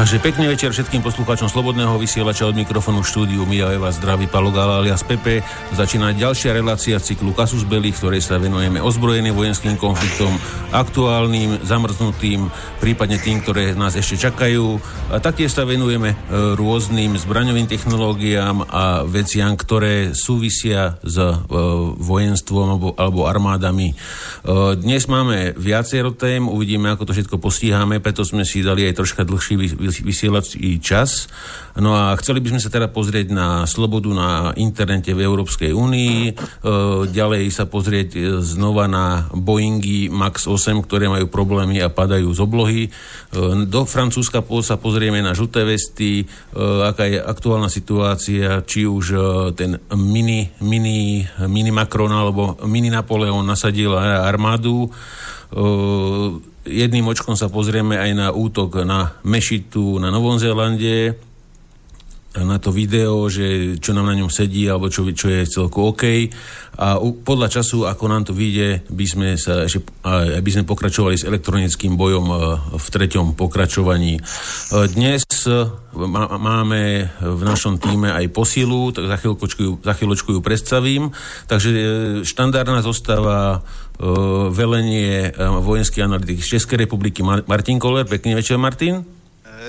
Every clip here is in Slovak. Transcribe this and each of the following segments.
Takže pekný večer všetkým poslucháčom Slobodného vysielača od mikrofónu štúdiu Mia Eva zdraví Palo alias Pepe. Začína ďalšia relácia cyklu Kasus Belli, v ktorej sa venujeme ozbrojeným vojenským konfliktom, aktuálnym, zamrznutým, prípadne tým, ktoré nás ešte čakajú. A taktiež sa venujeme e, rôznym zbraňovým technológiám a veciam, ktoré súvisia s e, vojenstvom alebo armádami. E, dnes máme viacero tém, uvidíme, ako to všetko postíhame, preto sme si dali aj troška dlhší vysielací čas. No a chceli by sme sa teda pozrieť na slobodu na internete v Európskej únii, e, ďalej sa pozrieť e, znova na Boeingy MAX 8, ktoré majú problémy a padajú z oblohy. E, do Francúzska sa pozrieme na žlté vesty, aká je aktuálna situácia, či už ten mini, mini, mini Macron alebo mini Napoleon nasadil armádu jedným očkom sa pozrieme aj na útok na Mešitu na Novom Zélande, na to video, že čo nám na ňom sedí, alebo čo, čo je celko OK. A u, podľa času, ako nám to vyjde, by sme, sa, že, by sme pokračovali s elektronickým bojom e, v treťom pokračovaní. E, dnes e, máme v našom týme aj posilu, tak za chvíľočku, ju predstavím. Takže štandardná zostáva velenie vojenský analytik z Českej republiky Martin Koller. Pekný večer, Martin.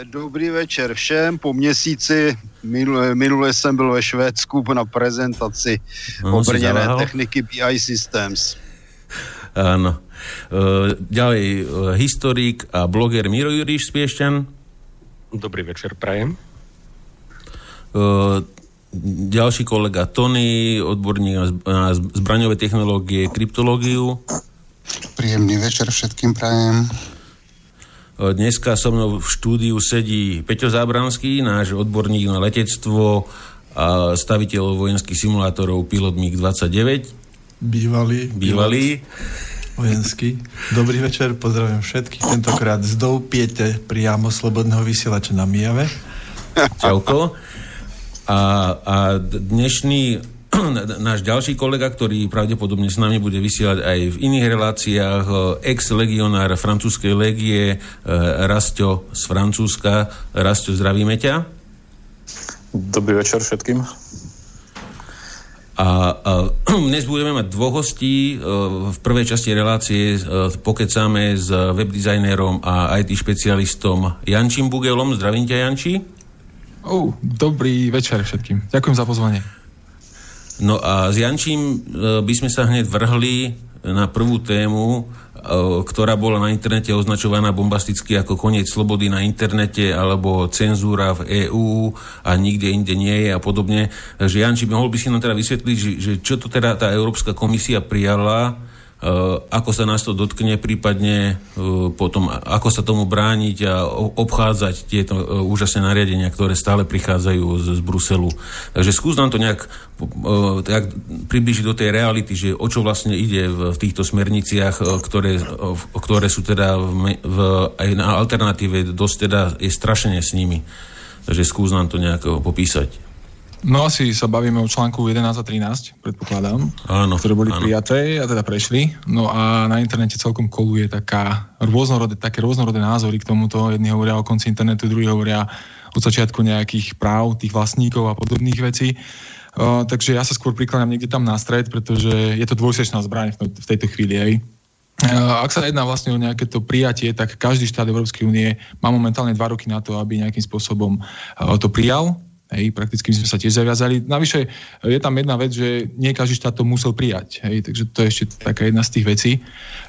Dobrý večer všem. Po měsíci minule, minule jsem byl ve Švédsku na prezentaci no, obrněné techniky BI Systems. Áno. Ďalej, historik a bloger Miro Juriš Spiešťan. Dobrý večer, prajem. Ďalší kolega Tony, odborník na, na zbraňové technológie, kryptológiu. Príjemný večer všetkým prajem. Dneska so mnou v štúdiu sedí Peťo Zábranský, náš odborník na letectvo a staviteľ vojenských simulátorov pilot MiG-29. Bývalý. Bývalý. Vojenský. Dobrý večer, pozdravím všetkých. Tentokrát z Doupiete priamo Slobodného vysielača na Mijave. Čauko. A, a dnešný náš ďalší kolega, ktorý pravdepodobne s nami bude vysielať aj v iných reláciách, e, ex-legionár francúzskej legie e, Rasto z Francúzska. Rasto, zdravíme ťa. Dobrý večer všetkým. A, a dnes budeme mať dvoch hostí. E, v prvej časti relácie pokecáme s webdesignérom a IT špecialistom Jančím Bugelom. Zdravím ťa, Janči. Oh, dobrý večer všetkým. Ďakujem za pozvanie. No a s Jančím e, by sme sa hneď vrhli na prvú tému, e, ktorá bola na internete označovaná bombasticky ako koniec slobody na internete alebo cenzúra v EÚ a nikde inde nie je a podobne. Takže Janči, mohol by si nám teda vysvetliť, že, že čo to teda tá Európska komisia prijala ako sa nás to dotkne, prípadne eh, potom ako sa tomu brániť a obchádzať tieto eh, úžasné nariadenia, ktoré stále prichádzajú z, z Bruselu. Takže skús nám to nejak tak približiť do tej reality, že o čo vlastne ide v, týchto smerniciach, ktoré, ktoré sú teda v, v, aj na alternatíve dosť teda je strašenie s nimi. Takže skús nám to nejako popísať. No asi sa bavíme o článku 11 a 13, predpokladám, áno, ktoré boli áno. prijaté a teda prešli. No a na internete celkom koluje taká rôznorodé, také rôznorodé názory k tomuto. Jedni hovoria o konci internetu, druhí hovoria od začiatku nejakých práv tých vlastníkov a podobných vecí. Uh, takže ja sa skôr prikláňam niekde tam na stred, pretože je to dvojsečná zbraň v, v tejto chvíli. Aj. Uh, ak sa jedná vlastne o nejaké to prijatie, tak každý štát Európskej únie má momentálne dva roky na to, aby nejakým spôsobom uh, to prijal Hej, prakticky sme sa tiež zaviazali. Navyše je tam jedna vec, že nie každý štát to musel prijať. Hej, takže to je ešte taká jedna z tých vecí,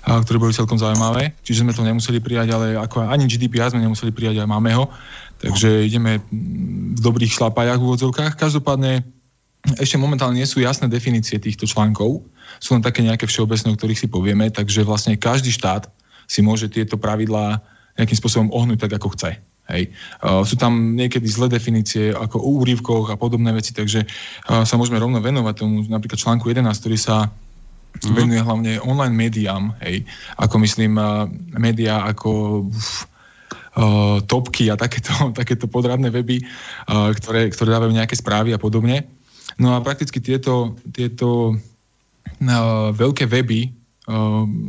ktoré boli celkom zaujímavé. Čiže sme to nemuseli prijať, ale ako ani GDPR sme nemuseli prijať, ale máme ho. Takže ideme v dobrých šlapajach v úvodzovkách. Každopádne ešte momentálne nie sú jasné definície týchto článkov. Sú len také nejaké všeobecné, o ktorých si povieme. Takže vlastne každý štát si môže tieto pravidlá nejakým spôsobom ohnúť tak, ako chce. Hej. Uh, sú tam niekedy zlé definície ako o úrivkoch a podobné veci, takže uh, sa môžeme rovno venovať tomu napríklad článku 11, ktorý sa mm. venuje hlavne online médiám, hej, ako myslím uh, médiá ako uh, topky a takéto, takéto podradné weby, uh, ktoré, ktoré dávajú nejaké správy a podobne. No a prakticky tieto, tieto uh, veľké weby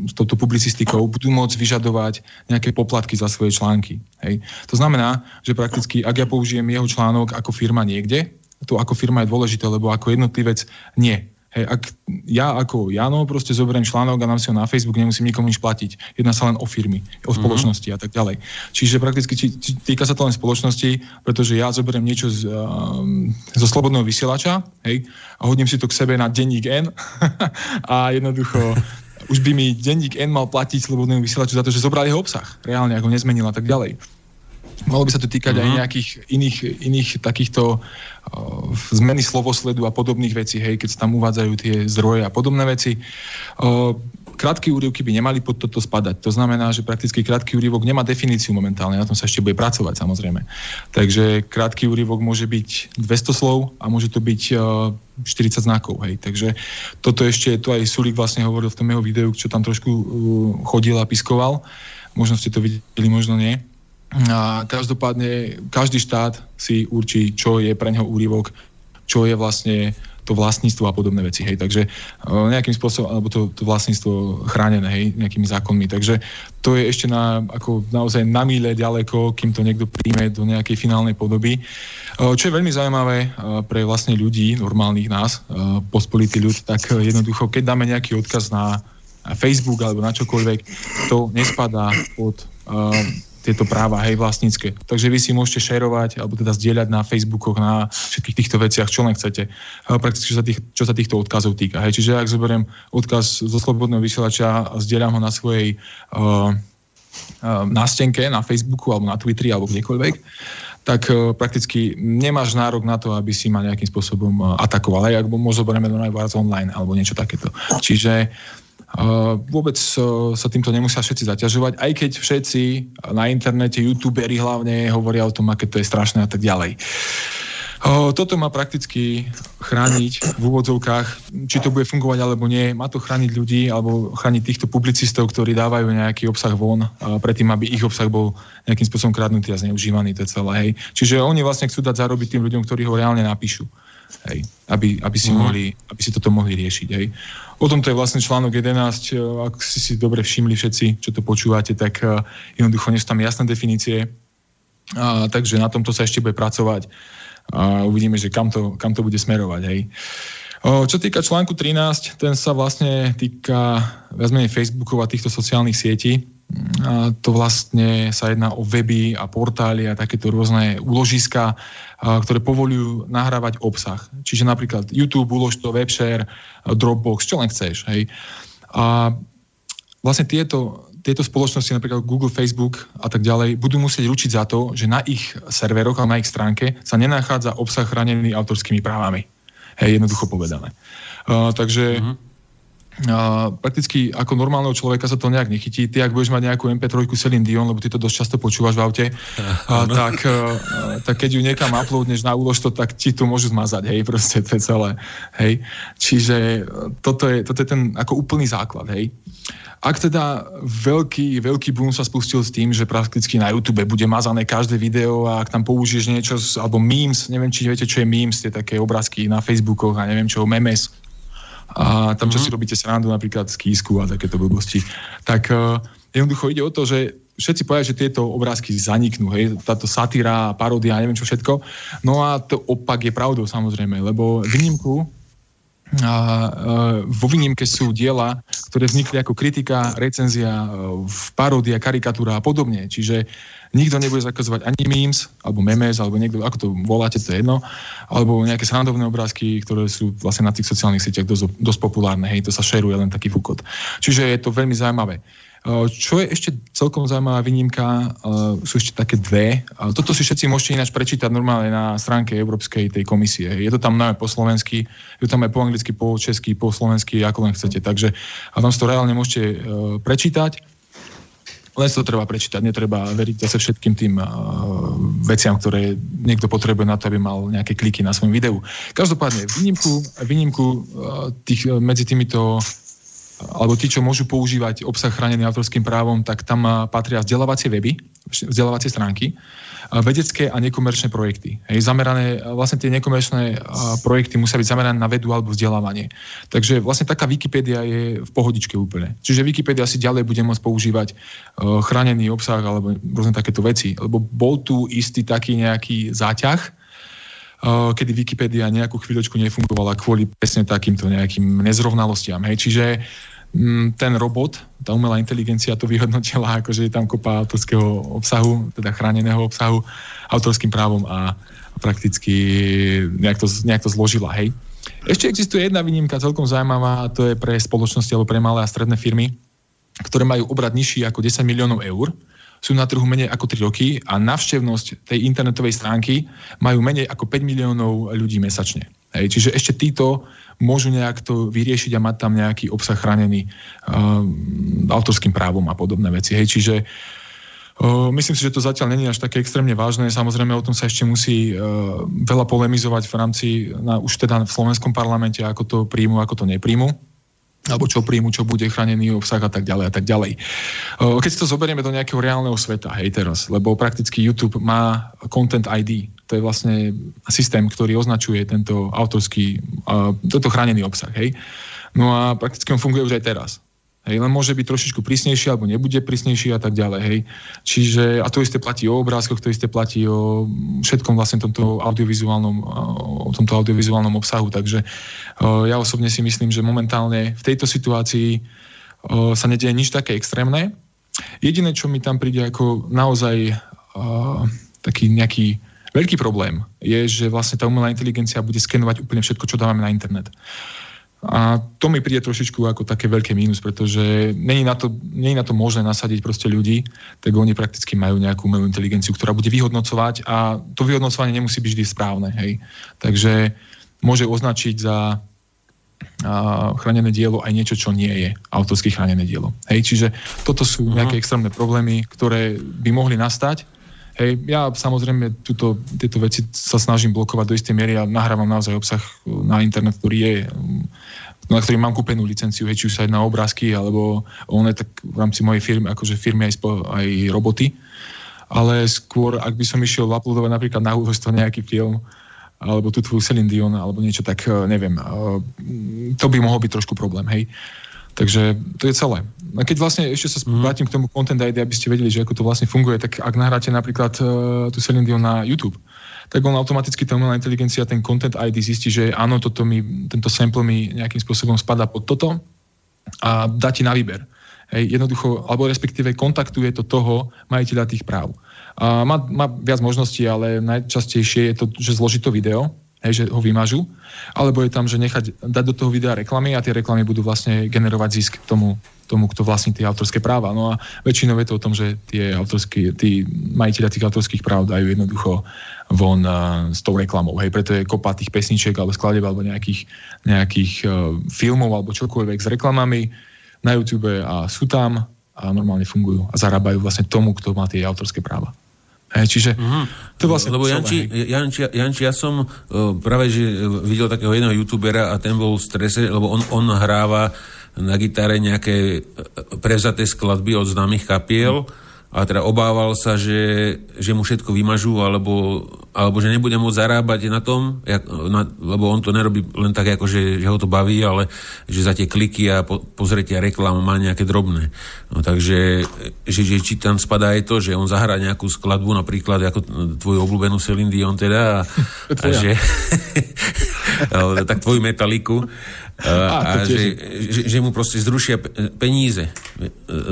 s touto publicistikou budú môcť vyžadovať nejaké poplatky za svoje články. Hej. To znamená, že prakticky, ak ja použijem jeho článok ako firma niekde, to ako firma je dôležité, lebo ako jednotlivec nie. Hej, ak ja ako Jano proste zoberiem článok a dám si ho na Facebook, nemusím nikomu nič platiť. Jedná sa len o firmy, o mhm. spoločnosti mm-hmm. a tak ďalej. Čiže prakticky či, či, týka sa to len spoločnosti, pretože ja zoberiem niečo z, um, zo slobodného vysielača hej, a hodím si to k sebe na denník N a jednoducho už by mi denník N mal platiť slobodnému vysielaču za to, že zobral jeho obsah. Reálne, ako nezmenil a tak ďalej. Malo by sa to týkať uh-huh. aj mhm. nejakých iných, iných takýchto uh, zmeny slovosledu a podobných vecí, hej, keď sa tam uvádzajú tie zdroje a podobné veci. Uh, krátky úryvky by nemali pod toto spadať. To znamená, že prakticky krátky úryvok nemá definíciu momentálne, na tom sa ešte bude pracovať samozrejme. Takže krátky úryvok môže byť 200 slov a môže to byť uh, 40 znakov. Hej. Takže toto ešte, tu aj Sulík vlastne hovoril v tom jeho videu, čo tam trošku uh, chodil a piskoval. Možno ste to videli, možno nie. A každopádne každý štát si určí, čo je pre neho úrivok, čo je vlastne to vlastníctvo a podobné veci. Hej. Takže nejakým spôsobom, alebo to, to vlastníctvo chránené hej, nejakými zákonmi. Takže to je ešte na, ako naozaj na míle ďaleko, kým to niekto príjme do nejakej finálnej podoby. Čo je veľmi zaujímavé pre vlastne ľudí, normálnych nás, pospolitý ľud, tak jednoducho, keď dáme nejaký odkaz na Facebook alebo na čokoľvek, to nespadá pod tieto práva, hej, vlastnícke. Takže vy si môžete šerovať, alebo teda zdieľať na Facebookoch, na všetkých týchto veciach, čo len chcete. Prakticky, čo sa, tých, čo sa týchto odkazov týka. Hej. Čiže ak zoberiem odkaz zo slobodného vysielača a zdieľam ho na svojej uh, uh, nástenke, na Facebooku, alebo na Twitteri, alebo kdekoľvek, tak uh, prakticky nemáš nárok na to, aby si ma nejakým spôsobom atakoval. Aj ak môžem zoberieme do online, alebo niečo takéto. Čiže vôbec sa týmto nemusia všetci zaťažovať, aj keď všetci na internete, youtuberi hlavne hovoria o tom, aké to je strašné a tak ďalej. Toto má prakticky chrániť v úvodzovkách, či to bude fungovať alebo nie. Má to chrániť ľudí alebo chrániť týchto publicistov, ktorí dávajú nejaký obsah von, predtým, aby ich obsah bol nejakým spôsobom kradnutý a zneužívaný. To je celé, hej. Čiže oni vlastne chcú dať zarobiť tým ľuďom, ktorí ho reálne napíšu. Hej, aby, aby, si mm. mohli, aby si toto mohli riešiť. Hej. O tomto je vlastne článok 11, ak si si dobre všimli všetci, čo to počúvate, tak uh, jednoducho nie sú tam jasné definície, uh, takže na tomto sa ešte bude pracovať a uvidíme, že kam to, kam to bude smerovať. Hej. Čo týka článku 13, ten sa vlastne týka viac menej Facebookov a týchto sociálnych sietí. To vlastne sa jedná o weby a portály a takéto rôzne úložiska, ktoré povolujú nahrávať obsah. Čiže napríklad YouTube, ulož to, Webshare, Dropbox, čo len chceš. Hej. A vlastne tieto, tieto spoločnosti, napríklad Google, Facebook a tak ďalej, budú musieť ručiť za to, že na ich serveroch a na ich stránke sa nenachádza obsah chránený autorskými právami. Hej, jednoducho povedané. Uh, takže uh-huh a prakticky ako normálneho človeka sa to nejak nechytí. Ty, ak budeš mať nejakú MP3 Celine Dion, lebo ty to dosť často počúvaš v aute, a, tak, a, tak keď ju niekam uploadneš na úlož to, tak ti to môžu zmazať, hej, proste to je celé, hej. Čiže toto je, toto je ten ako úplný základ, hej. Ak teda veľký, veľký boom sa spustil s tým, že prakticky na YouTube bude mazané každé video a ak tam použiješ niečo, alebo memes, neviem, či viete, čo je memes, tie také obrázky na Facebookoch a neviem čo, memes, a tam, čo si robíte srandu napríklad z kísku a takéto blbosti, tak uh, jednoducho ide o to, že všetci povedia, že tieto obrázky zaniknú, hej, táto satíra, paródia, neviem čo všetko. No a to opak je pravdou samozrejme, lebo výnimku a, a, vo výnimke sú diela, ktoré vznikli ako kritika, recenzia, paródia, karikatúra a podobne. Čiže Nikto nebude zakazovať ani memes, alebo memes, alebo niekto, ako to voláte, to je jedno, alebo nejaké srandovné obrázky, ktoré sú vlastne na tých sociálnych sieťach dosť, dosť populárne, hej, to sa šeruje len taký fukot. Čiže je to veľmi zaujímavé. Čo je ešte celkom zaujímavá výnimka, sú ešte také dve. Toto si všetci môžete ináč prečítať normálne na stránke Európskej tej komisie. Je to tam najmä po slovensky, je to tam aj po anglicky, po česky, po slovensky, ako len chcete. Takže a tam si to reálne môžete prečítať. Len to treba prečítať, netreba veriť zase všetkým tým uh, veciam, ktoré niekto potrebuje na to, aby mal nejaké kliky na svojom videu. Každopádne, výnimku, výnimku uh, tých, medzi týmito alebo tí, čo môžu používať obsah chránený autorským právom, tak tam patria vzdelávacie weby, vzdelávacie stránky, vedecké a nekomerčné projekty. Hej, zamerané, vlastne tie nekomerčné projekty musia byť zamerané na vedu alebo vzdelávanie. Takže vlastne taká Wikipédia je v pohodičke úplne. Čiže Wikipédia si ďalej bude môcť používať chránený obsah alebo rôzne takéto veci. Lebo bol tu istý taký nejaký záťah, kedy Wikipédia nejakú chvíľočku nefungovala kvôli presne takýmto nejakým nezrovnalostiam. Hej. Čiže mm, ten robot, tá umelá inteligencia to vyhodnotila, akože je tam kopa autorského obsahu, teda chráneného obsahu autorským právom a prakticky nejak to, nejak to zložila. Hej. Ešte existuje jedna výnimka celkom zaujímavá a to je pre spoločnosti alebo pre malé a stredné firmy, ktoré majú obrad nižší ako 10 miliónov eur sú na trhu menej ako 3 roky a navštevnosť tej internetovej stránky majú menej ako 5 miliónov ľudí mesačne. Hej, čiže ešte títo môžu nejak to vyriešiť a mať tam nejaký obsah chránený uh, autorským právom a podobné veci. Hej, čiže Uh, myslím si, že to zatiaľ není až také extrémne vážne. Samozrejme, o tom sa ešte musí uh, veľa polemizovať v rámci, na, už teda v slovenskom parlamente, ako to príjmu, ako to nepríjmu alebo čo príjmu, čo bude chránený obsah a tak ďalej a tak ďalej. Keď si to zoberieme do nejakého reálneho sveta, hej teraz, lebo prakticky YouTube má Content ID, to je vlastne systém, ktorý označuje tento autorský, tento chránený obsah, hej. No a prakticky on funguje už aj teraz. Hej, len môže byť trošičku prísnejší alebo nebude prísnejší a tak ďalej. Hej. Čiže, a to isté platí o obrázkoch, to isté platí o všetkom vlastne tomto audiovizuálnom, o tomto audiovizuálnom obsahu. Takže ja osobne si myslím, že momentálne v tejto situácii sa nedieje nič také extrémne. Jediné, čo mi tam príde ako naozaj taký nejaký veľký problém, je, že vlastne tá umelá inteligencia bude skenovať úplne všetko, čo dávame na internet. A to mi príde trošičku ako také veľké mínus, pretože není na to, není na to možné nasadiť proste ľudí, tak oni prakticky majú nejakú umelú inteligenciu, ktorá bude vyhodnocovať a to vyhodnocovanie nemusí byť vždy správne. Hej. Takže môže označiť za a chránené dielo aj niečo, čo nie je autorské chránené dielo. Hej, čiže toto sú mhm. nejaké extrémne problémy, ktoré by mohli nastať. Hej, ja samozrejme túto, tieto veci sa snažím blokovať do istej miery a nahrávam naozaj obsah na internet, ktorý je na ktorý mám kúpenú licenciu, hej, či už sa jedná obrázky, alebo on je tak v rámci mojej firmy, akože firmy aj, spo, aj roboty. Ale skôr, ak by som išiel uploadovať napríklad na úhostvo nejaký film, alebo tú tvoju Celine Dion, alebo niečo, tak eh, neviem, eh, to by mohol byť trošku problém, hej. Takže to je celé. A keď vlastne ešte sa mm. vrátim k tomu Content ID, aby ste vedeli, že ako to vlastne funguje, tak ak nahráte napríklad uh, tú Celine Dion na YouTube, tak on automaticky tá umelá inteligencia ten content ID zistí, že áno, toto mi, tento sample mi nejakým spôsobom spadá pod toto a dá ti na výber. Hej, jednoducho, alebo respektíve kontaktuje to toho majiteľa tých práv. A má, má viac možností, ale najčastejšie je to, že zloží to video, hej, že ho vymažu, alebo je tam, že nechať dať do toho videa reklamy a tie reklamy budú vlastne generovať zisk tomu tomu, kto vlastní tie autorské práva. No a väčšinou je to o tom, že tie autorské, tí majiteľia tých autorských práv dajú jednoducho von uh, s tou reklamou. Hej, preto je kopa tých pesničiek alebo skladeb alebo nejakých, nejakých uh, filmov alebo čokoľvek s reklamami na YouTube a sú tam a normálne fungujú a zarábajú vlastne tomu, kto má tie autorské práva. Hej, čiže mm-hmm. to vlastne Lebo Janči, Janči, Janči, ja som uh, práve že videl takého jedného youtubera a ten bol v strese, lebo on, on hráva na gitare nejaké e, prevzaté skladby od známych kapiel a teda obával sa, že, že mu všetko vymažú alebo, alebo že nebude môcť zarábať na tom, jak, na, lebo on to nerobí len tak, ako že, že ho to baví, ale že za tie kliky a po, pozretia reklám má nejaké drobné. No, takže že, že, či tam spadá aj to, že on zahrá nejakú skladbu, napríklad ako tvoju obľúbenú Celine Dion teda a, a že tak tvoju metaliku a, a že, že, že mu proste zrušia peníze e,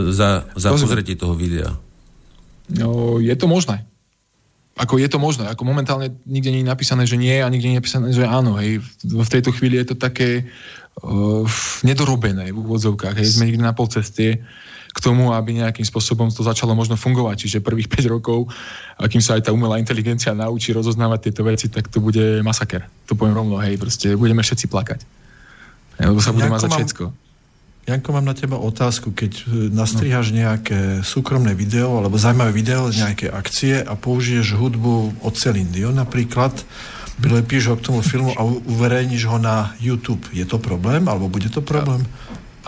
za, za pozretie toho videa. No, je to možné. Ako je to možné. Ako momentálne nikde nie je napísané, že nie a nikde nie je napísané, že áno. Hej. V tejto chvíli je to také uh, nedorobené v úvodzovkách. Hej. Sme nikdy na pol ceste k tomu, aby nejakým spôsobom to začalo možno fungovať. Čiže prvých 5 rokov, akým sa aj tá umelá inteligencia naučí rozoznávať tieto veci, tak to bude masaker. To poviem rovno, hej, proste budeme všetci plakať. Lebo sa bude mazať všetko. Janko, mám na teba otázku. Keď e, nastrihaš nejaké súkromné video alebo zaujímavé video z nejaké akcie a použiješ hudbu od Celine Dion napríklad, prilepíš ho k tomu filmu a uverejníš ho na YouTube. Je to problém? Alebo bude to problém?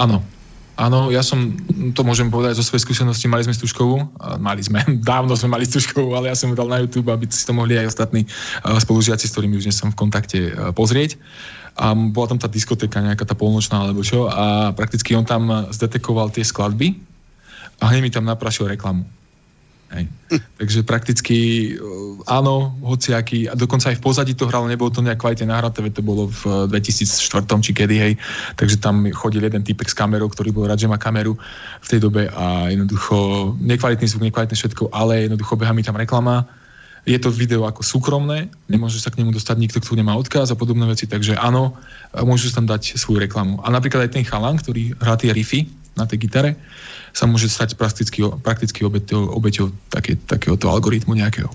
Áno. Áno, ja som, to môžem povedať zo svojej skúsenosti, mali sme Stužkovú, mali sme, dávno sme mali Stužkovú, ale ja som ju dal na YouTube, aby si to mohli aj ostatní spolužiaci, s ktorými už nie som v kontakte, pozrieť. A bola tam tá diskotéka, nejaká tá polnočná alebo čo, a prakticky on tam zdetekoval tie skladby a hneď mi tam naprašil reklamu. Hej. Takže prakticky eh, áno, hociaký, a dokonca aj v pozadí to hralo, nebolo to nejak kvalitne nahraté, to bolo v 2004 či kedy, hej, takže tam chodil jeden typek s kamerou, ktorý bol rád, že má kameru v tej dobe a jednoducho nekvalitný zvuk, nekvalitné všetko, ale jednoducho beha mi tam reklama, je to video ako súkromné, nemôže sa k nemu dostať nikto, kto nemá odkaz a podobné veci, takže áno, môžu tam dať svoju reklamu. A napríklad aj ten chalan, ktorý hrá tie riffy na tej gitare, sa môže stať prakticky, prakticky obeťou, obeťou také, takéhoto algoritmu nejakého.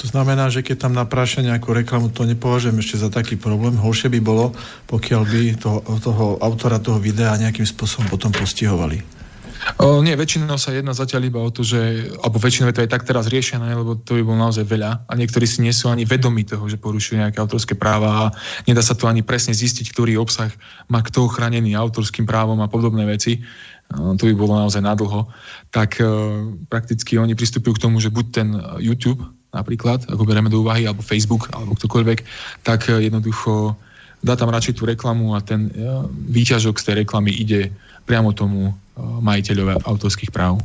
To znamená, že keď tam napráša nejakú reklamu, to nepovažujem ešte za taký problém. Horšie by bolo, pokiaľ by toho, toho autora toho videa nejakým spôsobom potom postihovali. O, nie, väčšinou sa jedná zatiaľ iba o to, že, alebo väčšinou je to aj tak teraz riešené, lebo to by bolo naozaj veľa a niektorí si nie sú ani vedomí toho, že porušujú nejaké autorské práva a nedá sa to ani presne zistiť, ktorý obsah má kto chránený autorským právom a podobné veci. To by bolo naozaj nadlho, tak e, prakticky oni pristupujú k tomu, že buď ten YouTube napríklad, ako bereme do úvahy, alebo Facebook, alebo ktokoľvek, tak e, jednoducho dá tam radšej tú reklamu a ten e, výťažok z tej reklamy ide priamo tomu majiteľovi autorských práv.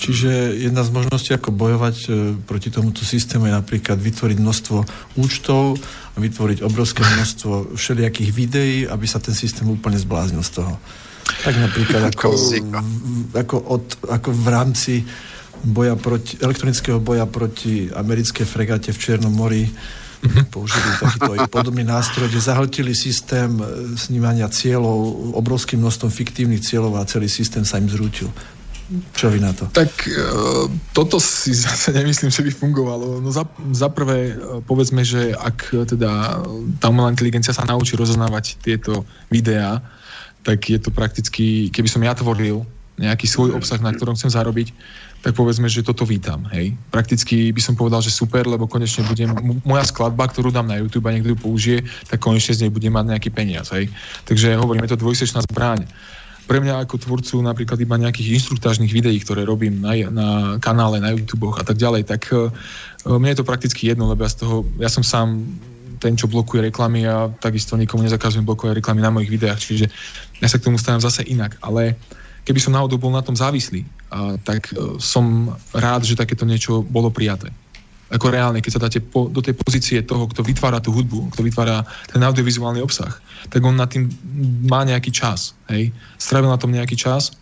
Čiže jedna z možností, ako bojovať proti tomuto systému je napríklad vytvoriť množstvo účtov a vytvoriť obrovské množstvo všelijakých videí, aby sa ten systém úplne zbláznil z toho. Tak napríklad ako, ako, od, ako v rámci boja proti, elektronického boja proti americké fregate v Čiernom mori uh-huh. použili takýto podobný nástroj, kde zahltili systém e, snímania cieľov obrovským množstvom fiktívnych cieľov a celý systém sa im zrútil. Čo vy na to? Tak uh, toto si zase nemyslím, že by fungovalo. No za, za prvé, uh, povedzme, že ak teda tá umelá inteligencia sa naučí rozoznávať tieto videá, tak je to prakticky, keby som ja tvoril nejaký svoj obsah, na ktorom chcem zarobiť, tak povedzme, že toto vítam. Hej. Prakticky by som povedal, že super, lebo konečne budem, moja skladba, ktorú dám na YouTube a niekto ju použije, tak konečne z nej bude mať nejaký peniaz. Hej. Takže hovorím, je to dvojsečná zbraň. Pre mňa ako tvorcu napríklad iba nejakých inštruktážnych videí, ktoré robím na, na kanále, na YouTube a tak ďalej, tak uh, mne je to prakticky jedno, lebo ja z toho, ja som sám ten, čo blokuje reklamy a takisto nikomu nezakazujem blokovať reklamy na mojich videách, čiže ja sa k tomu stavím zase inak, ale keby som náhodou bol na tom závislý, tak e, som rád, že takéto niečo bolo prijaté. Ako reálne, keď sa dáte po, do tej pozície toho, kto vytvára tú hudbu, kto vytvára ten audiovizuálny obsah, tak on na tým má nejaký čas, hej, strávil na tom nejaký čas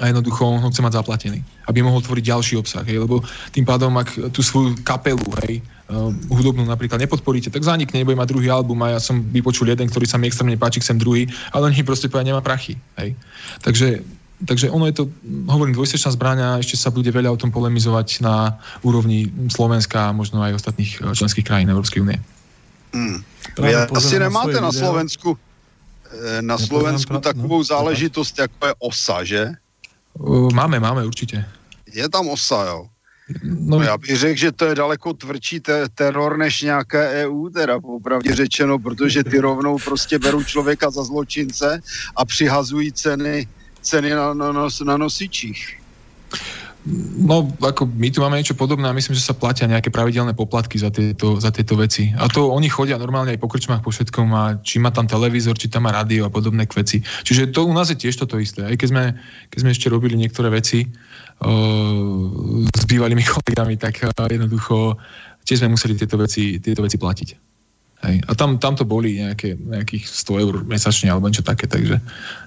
a jednoducho on ho chce mať zaplatený, aby mohol tvoriť ďalší obsah, hej, lebo tým pádom, ak tú svoju kapelu, hej, uh, hudobnú napríklad nepodporíte, tak zanikne, nebude mať druhý album a ja som vypočul jeden, ktorý sa mi extrémne páči, chcem druhý, ale oni proste povedia, nemá prachy, hej. Takže Takže ono je to, hovorím, dvojsečná zbraň a ešte sa bude veľa o tom polemizovať na úrovni Slovenska a možno aj ostatných e, členských krajín Európskej únie. Hmm. Ja, asi nemáte na, na Slovensku e, na Slovensku takovou no, záležitost, jako je OSA, že? Máme, máme určitě. Je tam OSA, jo. No, no já bych řekl, že to je daleko tvrdší te- teror než nějaké EU, teda popravdě řečeno, protože ty rovnou prostě berou člověka za zločince a přihazují ceny, ceny na, na, na, nosičích. No, ako my tu máme niečo podobné a myslím, že sa platia nejaké pravidelné poplatky za tieto, za tieto veci. A to oni chodia normálne aj po krčmách, po všetkom a či má tam televízor, či tam má rádio a podobné veci. Čiže to u nás je tiež toto isté. Aj keď sme, keď sme ešte robili niektoré veci uh, s bývalými kolegami, tak uh, jednoducho tiež sme museli tieto veci, tieto veci platiť. Hej. A tam, tam to boli nejaké, nejakých 100 eur mesačne alebo niečo také, takže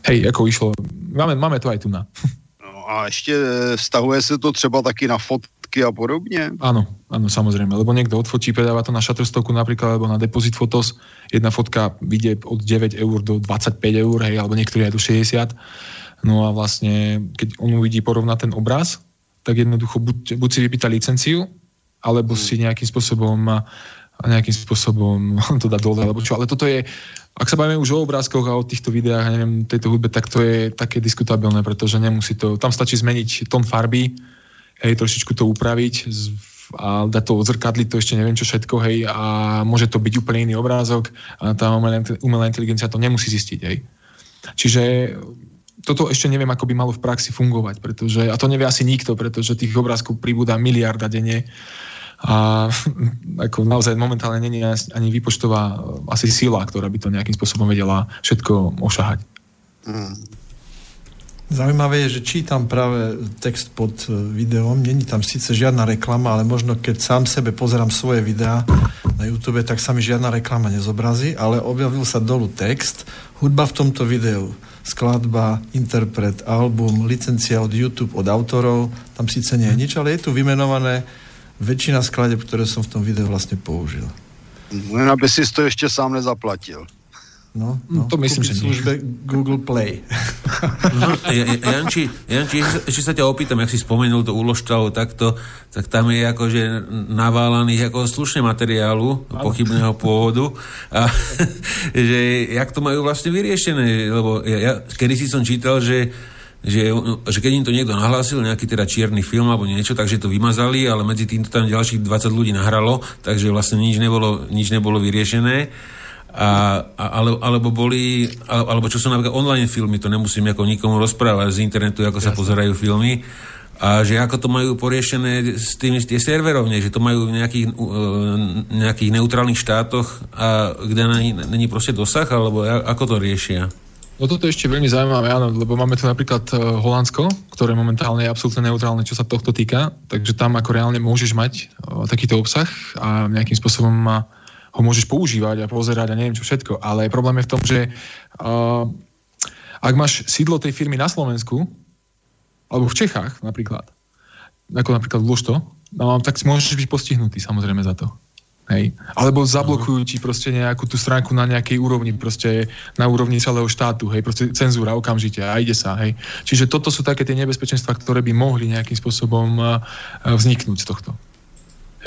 hej, ako išlo, máme, máme to aj tu na. a ještě e, vztahuje se to třeba taky na fotky a podobně? Áno, áno, samozrejme, lebo niekto odfotí, predáva to na Shutterstocku napríklad, alebo na Deposit Photos, jedna fotka vyjde od 9 eur do 25 eur, hej, alebo niektorí aj do 60. No a vlastne, keď on uvidí porovnať ten obraz, tak jednoducho buď, buď si vypýta licenciu, alebo hmm. si nejakým spôsobom nejakým spôsobom to dá dole, alebo čo. Ale toto je, ak sa bavíme už o obrázkoch a o týchto videách a neviem, tejto hudbe, tak to je také diskutabilné, pretože nemusí to, tam stačí zmeniť tón farby, hej, trošičku to upraviť a dať to odzrkadliť, to ešte neviem čo všetko, hej, a môže to byť úplne iný obrázok a tá umelá inteligencia to nemusí zistiť, hej. Čiže toto ešte neviem, ako by malo v praxi fungovať, pretože, a to nevie asi nikto, pretože tých obrázkov pribúda miliarda denne a ako naozaj momentálne není ani výpočtová asi sila, ktorá by to nejakým spôsobom vedela všetko ošahať. Hmm. Zaujímavé je, že čítam práve text pod e, videom. Není tam síce žiadna reklama, ale možno keď sám sebe pozerám svoje videá na YouTube, tak sa mi žiadna reklama nezobrazí, ale objavil sa dolu text, hudba v tomto videu, skladba, interpret, album, licencia od YouTube, od autorov, tam síce nie je nič, ale je tu vymenované väčšina skladeb, ktoré som v tom videu vlastne použil. Len aby si to ešte sám nezaplatil. No, no, to myslím, že službe Google Play. No, Janči, Janči, ešte sa ťa opýtam, jak si spomenul to úložtavu takto, tak tam je akože naválaných ako slušne materiálu pochybného pôvodu a že jak to majú vlastne vyriešené, lebo ja, ja kedy si som čítal, že že, že keď im to niekto nahlásil, nejaký teda čierny film alebo niečo, takže to vymazali, ale medzi týmto tam ďalších 20 ľudí nahralo, takže vlastne nič nebolo, nič nebolo vyriešené. A, a, ale, alebo boli, alebo čo sú napríklad online filmy, to nemusím ako nikomu rozprávať z internetu, ako sa pozerajú filmy, a že ako to majú poriešené s tými tie serverovne, že to majú v nejakých, uh, nejakých neutrálnych štátoch, a kde není proste dosah, alebo ako to riešia? No toto je ešte veľmi zaujímavé, áno, lebo máme tu napríklad uh, Holandsko, ktoré momentálne je absolútne neutrálne, čo sa tohto týka, takže tam ako reálne môžeš mať uh, takýto obsah a nejakým spôsobom ho môžeš používať a pozerať a neviem čo všetko. Ale problém je v tom, že uh, ak máš sídlo tej firmy na Slovensku, alebo v Čechách napríklad, ako napríklad Lušto, no, tak môžeš byť postihnutý samozrejme za to. Hej. Alebo zablokujú ti proste nejakú tú stránku na nejakej úrovni, proste na úrovni celého štátu, hej, proste cenzúra okamžite a ide sa, hej. Čiže toto sú také tie nebezpečenstva, ktoré by mohli nejakým spôsobom vzniknúť z tohto.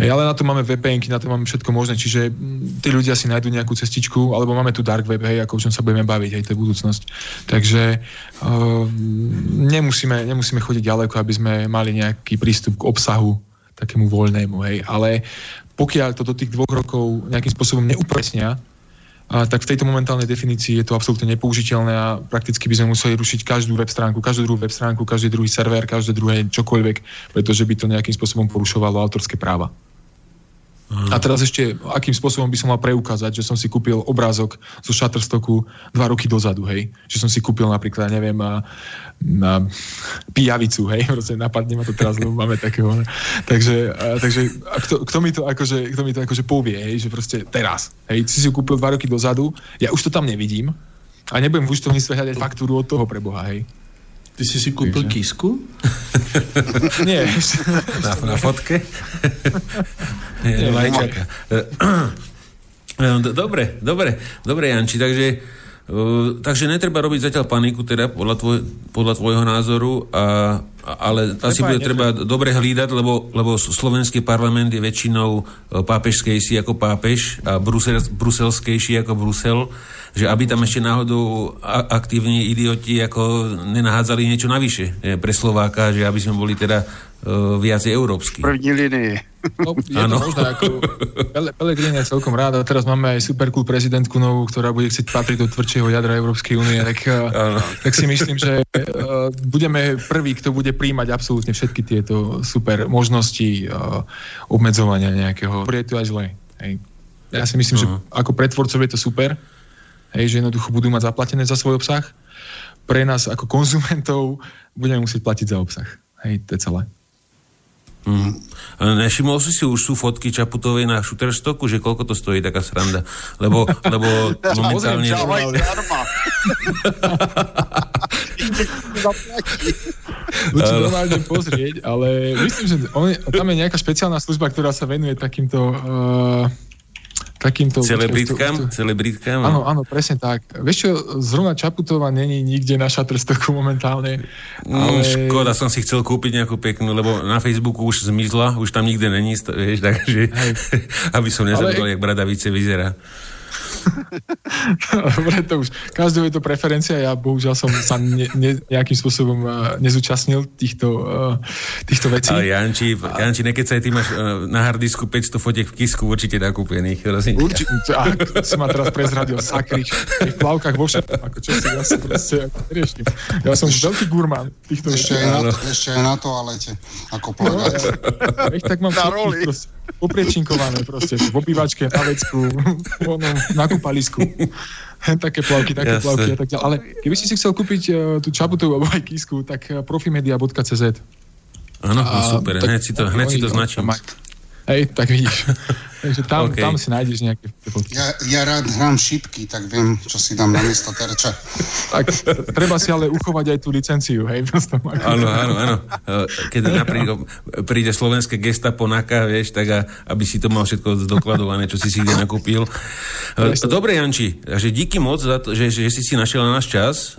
Hej, ale na to máme vpn na to máme všetko možné, čiže mm, tí ľudia si nájdú nejakú cestičku, alebo máme tu dark web, hej, ako o čom sa budeme baviť, hej, to je budúcnosť. Takže uh, nemusíme, nemusíme chodiť ďaleko, aby sme mali nejaký prístup k obsahu takému voľnému, hej, ale pokiaľ to do tých dvoch rokov nejakým spôsobom neupresnia, a tak v tejto momentálnej definícii je to absolútne nepoužiteľné a prakticky by sme museli rušiť každú web stránku, každú druhú web stránku, každý druhý server, každé druhé čokoľvek, pretože by to nejakým spôsobom porušovalo autorské práva. A teraz ešte, akým spôsobom by som mal preukázať, že som si kúpil obrázok zo Shutterstocku dva roky dozadu, hej? Že som si kúpil napríklad, neviem, a, na pijavicu, hej? Proste napadne ma to teraz, lebo máme takého. Takže, a, takže a kto, kto, mi to akože, kto mi to akože povie, hej? Že proste teraz, hej? Si si kúpil dva roky dozadu, ja už to tam nevidím a nebudem v účtovníctve hľadať faktúru od toho preboha, hej? Ty si si kúpil Takže... kisku? Nie. na, na fotke? Nie, lajčaka. Dobre, dobre, dobre, Janči, takže Uh, takže netreba robiť zatiaľ paniku, teda podľa, tvoj, podľa tvojho názoru, a, ale treba, asi bude treba dobre hlídať, lebo, lebo slovenský parlament je väčšinou pápežskejší ako pápež a brusel, bruselskejší ako Brusel že aby tam ešte náhodou aktívni idioti ako nenahádzali niečo navyše pre Slováka, že aby sme boli teda uh, viacej európsky. První linii. No, je ano. to možné, ako Pelegrini je celkom rád a teraz máme aj supercool prezidentku novú, ktorá bude chcieť patriť do tvrdšieho jadra Európskej únie, tak, uh, tak si myslím, že uh, budeme prví, kto bude príjmať absolútne všetky tieto super možnosti uh, obmedzovania nejakého. Je to aj zle. Hej. Ja si myslím, uh-huh. že ako pretvorcov je to super, hej, že jednoducho budú mať zaplatené za svoj obsah. Pre nás ako konzumentov budeme musieť platiť za obsah. Hej, to je celé. Mm. Nevšimol si si už sú fotky Čaputovej na Shutterstocku, že koľko to stojí taká sranda? Lebo, lebo momentálne... Budem normálne pozrieť, ale myslím, že on, tam je nejaká špeciálna služba, ktorá sa venuje takýmto uh, takýmto... Celebritkám? Celebritkám? Áno, áno, presne tak. Vieš čo, zrovna Čaputová není nikde na Shutterstocku momentálne. Mm, ale... škoda, som si chcel kúpiť nejakú peknú, lebo na Facebooku už zmizla, už tam nikde není, vieš, takže aby som nezabudol, ale... jak Bradavice vyzerá. Dobre, to už. Každého je to preferencia. Ja bohužiaľ som sa ne, ne, nejakým spôsobom uh, nezúčastnil týchto, uh, týchto vecí. Ale Janči, a... Janči, nekecaj, ty máš uh, na hardisku 500 fotiek v kisku určite nakúpených. Určite. A si ma teraz prezradil sakry. V plavkách vo všetkom. Ako čo si ja si proste ako neriešim. Ja som veľký gurmán týchto ešte. Aj na, ešte aj na toalete. Ako plagát. No, ja, tak mám na roli. Proste, popriečinkované proste. V obývačke, na vecku, na kúpalisku. také plavky, také Jasne. plavky a tak ďalej. Ale keby si si chcel kúpiť uh, tú čabutovú alebo aj kísku, tak uh, profimedia.cz Áno, no super, hneď si to, hneď si to značím. Hej, tak vidíš. Takže tam, okay. tam si nájdeš nejaké fotky. Ja, ja rád hrám šipky, tak viem, čo si dám na miesto terča. tak treba si ale uchovať aj tú licenciu, hej? Áno, áno, áno. Keď napríklad príde slovenské gestapo na vieš, tak a, aby si to mal všetko zdokladované, čo si si kde nakúpil. Dobre, Janči, že díky moc za to, že, že si si našiel na náš čas.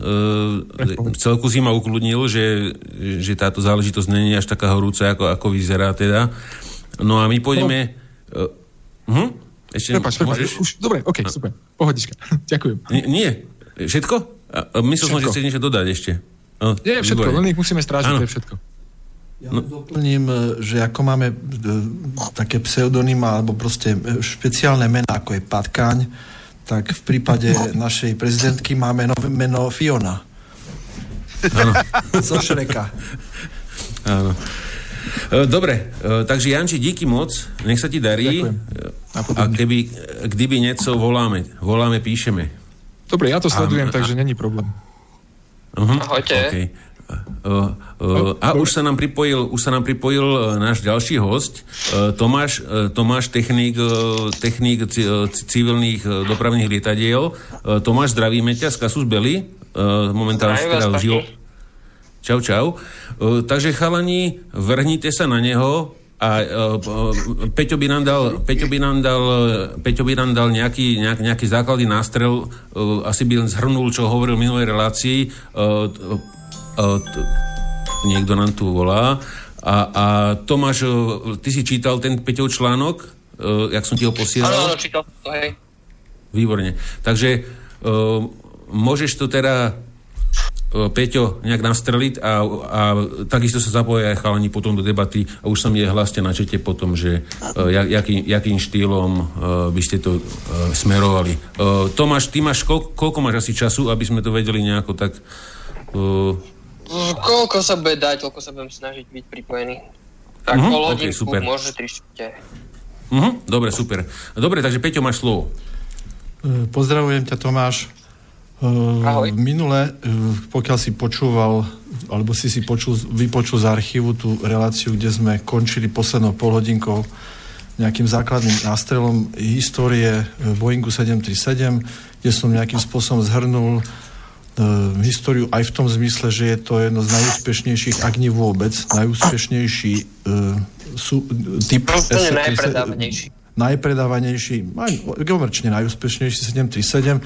Celku si ma ukludnil, že, že táto záležitosť není až taká horúca, ako, ako vyzerá teda. No a my pôjdeme... No. Hm? Ešte prepač, prepač, môžeš? Už, dobre, ok, no. super. Pohodička. Ďakujem. Nie, nie. Všetko? myslel som, že chceš niečo dodať ešte. No, nie, všetko, len ich musíme strážiť, to je všetko. Ja no. doplním, e, že ako máme e, také pseudonyma alebo proste špeciálne mená, ako je Patkáň, tak v prípade našej prezidentky máme nové meno Fiona. Áno. Zo Šreka. Áno. E, dobre, e, takže Janči, díky moc, nech sa ti darí. Ďakujem. A keby, kdyby niečo voláme, voláme, píšeme. Dobre, ja to sledujem, a, takže není problém. Uh-huh, Ahojte. Okay. Uh, uh, a už sa nám pripojil, už sa nám pripojil náš ďalší host, uh, Tomáš, Tomáš technik, technik c- civilných uh, dopravných lietadiel. Tomáš, zdravíme ťa z Kasus Belli. Momentálne teda žil, Čau, čau. Uh, takže chalani, vrhnite sa na neho a uh, Peťo by nám dal, Peťo by nám dal, Peťo by nám dal nejaký, nejak, nejaký základný nástrel, uh, asi by zhrnul, čo hovoril v minulej relácii. Uh, uh, t- niekto nám tu volá. A, a Tomáš, ty si čítal ten Peťov článok, uh, jak som ti ho posielal? Áno, čítal hej. Výborne. Takže uh, môžeš to teda Peťo nejak nastreliť a, a takisto sa zapoja aj chalani potom do debaty a už sa mi je hlaste na čete potom, že uh, jaký, jakým štýlom uh, by ste to uh, smerovali. Uh, Tomáš, ty máš, koľko, koľko máš asi času, aby sme to vedeli nejako tak... Uh... Koľko sa bude dať, koľko sa budem snažiť byť pripojený. Tak uh-huh, pol hodinku, okay, super. môže tri Uh-huh, dobre, super. Dobre, takže Peťo, máš slovo. Pozdravujem ťa, Tomáš. Ahoj. Minule, eh, pokiaľ si počúval, alebo si si počul, vypočul z archívu tú reláciu, kde sme končili poslednou polhodinkou nejakým základným nástrelom histórie eh, Boeingu 737, kde som nejakým spôsobom zhrnul uh, históriu aj v tom zmysle, že je to jedno z najúspešnejších, ak nie vôbec, najúspešnejší uh, sú, typ najpredávanejší. Najpredávanejší, aj komerčne najúspešnejší 737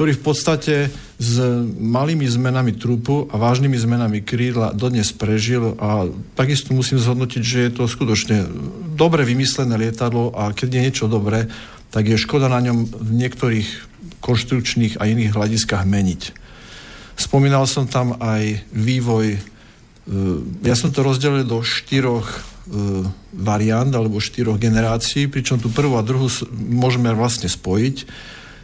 ktorý v podstate s malými zmenami trupu a vážnymi zmenami krídla dodnes prežil a takisto musím zhodnotiť, že je to skutočne dobre vymyslené lietadlo a keď je niečo dobré, tak je škoda na ňom v niektorých konštrukčných a iných hľadiskách meniť. Spomínal som tam aj vývoj, e, ja som to rozdelil do štyroch e, variant alebo štyroch generácií, pričom tú prvú a druhú môžeme vlastne spojiť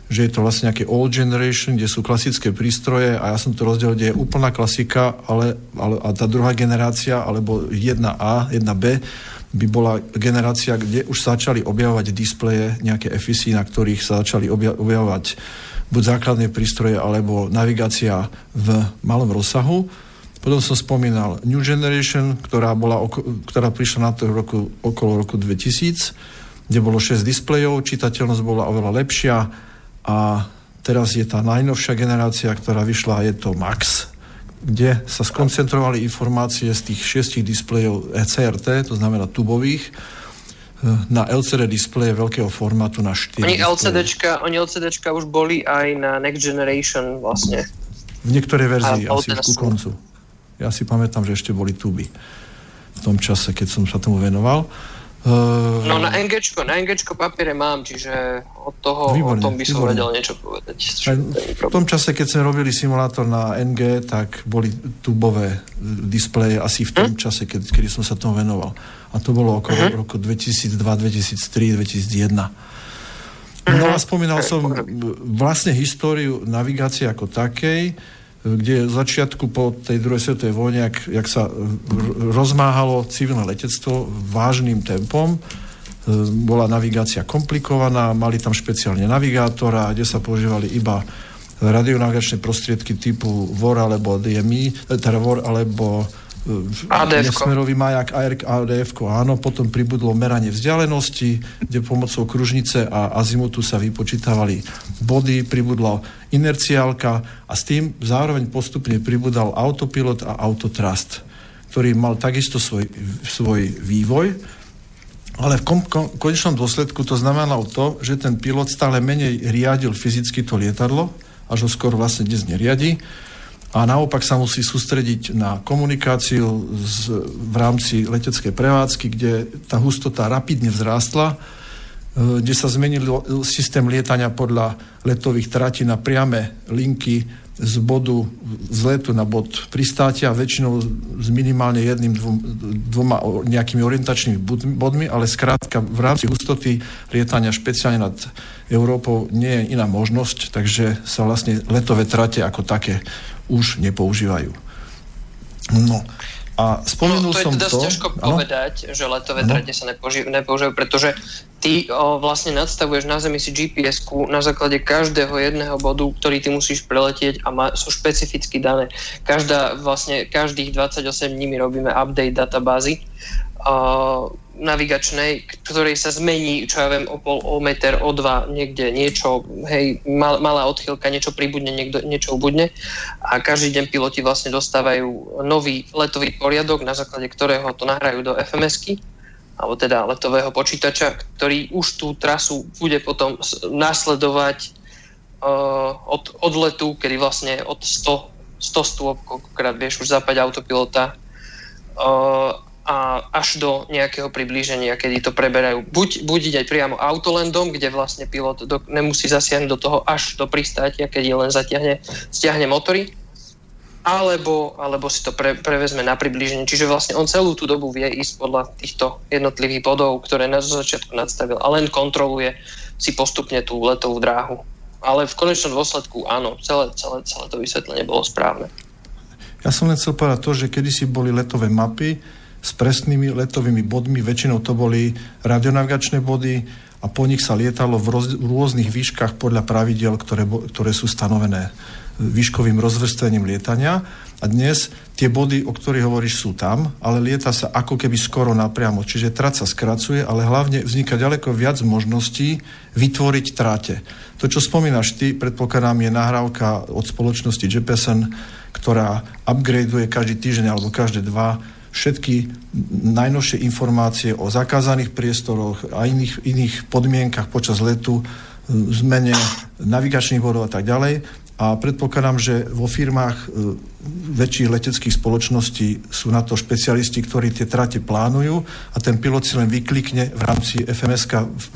že je to vlastne nejaké old generation, kde sú klasické prístroje a ja som to rozdelil, kde je úplná klasika, ale, ale a tá druhá generácia, alebo 1A, 1B, by bola generácia, kde už začali objavovať displeje, nejaké FEC, na ktorých sa začali objavovať buď základné prístroje, alebo navigácia v malom rozsahu. Potom som spomínal New Generation, ktorá, bola, ktorá prišla na to roku, okolo roku 2000, kde bolo 6 displejov, čitateľnosť bola oveľa lepšia, a teraz je tá najnovšia generácia, ktorá vyšla, je to Max, kde sa skoncentrovali informácie z tých šiestich displejov ECRT, to znamená tubových, e, na LCD displeje veľkého formátu na 4 oni LCDčka, oni LCDčka už boli aj na Next Generation vlastne. V niektorej verzii asi ku koncu. Ja si pamätám, že ešte boli tuby v tom čase, keď som sa tomu venoval. Uh, no na NG, na NG papiere mám, čiže od toho výborné, o tom by som výborné. vedel niečo povedať. V tom čase, keď sme robili simulátor na NG, tak boli tubové displeje asi v tom hm? čase, keď, kedy som sa tomu venoval. A to bolo okolo uh-huh. roku 2002, 2003, 2001. No a spomínal som vlastne históriu navigácie ako takej, kde začiatku po tej druhej svetovej vojne, jak, jak sa rozmáhalo civilné letectvo vážnym tempom, e, bola navigácia komplikovaná, mali tam špeciálne navigátora, kde sa používali iba radionavigačné prostriedky typu VOR alebo DMI, e, teda VOR alebo nesmerový majak ADF, áno, potom pribudlo meranie vzdialenosti, kde pomocou kružnice a azimutu sa vypočítavali body, pribudla inerciálka a s tým zároveň postupne pribudal autopilot a autotrust, ktorý mal takisto svoj, svoj vývoj, ale v kom, kom, konečnom dôsledku to znamenalo to, že ten pilot stále menej riadil fyzicky to lietadlo, až ho skoro vlastne dnes neriadi, a naopak sa musí sústrediť na komunikáciu z, v rámci leteckej prevádzky, kde tá hustota rapidne vzrástla, e, kde sa zmenil systém lietania podľa letových tratí na priame linky z bodu z letu na bod pristátia, väčšinou s minimálne jedným, dvom, dvoma nejakými orientačnými bodmi, ale skrátka v rámci hustoty lietania špeciálne nad Európou nie je iná možnosť, takže sa vlastne letové trate ako také už nepoužívajú. No, a spomenul no, to som je dosť to... ťažko ano? povedať, že letové ano? trate sa nepoužívajú, pretože ty o, vlastne nadstavuješ na Zemi si gps na základe každého jedného bodu, ktorý ty musíš preletieť a má, sú špecificky dané. Každá, vlastne, každých 28 dní my robíme update databázy. O, navigačnej, ktorej sa zmení, čo ja viem, o pol, o meter, o dva, niekde niečo, hej, mal, malá odchýlka, niečo pribudne, niekto, niečo ubudne a každý deň piloti vlastne dostávajú nový letový poriadok, na základe ktorého to nahrajú do FMS-ky, alebo teda letového počítača, ktorý už tú trasu bude potom následovať uh, od, od letu, kedy vlastne od 100, 100 stôp, koľkokrát vieš už zapať autopilota, uh, a až do nejakého priblíženia, kedy to preberajú. Buď, buď ide priamo autolandom, kde vlastne pilot do, nemusí zasiahnuť do toho až do pristátia, keď len zatiahne, stiahne motory, alebo, alebo si to pre, prevezme na priblíženie. Čiže vlastne on celú tú dobu vie ísť podľa týchto jednotlivých bodov, ktoré na začiatku nadstavil a len kontroluje si postupne tú letovú dráhu. Ale v konečnom dôsledku áno, celé, celé, celé to vysvetlenie bolo správne. Ja som len chcel povedať to, že kedysi boli letové mapy, s presnými letovými bodmi, väčšinou to boli radionavigačné body a po nich sa lietalo v, roz, v rôznych výškach podľa pravidel, ktoré, ktoré sú stanovené výškovým rozvrstvením lietania. A dnes tie body, o ktorých hovoríš, sú tam, ale lieta sa ako keby skoro napriamo. Čiže trať sa skracuje, ale hlavne vzniká ďaleko viac možností vytvoriť tráte. To, čo spomínaš ty, predpokladám, je nahrávka od spoločnosti Jeppesen, ktorá upgradeuje každý týždeň alebo každé dva všetky najnovšie informácie o zakázaných priestoroch a iných, iných podmienkach počas letu, zmene navigačných bodov a tak ďalej. A predpokladám, že vo firmách e, väčších leteckých spoločností sú na to špecialisti, ktorí tie trate plánujú a ten pilot si len vyklikne v rámci FMS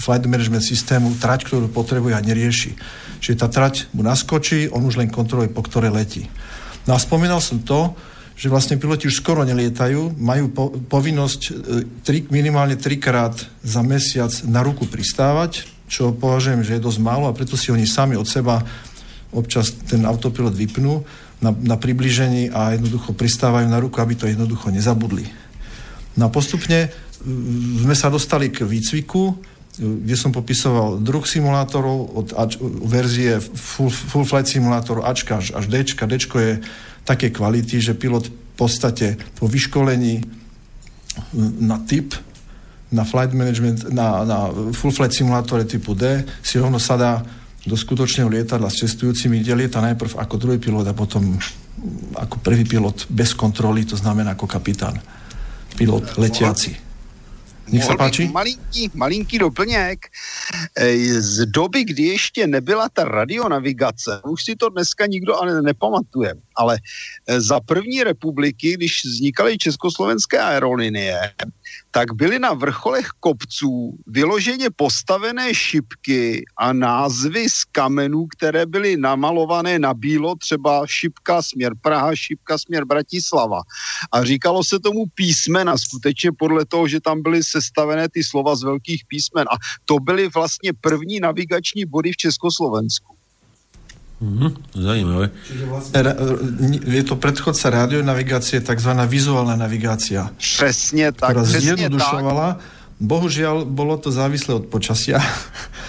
Flight Management systému trať, ktorú potrebuje a nerieši. Čiže tá trať mu naskočí, on už len kontroluje, po ktoré letí. No a spomínal som to, že vlastne piloti už skoro nelietajú, majú po, povinnosť e, tri, minimálne trikrát za mesiac na ruku pristávať, čo považujem, že je dosť málo a preto si oni sami od seba občas ten autopilot vypnú na, na približení a jednoducho pristávajú na ruku, aby to jednoducho nezabudli. No a postupne e, sme sa dostali k výcviku, e, kde som popisoval druh simulátorov od Ač, verzie full, full flight simulátoru Ačka až, až Dčka. Dčko je také kvality, že pilot v podstate po vyškolení na typ, na flight management, na, na full flight simulátore typu D si rovno sadá do skutočného lietadla s cestujúcimi, kde lieta najprv ako druhý pilot a potom ako prvý pilot bez kontroly, to znamená ako kapitán. Pilot letiaci. Nech sa páči. Malinký, malinký doplněk. Z doby, kdy ještě nebyla ta radionavigace, už si to dneska nikdo ale nepamatuje, ale za první republiky, když vznikaly československé aerolinie, tak byly na vrcholech kopců vyloženě postavené šipky a názvy z kamenů, které byly namalované na bílo, třeba šipka směr Praha, šipka směr Bratislava. A říkalo se tomu písmena, skutečně podle toho, že tam byly sestavené ty slova z velkých písmen. A to byly vlastně první navigační body v Československu. Mm, zajímavé. Čiže vlastne je to predchodca radionavigácie, tzv. vizuálna navigácia. Přesně tak. Ktorá zjednodušovala. Bohužiaľ, bolo to závislé od počasia.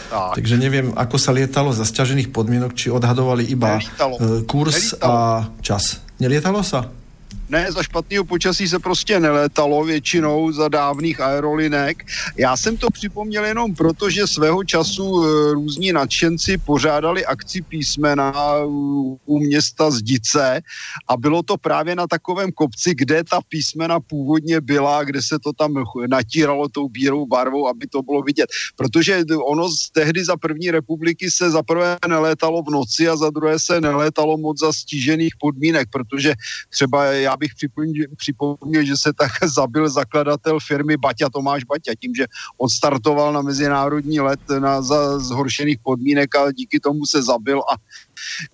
Tak. Takže neviem, ako sa lietalo za stiažených podmienok, či odhadovali iba Nelietalo. kurz Nelietalo. a čas. Nelietalo sa? Ne, za špatného počasí se prostě nelétalo většinou za dávných aerolinek. Já jsem to připomněl jenom proto, že svého času e, různí nadšenci pořádali akci písmena u města Zdice a bylo to právě na takovém kopci, kde ta písmena původně byla, kde se to tam natíralo tou bílou barvou, aby to bylo vidět. Protože ono z tehdy za první republiky se za prvé nelétalo v noci a za druhé se nelétalo moc za stížených podmínek, protože třeba já bych připomněl, že se tak zabil zakladatel firmy Baťa Tomáš Baťa tím, že odstartoval na mezinárodní let na, za zhoršených podmínek a díky tomu se zabil a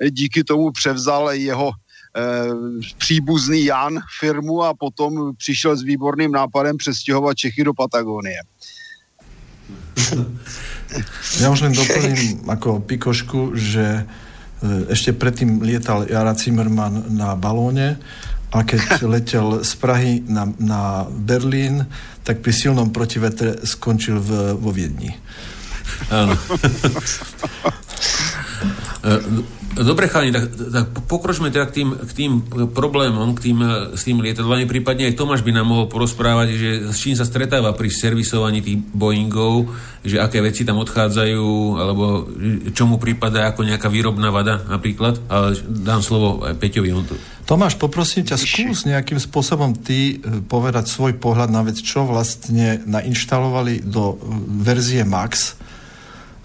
díky tomu převzal jeho eh, příbuzný Jan firmu a potom přišel s výborným nápadem přestěhovat Čechy do Patagonie. Ja už len doplním ako pikošku, že eh, ešte predtým lietal Jara Zimmerman na balóne a keď letel z Prahy na, na Berlín, tak pri silnom protivetre skončil v, vo Viedni. Áno. Dobre, chalani, tak, tak pokročme teda k tým, k tým problémom, k tým, s tým lietadlami, prípadne aj Tomáš by nám mohol porozprávať, že s čím sa stretáva pri servisovaní tých Boeingov, že aké veci tam odchádzajú, alebo čomu prípada ako nejaká výrobná vada napríklad. Ale dám slovo aj Peťovi. On to... Tomáš, poprosím ťa, skús nejakým spôsobom ty e, povedať svoj pohľad na vec, čo vlastne nainštalovali do e, verzie Max,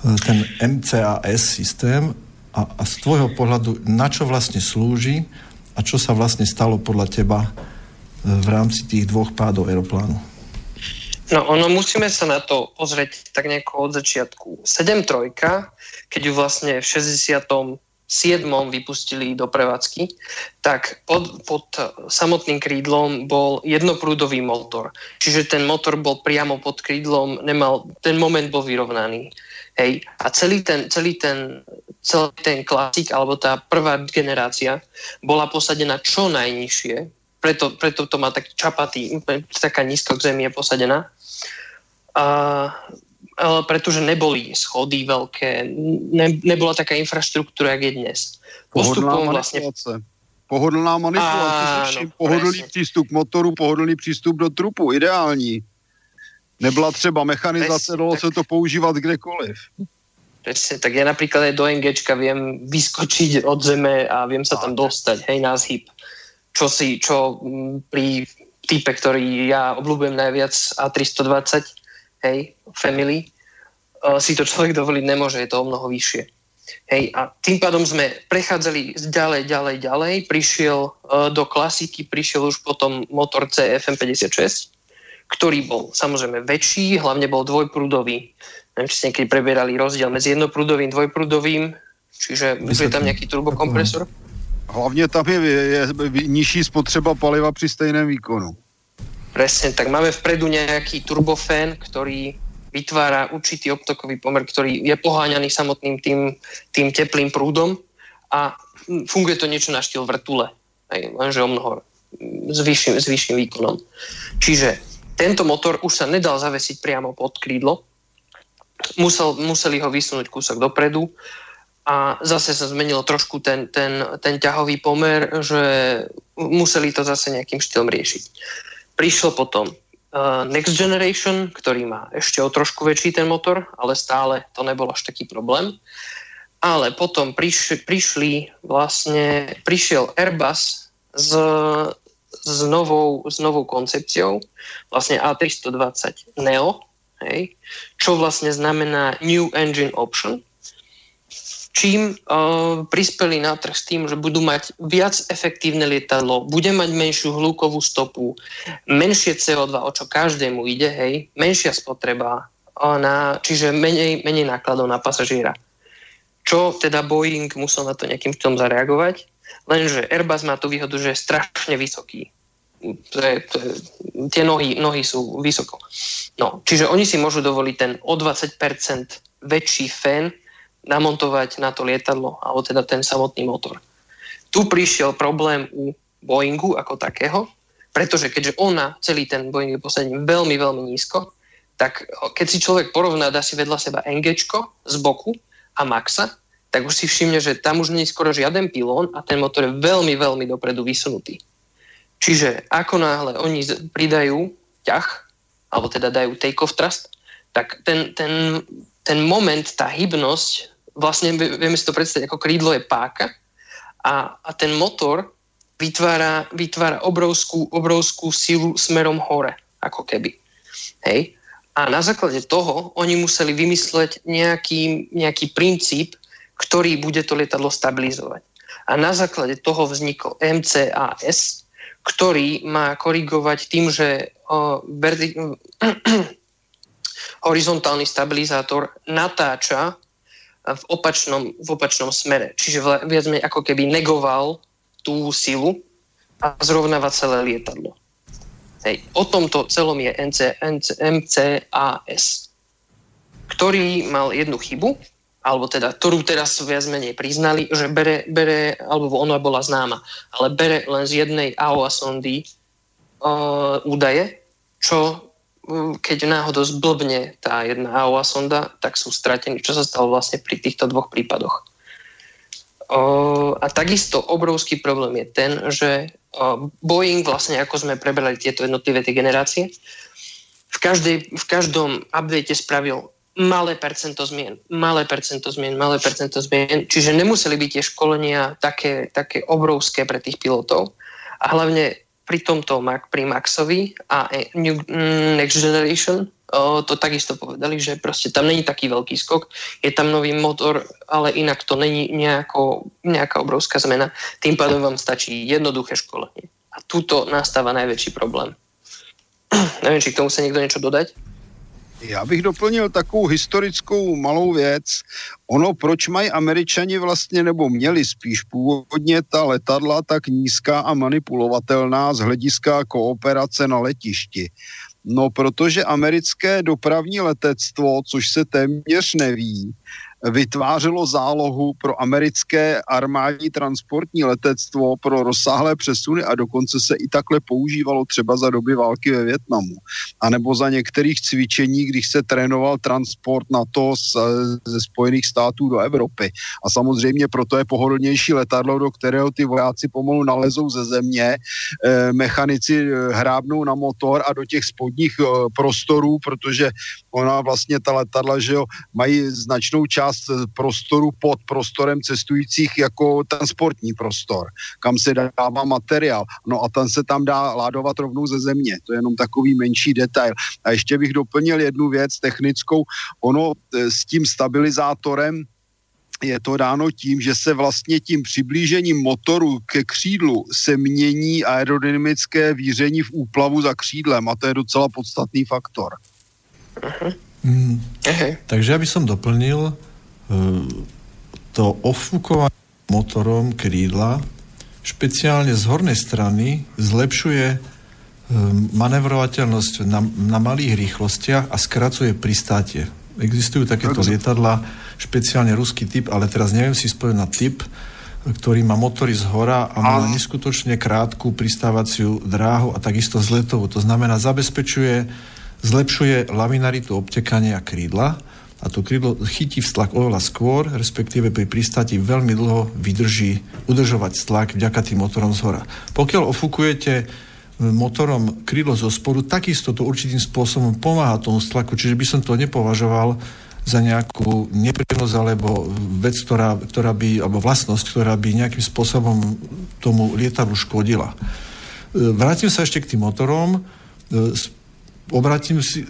e, ten MCAS systém a, a z tvojho pohľadu, na čo vlastne slúži a čo sa vlastne stalo podľa teba e, v rámci tých dvoch pádov aeroplánu? No, ono musíme sa na to pozrieť tak nejako od začiatku. 7.3, keď ju vlastne v 67. vypustili do prevádzky, tak pod, pod samotným krídlom bol jednoprúdový motor. Čiže ten motor bol priamo pod krídlom, nemal, ten moment bol vyrovnaný. Hej. A celý ten, celý ten celý ten klasik, alebo tá prvá generácia, bola posadená čo najnižšie, preto, preto to má taký čapatý, taká nízko k zemi je posadená. A, ale pretože neboli schody veľké, ne, nebola taká infraštruktúra, jak je dnes. Postupom vlastne... Pohodlná manipulace, pohodlný presne. přístup k motoru, pohodlný přístup do trupu, ideální. Nebyla třeba mechanizace, dalo se to používat kdekoliv. Presne, tak ja napríklad aj do NGčka viem vyskočiť od zeme a viem sa tam dostať, hej, na zhyb. Čo si, čo mm, pri type, ktorý ja obľúbujem najviac A320, hej, Family, uh, si to človek dovoliť nemôže, je to o mnoho vyššie. Hej, a tým pádom sme prechádzali ďalej, ďalej, ďalej. Prišiel uh, do klasiky, prišiel už potom motor CFM56, ktorý bol samozrejme väčší, hlavne bol dvojprúdový neviem, či ste niekedy preberali rozdiel medzi jednoprúdovým, dvojprúdovým, čiže je tam nejaký turbokompresor? Hlavne tam je, je, je nižší spotřeba paliva pri stejném výkonu. Presne, tak máme vpredu nejaký turbofén, ktorý vytvára určitý obtokový pomer, ktorý je poháňaný samotným tým, tým teplým prúdom a funguje to niečo na štýl vrtule, aj, lenže o mnoho s vyšším, s vyšším výkonom. Čiže tento motor už sa nedal zavesiť priamo pod krídlo, musel, museli ho vysunúť kúsok dopredu a zase sa zmenilo trošku ten, ten, ten ťahový pomer, že museli to zase nejakým štýlom riešiť. Prišlo potom uh, Next Generation, ktorý má ešte o trošku väčší ten motor, ale stále to nebol až taký problém. Ale potom priš, prišli vlastne, prišiel Airbus s, s, novou, s novou koncepciou, vlastne A320 Neo, hej, čo vlastne znamená New Engine Option, čím uh, prispeli na trh s tým, že budú mať viac efektívne lietadlo, bude mať menšiu hlukovú stopu, menšie CO2, o čo každému ide, hej, menšia spotreba, uh, na, čiže menej, menej nákladov na pasažiera. Čo teda Boeing musel na to nejakým tom zareagovať? Lenže Airbus má tú výhodu, že je strašne vysoký. To je, tie nohy, nohy sú vysoko. No, čiže oni si môžu dovoliť ten o 20% väčší fén namontovať na to lietadlo, alebo teda ten samotný motor. Tu prišiel problém u Boeingu ako takého, pretože keďže ona, celý ten Boeing je posadený veľmi, veľmi nízko, tak keď si človek porovná, dá si vedľa seba NG z boku a Maxa, tak už si všimne, že tam už je skoro žiaden pilón a ten motor je veľmi, veľmi dopredu vysunutý. Čiže ako náhle oni pridajú ťah, alebo teda dajú take-off thrust, tak ten, ten, ten moment, tá hybnosť vlastne vieme si to predstaviť ako krídlo je páka a, a ten motor vytvára, vytvára obrovskú, obrovskú silu smerom hore, ako keby. Hej? A na základe toho oni museli vymysleť nejaký, nejaký princíp, ktorý bude to lietadlo stabilizovať. A na základe toho vznikol MCAS, ktorý má korigovať tým, že horizontálny stabilizátor natáča v opačnom, v opačnom smere. Čiže viac menej ako keby negoval tú silu a zrovnáva celé lietadlo. Hej. O tomto celom je MCAS, ktorý mal jednu chybu, alebo teda, ktorú teraz viac menej priznali, že bere, bere alebo ona bola známa, ale bere len z jednej AOA sondy uh, údaje, čo keď náhodou zblbne tá jedna AOA sonda, tak sú stratení, čo sa stalo vlastne pri týchto dvoch prípadoch. O, a takisto obrovský problém je ten, že o, Boeing vlastne, ako sme prebrali tieto jednotlivé tie generácie, v, každej, v každom update spravil malé percento zmien, malé percento zmien, malé percento zmien, čiže nemuseli byť tie školenia také, také obrovské pre tých pilotov a hlavne pri tomto Mac, pri Maxovi a New, mm, Next Generation o, to takisto povedali, že proste tam není taký veľký skok, je tam nový motor, ale inak to není nejako, nejaká obrovská zmena. Tým pádom vám stačí jednoduché školenie. A tuto nastáva najväčší problém. Neviem, či k tomu sa niekto niečo dodať? Já bych doplnil takovou historickou malou věc. Ono, proč mají američani vlastně, nebo měli spíš původně ta letadla tak nízká a manipulovatelná z hlediska kooperace na letišti? No, protože americké dopravní letectvo, což se téměř neví, vytvářelo zálohu pro americké armádní transportní letectvo pro rozsáhlé přesuny a dokonce se i takhle používalo třeba za doby války ve Větnamu. A nebo za některých cvičení, když se trénoval transport na to ze Spojených států do Evropy. A samozřejmě proto je pohodlnější letadlo, do kterého ty vojáci pomalu nalezou ze země, e, mechanici eh, hrábnou na motor a do těch spodních e, prostorů, protože ona vlastně ta letadla, že jo, mají značnou část část eh, prostoru pod prostorem cestujících jako transportní prostor, kam se dává materiál. No a ten se tam dá ládovat rovnou ze země. To je jenom takový menší detail. A ještě bych doplnil jednu věc technickou. Ono eh, s tím stabilizátorem je to dáno tím, že se vlastně tím přiblížením motoru ke křídlu se mění aerodynamické víření v úplavu za křídlem a to je docela podstatný faktor. Uh-huh. Mm, uh-huh. Takže ja by som doplnil, to ofúkovanie motorom krídla špeciálne z hornej strany zlepšuje e, manevrovateľnosť na, na malých rýchlostiach a skracuje pristátie. Existujú takéto lietadla, špeciálne ruský typ, ale teraz neviem si spojiť na typ, ktorý má motory z hora a má neskutočne krátku pristávaciu dráhu a takisto zletovú. To znamená, zabezpečuje, zlepšuje laminaritu obtekania krídla a to krídlo chytí vztlak oveľa skôr, respektíve pri pristáti veľmi dlho vydrží udržovať stlak vďaka tým motorom z hora. Pokiaľ ofúkujete e, motorom krídlo zo sporu, takisto to určitým spôsobom pomáha tomu stlaku, čiže by som to nepovažoval za nejakú nepríjemnosť alebo vec, ktorá, ktorá by, alebo vlastnosť, ktorá by nejakým spôsobom tomu lietadlu škodila. vrátim sa ešte k tým motorom. Obratím si,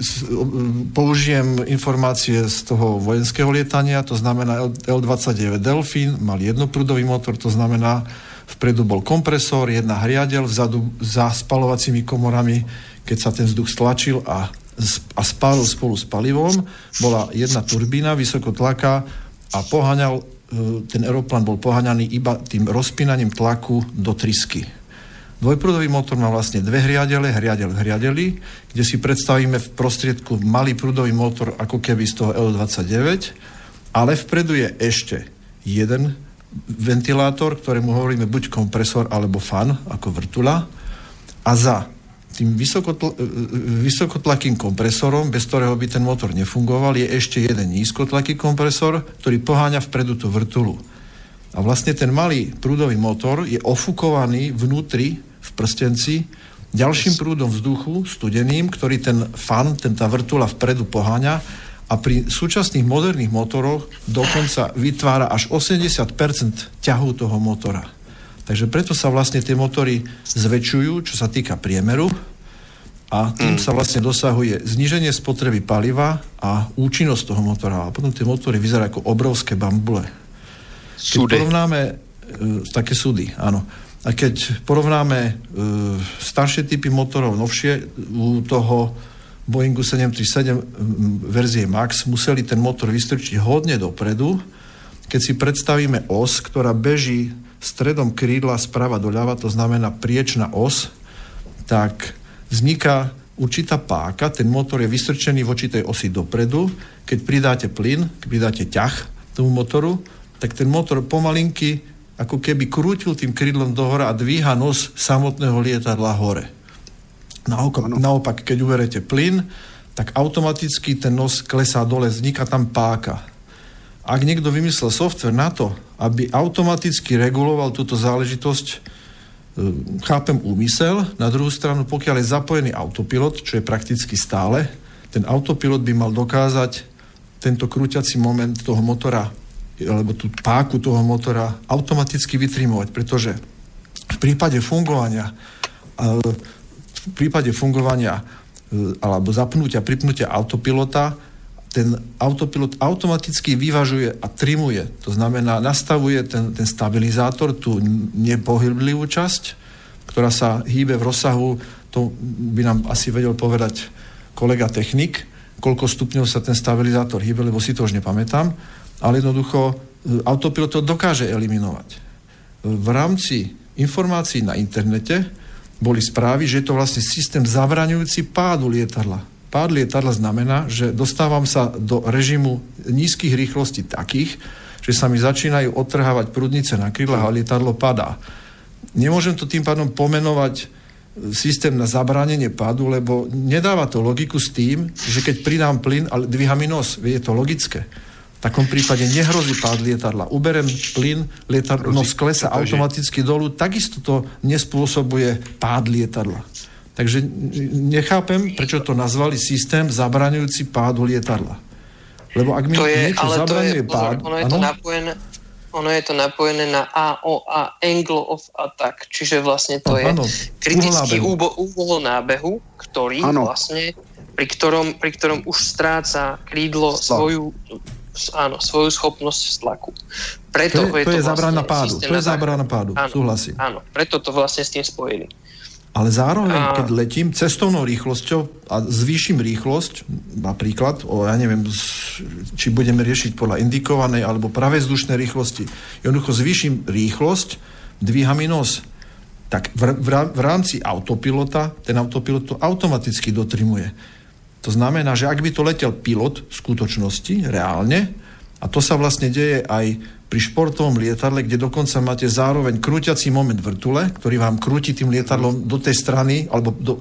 použijem informácie z toho vojenského lietania, to znamená L-29 Delfín mal jednoprúdový motor, to znamená vpredu bol kompresor, jedna hriadel, vzadu za spalovacími komorami, keď sa ten vzduch stlačil a, a spálil spolu s palivom, bola jedna turbína vysokotlaká a poháňal, e, ten aeroplán bol poháňaný iba tým rozpínaním tlaku do trysky. Dvojprúdový motor má vlastne dve hriadele, hriadel v hriadeli, kde si predstavíme v prostriedku malý prúdový motor ako keby z toho L29, ale vpredu je ešte jeden ventilátor, ktorému hovoríme buď kompresor alebo fan, ako vrtula. A za tým vysokotl- vysokotlakým kompresorom, bez ktorého by ten motor nefungoval, je ešte jeden nízkotlaký kompresor, ktorý poháňa vpredu tú vrtulu. A vlastne ten malý prúdový motor je ofukovaný vnútri v prstenci ďalším prúdom vzduchu, studeným, ktorý ten fan, ten tá vrtula vpredu poháňa a pri súčasných moderných motoroch dokonca vytvára až 80% ťahu toho motora. Takže preto sa vlastne tie motory zväčšujú, čo sa týka priemeru a tým sa vlastne dosahuje zníženie spotreby paliva a účinnosť toho motora. A potom tie motory vyzerajú ako obrovské bambule. Keď porovnáme e, také súdy, áno. A keď porovnáme e, staršie typy motorov, novšie, u toho Boeingu 737 verzie MAX museli ten motor vystrčiť hodne dopredu. Keď si predstavíme os, ktorá beží stredom krídla sprava doľava, to znamená priečná os, tak vzniká určitá páka, ten motor je vystrčený voči tej osi dopredu. Keď pridáte plyn, keď pridáte ťah tomu motoru, tak ten motor pomalinky ako keby krútil tým krídlom dohora a dvíha nos samotného lietadla hore. Naopak, naopak keď uverete plyn, tak automaticky ten nos klesá dole, vzniká tam páka. Ak niekto vymyslel software na to, aby automaticky reguloval túto záležitosť, e, chápem úmysel. Na druhú stranu, pokiaľ je zapojený autopilot, čo je prakticky stále, ten autopilot by mal dokázať tento krúťací moment toho motora alebo tú páku toho motora automaticky vytrimovať, pretože v prípade fungovania v prípade fungovania e, alebo zapnutia, pripnutia autopilota ten autopilot automaticky vyvažuje a trimuje. To znamená, nastavuje ten, ten stabilizátor, tú nepohyblivú časť, ktorá sa hýbe v rozsahu, to by nám asi vedel povedať kolega technik, koľko stupňov sa ten stabilizátor hýbe, lebo si to už nepamätám ale jednoducho e, autopilot to dokáže eliminovať. E, v rámci informácií na internete boli správy, že je to vlastne systém zabraňujúci pádu lietadla. Pád lietadla znamená, že dostávam sa do režimu nízkych rýchlostí takých, že sa mi začínajú odtrhávať prúdnice na krylách a lietadlo padá. Nemôžem to tým pádom pomenovať e, systém na zabránenie pádu, lebo nedáva to logiku s tým, že keď pridám plyn, ale dvíha mi nos, je to logické. Takom prípade nehrozí pád lietadla. Uberem plyn, lietadlo no sklesa automaticky dolu, takisto to nespôsobuje pád lietadla. Takže nechápem, prečo to nazvali systém zabraňujúci pádu lietadla. Lebo ak mi to je, niečo zabraňuje pád... Ono je, to napojené, ono je to napojené na AOA, Angle of Attack, čiže vlastne to no, je áno, kritický úhol nábehu, ktorý ano. vlastne pri ktorom, pri ktorom už stráca krídlo svoju áno, svoju schopnosť tlaku. Preto to je, je to, je vlastne pádu. To je zábrana pádu, áno, súhlasím. Áno, preto to vlastne s tým spojili. Ale zároveň, a... keď letím cestovnou rýchlosťou a zvýšim rýchlosť, napríklad, o, ja neviem, či budeme riešiť podľa indikovanej alebo pravezdušnej rýchlosti, jednoducho zvýšim rýchlosť, dvíha mi nos. Tak v, v, v rámci autopilota, ten autopilot to automaticky dotrimuje. To znamená, že ak by to letel pilot v skutočnosti, reálne, a to sa vlastne deje aj pri športovom lietadle, kde dokonca máte zároveň krúťací moment vrtule, ktorý vám krúti tým lietadlom do tej strany, alebo do,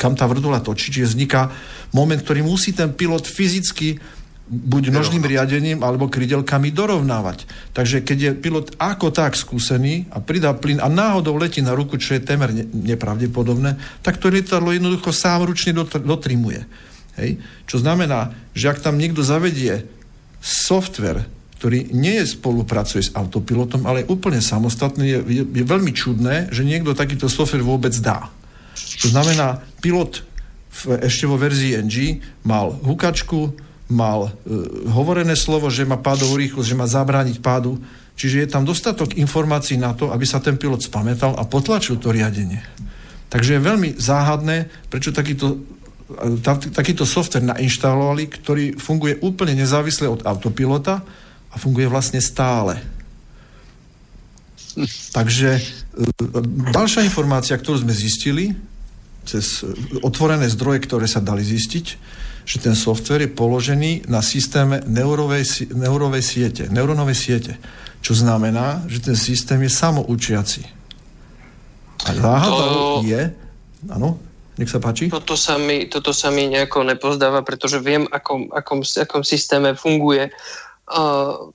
kam tá vrtula točí, čiže vzniká moment, ktorý musí ten pilot fyzicky buď nožným riadením alebo krydelkami dorovnávať. Takže keď je pilot ako tak skúsený a pridá plyn a náhodou letí na ruku, čo je temer ne- nepravdepodobné, tak to lietadlo jednoducho sám ručne dotr- dotrimuje. Hej? Čo znamená, že ak tam niekto zavedie software, ktorý nie je spolupracuje s autopilotom, ale je úplne samostatný. Je, je, je veľmi čudné, že niekto takýto software vôbec dá. To znamená, pilot v, ešte vo verzii NG mal hukačku, mal e, hovorené slovo, že má pádovú rýchlosť, že má zabrániť pádu. Čiže je tam dostatok informácií na to, aby sa ten pilot spamätal a potlačil to riadenie. Takže je veľmi záhadné, prečo takýto, e, ta, takýto software nainštalovali, ktorý funguje úplne nezávisle od autopilota a funguje vlastne stále. Takže e, ďalšia informácia, ktorú sme zistili, cez otvorené zdroje, ktoré sa dali zistiť, že ten software je položený na systéme neurovej, neurovej siete, neuronovej siete. Čo znamená, že ten systém je samoučiaci. A záhadou to... je... Áno, nech sa páči. Toto sa, mi, toto sa mi nejako nepozdáva, pretože viem, akom, akom, akom systéme funguje uh,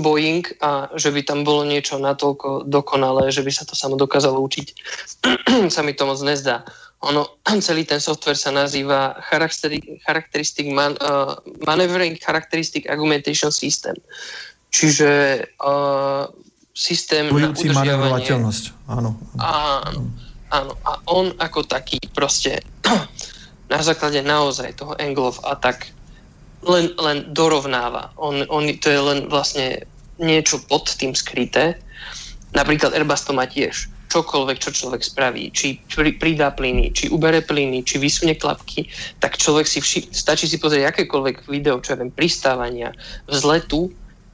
Boeing a že by tam bolo niečo natoľko dokonalé, že by sa to samo dokázalo učiť. sa mi to moc nezdá. Ono, celý ten software sa nazýva Characteristic man, uh, Maneuvering Characteristic Augmentation System. Čiže uh, systém Bojúci na udržiavanie... áno. Áno, áno. A on ako taký proste na základe naozaj toho angle of attack len, len dorovnáva. On, on, to je len vlastne niečo pod tým skryté. Napríklad Airbus to má tiež čokoľvek, čo človek spraví, či pridá plyny, či ubere plyny, či vysunie klapky, tak človek si vši- stačí si pozrieť akékoľvek video, čo viem, pristávania, vzletu,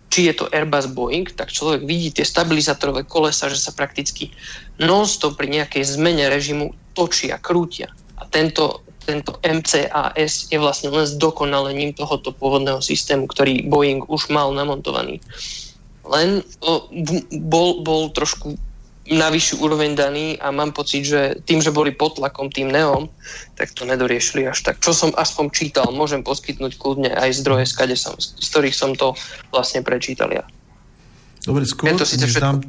či je to Airbus Boeing, tak človek vidí tie stabilizátorové kolesa, že sa prakticky non-stop pri nejakej zmene režimu točia, krútia. A tento, tento MCAS je vlastne len zdokonalením tohoto pôvodného systému, ktorý Boeing už mal namontovaný. Len o, bol, bol trošku na vyššiu úroveň daný a mám pocit, že tým, že boli pod tlakom tým Neom, tak to nedoriešili až tak. Čo som aspoň čítal, môžem poskytnúť kľudne aj zdroje, skade som, z ktorých som to vlastne prečítal ja. Dobre, skôr, to než dám,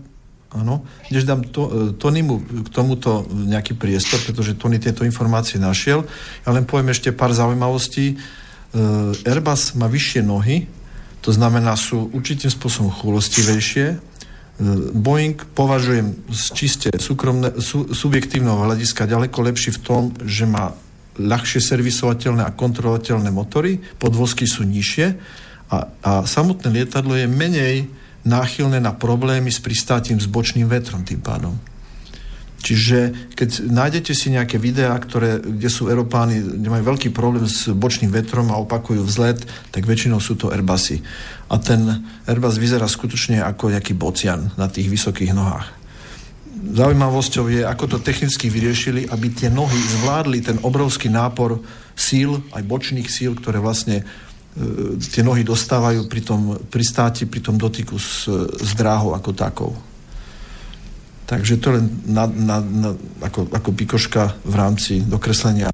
áno, než dám to, e, Tonymu k tomuto nejaký priestor, pretože Tony tieto informácie našiel. Ja len poviem ešte pár zaujímavostí. E, Airbus má vyššie nohy, to znamená, sú určitým spôsobom chulostivejšie, Boeing považujem z čiste súkromné, sú, subjektívneho hľadiska ďaleko lepší v tom, že má ľahšie servisovateľné a kontrolovateľné motory, podvozky sú nižšie a, a samotné lietadlo je menej náchylné na problémy s pristátím s bočným vetrom tým pádom. Čiže keď nájdete si nejaké videá, ktoré, kde sú Európáni, kde majú veľký problém s bočným vetrom a opakujú vzlet, tak väčšinou sú to Airbusy. A ten Airbus vyzerá skutočne ako nejaký bocian na tých vysokých nohách. Zaujímavosťou je, ako to technicky vyriešili, aby tie nohy zvládli ten obrovský nápor síl, aj bočných síl, ktoré vlastne e, tie nohy dostávajú pri tom pristáti, pri tom dotyku s, s dráhou ako takou. Takže to len na, na, na, ako, ako pikoška v rámci dokreslenia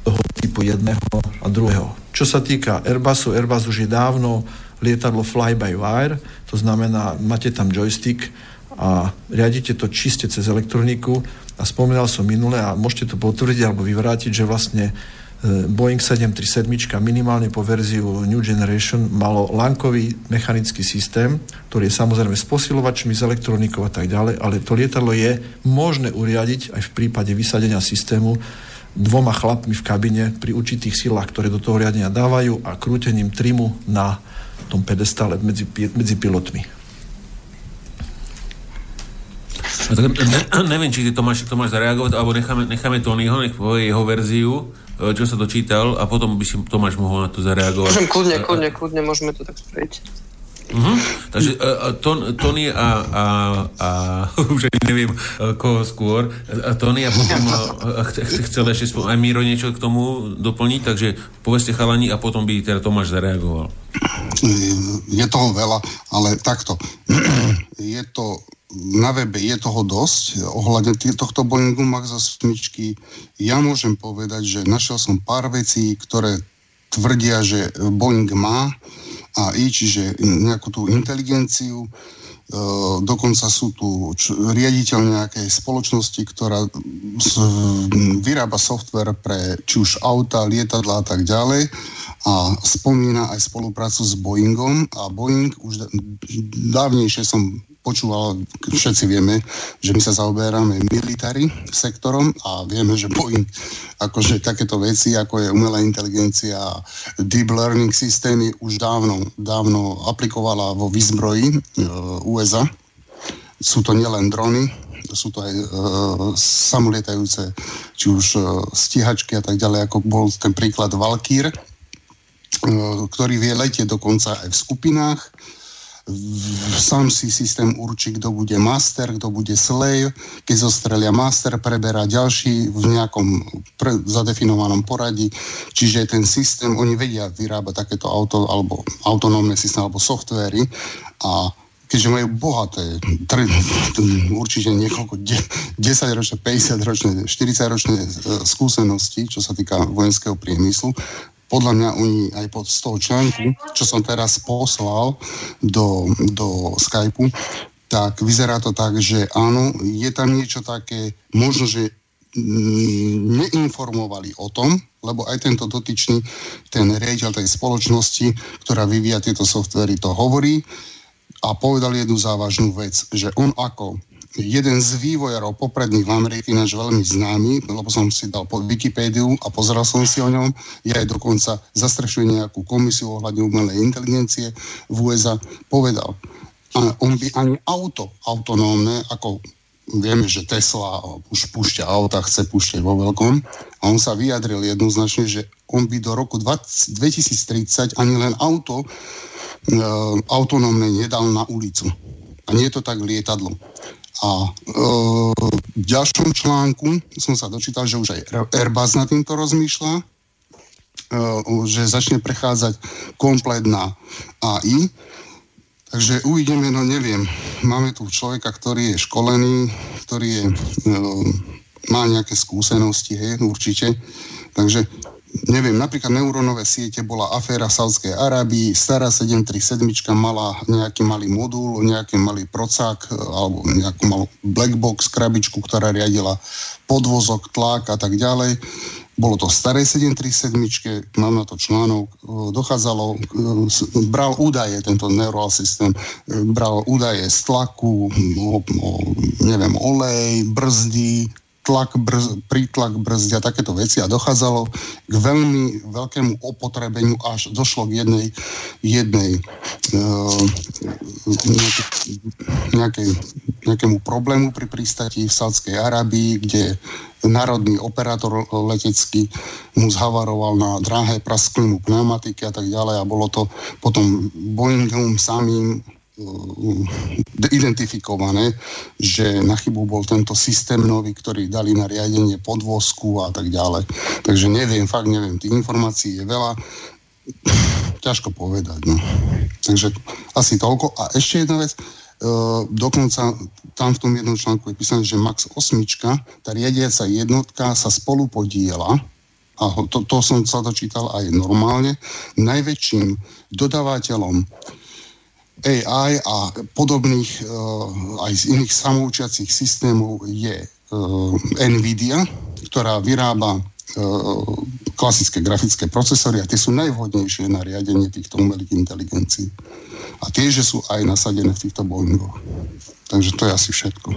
toho typu jedného a druhého. Čo sa týka Airbusu, Airbus už je dávno lietadlo fly-by-wire, to znamená, máte tam joystick a riadite to čiste cez elektroniku a spomínal som minule a môžete to potvrdiť alebo vyvrátiť, že vlastne Boeing 737 minimálne po verziu New Generation malo lankový mechanický systém, ktorý je samozrejme s posilovačmi, s elektronikou a tak ďalej, ale to lietadlo je možné uriadiť aj v prípade vysadenia systému dvoma chlapmi v kabine pri určitých silách, ktoré do toho riadenia dávajú a krútením trimu na tom pedestále medzi, medzi pilotmi. Tak ne, neviem, či ty to máš, to máš zareagovať, alebo necháme, necháme Tonyho, nech povie jeho verziu čo sa dočítal a potom by si Tomáš mohol na to zareagovať. Môžem kľudne, kľudne, kľudne, môžeme to tak spraviť. Uh-huh. Takže uh, ton, Tony a, a, a už neviem uh, koho skôr, a Tony a potom uh, chce, chcel ešte spom- aj Miro niečo k tomu doplniť, takže povedzte chalani a potom by teda Tomáš zareagoval. Je toho veľa, ale takto. Je to na webe je toho dosť ohľadne tohto Boeingu Max 8. Ja môžem povedať, že našiel som pár vecí, ktoré tvrdia, že Boeing má AI, čiže nejakú tú inteligenciu. dokonca sú tu riaditeľ nejakej spoločnosti, ktorá vyrába software pre či už auta, lietadla a tak ďalej a spomína aj spoluprácu s Boeingom a Boeing už dávnejšie som počúval, všetci vieme, že my sa zaoberáme military sektorom a vieme, že Boeing akože takéto veci, ako je umelá inteligencia deep learning systémy už dávno, dávno aplikovala vo výzbroji e, USA. Sú to nielen drony, sú to aj e, samolietajúce, či už e, stíhačky a tak ďalej, ako bol ten príklad Valkyr, e, ktorý vie letieť dokonca aj v skupinách sám si systém určí, kto bude master, kto bude slave. Keď zostrelia master, preberá ďalší v nejakom pre, zadefinovanom poradí. Čiže ten systém, oni vedia vyrábať takéto auto, alebo autonómne systémy, alebo softvery a keďže majú bohaté, určite niekoľko 10 ročné, 50 ročné, 40 ročné skúsenosti, čo sa týka vojenského priemyslu, podľa mňa oni aj pod, z toho článku, čo som teraz poslal do, do Skypeu, tak vyzerá to tak, že áno, je tam niečo také, možno, že mm, neinformovali o tom, lebo aj tento dotyčný, ten riaditeľ tej spoločnosti, ktorá vyvíja tieto softvery, to hovorí a povedal jednu závažnú vec, že on ako jeden z vývojárov popredných v Amerike, náš veľmi známy, lebo som si dal pod Wikipédiu a pozeral som si o ňom, je aj dokonca zastrešuje nejakú komisiu ohľadne umelej inteligencie v USA, povedal, on by ani auto autonómne, ako vieme, že Tesla už púšťa auta, chce púšťať vo veľkom, a on sa vyjadril jednoznačne, že on by do roku 20, 2030 ani len auto e, autonómne nedal na ulicu. A nie je to tak lietadlo. A e, v ďalšom článku som sa dočítal, že už aj Airbus na týmto rozmýšľa, e, že začne prechádzať komplet na AI. Takže uvidíme, no neviem. Máme tu človeka, ktorý je školený, ktorý je, e, má nejaké skúsenosti, hej, určite. Takže neviem, napríklad neurónové siete bola aféra v Saudskej Arábii, stará 737 mala nejaký malý modul, nejaký malý procák alebo nejakú malú blackbox, krabičku, ktorá riadila podvozok, tlak a tak ďalej. Bolo to staré 737, mám na to článok, dochádzalo, bral údaje, tento neural systém, bral údaje z tlaku, o, o, neviem, olej, brzdy, tlak, brz, prítlak brzdia, takéto veci. A dochádzalo k veľmi veľkému opotrebeniu, až došlo k jednej, jednej uh, nejakej, nejakému problému pri prístati v Sádskej Arabii, kde národný operátor letecký mu zhavaroval na dráhe prasklinu pneumatiky a tak ďalej a bolo to potom Boeingom samým identifikované, že na chybu bol tento systém nový, ktorý dali na riadenie podvozku a tak ďalej. Takže neviem, fakt neviem, tých informácií je veľa, ťažko povedať. No. Takže asi toľko. A ešte jedna vec, e, dokonca tam v tom jednom článku je písané, že Max 8, tá riadiaca jednotka sa spolu podiela a to, to som sa dočítal aj normálne, najväčším dodávateľom AI a podobných uh, aj z iných samoučiacich systémov je uh, NVIDIA, ktorá vyrába uh, klasické grafické procesory a tie sú najvhodnejšie na riadenie týchto umelých inteligencií. A tie, že sú aj nasadené v týchto Boeingoch. Takže to je asi všetko.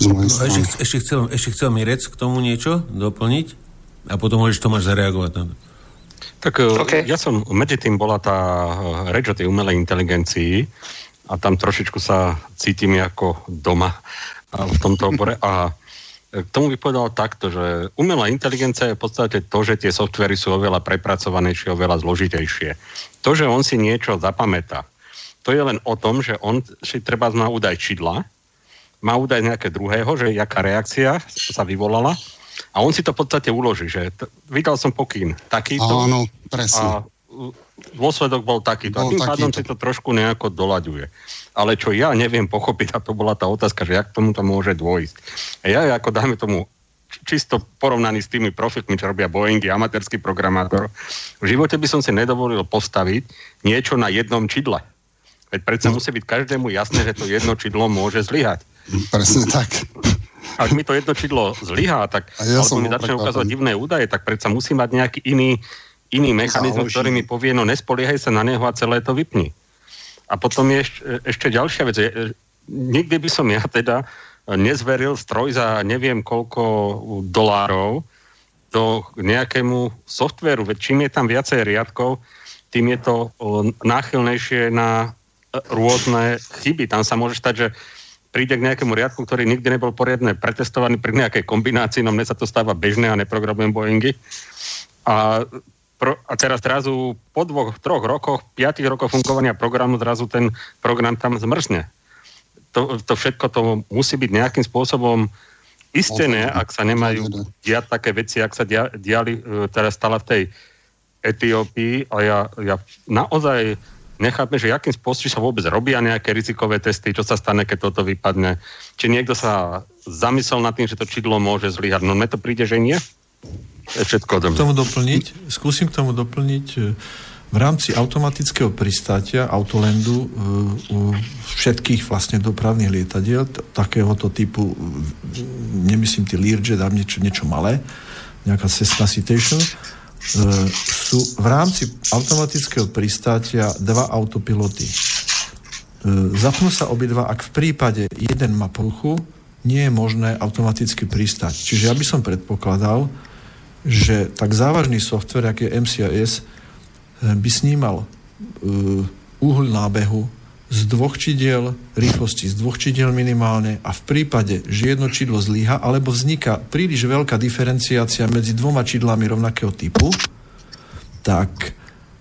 Z mojej no, strany. Ešte, ešte, chcel, ešte chcel mi rec k tomu niečo doplniť a potom môžeš Tomáš zareagovať na to. Tak e, okay. ja som, medzi tým bola tá e, reč o tej umelej inteligencii a tam trošičku sa cítim ako doma v tomto obore a k tomu by povedal takto, že umelá inteligencia je v podstate to, že tie softvery sú oveľa prepracovanejšie, oveľa zložitejšie. To, že on si niečo zapamätá, to je len o tom, že on si treba má údaj čidla, má údaj nejaké druhého, že jaká reakcia sa vyvolala a on si to v podstate uloží, že t- vydal som pokyn takýto. Áno, presne. A dôsledok bol takýto. Bol a tým takýto. pádom si to trošku nejako dolaďuje. Ale čo ja neviem pochopiť, a to bola tá otázka, že jak tomu to môže dôjsť. A ja ako dáme tomu čisto porovnaný s tými profitmi, čo robia Boeingy, amatérský programátor, v živote by som si nedovolil postaviť niečo na jednom čidle. Veď predsa no. musí byť každému jasné, že to jedno čidlo môže zlyhať. Presne tak. Ak mi to jedno čidlo zlyhá, tak ja alebo mi začne ukázať divné údaje, tak predsa musí mať nejaký iný, iný mechanizmus, ktorý mi povie, no nespoliehaj sa na neho a celé to vypni. A potom je ešte, ešte ďalšia vec. Nikdy by som ja teda nezveril stroj za neviem koľko dolárov do nejakému softveru. Veď čím je tam viacej riadkov, tým je to náchylnejšie na rôzne chyby. Tam sa môže stať, že príde k nejakému riadku, ktorý nikdy nebol poriadne pretestovaný pri nejakej kombinácii, no mne sa to stáva bežné a neprogramujem Boeingy. A, pro, a teraz zrazu po dvoch, troch rokoch, piatich rokoch fungovania programu zrazu ten program tam zmrzne. To, to všetko to musí byť nejakým spôsobom istené, ak sa nemajú diať také veci, ak sa dia, diali, e, teraz stala v tej Etiópii a ja, ja naozaj nechápme, že akým spôsobom sa vôbec robia nejaké rizikové testy, čo sa stane, keď toto vypadne. Či niekto sa zamyslel nad tým, že to čidlo môže zlyhať. No mne to príde, že nie. Je všetko. K tomu doplniť, skúsim k tomu doplniť e, v rámci automatického pristátia Autolandu e, u všetkých vlastne dopravných lietadiel takéhoto typu, nemyslím ty Learjet, ale niečo, niečo malé, nejaká Cessna Citation, E, sú v rámci automatického pristátia dva autopiloty. E, zapnú sa obidva, ak v prípade jeden má poruchu, nie je možné automaticky pristať. Čiže ja by som predpokladal, že tak závažný software, aký je MCIS, e, by snímal úhľ nábehu, z dvoch čidiel, rýchlosti z dvoch čidiel minimálne a v prípade, že jedno čidlo zlíha alebo vzniká príliš veľká diferenciácia medzi dvoma čidlami rovnakého typu, tak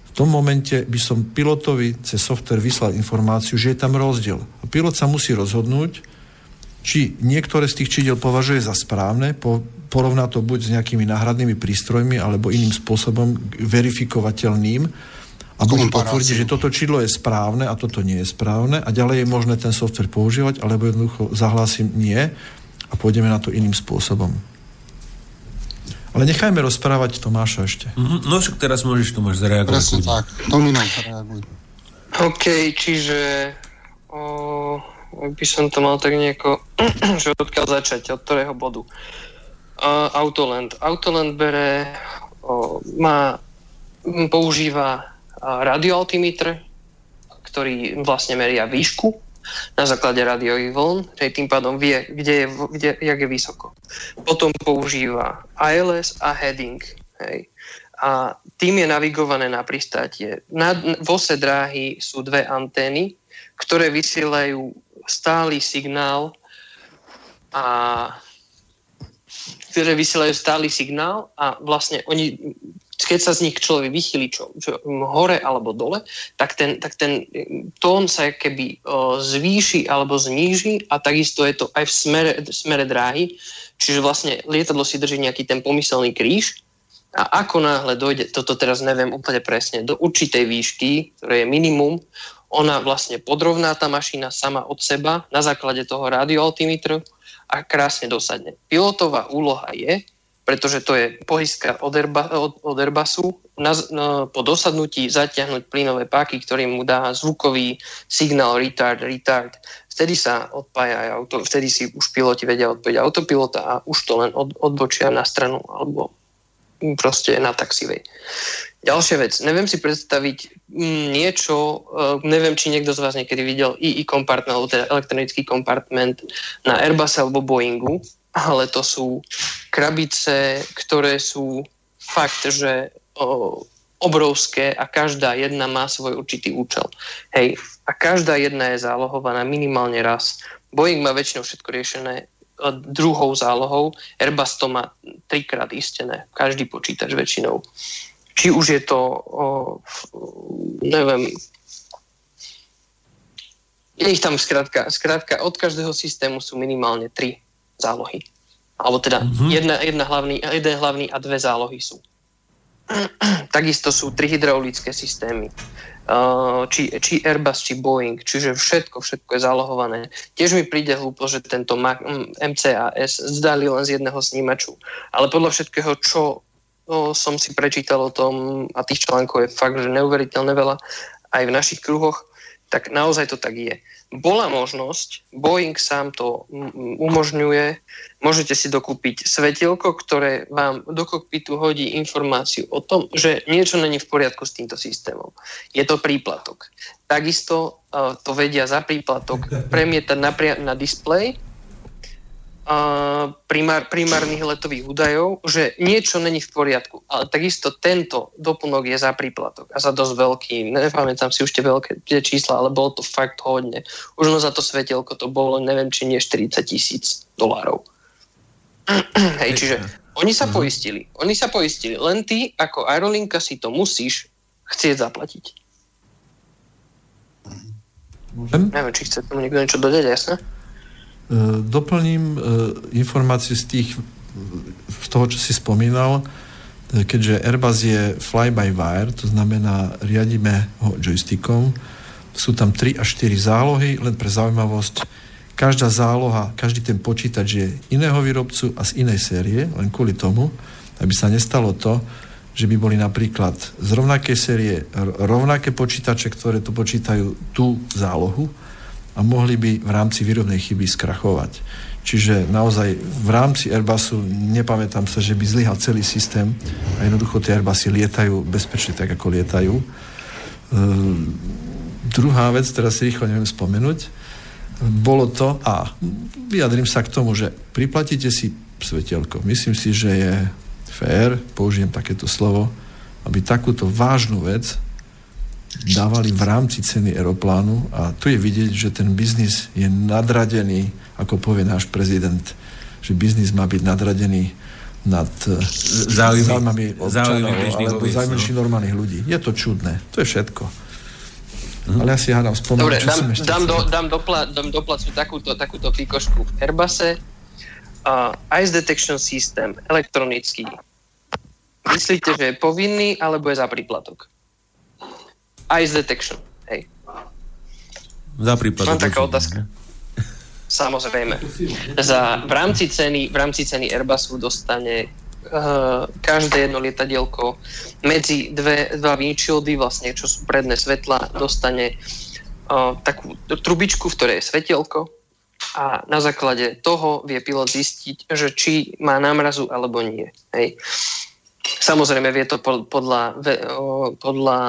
v tom momente by som pilotovi cez software vyslal informáciu, že je tam rozdiel. A pilot sa musí rozhodnúť, či niektoré z tých čídel považuje za správne, po, porovná to buď s nejakými náhradnými prístrojmi alebo iným spôsobom verifikovateľným, a buď potvrdí, že toto čidlo je správne a toto nie je správne a ďalej je možné ten software používať, alebo jednoducho zahlásim nie a pôjdeme na to iným spôsobom. Ale nechajme rozprávať Tomáša ešte. Mm-hmm. No však teraz môžeš Tomáš zareagovať. Presne tak. Tominov zareaguj. OK, čiže o, by som to mal tak nejako, že odkiaľ začať, od ktorého bodu. Uh, Autoland. Autoland bere, o, má, používa radioaltimetr, ktorý vlastne meria výšku na základe rádiových vln, že tým pádom vie, kde je, kde, jak je vysoko. Potom používa ILS a heading. Hej. A tým je navigované na pristátie. Na, v ose dráhy sú dve antény, ktoré vysielajú stály signál a ktoré vysielajú stály signál a vlastne oni keď sa z nich človek vychýli čo, čo, hore alebo dole, tak ten, tak ten tón sa keby zvýši alebo zníži a takisto je to aj v smere, v smere dráhy. Čiže vlastne lietadlo si drží nejaký ten pomyselný kríž a ako náhle dojde, toto teraz neviem úplne presne, do určitej výšky, ktoré je minimum, ona vlastne podrovná tá mašina sama od seba na základe toho radioaltimetru a krásne dosadne. Pilotová úloha je, pretože to je pohyska od, Airba, od, od Airbusu, na, no, po dosadnutí zatiahnuť plynové páky, ktorý mu dá zvukový signál retard, retard. Vtedy sa odpája aj auto, vtedy si už piloti vedia odpojiť autopilota a už to len od, odbočia na stranu alebo proste na taxivej. Ďalšia vec, neviem si predstaviť mm, niečo, uh, neviem, či niekto z vás niekedy videl II kompartment, alebo teda elektronický kompartment na Airbus alebo Boeingu, ale to sú krabice, ktoré sú fakt, že o, obrovské a každá jedna má svoj určitý účel. Hej, a každá jedna je zálohovaná minimálne raz. Boeing má väčšinou všetko riešené e, druhou zálohou, Airbus to má trikrát istené, každý počítač väčšinou. Či už je to, o, neviem, je ich tam skrátka, skrátka od každého systému sú minimálne tri zálohy. Alebo teda mm-hmm. jedna, jedna hlavný, jeden hlavný a dve zálohy sú. Takisto sú tri hydraulické systémy. Či, či Airbus, či Boeing, čiže všetko, všetko je zálohované. Tiež mi príde hlúpo, že tento MCAS zdali len z jedného snímaču. Ale podľa všetkého, čo no, som si prečítal o tom, a tých článkov je fakt, že neuveriteľne veľa, aj v našich kruhoch, tak naozaj to tak je. Bola možnosť, Boeing sám to umožňuje, môžete si dokúpiť svetielko, ktoré vám do kokpitu hodí informáciu o tom, že niečo není v poriadku s týmto systémom. Je to príplatok. Takisto uh, to vedia za príplatok premietať na, na displej primár, primárnych letových údajov, že niečo není v poriadku. Ale takisto tento doplnok je za príplatok a za dosť veľký. Nepamätám si už tie veľké tie čísla, ale bolo to fakt hodne. Už no za to svetelko to bolo, neviem, či nie 40 tisíc dolárov. Hej, čiže oni sa mhm. poistili. Oni sa poistili. Len ty ako aerolinka si to musíš chcieť zaplatiť. Môžem? Neviem, či chce tomu niekto niečo dodať, jasné? E, doplním e, informácie z tých, z toho, čo si spomínal, e, keďže Airbus je fly-by-wire, to znamená, riadíme ho joystickom, sú tam 3 až 4 zálohy, len pre zaujímavosť, každá záloha, každý ten počítač je iného výrobcu a z inej série, len kvôli tomu, aby sa nestalo to, že by boli napríklad z rovnakej série rovnaké počítače, ktoré to počítajú tú zálohu, a mohli by v rámci výrobnej chyby skrachovať. Čiže naozaj v rámci Airbusu nepamätám sa, že by zlyhal celý systém a jednoducho tie Airbusy lietajú bezpečne tak, ako lietajú. E, druhá vec, teraz si rýchlo neviem spomenúť, bolo to, a vyjadrím sa k tomu, že priplatíte si svetelko. Myslím si, že je fér, použijem takéto slovo, aby takúto vážnu vec dávali v rámci ceny aeroplánu a tu je vidieť, že ten biznis je nadradený, ako povie náš prezident, že biznis má byť nadradený nad eh, záujmami občanov alebo no. normálnych ľudí. Je to čudné. To je všetko. Hm. Ale ja si hádam spomenúť, Dobre, dám, dám, do, dám, dopla, dám do placu takúto, takúto pikošku v Airbuse. Uh, Ice Detection System, elektronický. Myslíte, že je povinný, alebo je za príplatok? Ice detection. Hej. Za prípad. Mám taká otázka. Samozrejme. Za, v, rámci ceny, v rámci ceny Airbusu dostane uh, každé jedno lietadielko medzi dve, dva windshieldy, vlastne, čo sú predné svetla, dostane uh, takú trubičku, v ktorej je svetelko a na základe toho vie pilot zistiť, že či má námrazu alebo nie. Hej. Samozrejme vie to podľa, podľa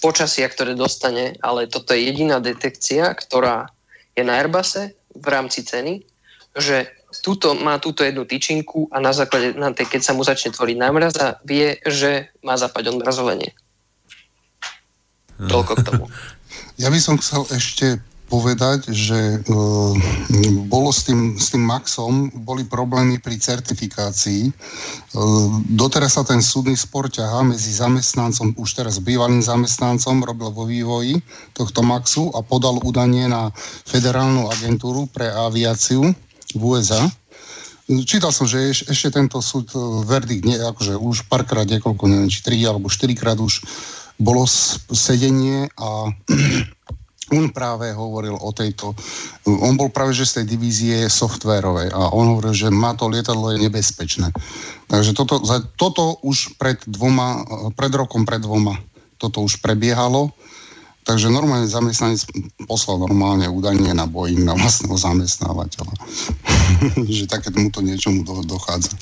počasia, ktoré dostane, ale toto je jediná detekcia, ktorá je na Airbuse v rámci ceny, že túto, má túto jednu tyčinku a na základe, na tej, keď sa mu začne tvoriť námraza, vie, že má zapať odmrazovanie. Toľko k tomu. Ja by som chcel ešte povedať, že uh, bolo s tým, s tým Maxom, boli problémy pri certifikácii. Uh, doteraz sa ten súdny spor ťahá medzi zamestnancom, už teraz bývalým zamestnancom, robil vo vývoji tohto Maxu a podal údanie na Federálnu agentúru pre aviáciu v USA. Čítal som, že eš, ešte tento súd e, verdikt, nie, akože už párkrát, niekoľko, neviem, či tri alebo štyrikrát už bolo sedenie a on práve hovoril o tejto, on bol práve že z tej divízie softvérovej a on hovoril, že má to lietadlo je nebezpečné. Takže toto, toto už pred dvoma, pred rokom, pred dvoma, toto už prebiehalo. Takže normálne zamestnanec poslal normálne údajne na Boeing na vlastného zamestnávateľa. že takémuto niečomu do, dochádza.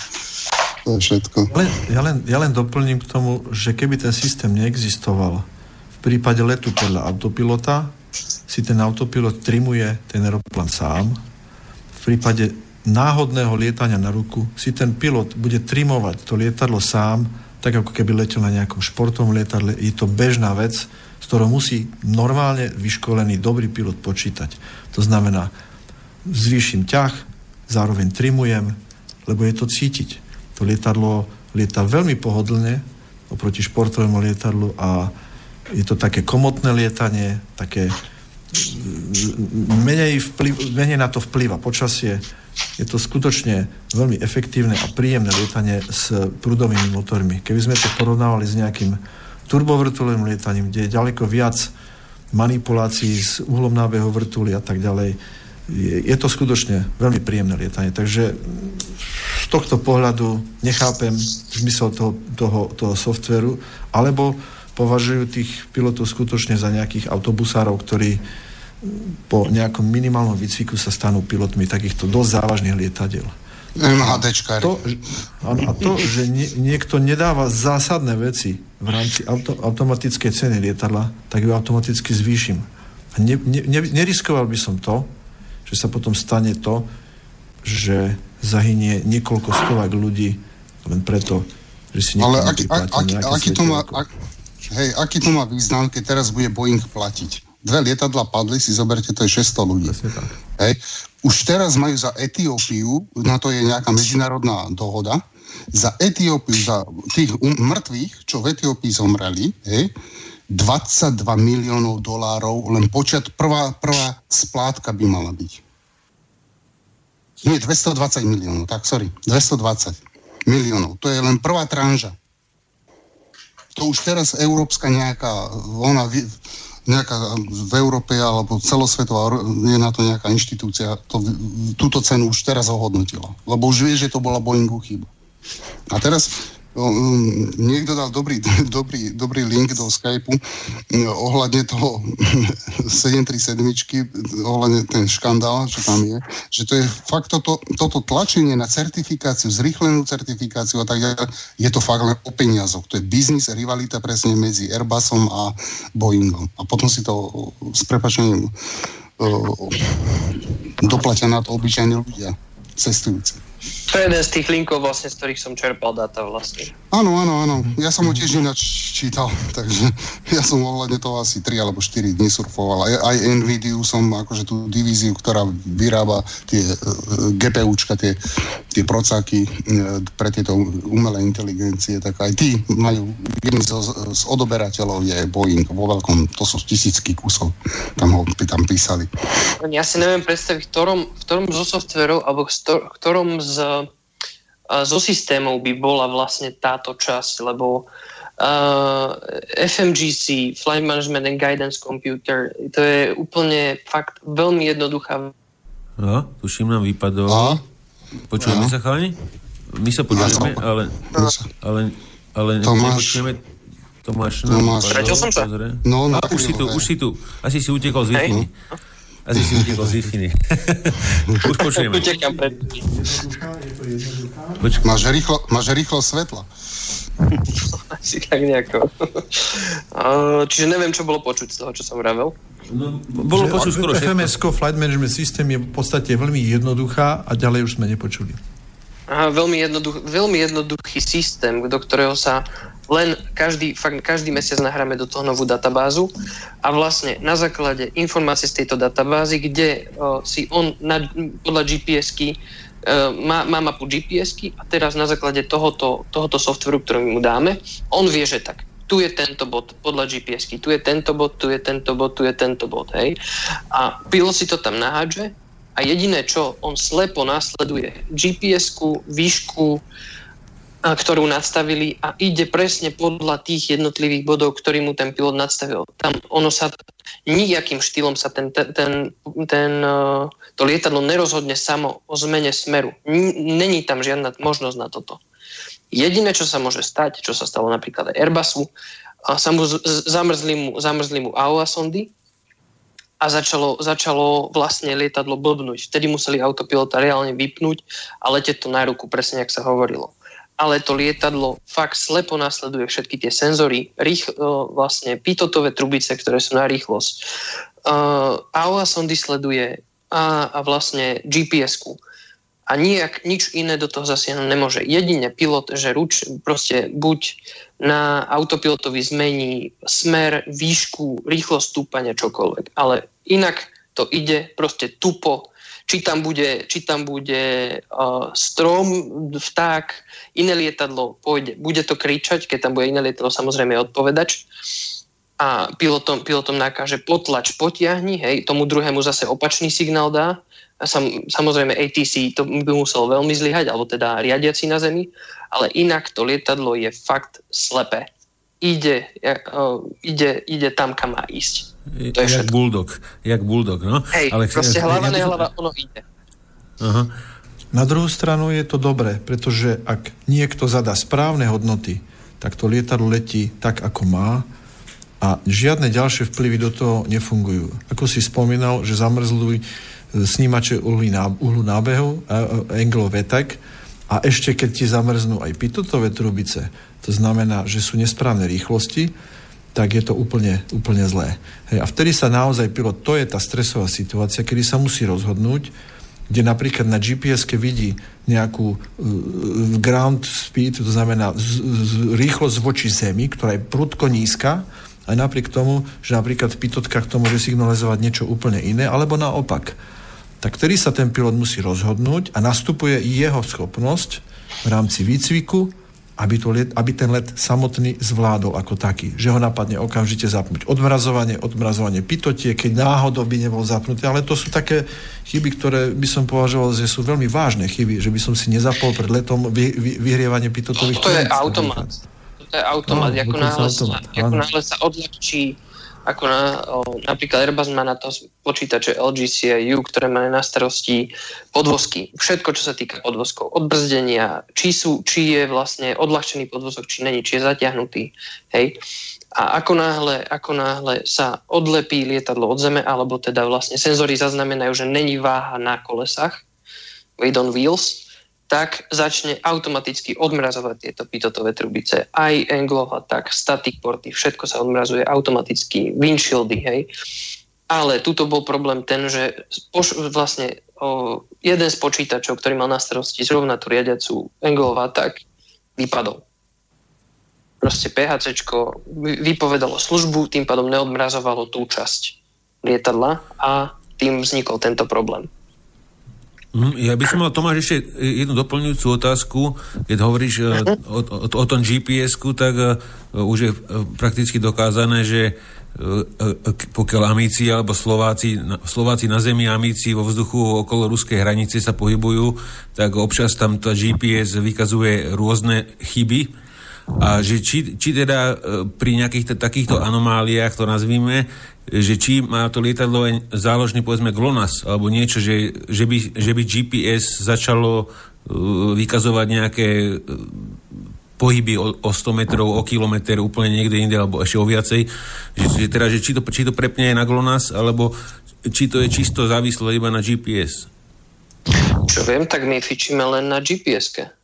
To je všetko. Ja len, ja, len, ja len doplním k tomu, že keby ten systém neexistoval, v prípade letu podľa autopilota, si ten autopilot trimuje ten aeroplán sám. V prípade náhodného lietania na ruku si ten pilot bude trimovať to lietadlo sám, tak ako keby letel na nejakom športovom lietadle. Je to bežná vec, s ktorou musí normálne vyškolený dobrý pilot počítať. To znamená, zvýšim ťah, zároveň trimujem, lebo je to cítiť. To lietadlo lieta veľmi pohodlne oproti športovému lietadlu a je to také komotné lietanie, také menej, vplyv, menej na to vplyva počasie. Je to skutočne veľmi efektívne a príjemné lietanie s prúdovými motormi. Keby sme to porovnávali s nejakým turbovrtulovým lietaním, kde je ďaleko viac manipulácií s uhlom nábehu vrtuli a tak ďalej, je, je to skutočne veľmi príjemné lietanie. Takže z tohto pohľadu nechápem zmysel toho, toho, toho softveru, alebo považujú tých pilotov skutočne za nejakých autobusárov, ktorí po nejakom minimálnom výcviku sa stanú pilotmi takýchto dosť závažných lietadiel. MHDčka. To, a to, že nie, niekto nedáva zásadné veci v rámci auto, automatickej ceny lietadla, tak ju automaticky zvýšim. A ne, ne, ne, neriskoval by som to, že sa potom stane to, že zahynie niekoľko stovák ľudí len preto, že si Ale aký, aký, aký, to má, ak, hej, aký to má význam, keď teraz bude Boeing platiť? Dve lietadla padli, si zoberte, to je 600 ľudí. Hej. Už teraz majú za Etiópiu, na to je nejaká medzinárodná dohoda, za Etiópiu, za tých um, mŕtvych, čo v Etiópii zomreli, hej, 22 miliónov dolárov, len počet, prvá, prvá splátka by mala byť. Nie, 220 miliónov, tak sorry, 220 miliónov. To je len prvá tranža. To už teraz európska nejaká, ona nejaká v Európe alebo celosvetová je na to nejaká inštitúcia, to, túto cenu už teraz ohodnotila. Lebo už vie, že to bola Boeingu chyba. A teraz Niekto dal dobrý, dobrý, dobrý link do Skypeu um, ohľadne toho 737, ohľadne ten škandál, čo tam je, že to je fakt toto, toto tlačenie na certifikáciu, zrýchlenú certifikáciu a tak ďalej, je to fakt len o peniazoch. To je biznis, rivalita presne medzi Airbusom a Boeingom. A potom si to s prepačením doplatia na to obyčajní ľudia, cestujúci. To je jeden z tých linkov vlastne, z ktorých som čerpal data vlastne. Áno, áno, áno. Ja som ho tiež ináč čítal, takže ja som ohľadne toho asi 3 alebo 4 dní surfoval. Aj, aj NVIDIA som akože tú divíziu, ktorá vyrába tie uh, GPUčka, tie, tie procáky uh, pre tieto umelé inteligencie, tak aj tí majú, jedný z, z odoberateľov je Boeing vo veľkom, to sú tisícky kusov, tam ho tam písali. Ja si neviem predstaviť, v ktorom, v ktorom zo softverov, alebo v ktorom z zo systémov by bola vlastne táto časť, lebo uh, FMGC, Flight Management and Guidance Computer, to je úplne fakt veľmi jednoduchá. No, tuším nám vypadol. A? Počujeme a? sa, chalani? My sa počujeme, ale, ale, ale Tomáš. nepočujeme Tomáš. Tomáš. Stratil som sa? No, no, už si tu, už si tu. Asi si utekol z wi asi si utekol z wi Už počujeme. Utekam pred Máš rýchlo, máš rýchlo svetla. Asi tak nejako. Čiže neviem, čo bolo počuť z toho, čo som vravel. No, bolo počuť skoro fms Flight Management System je v podstate veľmi jednoduchá a ďalej už sme nepočuli. Aha, veľmi, jednoduch, veľmi jednoduchý systém, do ktorého sa len každý, fakt, každý mesiac nahráme do toho novú databázu a vlastne na základe informácií z tejto databázy, kde uh, si on na, podľa GPS-ky uh, má, má mapu GPS-ky a teraz na základe tohoto, tohoto softveru, ktorý mu dáme, on vie, že tak tu je tento bod podľa GPS-ky, tu je tento bod, tu je tento bod, tu je tento bod, hej. A pilot si to tam nahádže a jediné, čo on slepo následuje GPS-ku, výšku, ktorú nadstavili a ide presne podľa tých jednotlivých bodov, ktorý mu ten pilot nadstavil. Tam ono sa nijakým štýlom sa ten, ten, ten, ten, to lietadlo nerozhodne samo o zmene smeru. Není tam žiadna možnosť na toto. Jediné, čo sa môže stať, čo sa stalo napríklad aj Airbusu, sa mu zamrzli mu, zamrzli mu AOA sondy a začalo, začalo vlastne lietadlo blbnúť. Vtedy museli autopilota reálne vypnúť a letieť to na ruku, presne jak sa hovorilo ale to lietadlo fakt slepo nasleduje všetky tie senzory, rých, vlastne pitotové trubice, ktoré sú na rýchlosť. Uh, AOA sondy sleduje a, a vlastne GPS-ku. A nijak, nič iné do toho zasiahnuť nemôže. Jedine pilot, že ruč proste buď na autopilotovi zmení smer, výšku, rýchlosť stúpania, čokoľvek. Ale inak to ide proste tupo či tam bude, či tam bude uh, strom, vták, iné lietadlo pôjde. Bude to kričať, keď tam bude iné lietadlo, samozrejme odpovedač a pilotom, pilotom nakáže potlač, potiahni, hej, tomu druhému zase opačný signál dá. Sam, samozrejme ATC to by muselo veľmi zlyhať, alebo teda riadiaci na zemi, ale inak to lietadlo je fakt slepé. Ide, uh, ide, ide tam, kam má ísť. To je jak bulldog. Jak bulldog, no. Hej, Ale, proste hlava, ja, nehlava, ono ide. Aha. Na druhú stranu je to dobré, pretože ak niekto zadá správne hodnoty, tak to lietadlo letí tak, ako má a žiadne ďalšie vplyvy do toho nefungujú. Ako si spomínal, že zamrzli snímače uhlu nábehu, Anglo VTAC, a ešte keď ti zamrznú aj pitotové trubice, to znamená, že sú nesprávne rýchlosti, tak je to úplne, úplne zlé. Hej, a vtedy sa naozaj pilot, to je tá stresová situácia, kedy sa musí rozhodnúť, kde napríklad na gps vidí nejakú uh, ground speed, to znamená z, z, rýchlosť voči zemi, ktorá je prudko nízka, aj napriek tomu, že napríklad v pitotkách to môže signalizovať niečo úplne iné, alebo naopak tak vtedy sa ten pilot musí rozhodnúť a nastupuje jeho schopnosť v rámci výcviku, aby, to let, aby ten let samotný zvládol ako taký. Že ho napadne okamžite zapnúť odmrazovanie, odmrazovanie pitotie, keď náhodou by nebol zapnutý. Ale to sú také chyby, ktoré by som považoval, že sú veľmi vážne chyby, že by som si nezapol pred letom vy, vy, vyhrievanie pitotových To je automat. To je automat. No, ako náhle, automat. Sa, ako náhle sa odľahčí ako na, napríklad Airbus má na to počítače LGCIU, ktoré má na starosti podvozky. Všetko, čo sa týka podvozkov. Odbrzdenia, či, sú, či je vlastne odľahčený podvozok, či není, či je zatiahnutý. Hej. A ako náhle, ako náhle sa odlepí lietadlo od zeme, alebo teda vlastne senzory zaznamenajú, že není váha na kolesách, weight on wheels, tak začne automaticky odmrazovať tieto pitotové trubice. Aj Englova, tak static porty, všetko sa odmrazuje automaticky, windshieldy, hej. Ale tuto bol problém ten, že poš- vlastne o, jeden z počítačov, ktorý mal na starosti zrovna tú riadiacu Englova, tak vypadol. Proste PHC vypovedalo službu, tým pádom neodmrazovalo tú časť lietadla a tým vznikol tento problém. Mhm, ja by som mal, Tomáš, ešte jednu doplňujúcu otázku. Keď hovoríš e, o, o, o tom GPS-ku, tak e, už je e, prakticky dokázané, že pokiaľ Amíci alebo Slováci, Slováci na zemi Amíci vo vzduchu okolo ruskej hranice sa pohybujú, tak občas tam tá GPS vykazuje rôzne chyby a že či, či teda pri nejakých takýchto anomáliách, to nazvíme, že či má to lietadlo záložný povedzme GLONASS alebo niečo, že, že, by, že by GPS začalo uh, vykazovať nejaké uh, pohyby o, o 100 metrov, o kilometr, úplne niekde inde, alebo ešte o viacej. Že, že teda, že či to, či to prepne aj na GLONASS, alebo či to je čisto závislé iba na GPS. Čo viem, tak my fičíme len na GPS-ke.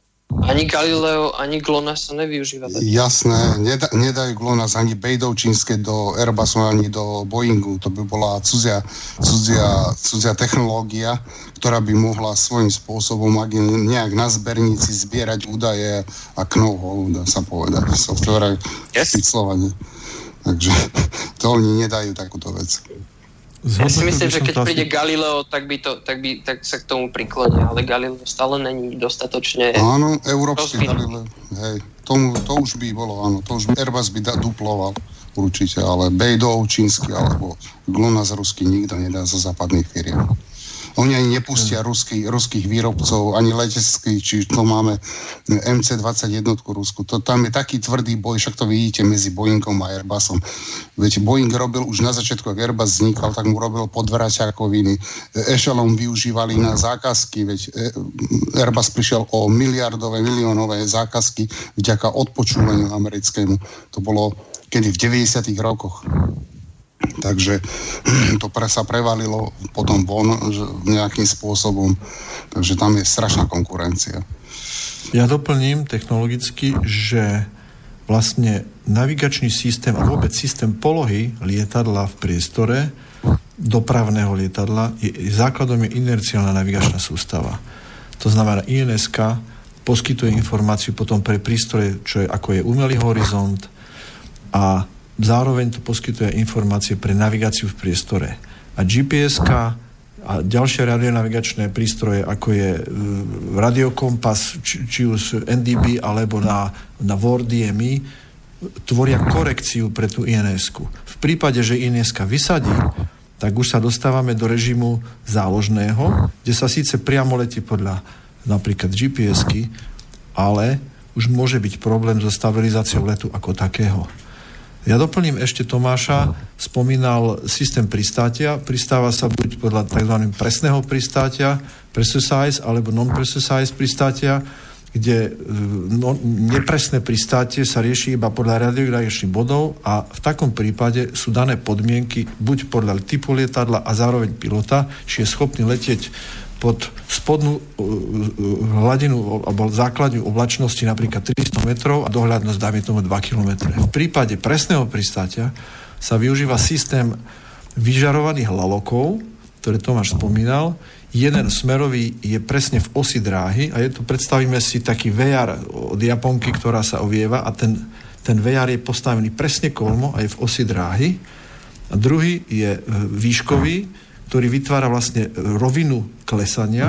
Ani Galileo, ani GLONASS sa nevyužíva. Jasné, nedá, nedajú GLONASS ani Bejdov čínske do Airbusu, ani do Boeingu. To by bola cudzia, cudzia, cudzia technológia, ktorá by mohla svojím spôsobom ak nejak na zbernici zbierať údaje a know dá sa povedať. Software yes. Takže to oni nedajú takúto vec. Ja si myslím, že keď príde Galileo, tak, by to, tak, by, tak sa k tomu priklonia, ale Galileo stále není dostatočne... Áno, európsky Galileo, hej, tomu, to už by bolo, áno, to už by Airbus by da, duploval určite, ale Bejdov čínsky alebo GLONASS rusky nikto nedá zo západných firiem. Oni ani nepustia mm. ruský, ruských výrobcov, ani leteckých, či to máme MC-21 Rusku. To, tam je taký tvrdý boj, však to vidíte medzi Boeingom a Airbusom. Veď Boeing robil už na začiatku, ak Airbus vznikal, tak mu robil podvraťakoviny. Echelon využívali na zákazky, veď e, Airbus prišiel o miliardové, miliónové zákazky vďaka odpočúvaniu americkému. To bolo kedy v 90. rokoch. Takže to pre sa prevalilo potom von nejakým spôsobom. Takže tam je strašná konkurencia. Ja doplním technologicky, že vlastne navigačný systém a vôbec systém polohy lietadla v priestore dopravného lietadla je, základom je inerciálna navigačná sústava. To znamená INSK poskytuje informáciu potom pre prístroje, čo je, ako je umelý horizont a zároveň to poskytuje informácie pre navigáciu v priestore. A gps a ďalšie radionavigačné prístroje, ako je e, radiokompas, či, či už NDB alebo na, na WordDMI, tvoria korekciu pre tú ins -ku. V prípade, že ins vysadí, tak už sa dostávame do režimu záložného, kde sa síce priamo letí podľa napríklad gps ale už môže byť problém so stabilizáciou letu ako takého. Ja doplním ešte Tomáša, spomínal systém pristátia. Pristáva sa buď podľa tzv. presného pristátia, precise alebo non-precise pristátia, kde no, nepresné pristátie sa rieši iba podľa radiografičných bodov a v takom prípade sú dané podmienky buď podľa typu lietadla a zároveň pilota, či je schopný letieť pod spodnú uh, hladinu alebo základňu oblačnosti napríklad 300 metrov a dohľadnosť dáme tomu 2 km. V prípade presného pristátia sa využíva systém vyžarovaných lalokov, ktoré Tomáš spomínal. Jeden smerový je presne v osi dráhy a je tu, predstavíme si taký VR od Japonky, ktorá sa ovieva a ten, ten VR je postavený presne kolmo a je v osi dráhy. A druhý je e, výškový, ktorý vytvára vlastne rovinu klesania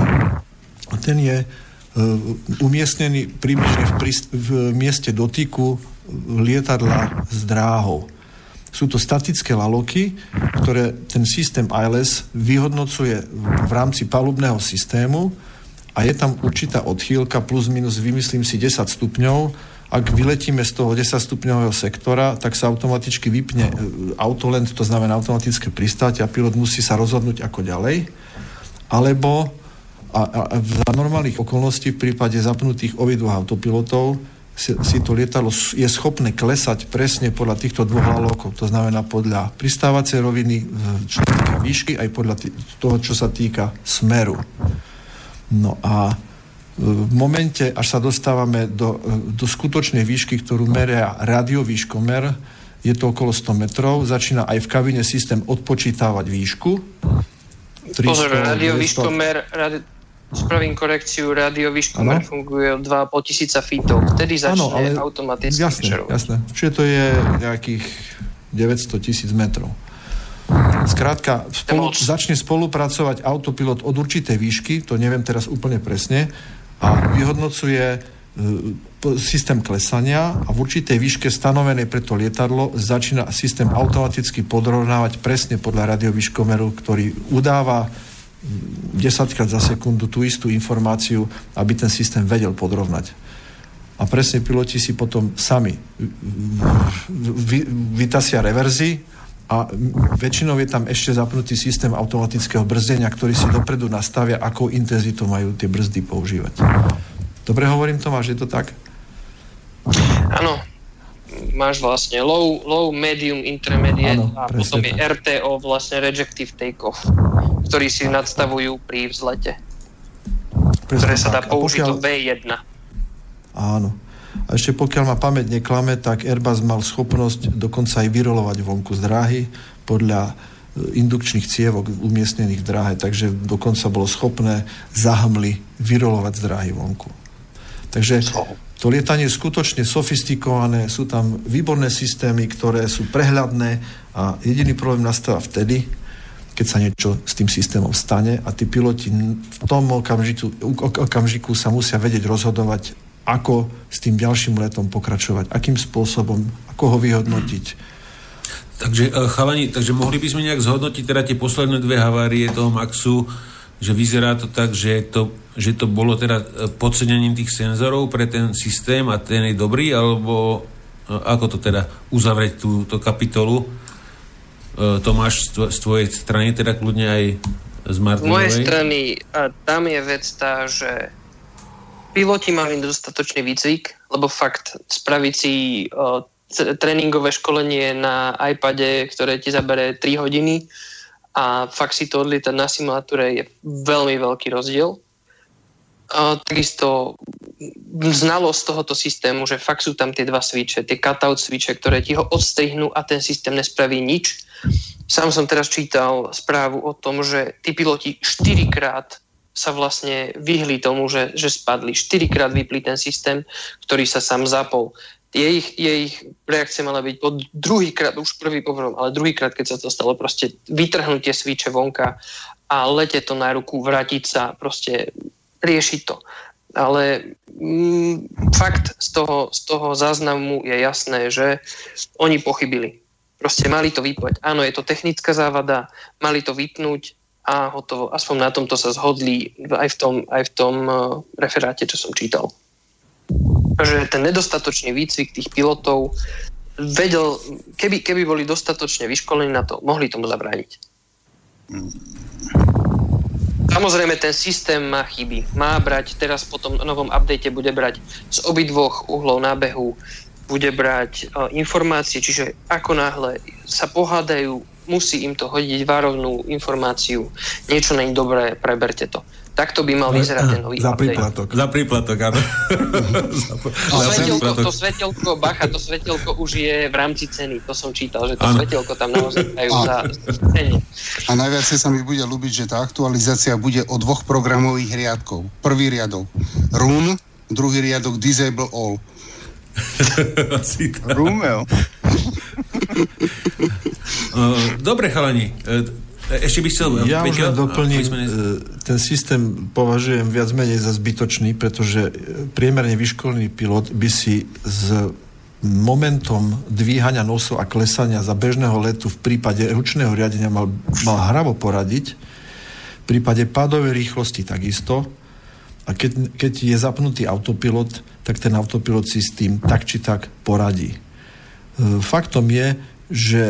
a ten je e, umiestnený približne v, prist- v mieste dotyku lietadla s dráhou. Sú to statické laloky, ktoré ten systém ILS vyhodnocuje v rámci palubného systému a je tam určitá odchýlka plus minus, vymyslím si, 10 stupňov, ak vyletíme z toho 10-stupňového sektora, tak sa automaticky vypne e, autoland, to znamená automatické pristáť a pilot musí sa rozhodnúť ako ďalej. Alebo a, a za normálnych okolností v prípade zapnutých obidvoch autopilotov si, si to lietadlo je schopné klesať presne podľa týchto dvoch lalokov. To znamená podľa pristávacej roviny, čo sa týka výšky, aj podľa toho, čo sa týka smeru. No a v momente, až sa dostávame do, do skutočnej výšky, ktorú meria radiovýškomer, je to okolo 100 metrov, začína aj v kabine systém odpočítavať výšku. 300, Pozor, radiovýškomer, radi, spravím korekciu, radiovýškomer funguje od 2,5 tisíca feetov. Vtedy začne ano, ale automaticky jasné, jasné. Čiže to je nejakých 900 tisíc metrov. Skrátka, spolu, začne spolupracovať autopilot od určitej výšky, to neviem teraz úplne presne, a vyhodnocuje e, systém klesania a v určitej výške stanovenej pre to lietadlo začína systém automaticky podrovnávať presne podľa radiovýškomeru, ktorý udáva 10 krát za sekundu tú istú informáciu, aby ten systém vedel podrovnať. A presne piloti si potom sami vytasia reverzy a väčšinou je tam ešte zapnutý systém automatického brzdenia, ktorý si dopredu nastavia, akou intenzitou majú tie brzdy používať. Dobre hovorím, Tomáš, je to tak? Áno, máš vlastne low, low medium, intermediate ano, a potom je tak. RTO, vlastne rejective takeoff, ktorý si nadstavujú pri vzlete. Presne ktoré sa dá použiť pokiaľ... do V1. Áno. A ešte pokiaľ ma pamäť neklame, tak Airbus mal schopnosť dokonca aj vyrolovať vonku z dráhy podľa e, indukčných cievok umiestnených v dráhe, takže dokonca bolo schopné zahmly vyrolovať z dráhy vonku. Takže to lietanie je skutočne sofistikované, sú tam výborné systémy, ktoré sú prehľadné a jediný problém nastáva vtedy, keď sa niečo s tým systémom stane a tí piloti v tom okamžiku, okamžiku sa musia vedieť rozhodovať, ako s tým ďalším letom pokračovať, akým spôsobom, ako ho vyhodnotiť. Takže e, chalani, takže mohli by sme nejak zhodnotiť teda tie posledné dve havárie toho Maxu, že vyzerá to tak, že to, že to bolo teda e, podcenením tých senzorov pre ten systém a ten je dobrý, alebo e, ako to teda uzavrieť túto kapitolu? Tomáš, z tvojej strany teda kľudne aj z Martinovej? Z mojej strany, a tam je vec tá, že piloti mali dostatočný výcvik, lebo fakt spraviť si uh, tréningové školenie na iPade, ktoré ti zabere 3 hodiny a fakt si to odlietať na simulátore je veľmi veľký rozdiel. Uh, takisto znalosť tohoto systému, že fakt sú tam tie dva switche, tie cutout switche, ktoré ti ho odstrihnú a ten systém nespraví nič. Sám som teraz čítal správu o tom, že tí piloti 4 krát sa vlastne vyhli tomu, že, že spadli. Štyrikrát vypli ten systém, ktorý sa sám zapol. Je ich, je ich reakcia mala byť po druhýkrát, už prvý povrom, ale druhýkrát, keď sa to stalo, proste vytrhnutie svíče vonka a lete to na ruku, vrátiť sa, proste riešiť to. Ale mm, fakt z toho, z toho záznamu je jasné, že oni pochybili. Proste mali to vypoť. Áno, je to technická závada, mali to vypnúť, a hotovo. Aspoň na tomto sa zhodli aj v tom, aj v tom uh, referáte, čo som čítal. Že ten nedostatočný výcvik tých pilotov vedel, keby, keby boli dostatočne vyškolení na to, mohli tomu zabrániť. Samozrejme, ten systém má chyby. Má brať, teraz po tom novom update bude brať z obidvoch uhlov nábehu, bude brať uh, informácie, čiže ako náhle sa pohádajú, musí im to hodiť várovnú informáciu. Niečo není dobré, preberte to. Takto by mal vyzerať ten nový Za príplatok. Za príplatok, áno. to, svetelko, to svetelko, bacha, to svetelko už je v rámci ceny. To som čítal, že to ano. svetelko tam naozaj dajú za cene. A najviac sa mi bude ľúbiť, že tá aktualizácia bude o dvoch programových riadkov. Prvý riadok run, druhý riadok disable all. Rumeo. Dobre, chalani. Ešte by chcel... Ja už len doplním, e, ten systém považujem viac menej za zbytočný, pretože e, priemerne vyškolený pilot by si s momentom dvíhania nosu a klesania za bežného letu v prípade ručného riadenia mal, mal hravo poradiť. V prípade pádovej rýchlosti takisto. A keď, keď je zapnutý autopilot, tak ten autopilot si s tým tak či tak poradí. Faktom je, že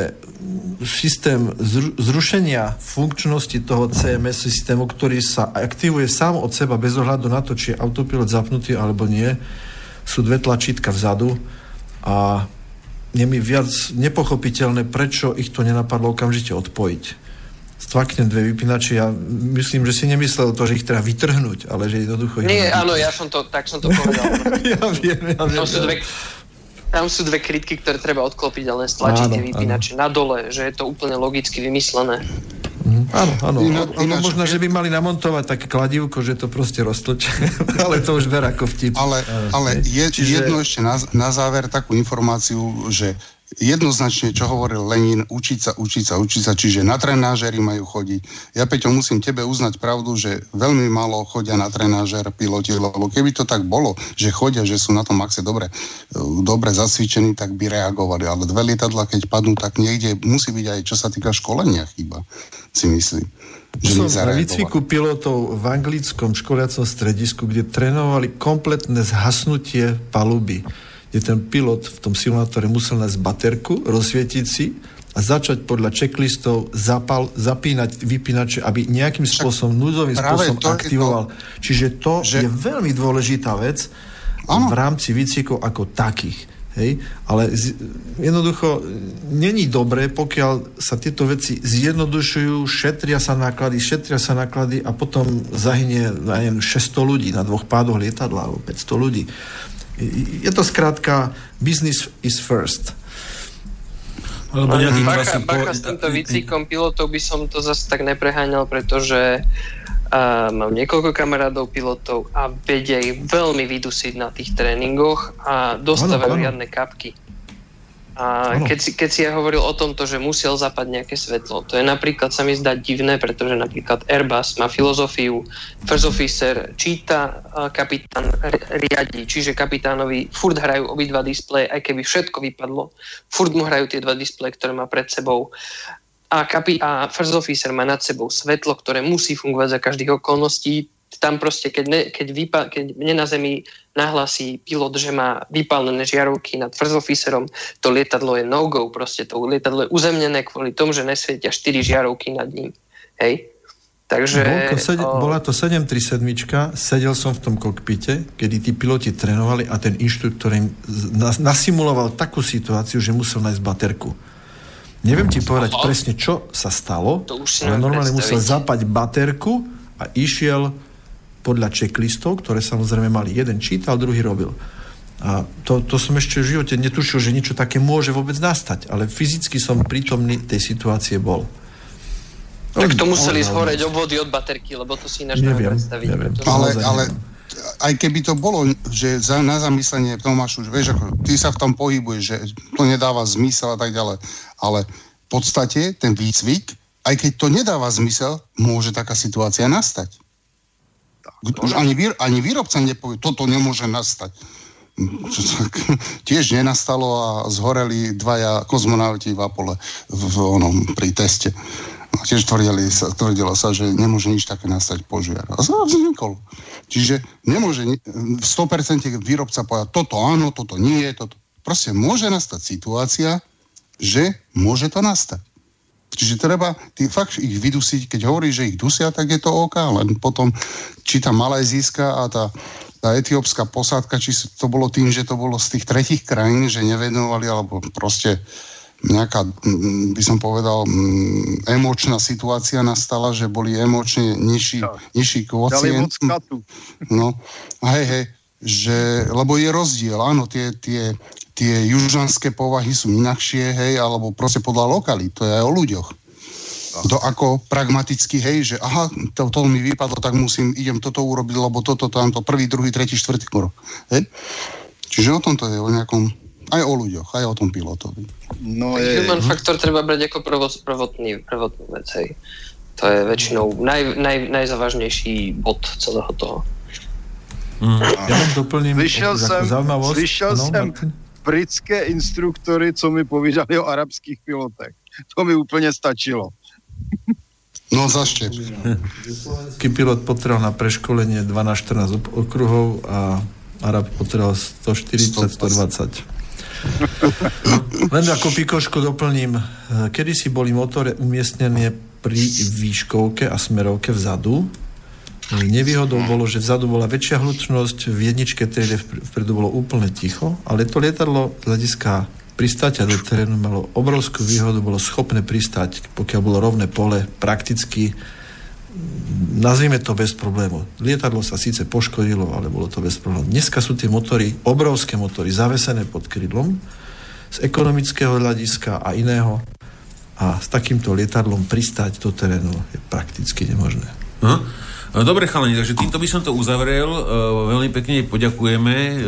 systém zrušenia funkčnosti toho CMS systému, ktorý sa aktivuje sám od seba bez ohľadu na to, či je autopilot zapnutý alebo nie, sú dve tlačítka vzadu a je mi viac nepochopiteľné, prečo ich to nenapadlo okamžite odpojiť. Stvaknem dve vypínače, ja myslím, že si nemyslel to, že ich treba vytrhnúť, ale že jednoducho... Nie, áno, ja som to, tak som to povedal. ja viem, ja viem. To sú dve, tam sú dve krytky, ktoré treba odklopiť a len stlačiť tie vypínače na dole, že je to úplne logicky vymyslené. Mm, áno, áno. Ináč, možno, že by mali namontovať také kladivko, že to proste roztlče. ale to už ver ako vtip. Ale, ale je, Čiže... jedno ešte na, na záver takú informáciu, že jednoznačne, čo hovoril Lenin, učiť sa, učiť sa, učiť sa, čiže na trenážery majú chodiť. Ja, Peťo, musím tebe uznať pravdu, že veľmi málo chodia na trenážer piloti, lebo keby to tak bolo, že chodia, že sú na tom maxe dobre, dobre zasvičení, tak by reagovali. Ale dve lietadla, keď padnú, tak niekde musí byť aj, čo sa týka školenia chyba, si myslím. Že som na výcviku pilotov v anglickom školiacom stredisku, kde trénovali kompletné zhasnutie paluby kde ten pilot v tom simulátore musel nájsť baterku, rozsvietiť si a začať podľa checklistov zapal, zapínať vypínače, aby nejakým spôsobom, núdzovým spôsobom aktivoval. To, Čiže to že... je veľmi dôležitá vec ano. v rámci výcvikov ako takých. Hej? Ale z, jednoducho není dobré, pokiaľ sa tieto veci zjednodušujú, šetria sa náklady, šetria sa náklady a potom zahynie neviem, 600 ľudí na dvoch pádoch lietadla alebo 500 ľudí. Je to skrátka business is first. Alebo bacha, bacha s týmto výcvikom pilotov by som to zase tak nepreháňal, pretože uh, mám niekoľko kamarádov pilotov a vedia ich veľmi vydusiť na tých tréningoch a dostávajú riadne kapky. A keď si, keď si ja hovoril o tomto, že musel zapať nejaké svetlo, to je napríklad sa mi zdá divné, pretože napríklad Airbus má filozofiu, first officer číta, kapitán riadi, čiže kapitánovi furt hrajú obidva displeje, aj keby všetko vypadlo, furt mu hrajú tie dva displeje, ktoré má pred sebou. A, kapi- a first officer má nad sebou svetlo, ktoré musí fungovať za každých okolností, tam proste, keď, ne, keď, vypa, keď mne na zemi nahlasí pilot, že má vypálené žiarovky nad first to lietadlo je no-go, proste to lietadlo je uzemnené kvôli tomu, že nesvietia 4 žiarovky nad ním. Hej? Takže, to sed- o... Bola to 737, sedel som v tom kokpite, kedy tí piloti trénovali a ten inštruktor im nas- nasimuloval takú situáciu, že musel nájsť baterku. Neviem ti povedať presne, čo sa stalo, ale normálne musel zapať baterku a išiel podľa checklistov, ktoré samozrejme mali. Jeden čítal, druhý robil. A to, to som ešte v živote netušil, že niečo také môže vôbec nastať, ale fyzicky som prítomný tej situácie bol. Tak to museli zhoreť obvody od baterky, lebo to si ináč neviem, predstaviť. Neviem, ale, ale aj keby to bolo, že za, na zamyslenie Tomáš, už vieš, ako ty sa v tom pohybuješ, že to nedáva zmysel a tak ďalej, ale v podstate ten výcvik, aj keď to nedáva zmysel, môže taká situácia nastať. Ani, výr, ani výrobca nepovie, toto nemôže nastať. Tiež nenastalo a zhoreli dvaja kozmonauti v Apole v, onom, pri teste. Tiež tvrdili sa, tvrdilo sa, že nemôže nič také nastať požiar. A sa vznikol. Čiže nemôže v 100% výrobca povedať, toto áno, toto nie, toto. Proste môže nastať situácia, že môže to nastať. Čiže treba tý, fakt ich vydusiť, keď hovorí, že ich dusia, tak je to OK, len potom či tá malajzijská a tá, tá etiópska posádka, či to bolo tým, že to bolo z tých tretich krajín, že nevenovali, alebo proste nejaká, mm, by som povedal, mm, emočná situácia nastala, že boli emočne nižší, nižší kvocient. No, hej, hej, že, lebo je rozdiel, áno, tie, tie, tie južanské povahy sú inakšie, hej, alebo proste podľa lokality, to je aj o ľuďoch. To ako pragmaticky, hej, že aha, to, to mi vypadlo, tak musím, idem toto urobiť, lebo toto, tamto, prvý, druhý, tretí, štvrtý krok. Hej? Čiže o tom to je, o nejakom aj o ľuďoch, aj o tom pilotovi. No je... Human factor treba brať ako prvot, prvotný, prvotnú vec, hej. To je väčšinou naj, naj, najzávažnejší bod celého toho. Mm. Ja vám doplním slyšel jsem, slyšel no, jsem britské instruktory, co mi povídali o arabských pilotech. To mi úplně stačilo. No zašte. Slovenský pilot potreboval na preškolenie 12-14 okruhov a Arab potreboval 140-120. Len ako pikoško doplním. Kedy si boli motory umiestnené pri výškovke a smerovke vzadu. Nevýhodou bolo, že vzadu bola väčšia hlučnosť, v jedničke triede vpredu bolo úplne ticho, ale to lietadlo z hľadiska pristáťa do terénu malo obrovskú výhodu, bolo schopné pristať, pokiaľ bolo rovné pole, prakticky nazvime to bez problémov. Lietadlo sa síce poškodilo, ale bolo to bez problémov. Dneska sú tie motory, obrovské motory, zavesené pod krydlom z ekonomického hľadiska a iného a s takýmto lietadlom pristať do terénu je prakticky nemožné. Aha. No, dobre, chalani, takže týmto by som to uzavrel. Uh, veľmi pekne poďakujeme uh,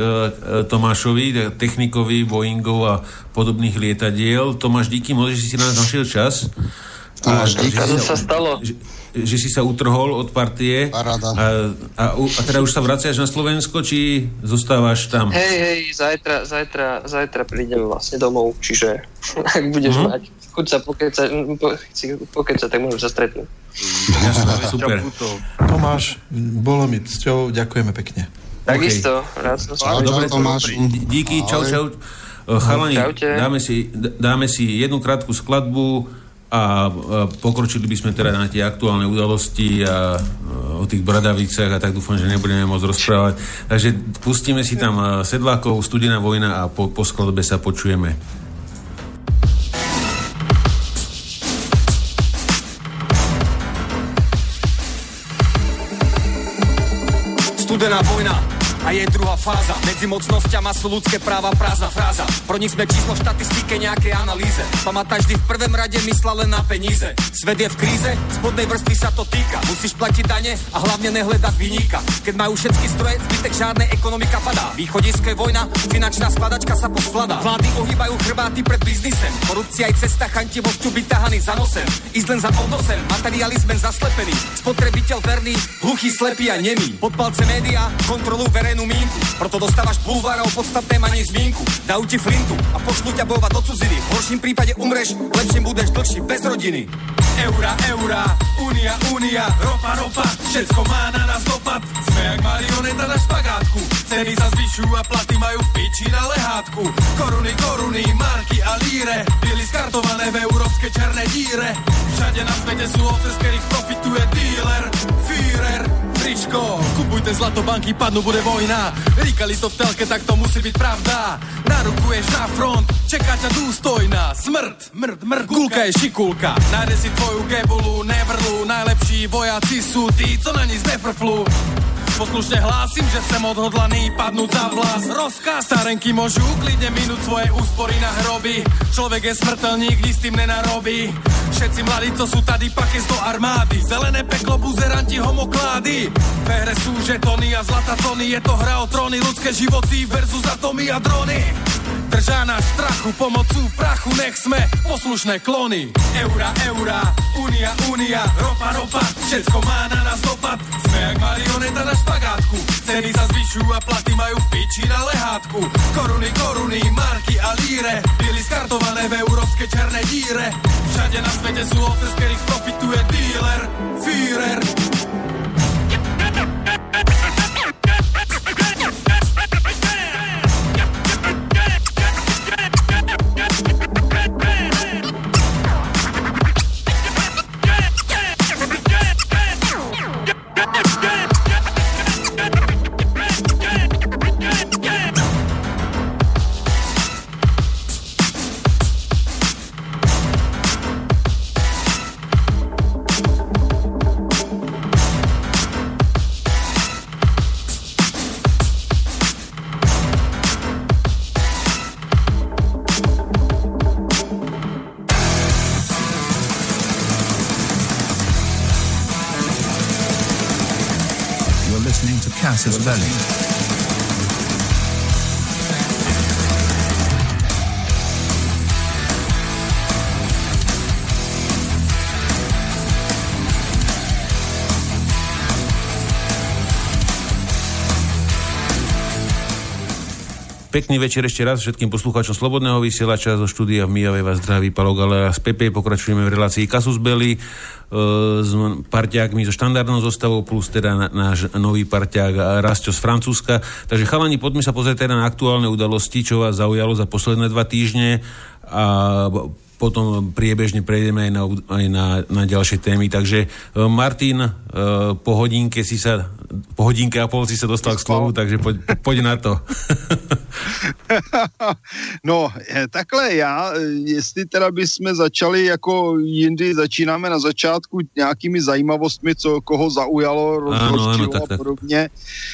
Tomášovi, technikovi Boeingov a podobných lietadiel. Tomáš, díky, môžeš si na nás našiel čas. Tomáš, díky. Sa stalo. Že, že si sa utrhol od partie a, a, a teda už sa vraciaš na Slovensko, či zostávaš tam? Hej, hej, zajtra, zajtra, zajtra prídem vlastne domov, čiže ak budeš mm-hmm. mať chuť sa pokecať, po, pokecať, tak môžem sa stretnúť. Jasne, super. Tomáš, bolo mi cťou, ďakujeme pekne. Takisto, okay. rád som sa Dobre, Tomáš. Díky, čau, čau. Chalani, dáme si, dáme si jednu krátku skladbu, a pokročili by sme teda na tie aktuálne udalosti a o tých bradavicách a tak dúfam, že nebudeme môcť rozprávať. Takže pustíme si tam sedlákov, studená vojna a po, po skladbe sa počujeme. Studená vojna a je druhá fáza. Medzi mocnosťama sú ľudské práva, práza, fráza. Pro nich sme číslo v štatistike nejakej analýze. Pamätaj vždy v prvom rade myslela len na peníze. Svet je v kríze, spodnej vrstvy sa to týka. Musíš platiť dane a hlavne nehľadať vyníka. Keď majú všetky stroje, zbytek žiadnej ekonomika padá. Východisko je vojna, finančná skladačka sa poskladá. Vlády ohýbajú chrbáty pred biznisem. Korupcia aj cesta chantivosťu vytahaný za nosem. Ísť len za odnosem, materializmen zaslepený. Spotrebiteľ verný, hluchý, slepý a nemý. Pod palce média, kontrolu verejnosti červenú mínku. Proto dostávaš bulvárov podstatné maní zvínku. Dajú ti flintu a pošlu ťa bojovať do cudziny. V horším prípade umreš, lepším budeš dlhší bez rodiny. Eura, eura, únia, únia, ropa, ropa, všetko má na nás dopad. Sme jak marioneta na špagátku, ceny sa zvyšujú a platy majú v piči na lehátku. Koruny, koruny, marky a líre, byli skartované v európske černé díre. Všade na svete sú ovce, z ktorých profituje dealer, Führer, tričko Kupujte zlato, banky padnú, bude vojna. Ríkali to v telke, tak to musí byť pravda. Narukuješ na front, čeká ťa dôstojná Smrt, mrd, mrd, gulka. Je šikulka Nájde si tvoju gebulu, nevrlu. Najlepší vojaci sú tí, co na nic nefrflu Poslušne hlásim, že sem odhodlaný padnúť za vlas. Rozkaz Starenky môžu klidne minúť svoje úspory na hroby. Človek je smrteľník, nic tým nenarobí. Všetci mladí, co sú tady, pakes do armády. Zelené peklo, buzeranti, homoklády. V hre sú žetony a zlata tony. Je to hra o tróny, ľudské životy versus atomy a drony Držá nás strachu, pomocou prachu, nech sme poslušné klony. Eura, eura, unia, unia, ropa, ropa, všetko má na nás dopad. Sme jak marioneta na špagátku, ceny sa zvyšujú a platy majú v piči na lehátku. Koruny, koruny, marky a líre, byli skartované v európske černé díre. Všade na svete sú ovce, z ktorých profituje dealer, Führer. Gracias, Dale. Pekný večer ešte raz všetkým poslucháčom Slobodného vysielača zo štúdia v Mijave vás zdraví Palo Galera z Pepe. Pokračujeme v relácii Kasus Belli e, s parťákmi zo štandardnou zostavou plus teda náš nový parťák Rastio z Francúzska. Takže chalani, poďme sa pozrieť teda na aktuálne udalosti, čo vás zaujalo za posledné dva týždne a potom priebežne prejdeme aj na, aj na, na ďalšie témy. Takže e, Martin, e, po hodinke si sa, po hodinke a pol si sa dostal k slovu, takže poď, poď na to. no, e, takhle já, jestli teda bychom začali jako jindy, začínáme na začátku nějakými zajímavostmi, co koho zaujalo, rozhodčilo a podobně.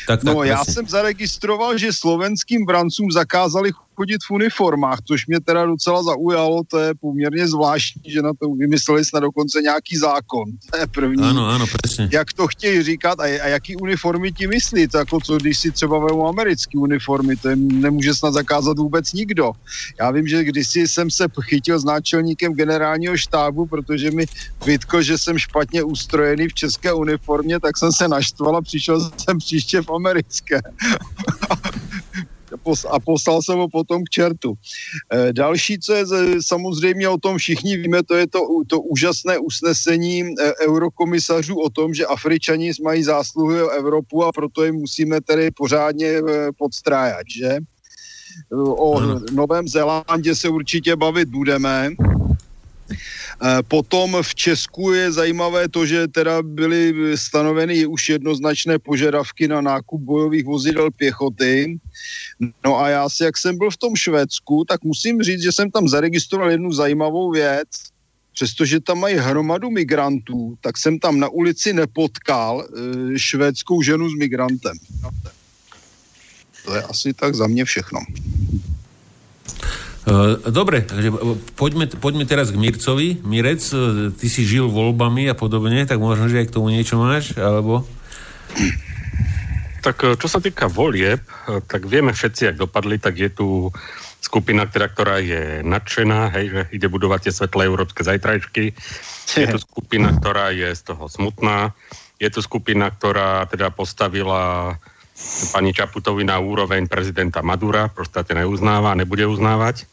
Tak, tak, no, já jsem zaregistroval, že slovenským brancům zakázali chodit v uniformách, což mě teda docela zaujalo, to je poměrně zvláštní, že na to vymysleli snad dokonce nějaký zákon. To je první. Ano, ano, přesně. Jak to chtějí říkat a, a jaký uniformy ti myslí, to jako co když si třeba vemu americké uniformy, to jim nemůže snad zakázat vůbec nikdo. Já vím, že kdysi jsem se chytil s náčelníkem generálního štábu, protože mi vytko, že jsem špatně ustrojený v české uniformě, tak jsem se naštval a přišel jsem příště v americké. a poslal jsem ho potom k čertu. E, další, co je samozřejmě o tom všichni víme, to je to, to úžasné usnesení e, eurokomisařů o tom, že Afričani mají zásluhy o Evropu a proto jim musíme tedy pořádně e, podstrájat, že? O Novém Zélandě se určitě bavit budeme. Eh, potom v Česku je zajímavé to, že teda byly stanoveny už jednoznačné požadavky na nákup bojových vozidel pěchoty. No a já si, jak jsem byl v tom Švédsku, tak musím říct, že jsem tam zaregistroval jednu zajímavou věc. Přestože tam mají hromadu migrantů, tak jsem tam na ulici nepotkal e, švédskou ženu s migrantem. To je asi tak za mě všechno. E, dobre, takže poďme, poďme teraz k Mircovi. Mirec, e, ty si žil voľbami a podobne, tak možno, že aj k tomu niečo máš, alebo... Tak e, čo sa týka volieb, tak vieme všetci, ak dopadli, tak je tu skupina, ktorá, ktorá je nadšená, hej, že ide budovať tie svetlé európske zajtrajčky. Je tu skupina, ktorá je z toho smutná. Je tu skupina, ktorá teda postavila pani Čaputovi na úroveň prezidenta Madura, proste neuznáva, nebude uznávať.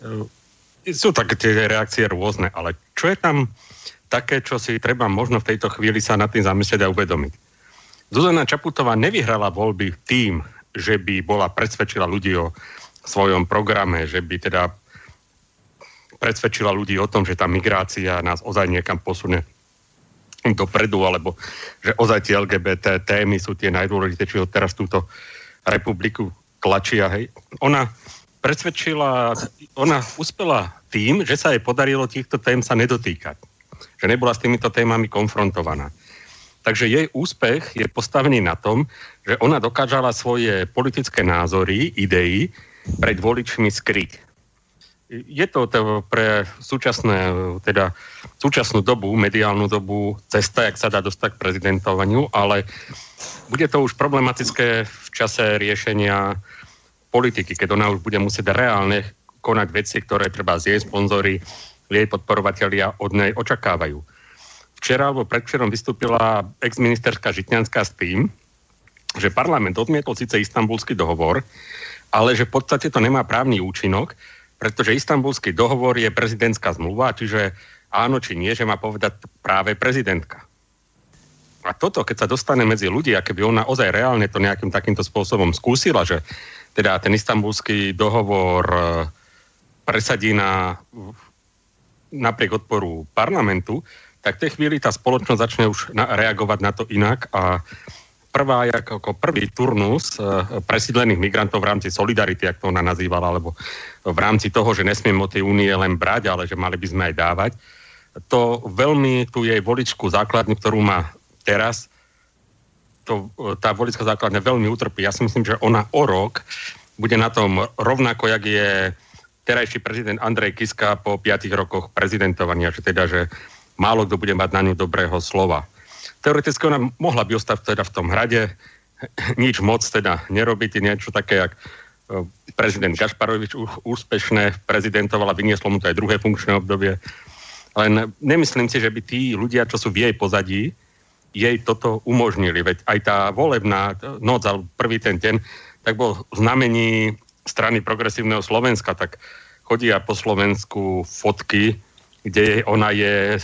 E, sú také tie reakcie rôzne, ale čo je tam také, čo si treba možno v tejto chvíli sa nad tým zamyslieť a uvedomiť. Zuzana Čaputová nevyhrala voľby tým, že by bola presvedčila ľudí o svojom programe, že by teda presvedčila ľudí o tom, že tá migrácia nás ozaj niekam posunie dopredu, alebo že ozaj tie LGBT témy sú tie najdôležitejšie, teraz túto republiku tlačia. Hej. Ona presvedčila, ona uspela tým, že sa jej podarilo týchto tém sa nedotýkať. Že nebola s týmito témami konfrontovaná. Takže jej úspech je postavený na tom, že ona dokážala svoje politické názory, idei pred voličmi skryť. Je to pre súčasné, teda súčasnú dobu, mediálnu dobu, cesta, jak sa dá dostať k prezidentovaniu, ale bude to už problematické v čase riešenia politiky, keď ona už bude musieť reálne konať veci, ktoré treba z jej sponzory, jej podporovatelia od nej očakávajú. Včera alebo predvčerom vystúpila ex-ministerská Žitňanská s tým, že parlament odmietol síce istambulský dohovor, ale že v podstate to nemá právny účinok, pretože istambulský dohovor je prezidentská zmluva, čiže áno či nie, že má povedať práve prezidentka. A toto, keď sa dostane medzi ľudí, a keby ona ozaj reálne to nejakým takýmto spôsobom skúsila, že teda ten istambulský dohovor e, presadí na, napriek odporu parlamentu, tak v tej chvíli tá spoločnosť začne už na, reagovať na to inak a prvá, ako prvý turnus e, presídlených migrantov v rámci solidarity, ako to ona nazývala, alebo v rámci toho, že nesmieme od tej únie len brať, ale že mali by sme aj dávať, to veľmi tu jej voličku základňu, ktorú má teraz, to, tá voličská základňa veľmi utrpí. Ja si myslím, že ona o rok bude na tom rovnako, jak je terajší prezident Andrej Kiska po piatich rokoch prezidentovania, že teda, že málo kto bude mať na ňu dobrého slova. Teoreticky ona mohla by ostať teda v tom hrade, nič moc teda nerobiť, niečo také, jak prezident Gašparovič úspešne prezidentoval a vynieslo mu to aj druhé funkčné obdobie. Len nemyslím si, že by tí ľudia, čo sú v jej pozadí, jej toto umožnili. Veď aj tá volebná noc, alebo prvý ten deň, tak bol v znamení strany progresívneho Slovenska, tak chodia po Slovensku fotky, kde ona je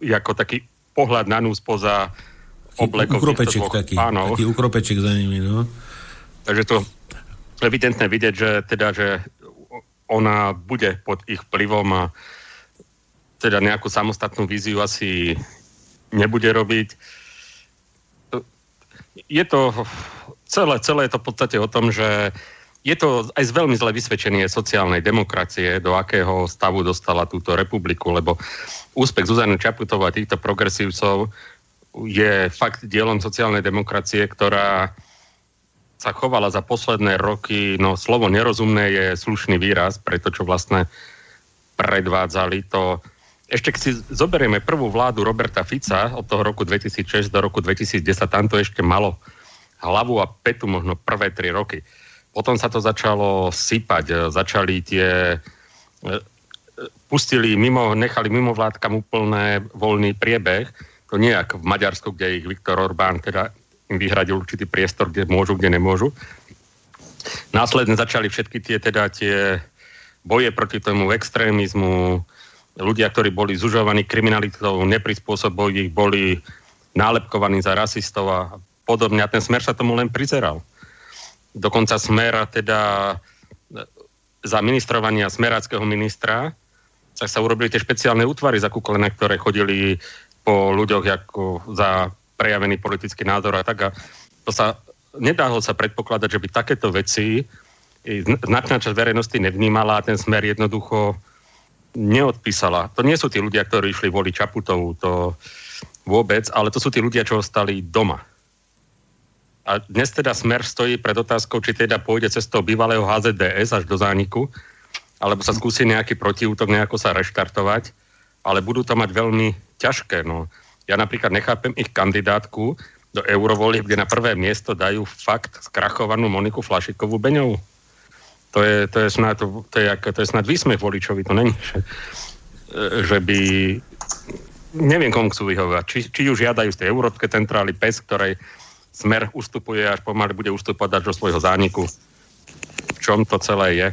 ako taký pohľad na nús poza oblekom. Ukropeček taký, pánov. taký ukropeček za nimi, no. Takže to evidentné vidieť, že teda, že ona bude pod ich vplyvom a teda nejakú samostatnú víziu asi nebude robiť. Je to celé, celé je to v podstate o tom, že je to aj z veľmi zle vysvedčenie sociálnej demokracie, do akého stavu dostala túto republiku, lebo úspech Zuzany Čaputová a týchto progresívcov je fakt dielom sociálnej demokracie, ktorá sa chovala za posledné roky, no slovo nerozumné je slušný výraz pre to, čo vlastne predvádzali. To, ešte keď si zoberieme prvú vládu Roberta Fica od toho roku 2006 do roku 2010, tam to ešte malo hlavu a petu možno prvé tri roky. Potom sa to začalo sypať, začali tie e, pustili mimo, nechali mimo vládkam úplne voľný priebeh. To nie ako v Maďarsku, kde ich Viktor Orbán teda vyhradil určitý priestor, kde môžu, kde nemôžu. Následne začali všetky tie, teda tie boje proti tomu extrémizmu, ľudia, ktorí boli zužovaní kriminalitou, neprispôsobili ich, boli nálepkovaní za rasistov a podobne. A ten smer sa tomu len prizeral. Dokonca smer teda za ministrovania smeráckého ministra tak sa urobili tie špeciálne útvary zakúkolené, ktoré chodili po ľuďoch ako za prejavený politický názor a tak. A to sa, nedálo sa predpokladať, že by takéto veci značná časť verejnosti nevnímala a ten smer jednoducho neodpísala. To nie sú tí ľudia, ktorí išli voliť Čaputovú, to vôbec, ale to sú tí ľudia, čo ostali doma. A dnes teda smer stojí pred otázkou, či teda pôjde cestou bývalého HZDS až do zániku, alebo sa skúsi nejaký protiútok nejako sa reštartovať, ale budú to mať veľmi ťažké. No. Ja napríklad nechápem ich kandidátku do eurovolie, kde na prvé miesto dajú fakt skrachovanú Moniku Flašikovú Beňovú. To je, to je, snad, to, je, to je snad výsmech voličovi, to není, že, že by neviem, komu chcú vyhovať. Či, či už žiadajú z tej európskej centrály PES, ktorej smer ustupuje až pomaly bude ustupovať až do svojho zániku. V čom to celé je?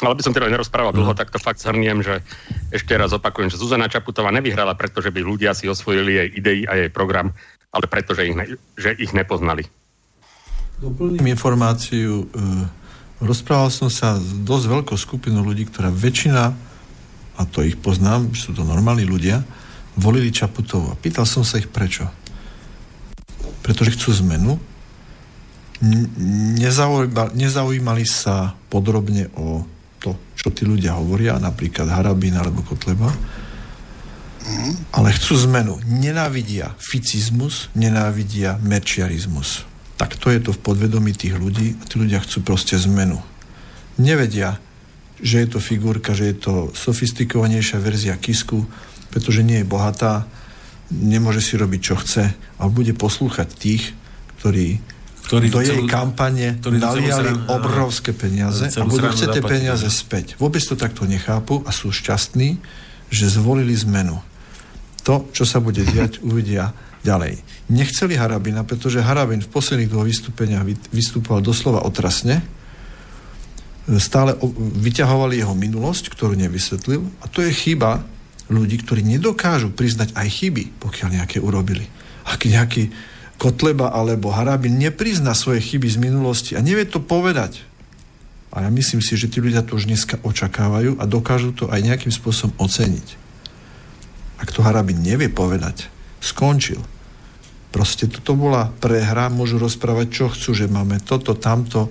ale by som teda nerozprával dlho, tak to fakt zhrniem, že ešte raz opakujem, že Zuzana Čaputová nevyhrala, pretože by ľudia si osvojili jej idei a jej program, ale preto, že ich, ne, že ich nepoznali. Doplním informáciu. E, rozprával som sa s dosť veľkou skupinou ľudí, ktorá väčšina, a to ich poznám, sú to normálni ľudia, volili Čaputovú. A pýtal som sa ich prečo. Pretože chcú zmenu, nezaujímali, nezaujímali sa podrobne o to, čo tí ľudia hovoria, napríklad Harabín alebo Kotleba, ale chcú zmenu. Nenávidia ficizmus, nenávidia merčiarizmus. Tak to je to v podvedomí tých ľudí a tí ľudia chcú proste zmenu. Nevedia, že je to figurka, že je to sofistikovanejšia verzia Kisku, pretože nie je bohatá, nemôže si robiť, čo chce, ale bude poslúchať tých, ktorí ktorí do jej kampane naliali obrovské peniaze a budú chcete peniaze späť. Vôbec to takto nechápu a sú šťastní, že zvolili zmenu. To, čo sa bude diať, uvidia ďalej. Nechceli Harabina, pretože Harabin v posledných dvoch vystúpeniach vystupoval doslova otrasne, stále vyťahovali jeho minulosť, ktorú nevysvetlil a to je chyba ľudí, ktorí nedokážu priznať aj chyby, pokiaľ nejaké urobili. Ak nejaký Kotleba alebo Harabin neprizna svoje chyby z minulosti a nevie to povedať. A ja myslím si, že tí ľudia to už dneska očakávajú a dokážu to aj nejakým spôsobom oceniť. Ak to Harabin nevie povedať, skončil. Proste toto bola prehra, môžu rozprávať, čo chcú, že máme toto, tamto.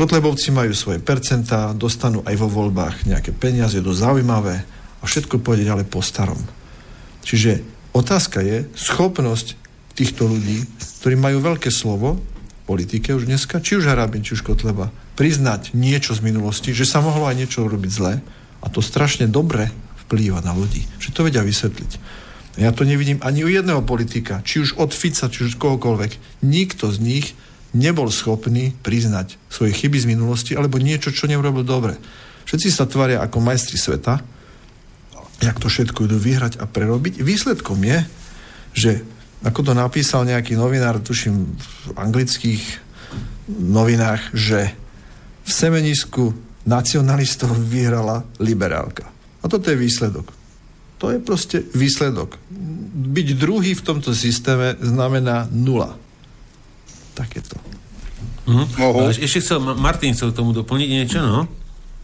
Kotlebovci majú svoje percentá, dostanú aj vo voľbách nejaké peniaze, to zaujímavé a všetko pôjde ďalej po starom. Čiže Otázka je schopnosť týchto ľudí, ktorí majú veľké slovo v politike už dneska, či už Harabin, či už Kotleba, priznať niečo z minulosti, že sa mohlo aj niečo urobiť zle a to strašne dobre vplýva na ľudí, že to vedia vysvetliť. Ja to nevidím ani u jedného politika, či už od Fica, či už kohokoľvek. Nikto z nich nebol schopný priznať svoje chyby z minulosti alebo niečo, čo neurobil dobre. Všetci sa tvária ako majstri sveta, jak to všetko idú vyhrať a prerobiť. Výsledkom je, že ako to napísal nejaký novinár, tuším v anglických novinách, že v semenisku nacionalistov vyhrala liberálka. A toto je výsledok. To je proste výsledok. Byť druhý v tomto systéme znamená nula. Tak je to. Uh-huh. Ešte chcel, Martin chcel tomu doplniť niečo, no?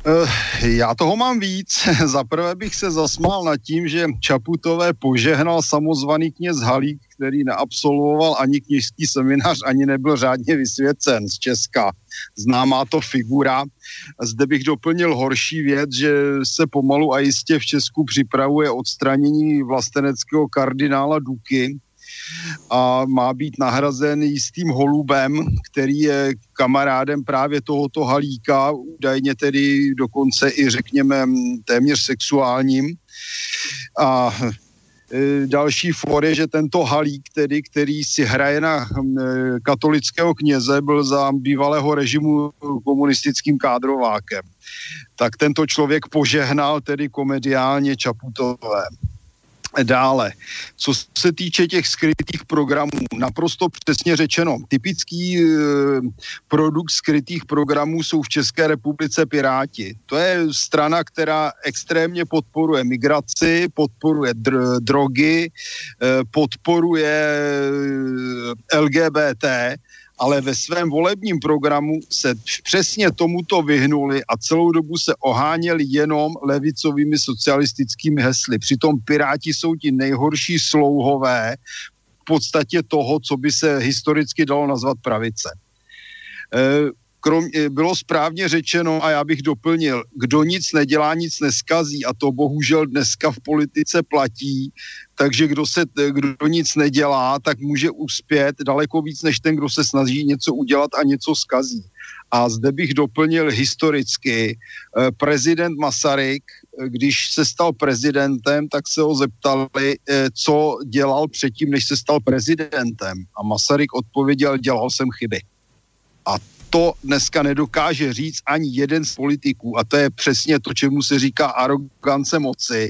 Uh, já toho mám víc. Za prvé bych se zasmál nad tím, že Čaputové požehnal samozvaný kněz Halík, který neabsolvoval ani kněžský seminář, ani nebyl řádně vysvěcen z Česka. Známá to figura. Zde bych doplnil horší věc, že se pomalu a jistě v Česku připravuje odstranění vlasteneckého kardinála Duky, a má být nahrazen jistým holubem, který je kamarádem právě tohoto halíka, údajně tedy dokonce i řekněme téměř sexuálním. A e, další for je, že tento halík, tedy, který si hraje na e, katolického kněze, byl za bývalého režimu komunistickým kádrovákem. Tak tento člověk požehnal tedy komediálně Čaputové. Dále, co se týče těch skrytých programů, naprosto přesně řečeno, typický e, produkt skrytých programů jsou v České republice Piráti. To je strana, která extrémně podporuje migraci, podporuje dr- drogy, e, podporuje e, LGBT ale ve svém volebním programu se přesně tomuto vyhnuli a celou dobu se oháněli jenom levicovými socialistickými hesly. Přitom Piráti jsou ti nejhorší slouhové v podstatě toho, co by se historicky dalo nazvat pravice. E, krom, e, bylo správně řečeno, a já bych doplnil, kdo nic nedělá, nic neskazí a to bohužel dneska v politice platí, takže kdo, se, kdo nic nedělá, tak může uspět daleko víc než ten, kdo se snaží něco udělat a něco skazí. A zde bych doplnil historicky. E, prezident Masaryk, když se stal prezidentem, tak se ho zeptali, e, co dělal předtím, než se stal prezidentem. A Masaryk odpověděl, dělal jsem chyby. A to dneska nedokáže říct ani jeden z politiků a to je přesně to, čemu se říká arogance moci.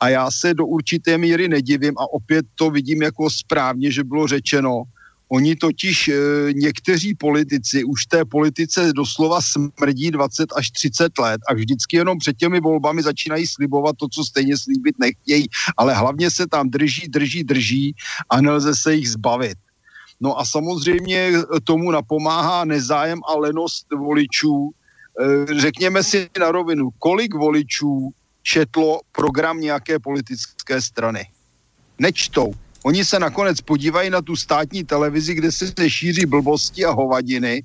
A já se do určité míry nedivím a opět to vidím jako správně, že bylo řečeno, Oni totiž e, někteří politici už té politice doslova smrdí 20 až 30 let a vždycky jenom před těmi volbami začínají slibovat to, co stejně slíbit nechtějí, ale hlavně se tam drží, drží, drží a nelze se jich zbavit. No a samozřejmě tomu napomáhá nezájem a lenost voličů. E, řekněme si na rovinu, kolik voličů četlo program nějaké politické strany? Nečtou. Oni se nakonec podívají na tu státní televizi, kde se šíří blbosti a hovadiny. E,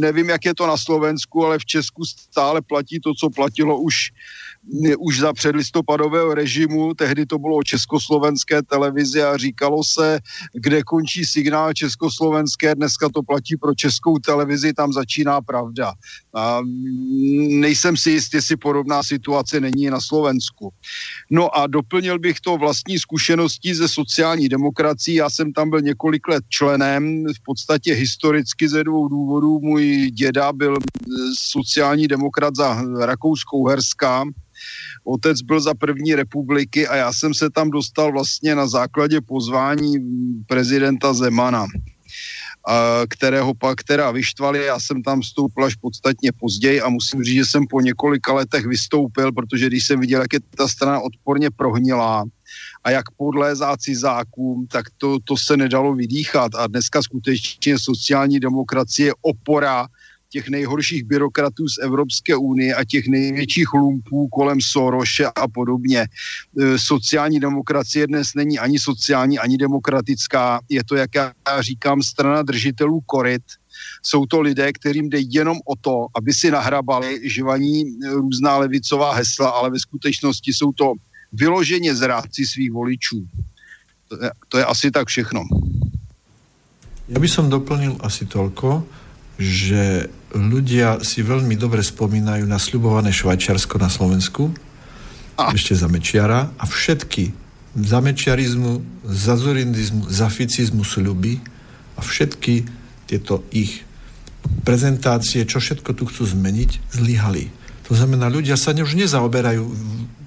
nevím, jak je to na Slovensku, ale v Česku stále platí to, co platilo už už za předlistopadového režimu, tehdy to bylo československé televizi a říkalo se, kde končí signál československé, dneska to platí pro českou televizi, tam začíná pravda. A nejsem si jist, jestli podobná situace není na Slovensku. No a doplnil bych to vlastní zkušeností ze sociální demokracií. Já jsem tam byl několik let členem, v podstatě historicky ze dvou důvodů. Můj děda byl sociální demokrat za Rakouskou Herská, Otec byl za první republiky a já jsem se tam dostal vlastně na základě pozvání prezidenta Zemana kterého pak teda vyštvali. Já jsem tam vstoupil až podstatně později a musím říct, že jsem po několika letech vystoupil, protože když jsem viděl, jak je ta strana odporně prohnilá a jak podlézá cizákům, tak to, to se nedalo vydýchat. A dneska skutečně sociální demokracie je opora těch nejhorších byrokratů z Evropské unie a těch největších lumpů kolem Soroše a podobně. E, sociální demokracie dnes není ani sociální, ani demokratická. Je to, jak já říkám, strana držitelů koryt. Jsou to lidé, kterým jde jenom o to, aby si nahrabali živaní různá levicová hesla, ale ve skutečnosti jsou to vyloženě zrádci svých voličů. To je, to je asi tak všechno. Ja by som doplnil asi toľko, že ľudia si veľmi dobre spomínajú na sľubované Švajčiarsko na Slovensku, a. ešte za Mečiara, a všetky za mečiarizmu, za zorindizmu, za ficizmu sľuby a všetky tieto ich prezentácie, čo všetko tu chcú zmeniť, zlyhali. To znamená, ľudia sa už nezaoberajú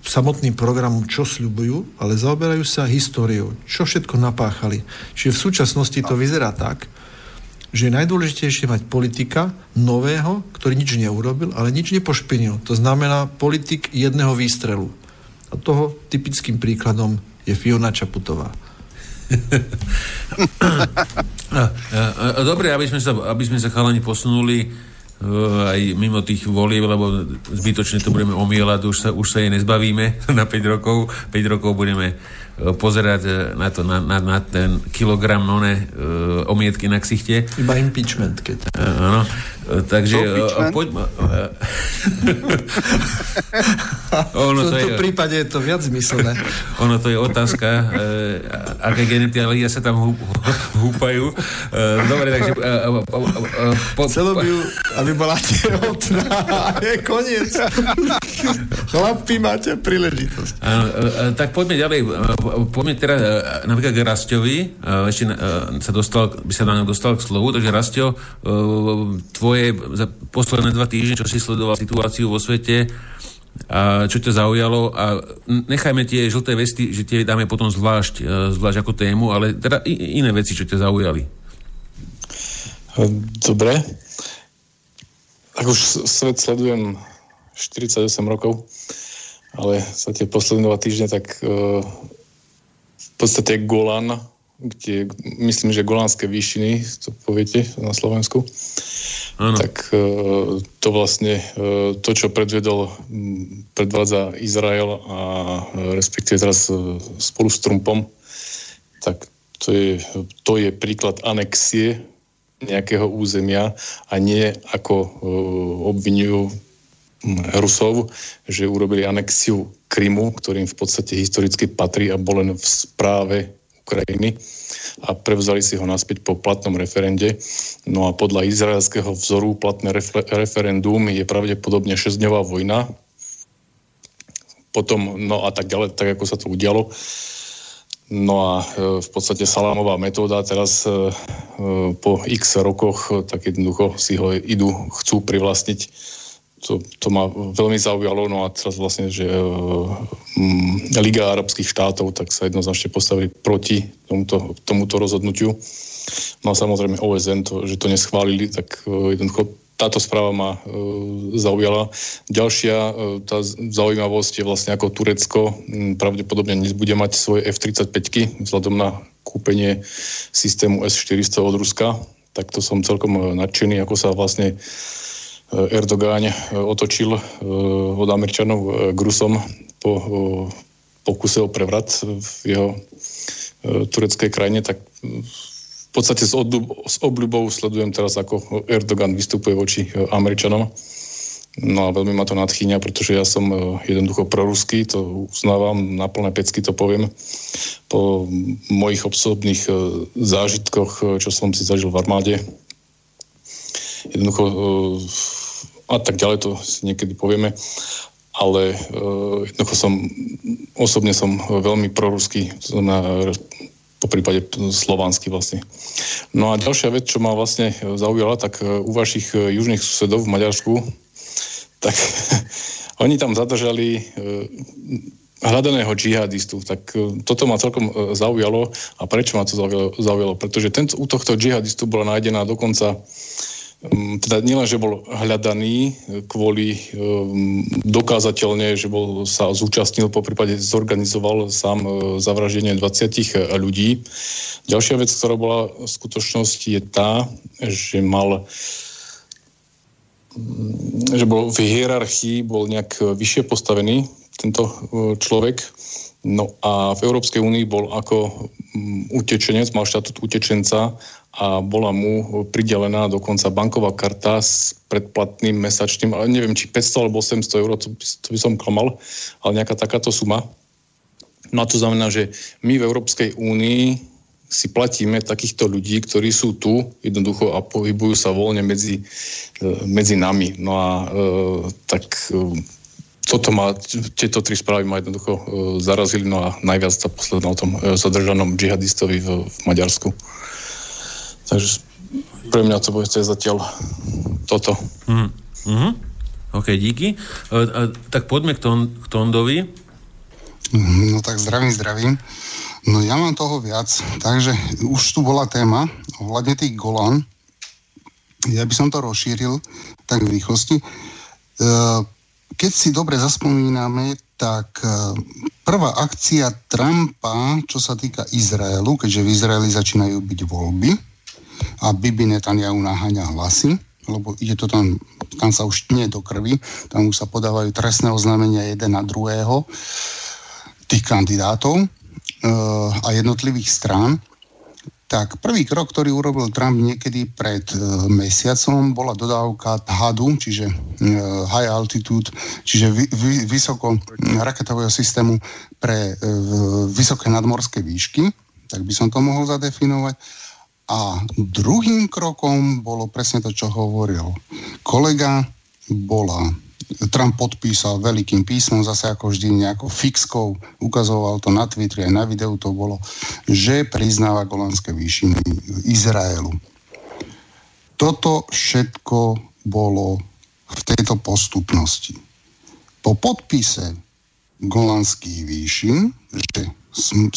samotným programom, čo sľubujú, ale zaoberajú sa históriou, čo všetko napáchali. Čiže v súčasnosti to vyzerá tak, že je najdôležitejšie mať politika nového, ktorý nič neurobil, ale nič nepošpinil. To znamená politik jedného výstrelu. A toho typickým príkladom je Fiona Čaputová. Dobre, aby sme sa, aby sme sa chalani posunuli uh, aj mimo tých volieb, lebo zbytočne to budeme omielať, už sa, už sa jej nezbavíme na 5 rokov. 5 rokov budeme pozerať uh, na, to, na, na, na ten kilogram one, uh, omietky na ksichte. Iba impeachment, keď. Áno. Takže uh, poďme... Uh, ono v tomto je, prípade je to viac zmyselné. Ono to je otázka, uh, aké genetiália sa tam hú, húpajú. Uh, dobre, takže... Uh, uh, po, Chcelo by ju, aby bola tehotná a je koniec. Chlapi, máte príležitosť. Uh, uh, tak poďme ďalej. Poďme teraz napríklad k Rastovi. Ešte sa dostal, by sa na dostal k slovu. Takže Rastio, tvoje tvoje za posledné dva týždne, čo si sledoval situáciu vo svete, a čo ťa zaujalo a nechajme tie žlté vesty, že tie dáme potom zvlášť, e, zvlášť ako tému, ale teda iné veci, čo ťa zaujali. Dobre. Ak už svet sledujem 48 rokov, ale za tie posledné dva týždne, tak uh, v podstate Golan, kde myslím, že Golánske výšiny, to poviete na Slovensku, Tak e, to vlastne e, to, čo predvedol, predvádza Izrael a e, respektíve teraz spolu s Trumpom, tak to je, to je príklad anexie nejakého územia a nie ako obvinujú Rusov, že urobili anexiu Krymu, ktorým v podstate historicky patrí a bol len v správe Ukrajiny a prevzali si ho naspäť po platnom referende. No a podľa izraelského vzoru platné refer- referendum je pravdepodobne 6-dňová vojna. Potom, no a tak ďalej, tak ako sa to udialo. No a e, v podstate salámová metóda teraz e, e, po x rokoch tak jednoducho si ho idú, chcú privlastniť to, to ma veľmi zaujalo, no a teraz vlastne, že um, Liga arabských štátov tak sa jednoznačne postavili proti tomuto, tomuto rozhodnutiu. No a samozrejme OSN, to, že to neschválili, tak uh, jednoducho táto správa ma uh, zaujala. Ďalšia uh, tá zaujímavosť je vlastne ako Turecko um, pravdepodobne dnes bude mať svoje F-35 vzhľadom na kúpenie systému S-400 od Ruska. Tak to som celkom uh, nadšený, ako sa vlastne Erdogáň e, otočil e, od Američanov k po pokuse o prevrat v jeho tureckej krajine, tak v podstate s, odľub, s obľubou sledujem teraz, ako Erdogan vystupuje voči Američanom. No a veľmi ma to nadchýňa, pretože ja som jednoducho proruský, to uznávam, na plné pecky to poviem. Po mojich osobných zážitkoch, čo som si zažil v armáde, jednoducho a tak ďalej, to si niekedy povieme. Ale uh, jednoducho som, osobne som veľmi proruský, na, po prípade slovanský vlastne. No a ďalšia vec, čo ma vlastne zaujala, tak uh, u vašich uh, južných susedov v Maďarsku, tak oni tam zadržali hľadaného džihadistu. Tak toto ma celkom zaujalo. A prečo ma to zaujalo? zaujalo? Pretože tento, u tohto džihadistu bola nájdená dokonca teda nielen, že bol hľadaný e, kvôli um, dokázateľne, že bol, sa zúčastnil, po prípade zorganizoval sám uh, zavraždenie 20 ľudí. Ďalšia vec, ktorá bola v skutočnosti je tá, že mal mm, že bol v hierarchii, bol nejak vyššie postavený tento človek. No a v Európskej únii bol ako mm, utečenec, mal štatút utečenca a bola mu pridelená dokonca banková karta s predplatným mesačným, ale neviem, či 500 alebo 800 eur, to, to by som klamal, ale nejaká takáto suma. No a to znamená, že my v Európskej únii si platíme takýchto ľudí, ktorí sú tu jednoducho a pohybujú sa voľne medzi, e, medzi nami. No a e, tak e, toto ma, tieto tri správy ma jednoducho uh, zarazili, no a najviac sa posledná o tom uh, zadržanom džihadistovi v, v Maďarsku. Takže pre mňa to bude zatiaľ toto. Mm. Mm-hmm. OK, díky. Uh, uh, tak poďme k, ton, k Tondovi. No tak zdravím, zdravím. No ja mám toho viac, takže už tu bola téma ohľadne tých Golan. Ja by som to rozšíril tak v rýchlosti. Uh, keď si dobre zaspomíname, tak e, prvá akcia Trumpa, čo sa týka Izraelu, keďže v Izraeli začínajú byť voľby a Bibi Netanyahu naháňa hlasy, lebo ide to tam, tam sa už nie do krvi, tam už sa podávajú trestné oznámenia jeden na druhého tých kandidátov e, a jednotlivých strán tak prvý krok, ktorý urobil Trump niekedy pred e, mesiacom, bola dodávka HADu, čiže e, High Altitude, čiže vy, vy, vysoko raketového systému pre e, vysoké nadmorské výšky, tak by som to mohol zadefinovať. A druhým krokom bolo presne to, čo hovoril kolega, bola Trump podpísal veľkým písmom, zase ako vždy nejakou fixkou, ukazoval to na Twitteri, aj na videu to bolo, že priznáva Golanské výšiny Izraelu. Toto všetko bolo v tejto postupnosti. Po podpise Golanských výšin, že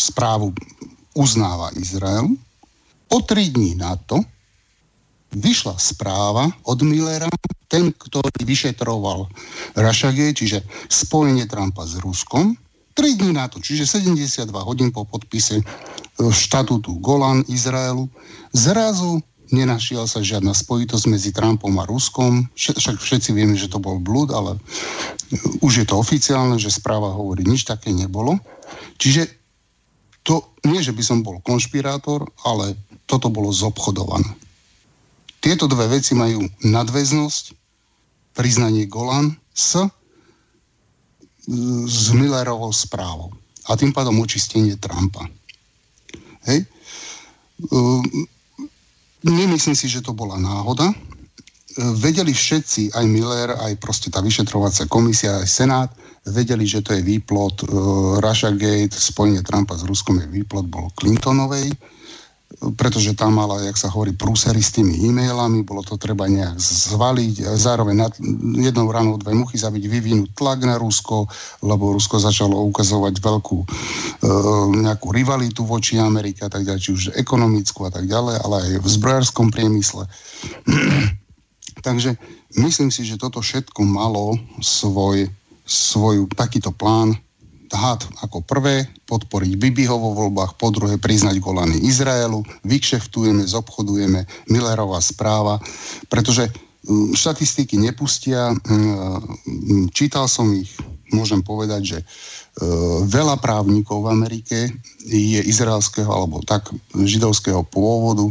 správu uznáva Izrael, o tri dní na to vyšla správa od Millera, ten, ktorý vyšetroval Russiagate, čiže spojenie Trumpa s Ruskom, 3 dní na to, čiže 72 hodín po podpise e, štatútu Golan Izraelu, zrazu nenašiel sa žiadna spojitosť medzi Trumpom a Ruskom. Však všetci vieme, že to bol blúd, ale už je to oficiálne, že správa hovorí, nič také nebolo. Čiže to nie, že by som bol konšpirátor, ale toto bolo zobchodované. Tieto dve veci majú nadväznosť priznanie Golan s, s Millerovou správou. A tým pádom očistenie Trumpa. Hej? Ehm, nemyslím si, že to bola náhoda. Ehm, vedeli všetci, aj Miller, aj proste tá vyšetrovacia komisia, aj Senát, vedeli, že to je výplot uh, Russia Gate, spojenie Trumpa s Ruskom je výplot, bol Clintonovej pretože tam mala, jak sa hovorí, prúsery s tými e-mailami, bolo to treba nejak zvaliť, zároveň nad, jednou ranou dve muchy zabiť, vyvinúť tlak na Rusko, lebo Rusko začalo ukazovať veľkú e, nejakú rivalitu voči Amerike a tak ďalej, či už ekonomickú a tak ďalej, ale aj v zbrojárskom priemysle. Takže myslím si, že toto všetko malo svoj, svoj takýto plán had ako prvé podporiť Bibiho vo voľbách, po druhé priznať Golany Izraelu, vykšeftujeme, zobchodujeme, Millerová správa, pretože mm, štatistiky nepustia, mm, čítal som ich, môžem povedať, že veľa právnikov v Amerike je izraelského alebo tak židovského pôvodu,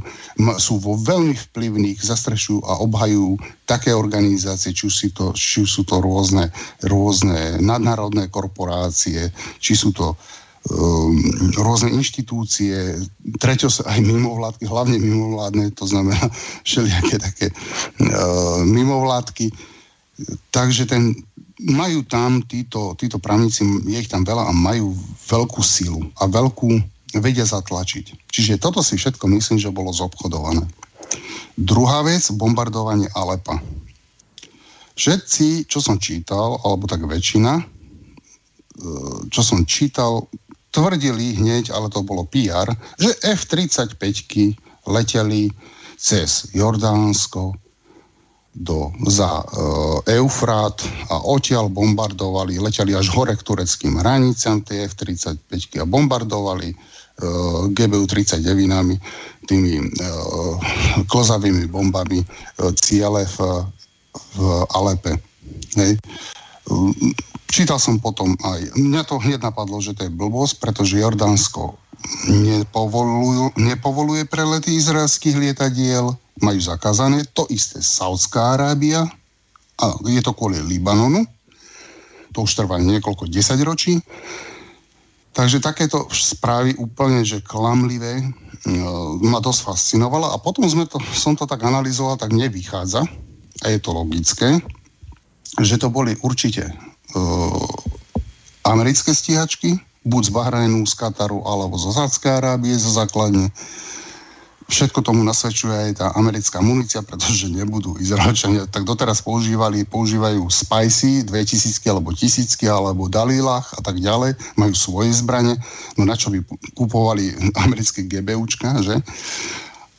sú vo veľmi vplyvných, zastrešujú a obhajujú také organizácie, či, si to, či sú to rôzne, rôzne nadnárodné korporácie, či sú to um, rôzne inštitúcie, treťo aj mimovládky, hlavne mimovládne, to znamená všelijaké také uh, mimovládky. Takže ten, majú tam títo, títo právnici, je ich tam veľa a majú veľkú silu a veľkú vedia zatlačiť. Čiže toto si všetko myslím, že bolo zobchodované. Druhá vec, bombardovanie Alepa. Všetci, čo som čítal, alebo tak väčšina, e, čo som čítal, tvrdili hneď, ale to bolo PR, že F-35 leteli cez Jordánsko, do, za e, Eufrát a odtiaľ bombardovali, leteli až hore k tureckým hraniciam tie F-35 a bombardovali e, GBU-39 tými e, klozavými bombami e, ciele v, v Alepe. Hej. Čítal som potom aj, mňa to hneď napadlo, že to je blbosť, pretože Jordánsko nepovoluje prelety izraelských lietadiel, majú zakázané. To isté Saudská Arábia, a je to kvôli Libanonu, to už trvá niekoľko desaťročí. Takže takéto správy úplne, že klamlivé, e, ma dosť fascinovalo a potom sme to, som to tak analyzoval, tak nevychádza a je to logické, že to boli určite americké stíhačky, buď z Bahrajnu, z Kataru alebo zo Zádskej Arábie za základne. Všetko tomu nasvedčuje aj tá americká munícia, pretože nebudú Izraelčania, tak doteraz používali, používajú Spicy 2000 alebo 1000 alebo Dalilách a tak ďalej, majú svoje zbranie, no na čo by kupovali americké GBUčka, že?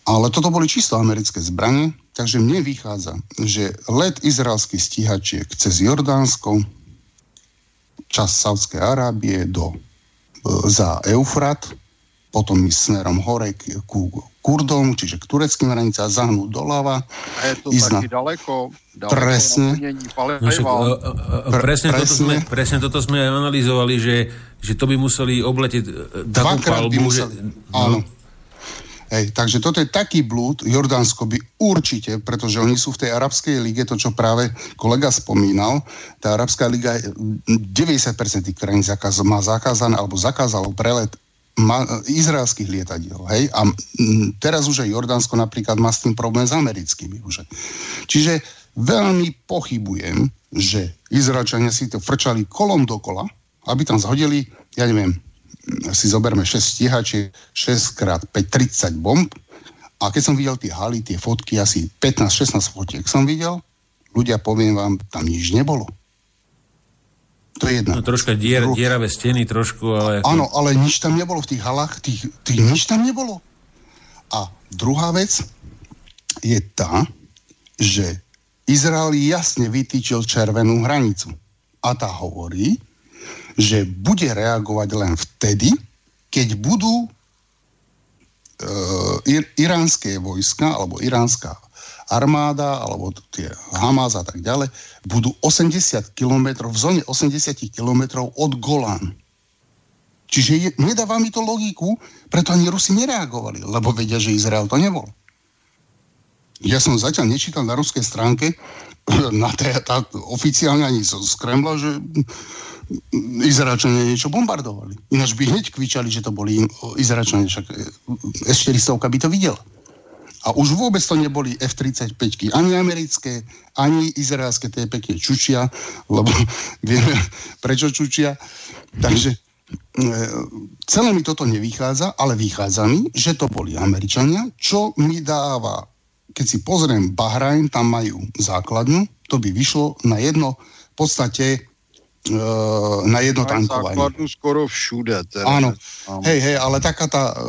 Ale toto boli čisto americké zbranie, takže mne vychádza, že let izraelských stíhačiek cez Jordánsko, čas Saudskej Arábie do, za Eufrat, potom ísť smerom hore ku Kurdom, čiže k tureckým hranicám, zahnúť doľava. A je to ísť taký na... ďaleko? ďaleko presne. No, však, a, a, a, presne, presne. Toto sme, presne toto sme aj analyzovali, že, že to by museli obletieť e, takú palbu. Museli, že, no. Hej, takže toto je taký blúd, Jordánsko by určite, pretože oni sú v tej arabskej lige, to čo práve kolega spomínal, tá arabská liga 90% tých krajín zakaz, má zakázané alebo zakázalo prelet ma, izraelských lietadiel. Hej? A m, teraz už aj Jordánsko napríklad má s tým problém s americkými. Už. Čiže veľmi pochybujem, že Izraelčania si to frčali kolom dokola, aby tam zhodili, ja neviem, si zoberme 6 stíhačiek, 6 krát 5, 30 bomb. A keď som videl tie haly, tie fotky, asi 15-16 fotiek som videl, ľudia, poviem vám, tam nič nebolo. To je jedna. No, troška dier, Dru... dieravé steny, trošku, ale... Áno, ale nič tam nebolo v tých halách, tých, tých nič tam nebolo. A druhá vec je tá, že Izrael jasne vytýčil červenú hranicu. A tá hovorí, že bude reagovať len vtedy, keď budú e, ir, iránske vojska alebo iránska armáda alebo tie Hamas a tak ďalej budú 80 km, v zóne 80 km od Golán. Čiže je, nedáva mi to logiku, preto ani Rusi nereagovali, lebo vedia, že Izrael to nebol. Ja som zatiaľ nečítal na ruskej stránke, na té, tá, oficiálne ani z Kremla, že Izraelčania niečo bombardovali. Ináč by hneď kvičali, že to boli Izraelčania, však S-400 by to videla. A už vôbec to neboli F-35, ani americké, ani izraelské, to je pekne čučia, lebo vieme, prečo čučia. Takže e, celé mi toto nevychádza, ale vychádza mi, že to boli Američania, čo mi dáva, keď si pozriem Bahrajn, tam majú základňu, to by vyšlo na jedno v podstate E, na jedno tankovanie. Základnú skoro všude. Teda. Áno, hej, hej, ale taká tá e,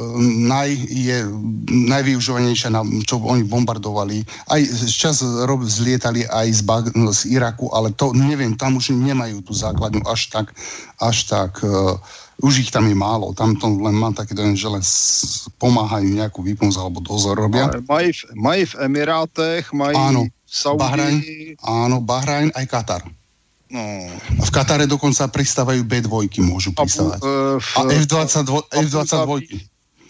naj, je najvyužovanejšia, na, čo oni bombardovali. Aj čas rob, zlietali aj z, Bag, z Iraku, ale to neviem, tam už nemajú tú základňu až tak, až tak uh, už ich tam je málo. Tam to len mám taký dojem, že len pomáhajú nejakú výpomoc alebo dozor robia. Majú, majú v Emirátech, majú áno, v Saudi. Bahrajn, áno, Bahrajn aj Katar. No. V Katare dokonca pristávajú B2, môžu pristávať. Abu, uh, v, a F-22. F-22.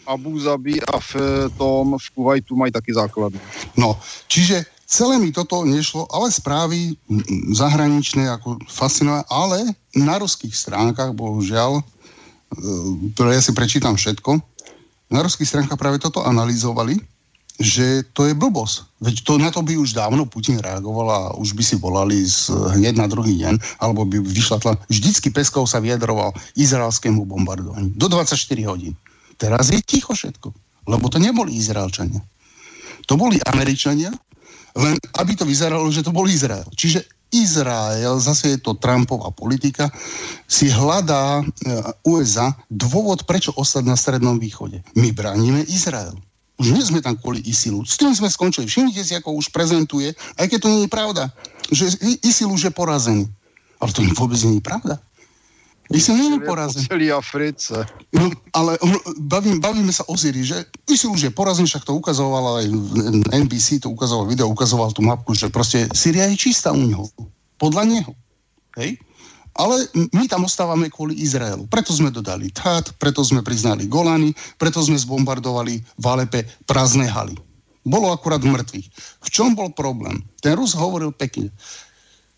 Abu Zabi a v tom v Kuwaitu majú taký základ. No, čiže celé mi toto nešlo, ale správy zahraničné ako fascinové, ale na ruských stránkach, bohužiaľ, ktoré ja si prečítam všetko, na ruských stránkach práve toto analyzovali že to je blbosť. Veď to, na to by už dávno Putin reagoval a už by si volali z, hneď na druhý deň, alebo by vyšla tla. Vždycky Peskov sa vyjadroval izraelskému bombardovaniu. Do 24 hodín. Teraz je ticho všetko. Lebo to neboli Izraelčania. To boli Američania, len aby to vyzeralo, že to bol Izrael. Čiže Izrael, zase je to Trumpová politika, si hľadá e, USA dôvod, prečo ostať na Strednom východe. My bránime Izrael. Už nie sme tam kvôli ISILu. S tým sme skončili. Všimnite si, ako už prezentuje, aj keď to nie je pravda, že ISIL už je porazený. Ale to vôbec nie je pravda. ISIL nie je porazený. Po celý Africe. No, ale bavím, bavíme sa o Syrii, že ISIL už je porazený, však to ukazoval aj NBC, to ukazoval video, ukazoval tú mapku, že proste Syria je čistá u neho. Podľa neho. Hej? Ale my tam ostávame kvôli Izraelu. Preto sme dodali Tát, preto sme priznali Golany, preto sme zbombardovali v Alepe prázdne haly. Bolo akurát mŕtvych. V čom bol problém? Ten Rus hovoril pekne.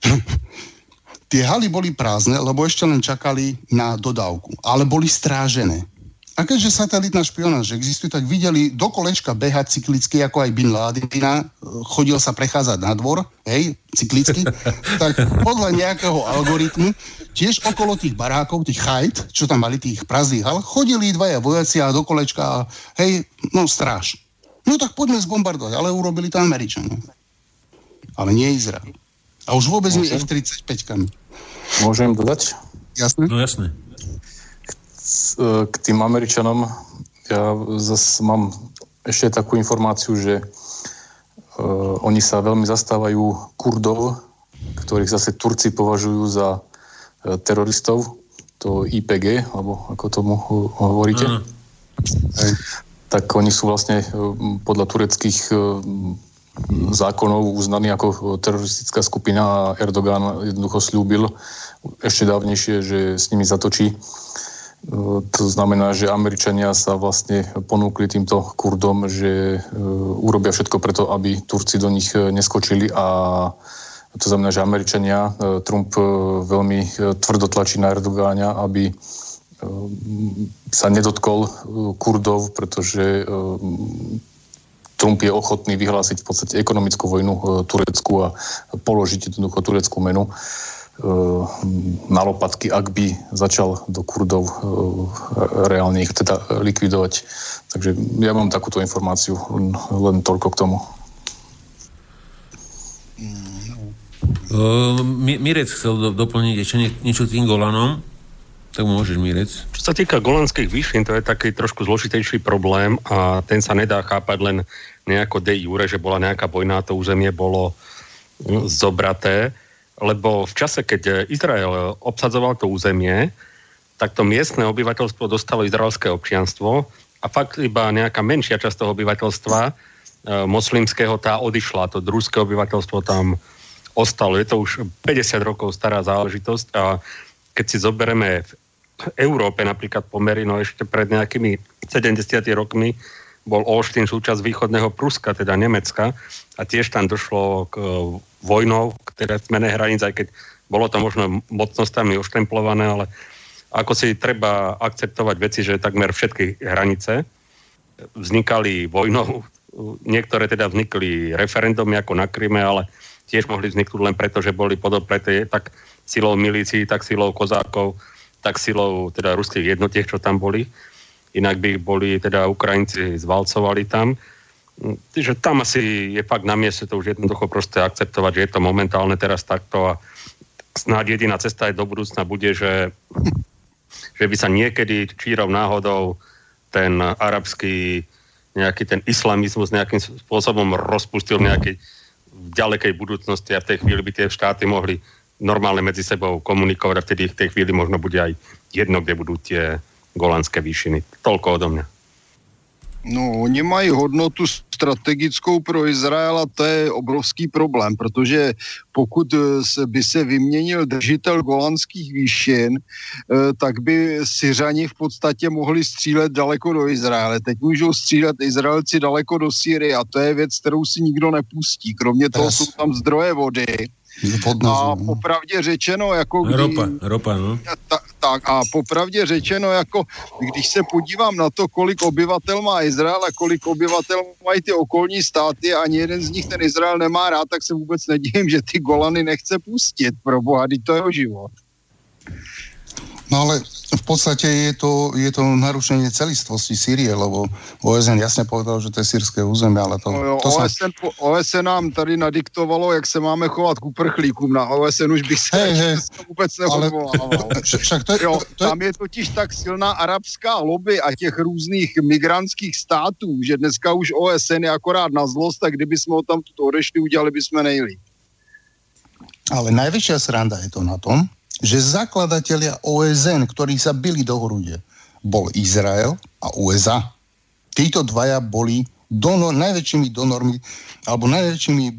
Tie haly boli prázdne, lebo ešte len čakali na dodávku. Ale boli strážené. A keďže satelitná špionáž existuje, tak videli do kolečka behať cyklicky, ako aj Bin Laden, chodil sa prechádzať na dvor, hej, cyklicky, tak podľa nejakého algoritmu tiež okolo tých barákov, tých chajt, čo tam mali tých prázdnych hal, chodili dvaja vojaci a do kolečka, hej, no stráž. No tak poďme zbombardovať, ale urobili to Američania. Ale nie Izrael. A už vôbec nie F-35. Môžem dodať? Jasné? No jasné. E, k tým Američanom, ja zase mám ešte takú informáciu, že uh, oni sa veľmi zastávajú Kurdov, ktorých zase Turci považujú za uh, teroristov, to IPG, alebo ako tomu hovoríte. Mm. Hej. Tak oni sú vlastne uh, podľa tureckých uh, zákonov uznaní ako teroristická skupina a Erdogan jednoducho slúbil ešte dávnejšie, že s nimi zatočí to znamená, že Američania sa vlastne ponúkli týmto Kurdom, že e, urobia všetko preto, aby Turci do nich e, neskočili a to znamená, že Američania, e, Trump veľmi tvrdo tlačí na Erdogáňa, aby sa nedotkol Kurdov, pretože Trump je ochotný vyhlásiť v podstate ekonomickú vojnu Turecku a položiť jednoducho tureckú menu. Eh, na lopatky, ak by začal do Kurdov eh, reálne ich teda likvidovať. Takže ja mám takúto informáciu, len, len toľko k tomu. Uh, Mirec chcel do, doplniť ešte nie, niečo tým Golanom. Tak môžeš, Mirec. Čo sa týka golanských výšin, to je taký trošku zložitejší problém a ten sa nedá chápať len nejako de jure, že bola nejaká vojna, to územie bolo hm, zobraté lebo v čase, keď Izrael obsadzoval to územie, tak to miestne obyvateľstvo dostalo izraelské občianstvo a fakt iba nejaká menšia časť toho obyvateľstva e, moslimského tá odišla. To družské obyvateľstvo tam ostalo. Je to už 50 rokov stará záležitosť a keď si zoberieme v Európe napríklad pomery, no ešte pred nejakými 70 rokmi bol Olštín súčasť východného Pruska, teda Nemecka a tiež tam došlo k vojnou, ktoré zmene hraníc, aj keď bolo to možno mocnostami oštemplované, ale ako si treba akceptovať veci, že takmer všetky hranice vznikali vojnou. Niektoré teda vznikli referendumy ako na Kryme, ale tiež mohli vzniknúť len preto, že boli podopreté tak silou milícií, tak silou kozákov, tak silou teda ruských jednotiek, čo tam boli. Inak by boli teda Ukrajinci zvalcovali tam. Čiže tam asi je fakt na mieste to už jednoducho proste akceptovať, že je to momentálne teraz takto a snáď jediná cesta aj do budúcna bude, že, že by sa niekedy čírov náhodou ten arabský nejaký ten islamizmus nejakým spôsobom rozpustil nejakej v ďalekej budúcnosti a v tej chvíli by tie štáty mohli normálne medzi sebou komunikovať a vtedy v tej chvíli možno bude aj jedno, kde budú tie golandské výšiny. Toľko odo mňa. No, oni mají hodnotu strategickou pro Izrael a to je obrovský problém, protože pokud eh, by se vyměnil držitel golandských výšin, eh, tak by Syřani v podstatě mohli střílet daleko do Izraele. Teď můžou střílet Izraelci daleko do Syrie a to je věc, kterou si nikdo nepustí. Kromě toho jsou tam zdroje vody a popravdě řečeno, jako kdy, ropa, ropa, no. Ta, tak a popravdě řečeno, jako když se podívám na to, kolik obyvatel má Izrael a kolik obyvatel mají ty okolní státy a ani jeden z nich ten Izrael nemá rád, tak se vůbec nedivím, že ty Golany nechce pustit. Pro boha, to je o život. No ale v podstate je to, je to narušenie celistvosti Sýrie, lebo OSN jasne povedal, že to je sírske územie, ale to... No jo, to OSN, sa... OSN nám tady nadiktovalo, jak se máme chovat k uprchlíkům. Na OSN už bych se hey, hey, vůbec neodvolával. Však to je, jo, to je... Tam je totiž tak silná arabská lobby a těch různých migrantských států, že dneska už OSN je akorát na zlost, tak kdyby jsme ho tam odešli, udělali bychom nejlíp. Ale najväčšia sranda je to na tom, že zakladatelia OSN, ktorí sa byli do hrude, bol Izrael a USA. Títo dvaja boli donor, najväčšími donormi alebo najväčšími e,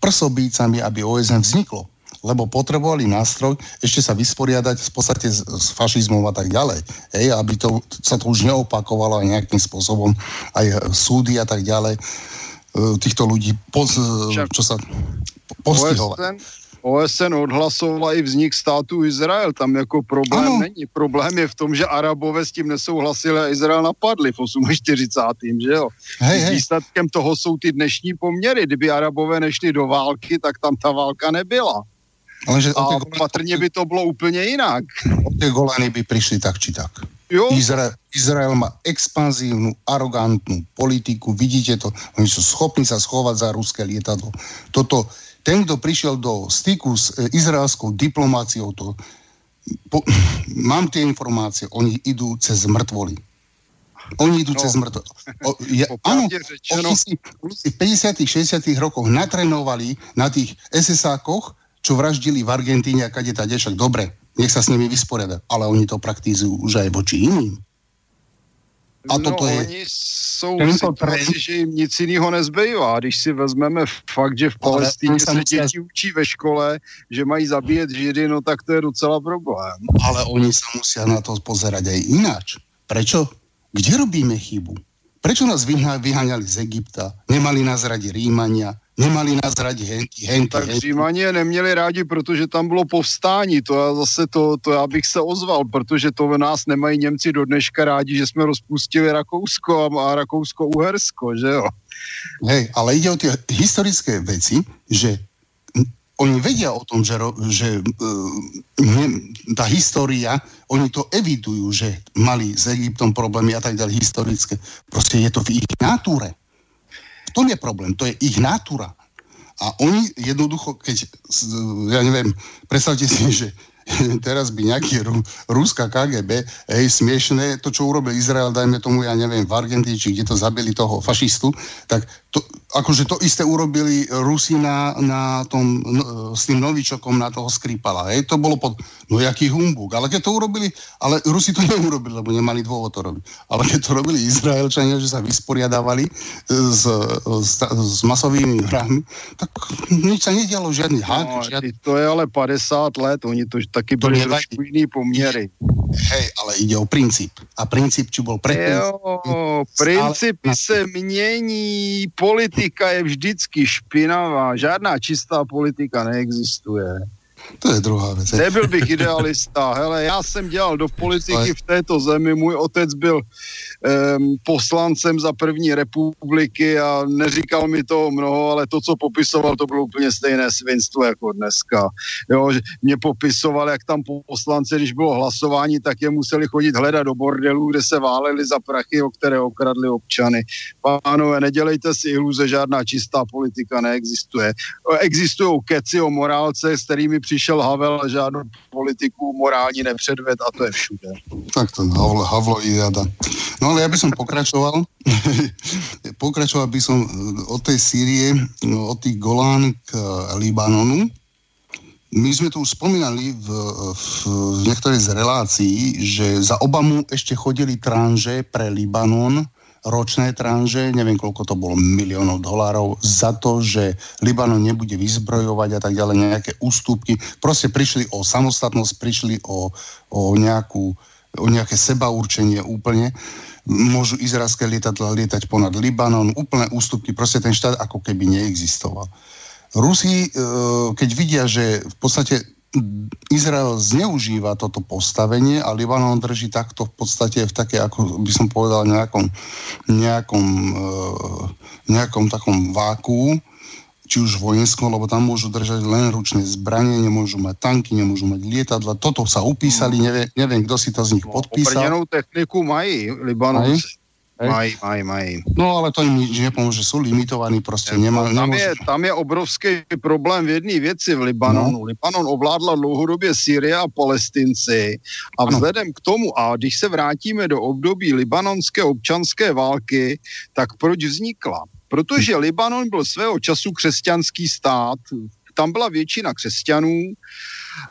prsobícami, aby OSN vzniklo. Lebo potrebovali nástroj ešte sa vysporiadať v podstate s, s fašizmom a tak ďalej. Hej, aby to, sa to už neopakovalo aj nejakým spôsobom, aj súdy a tak ďalej e, týchto ľudí, poz, čo sa postihovať. OSN odhlasovala i vznik státu Izrael. Tam jako problém ano. není. Problém je v tom, že Arabové s tím nesouhlasili a Izrael napadli v 48. že jo? Hej, hej. Výsledkem toho jsou ty dnešní poměry. Kdyby Arabové nešli do války, tak tam ta válka nebyla. Ale že a golany, patrně by to bylo úplně jinak. O tie Golany by prišli tak či tak. Jo? Izrael, Izrael má expanzívnu, arogantnú politiku, vidíte to, oni sú schopní sa schovať za ruské lietadlo. Toto, ten, kto prišiel do styku s e, izraelskou diplomáciou, to, po, mám tie informácie, oni idú cez mŕtvoly. Oni idú no. cez mŕtvoly. Ja, áno, oni si, v 50 60 rokoch natrenovali na tých SSákoch, čo vraždili v Argentíne a kade tá však dobre, nech sa s nimi vysporiada. Ale oni to praktizujú už aj voči iným. A no, toto je... oni jsou v situaci, že jim nic jiného nezbývá. Když si vezmeme fakt, že v Palestíně se děti učí ve škole, že mají zabíjet židy, no tak to je docela problém. Ale oni sa musia na to pozerať aj ináč. Prečo? Kde robíme chybu? Prečo nás vyháňali z Egypta? Nemali nás radi Rímania? Nemali nás radi henty, henty, Tak Římani je neměli rádi, protože tam bylo povstání. To já zase to, to já bych se ozval, protože to v nás nemají Němci do dneška rádi, že jsme rozpustili Rakousko a, a Rakousko-Uhersko, že jo? Hej, ale ide o tie historické veci, že oni vedia o tom, že, že uh, tá história, oni to evidujú, že mali s Egyptom problémy a tak ďalej historické. Proste je to v ich natúre. V tom je problém, to je ich natura. A oni jednoducho, keď, ja neviem, predstavte si, že teraz by nejaký Rú, Rúska KGB, hej, smiešné, to, čo urobil Izrael, dajme tomu, ja neviem, v Argentíne, či kde to zabili toho fašistu, tak to, akože to isté urobili Rusi na, na tom, no, s tým novičokom na toho Skripala, hej, to bolo pod, no jaký humbug, ale keď to urobili, ale Rusi to neurobili, lebo nemali dôvod to robiť, ale keď to robili Izraelčania, že sa vysporiadávali s, s, s masovými hrami, tak nič sa nedialo, žiadny hák, no, žiadny... To je ale 50 let, oni to taky byli trošku iný poměry. Hej, ale ide o princíp. A princíp, či bol predtým... Jo, princípy se mění, politika je vždycky špinavá, žádná čistá politika neexistuje. To je druhá věc. Nebyl bych idealista. Hele, já jsem dělal do politiky v této zemi. Můj otec byl um, poslancem za první republiky a neříkal mi to mnoho, ale to, co popisoval, to bylo úplně stejné svinstvo jako dneska. Jo, mě popisoval, jak tam poslanci, když bylo hlasování, tak je museli chodit hledat do bordelů, kde se váleli za prachy, o které okradli občany. Pánové, nedělejte si iluze, žádná čistá politika neexistuje. Existují keci o morálce, s kterými přišel Havel žádnou politiku morální nepředved a to je všude. Tak to Havlo, Havlo jada. No ale ja by som pokračoval. pokračoval by som od tej Sýrie, od tých Golán k Libanonu. My sme tu už spomínali v, v, v niektorej z relácií, že za Obamu ešte chodili tranže pre Libanon, ročné tranže, neviem koľko to bolo miliónov dolárov, za to, že Libanon nebude vyzbrojovať a tak ďalej, nejaké ústupky. Proste prišli o samostatnosť, prišli o, o, nejakú, o nejaké sebaurčenie úplne. Môžu izraelské lietadla lietať ponad Libanon, úplné ústupky, proste ten štát ako keby neexistoval. Rusi, e, keď vidia, že v podstate Izrael zneužíva toto postavenie a Libanon drží takto v podstate v také, ako by som povedal, nejakom, nejakom, e, nejakom takom váku, či už vojenskom, lebo tam môžu držať len ručné zbranie, nemôžu mať tanky, nemôžu mať lietadla. Toto sa upísali, neviem, neviem kto si to z nich no, podpísal. Obrnenou techniku mají Libanonci. Mají, mají, mají. No ale to im nič nepomôže, sú limitovaní, proste nemá, tam, je, tam je obrovský problém v jedné věci v Libanonu. No. Libanon ovládla dlouhodobě Syrie a Palestinci a vzhledem k tomu, a když se vrátíme do období libanonské občanské války, tak proč vznikla? Protože Libanon byl svého času křesťanský stát, tam byla většina křesťanů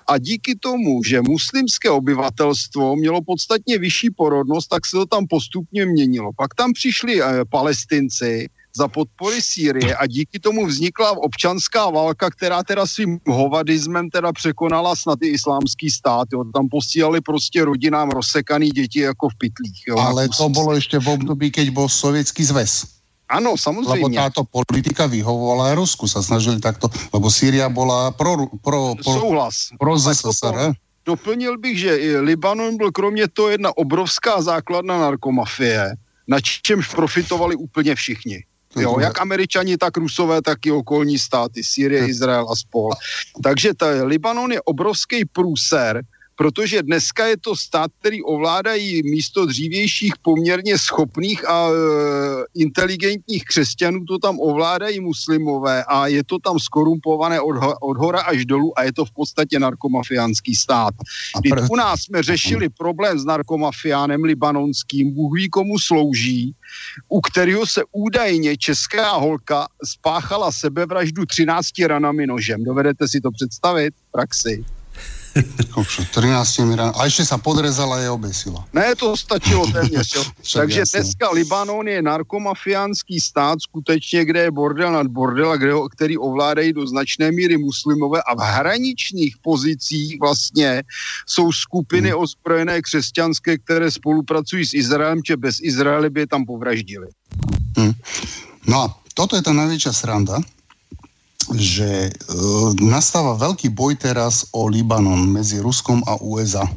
a díky tomu, že muslimské obyvatelstvo mělo podstatně vyšší porodnost, tak se to tam postupně měnilo. Pak tam přišli e, palestinci za podpory Sýrie a díky tomu vznikla občanská válka, která teda svým hovadismem teda překonala snad i islámský stát. Jo. Tam posílali prostě rodinám rozsekaný děti jako v pytlích. Jo, Ale to bylo ještě v období, keď byl sovětský zväz. Áno, samozrejme. Lebo táto politika vyhovovala aj Rusku, sa snažili takto, lebo Sýria bola pro, pro, pro, Souhlas. pro ZSSR. Doplnil bych, že Libanon byl kromě toho jedna obrovská základna narkomafie, na čemž profitovali úplně všichni. Jo, jak američani, tak rusové, tak i okolní státy, Sýrie, Izrael a spol. Takže ta, Libanon je obrovský průser, protože dneska je to stát, který ovládají místo dřívějších poměrně schopných a e, inteligentních křesťanů, to tam ovládají muslimové a je to tam skorumpované od, od hora až dolů a je to v podstatě narkomafiánský stát. Když u nás jsme řešili problém s narkomafiánem libanonským, Bůh ví komu slouží, u kterého se údajně česká holka spáchala sebevraždu 13 ranami nožem. Dovedete si to představit v praxi? 13 ráno. A ešte sa podrezala a obesila. Ne, to stačilo téměř. Takže jasne. dneska Libanon je narkomafiánský stát skutečně, kde je bordel nad bordel, kde ho, který ovládají do značné míry muslimové a v hraničních pozicích vlastně jsou skupiny hmm. ozbrojené křesťanské, které spolupracují s Izraelem, či bez Izraele by je tam povraždili. Hmm. No a toto je tá najväčšia sranda, že e, nastáva veľký boj teraz o Libanon medzi Ruskom a USA. E,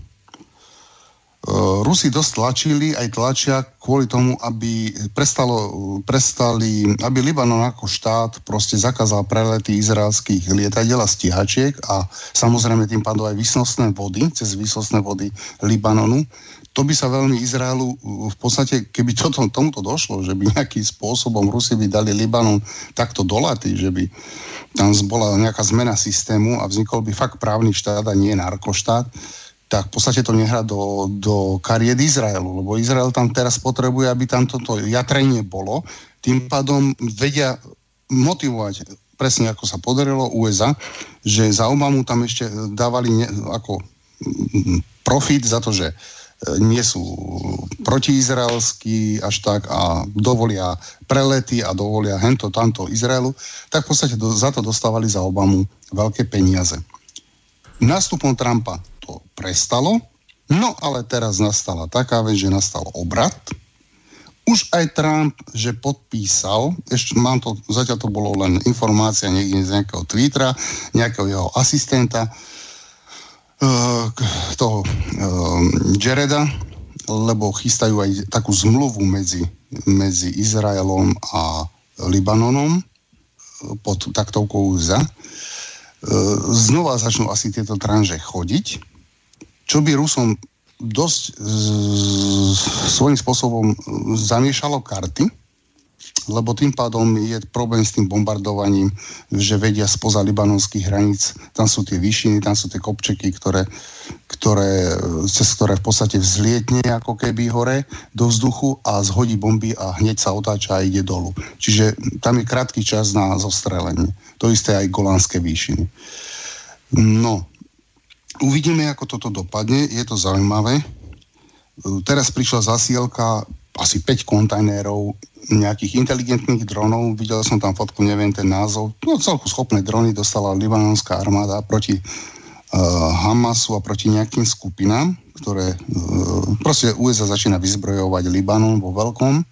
Rusi dosť tlačili, aj tlačia kvôli tomu, aby prestalo, prestali, aby Libanon ako štát proste zakázal prelety izraelských lietadiel a stíhačiek a samozrejme tým pádom aj vysnostné vody, cez vysnostné vody Libanonu. To by sa veľmi Izraelu v podstate, keby toto, tomuto došlo, že by nejakým spôsobom Rusi by dali Libanon takto dolaty, že by tam bola nejaká zmena systému a vznikol by fakt právny štát a nie narkoštát, tak v podstate to nehrá do, do kariet Izraelu, lebo Izrael tam teraz potrebuje, aby tam toto jatrenie bolo. Tým pádom vedia motivovať, presne ako sa podarilo USA, že za Obamu tam ešte dávali ne, ako profit za to, že nie sú protiizraelskí až tak a dovolia prelety a dovolia hento, tamto Izraelu, tak v podstate do, za to dostávali za Obamu veľké peniaze. Nástupom Trumpa to prestalo, no ale teraz nastala taká vec, že nastal obrat. Už aj Trump, že podpísal, ešte mám to, zatiaľ to bolo len informácia niekde z nejakého Twittera, nejakého jeho asistenta, Eh, toho uh, Jareda, lebo chystajú aj takú zmluvu medzi, medzi Izraelom a Libanonom eh, pod taktovkou USA. Znova začnú asi tieto tranže chodiť, čo by Rusom dosť svojím spôsobom zamiešalo karty, lebo tým pádom je problém s tým bombardovaním, že vedia spoza libanonských hraníc, tam sú tie výšiny, tam sú tie kopčeky, ktoré, ktoré, cez ktoré v podstate vzlietne ako keby hore do vzduchu a zhodí bomby a hneď sa otáča a ide dolu. Čiže tam je krátky čas na zostrelenie. To isté aj golánske výšiny. No, uvidíme, ako toto dopadne. Je to zaujímavé. Teraz prišla zasielka asi 5 kontajnerov nejakých inteligentných dronov, videl som tam fotku, neviem ten názov, no celku schopné drony dostala libanonská armáda proti uh, Hamasu a proti nejakým skupinám, ktoré uh, proste USA začína vyzbrojovať Libanon vo veľkom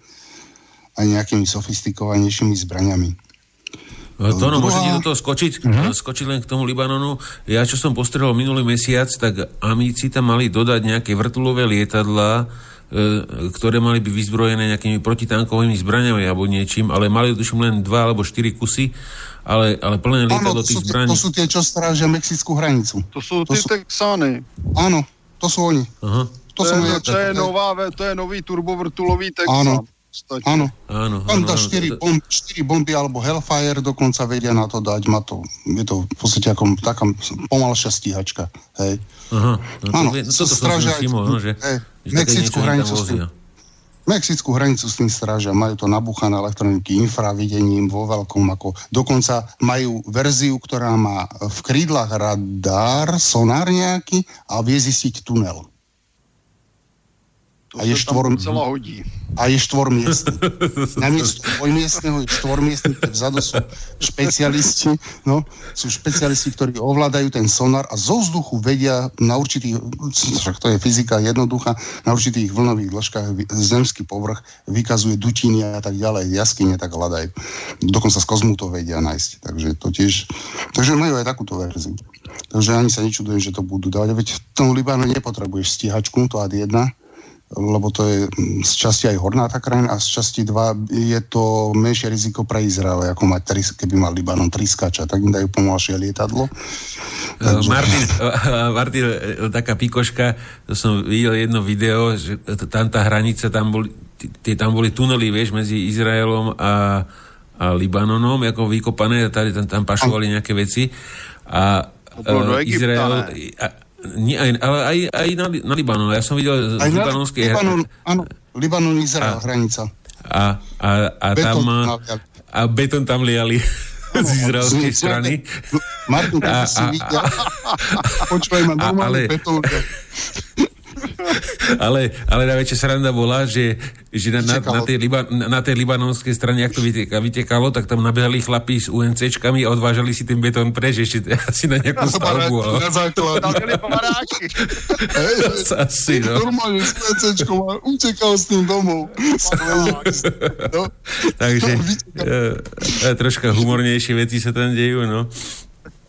aj nejakými sofistikovanejšími zbraniami. To no, môžete do toho skočiť, uh-huh. skočiť len k tomu Libanonu. Ja, čo som postrehol minulý mesiac, tak Amíci tam mali dodať nejaké vrtulové lietadla, ktoré mali byť vyzbrojené nejakými protitankovými zbraniami alebo niečím, ale mali tuším len dva alebo štyri kusy, ale, ale plné lietadlo tých zbraní. To sú tie, čo strážia mexickú hranicu. To sú to tie sú... Texány. Áno, to sú oni. Aha. To, to, je, to, je nová, to je nový turbovrtulový Texan. Áno, Áno. Áno, Tam dá 4, bomb, 4 bomby alebo Hellfire dokonca vedia na to dať. Má to, je to v podstate ako taká pomalšia stíhačka. Hej. Aha, no áno, to, to, to strážia aj, no, že, hej, že Mexickú hranicu s tým, Mexickú hranicu s tým strážia, majú to nabúchané elektroniky infravidením vo veľkom, ako dokonca majú verziu, ktorá má v krídlach radar, sonár nejaký a vie zistiť tunel. To a je štvor... hodí. A je štvormiestný. Namiesto dvojmiestného je štvormiestný, vzadu sú špecialisti, no, sú špecialisti, ktorí ovládajú ten sonar a zo vzduchu vedia na určitých, však to je fyzika jednoduchá, na určitých vlnových dĺžkach zemský povrch vykazuje dutiny a tak ďalej, jaskyne tak hľadajú. Dokonca z kozmu to vedia nájsť. Takže to tiež, takže majú aj takúto verziu. Takže ani sa nečudujem, že to budú dávať. Veď v tom Libánu nepotrebuješ stíhačku, to ad 1, lebo to je mm, z časti aj horná tá krajina a z časti 2 je to menšie riziko pre Izrael, ako mať tri, keby mal Libanon triskača, tak im dajú pomalšie lietadlo. Eh, Takže... Martin, eh, Martin, eh, taká pikoška, to som videl jedno video, že tam tá hranica, tam boli, tie, tam boli tunely, vieš, medzi Izraelom a, a Libanonom, ako vykopané, tady tam, tam pašovali nejaké veci. A uh, Izrael... A, nie, aj, ale aj, aj na, na Libanon. Ja som videl aj z libanonskej... Libanon, áno, Libanon, Izrael, a, hranica. A, a, a tam... A beton tam liali z izraelskej strany. Martin, a, si videl. Počúvaj ma, normálne betón. ale, ale najväčšia sranda bola, že, že na, na, na, tej Liba, na tej libanonskej strane, ak to vytekalo, tak tam nabehali chlapí s UNCčkami a odvážali si ten betón preč ešte asi na nejakú stavbu. Na základ. Asi, no. Normálne s UNCčkom a utekal s tým domov. no. Takže e, troška humornejšie veci sa tam dejú, no.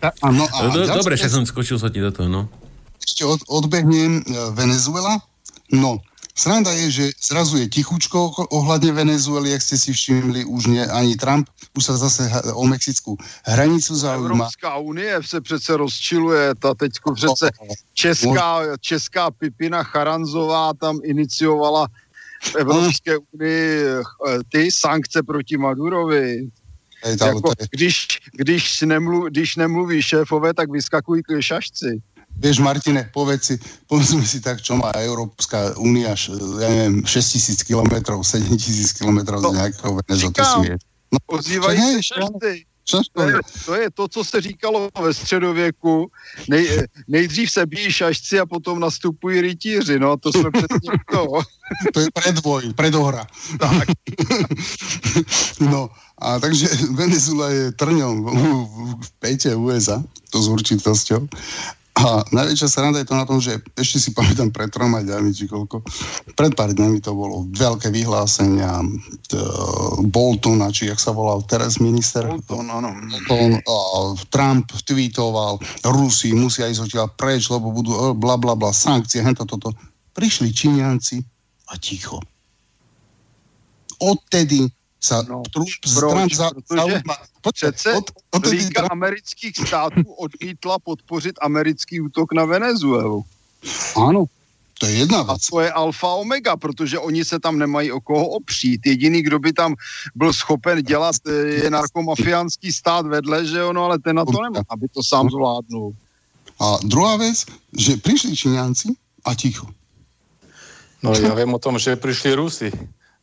Áno, a no, dobre, však som skočil sa ti do toho, no ešte od, odbehnem e, Venezuela. No, sranda je, že zrazu je tichučko ohľadne Venezuely, jak ste si všimli, už nie ani Trump, už sa zase o mexickú hranicu zaujíma. Evropská unie se přece rozčiluje, ta teďko přece česká, česká Pipina Charanzová tam iniciovala v Evropské unii e, ty sankce proti Madurovi. Jako, když, když, nemluv, když nemluví šéfové, tak vyskakují šašci. Vieš, Martine, povedz si, povedzme si tak, čo má Európska únia, ja neviem, 6 tisíc kilometrov, 7 tisíc kilometrov no, z nejakého Venezuela. No, Ozývají se šašty. To je, to je to, co se říkalo ve středověku. Nej, nejdřív se bíjí šašci a potom nastupují rytíři. No, to jsme přesně to. to je predvoj, predohra. Tak. no, a takže Venezuela je trňom v, v pete USA, to s určitosťou. A najväčšia sranda je to na tom, že ešte si pamätám pred troma dňami, či koľko, pred pár dňami to bolo veľké vyhlásenia t, Boltona, či jak sa volal teraz minister. Bolton, áno. Bolton, a Trump tweetoval, Rusi musia ísť odtiaľ preč, lebo budú e, bla bla bla, sankcie, hento toto. Prišli Číňanci a ticho. Odtedy sa no, Trump, proč? Za, zaujíma. Přece od, od Liga Trump... amerických států odmítla podpořit americký útok na Venezuelu. Ano, to je jedna věc. A to je alfa omega, protože oni se tam nemají o koho opřít. Jediný, kdo by tam byl schopen dělat, je narkomafiánský stát vedle, že ono, ale ten na to nemá, aby to sám zvládnul. A druhá věc, že přišli Číňanci a ticho. No ja viem o tom, že prišli Rusi.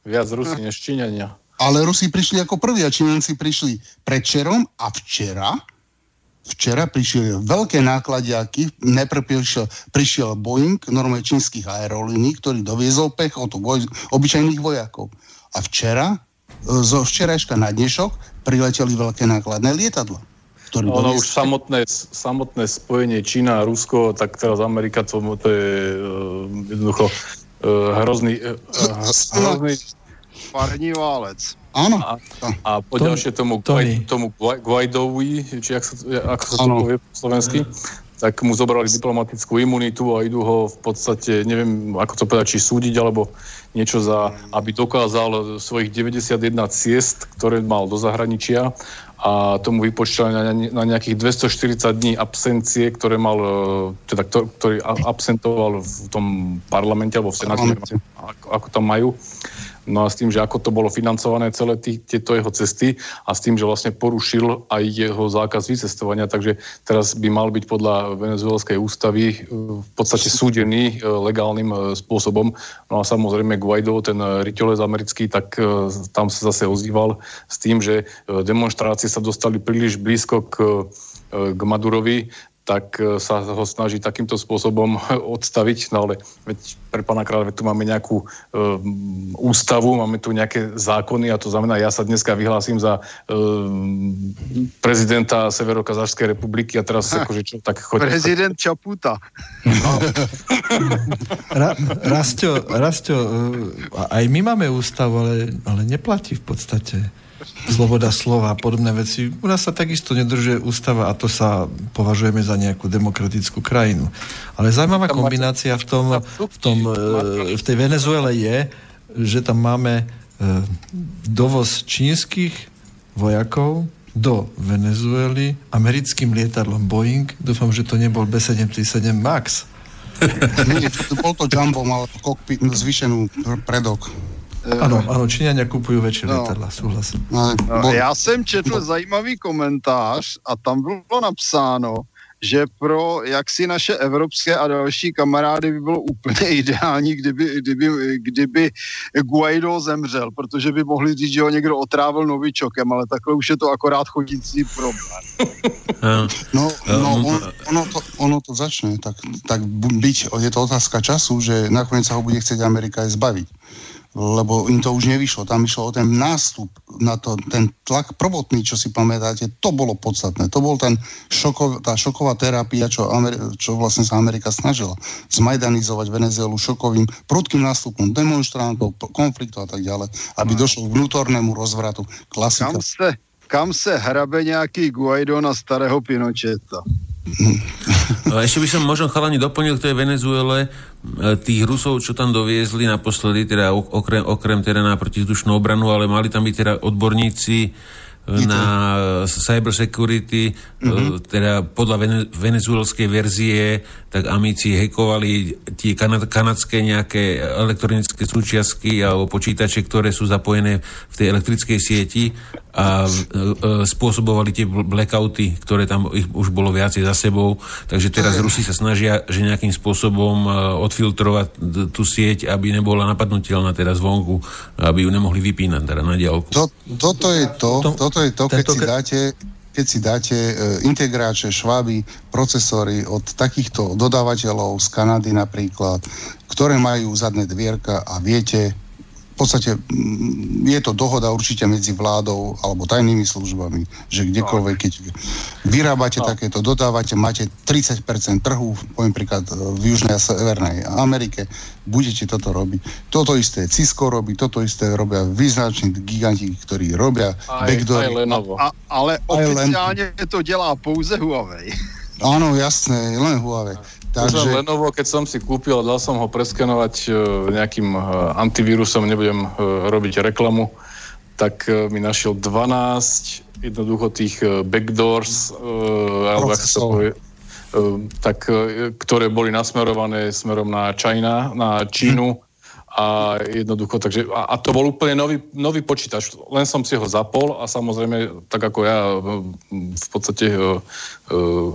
Viac Rusi než Číňania. Ale Rusi prišli ako prví a Číňanci prišli predčerom a včera včera prišli veľké nákladiaky, najprv prišiel, prišiel Boeing, normálne čínskych aerolíní, ktorý doviezol pechotu, voj, obyčajných vojakov. A včera, e, zo včerajška na dnešok, prileteli veľké nákladné lietadla. No, no už samotné, samotné spojenie Čína a Rusko, tak teraz Amerika, to, to je uh, jednoducho uh, hrozný, uh, hrozný Farní válec. Áno. A, a po Tony, ďalšie tomu, Tony. tomu Guaidovi, či ak sa, ako sa to povie po slovensky, tak mu zobrali diplomatickú imunitu a idú ho v podstate, neviem ako to povedať, či súdiť, alebo niečo za, aby dokázal svojich 91 ciest, ktoré mal do zahraničia a tomu vypočítali na, na nejakých 240 dní absencie, ktoré mal, e, teda, ktorý absentoval v tom parlamente alebo v senáte, ako, ako tam majú. No a s tým, že ako to bolo financované celé tý, tieto jeho cesty a s tým, že vlastne porušil aj jeho zákaz vycestovania, takže teraz by mal byť podľa venezuelskej ústavy e, v podstate súdený e, legálnym e, spôsobom. No a samozrejme Guaido, ten riteľec americký, tak tam sa zase ozýval s tým, že demonstrácie sa dostali príliš blízko k, k Madurovi, tak e, sa ho snaží takýmto spôsobom odstaviť. No ale veď pre pána kráľa tu máme nejakú e, ústavu, máme tu nejaké zákony a to znamená, ja sa dneska vyhlásim za e, prezidenta Severokazašskej republiky a teraz ha, akože čo, tak choď. Prezident Čaputa. No. Ra, Rastio, Rastio, e, aj my máme ústavu, ale, ale neplatí v podstate sloboda slova a podobné veci. U nás sa takisto nedržuje ústava a to sa považujeme za nejakú demokratickú krajinu. Ale zaujímavá kombinácia v, tom, v, tom, e, v tej Venezuele je, že tam máme e, dovoz čínskych vojakov do Venezuely americkým lietadlom Boeing. Dúfam, že to nebol B737 MAX. Nie, bol to Jumbo, mal kokpit, zvýšenú predok. Ano, ano, Číňania kupují väčšie no. letadla, souhlasím. No, no, já jsem četl zajímavý komentář a tam bylo napsáno, že pro jaksi naše evropské a další kamarády by bylo úplně ideální, kdyby, kdyby, kdyby Guaido zemřel, protože by mohli říct, že ho někdo otrávil novičokem, ale takhle už je to akorát chodící problém. No, no on, ono, to, ono to začne, tak, tak byť, je to otázka času, že nakoniec sa ho bude chcieť Amerika aj zbaviť lebo im to už nevyšlo. Tam išlo o ten nástup na to, ten tlak prvotný, čo si pamätáte, to bolo podstatné. To bol ten šokov, tá šoková terapia, čo, Ameri- čo vlastne sa Amerika snažila zmajdanizovať Venezuelu šokovým, prudkým nástupom demonstrantov, konfliktu a tak ďalej, aby došlo k vnútornému rozvratu. Klasika. Kam se, kam se hrabe nejaký Guaido na starého Pinocheta? Ešte by som možno chalani doplnil k tej Venezuele e, tých Rusov, čo tam doviezli naposledy, teda okrem, okrem teda na protizdušnú obranu, ale mali tam byť teda odborníci na cyber security, mm-hmm. teda podľa venezuelskej verzie, tak amici hekovali tie kanad- kanadské nejaké elektronické súčiastky alebo počítače, ktoré sú zapojené v tej elektrickej sieti a e, e, spôsobovali tie blackouty, ktoré tam ich už bolo viacej za sebou. Takže teraz Rusi sa snažia, že nejakým spôsobom e, odfiltrovať tú sieť, aby nebola napadnutelná teraz vonku, aby ju nemohli vypínať teda na diálku. To, toto je to, to, toto je to keď si dáte keď si dáte integráče, šváby, procesory od takýchto dodávateľov z Kanady napríklad, ktoré majú zadné dvierka a viete, podstate mm, je to dohoda určite medzi vládou alebo tajnými službami, že kdekoľvek, keď vyrábate no. takéto, dodávate, máte 30% trhu, poviem príklad e, v Južnej a Severnej Amerike, budete toto robiť. Toto isté Cisco robí, toto isté robia význační giganti, ktorí robia aj, backdoory. Aj Lenovo. A, ale oficiálne to delá pouze Huawei. Áno, jasné, len Huawei. Takže... Lenovo, keď som si kúpil a dal som ho preskenovať e, nejakým e, antivírusom, nebudem e, robiť reklamu, tak mi našiel 12 jednoducho tých backdoors, alebo ako sa povie, tak, ktoré boli nasmerované smerom na China, na Čínu a jednoducho, takže, a, a to bol úplne nový, nový počítač. Len som si ho zapol a samozrejme, tak ako ja v podstate uh, uh,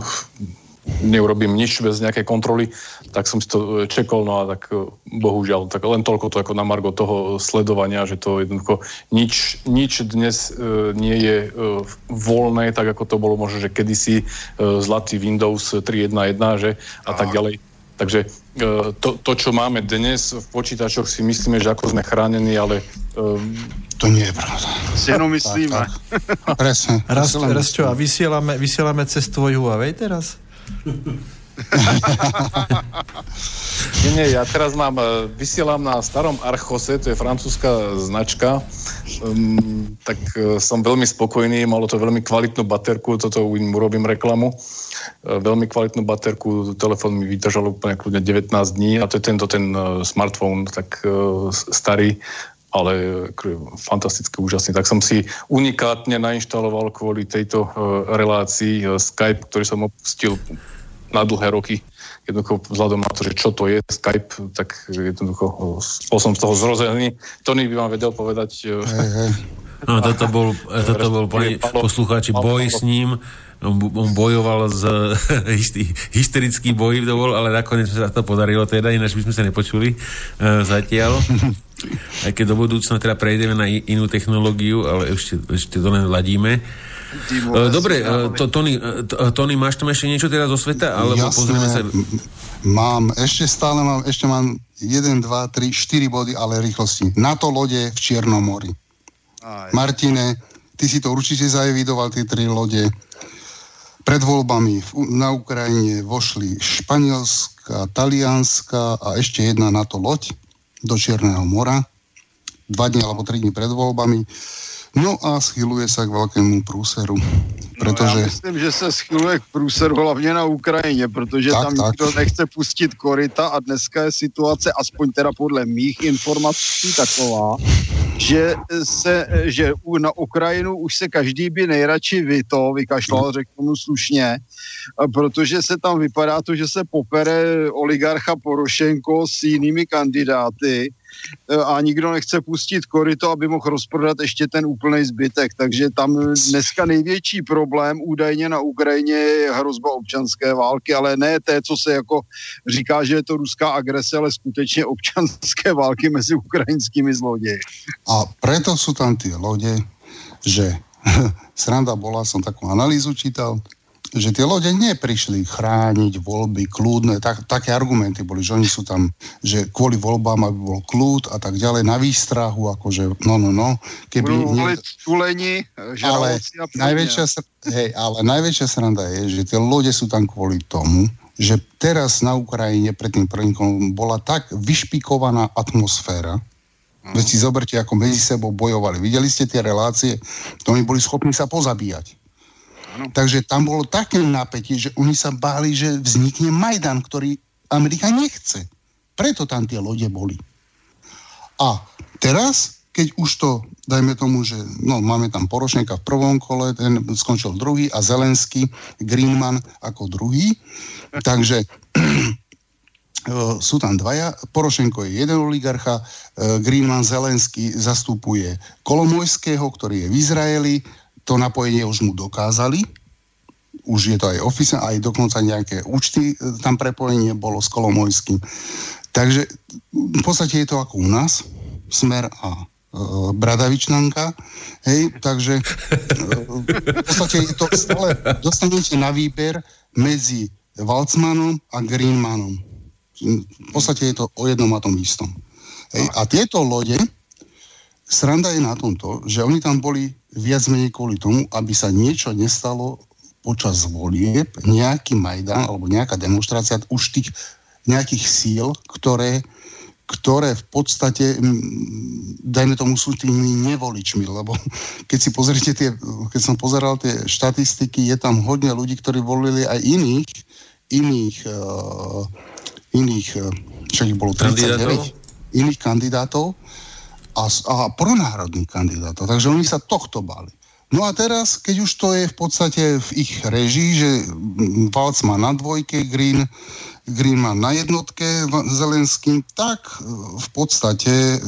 neurobím nič bez nejakej kontroly, tak som si to e, čekol, no a tak e, bohužiaľ, tak len toľko to ako na margo toho sledovania, že to jednoducho nič, nič dnes e, nie je e, voľné, tak ako to bolo možno, že kedysi e, zlatý Windows 3.1.1, že a tak ďalej. Takže e, to, to, čo máme dnes v počítačoch, si myslíme, že ako sme chránení, ale... E, to nie je pravda. Si jenom myslíme. Presne. Raz, raz čo, a vysielame, vysielame cez tvoj Huawei teraz? Nie, nie, ja teraz mám, e, vysielam na starom Archose, to je francúzska značka, um, tak uh, som veľmi spokojný, malo to veľmi kvalitnú baterku, toto im urobím reklamu, uh, veľmi kvalitnú baterku, telefón mi vydržal úplne kľudne 19 dní a to je tento ten smartfón, tak starý, ale fantasticky úžasný. Tak som si unikátne nainštaloval kvôli tejto uh, relácii uh, Skype, ktorý som opustil na dlhé roky. Jednoducho vzhľadom na to, že čo to je Skype, tak jednoducho bol som z toho zrozený. Tony by vám vedel povedať... Hey, hey. No, toto bol, toto bol pani poslucháči boj s ním on, on bojoval z hysterický boj to bol, ale nakoniec sa to podarilo teda, ináč by sme sa nepočuli uh, zatiaľ. Aj keď do budúcna teda prejdeme na inú technológiu, ale ešte, ešte to len ladíme. Dobre, to, Tony, Tony, máš tam ešte niečo teraz zo sveta? Alebo Jasné, pozrieme sa... Mám, ešte stále mám, ešte mám 1, 2, 3, 4 body, ale rýchlosti. NATO lode v Čiernom mori. Aj. Martine, ty si to určite zaevidoval, tie tri lode. Pred voľbami na Ukrajine vošli španielská, talianska a ešte jedna NATO loď do Čierneho mora. Dva dní alebo tri dní pred voľbami. No a schyluje sa k veľkému prúseru. Pretože... No ja myslím, že se schyluje k průseru hlavně na Ukrajině, protože tak, tam tak. nikdo nechce pustit korita a dneska je situace, aspoň teda podle mých informací taková, že, se, že na Ukrajinu už se každý by nejradši vy to vykašlal, řeknu slušně, protože se tam vypadá to, že se popere oligarcha Porošenko s jinými kandidáty, a nikdo nechce pustit korito, aby mohl rozprodat ještě ten úplný zbytek. Takže tam dneska největší problém údajně na Ukrajině je hrozba občanské války, ale ne té, co se jako říká, že je to ruská agrese, ale skutečně občanské války mezi ukrajinskými zloději. A preto sú tam tie lode, že sranda bola, som takú analýzu čítal, že tie lode neprišli chrániť voľby kľudné, tak, také argumenty boli, že oni sú tam, že kvôli voľbám, aby bol kľud a tak ďalej, na výstrahu, akože no, no, no. Keby nie... tuleni, ale najväčšia, hej, ale najväčšia sranda je, že tie lode sú tam kvôli tomu, že teraz na Ukrajine pred tým prvým bola tak vyšpikovaná atmosféra, Veď si zoberte, ako medzi sebou bojovali. Videli ste tie relácie? To oni boli schopní sa pozabíjať. Takže tam bolo také napätie, že oni sa báli, že vznikne Majdan, ktorý Amerika nechce. Preto tam tie lode boli. A teraz, keď už to, dajme tomu, že no, máme tam Porošenka v prvom kole, ten skončil druhý a Zelenský, Greenman ako druhý. Takže sú tam dvaja. Porošenko je jeden oligarcha, Greenman Zelenský zastupuje Kolomojského, ktorý je v Izraeli, to napojenie už mu dokázali, už je to aj oficiálne, aj dokonca nejaké účty, e, tam prepojenie bolo s Kolomojským. Takže v podstate je to ako u nás, Smer a e, Bradavičnanka, hej, takže e, v podstate je to stále, dostanete na výber medzi Walcmanom a Greenmanom. V podstate je to o jednom a tom istom. Hej, a tieto lode, sranda je na tomto, že oni tam boli viac menej kvôli tomu, aby sa niečo nestalo počas volieb, nejaký Majdan alebo nejaká demonstrácia už tých nejakých síl, ktoré, ktoré v podstate, dajme tomu, sú tými nevoličmi, lebo keď si pozrite tie, keď som pozeral tie štatistiky, je tam hodne ľudí, ktorí volili aj iných, iných, uh, iných, uh, však ich bolo 39, kandidátov? iných kandidátov, a, a pronárodných kandidátov. Takže oni sa tohto báli. No a teraz, keď už to je v podstate v ich režii, že Valc má na dvojke, Green, Green má na jednotke Zelenským, tak e, v podstate e,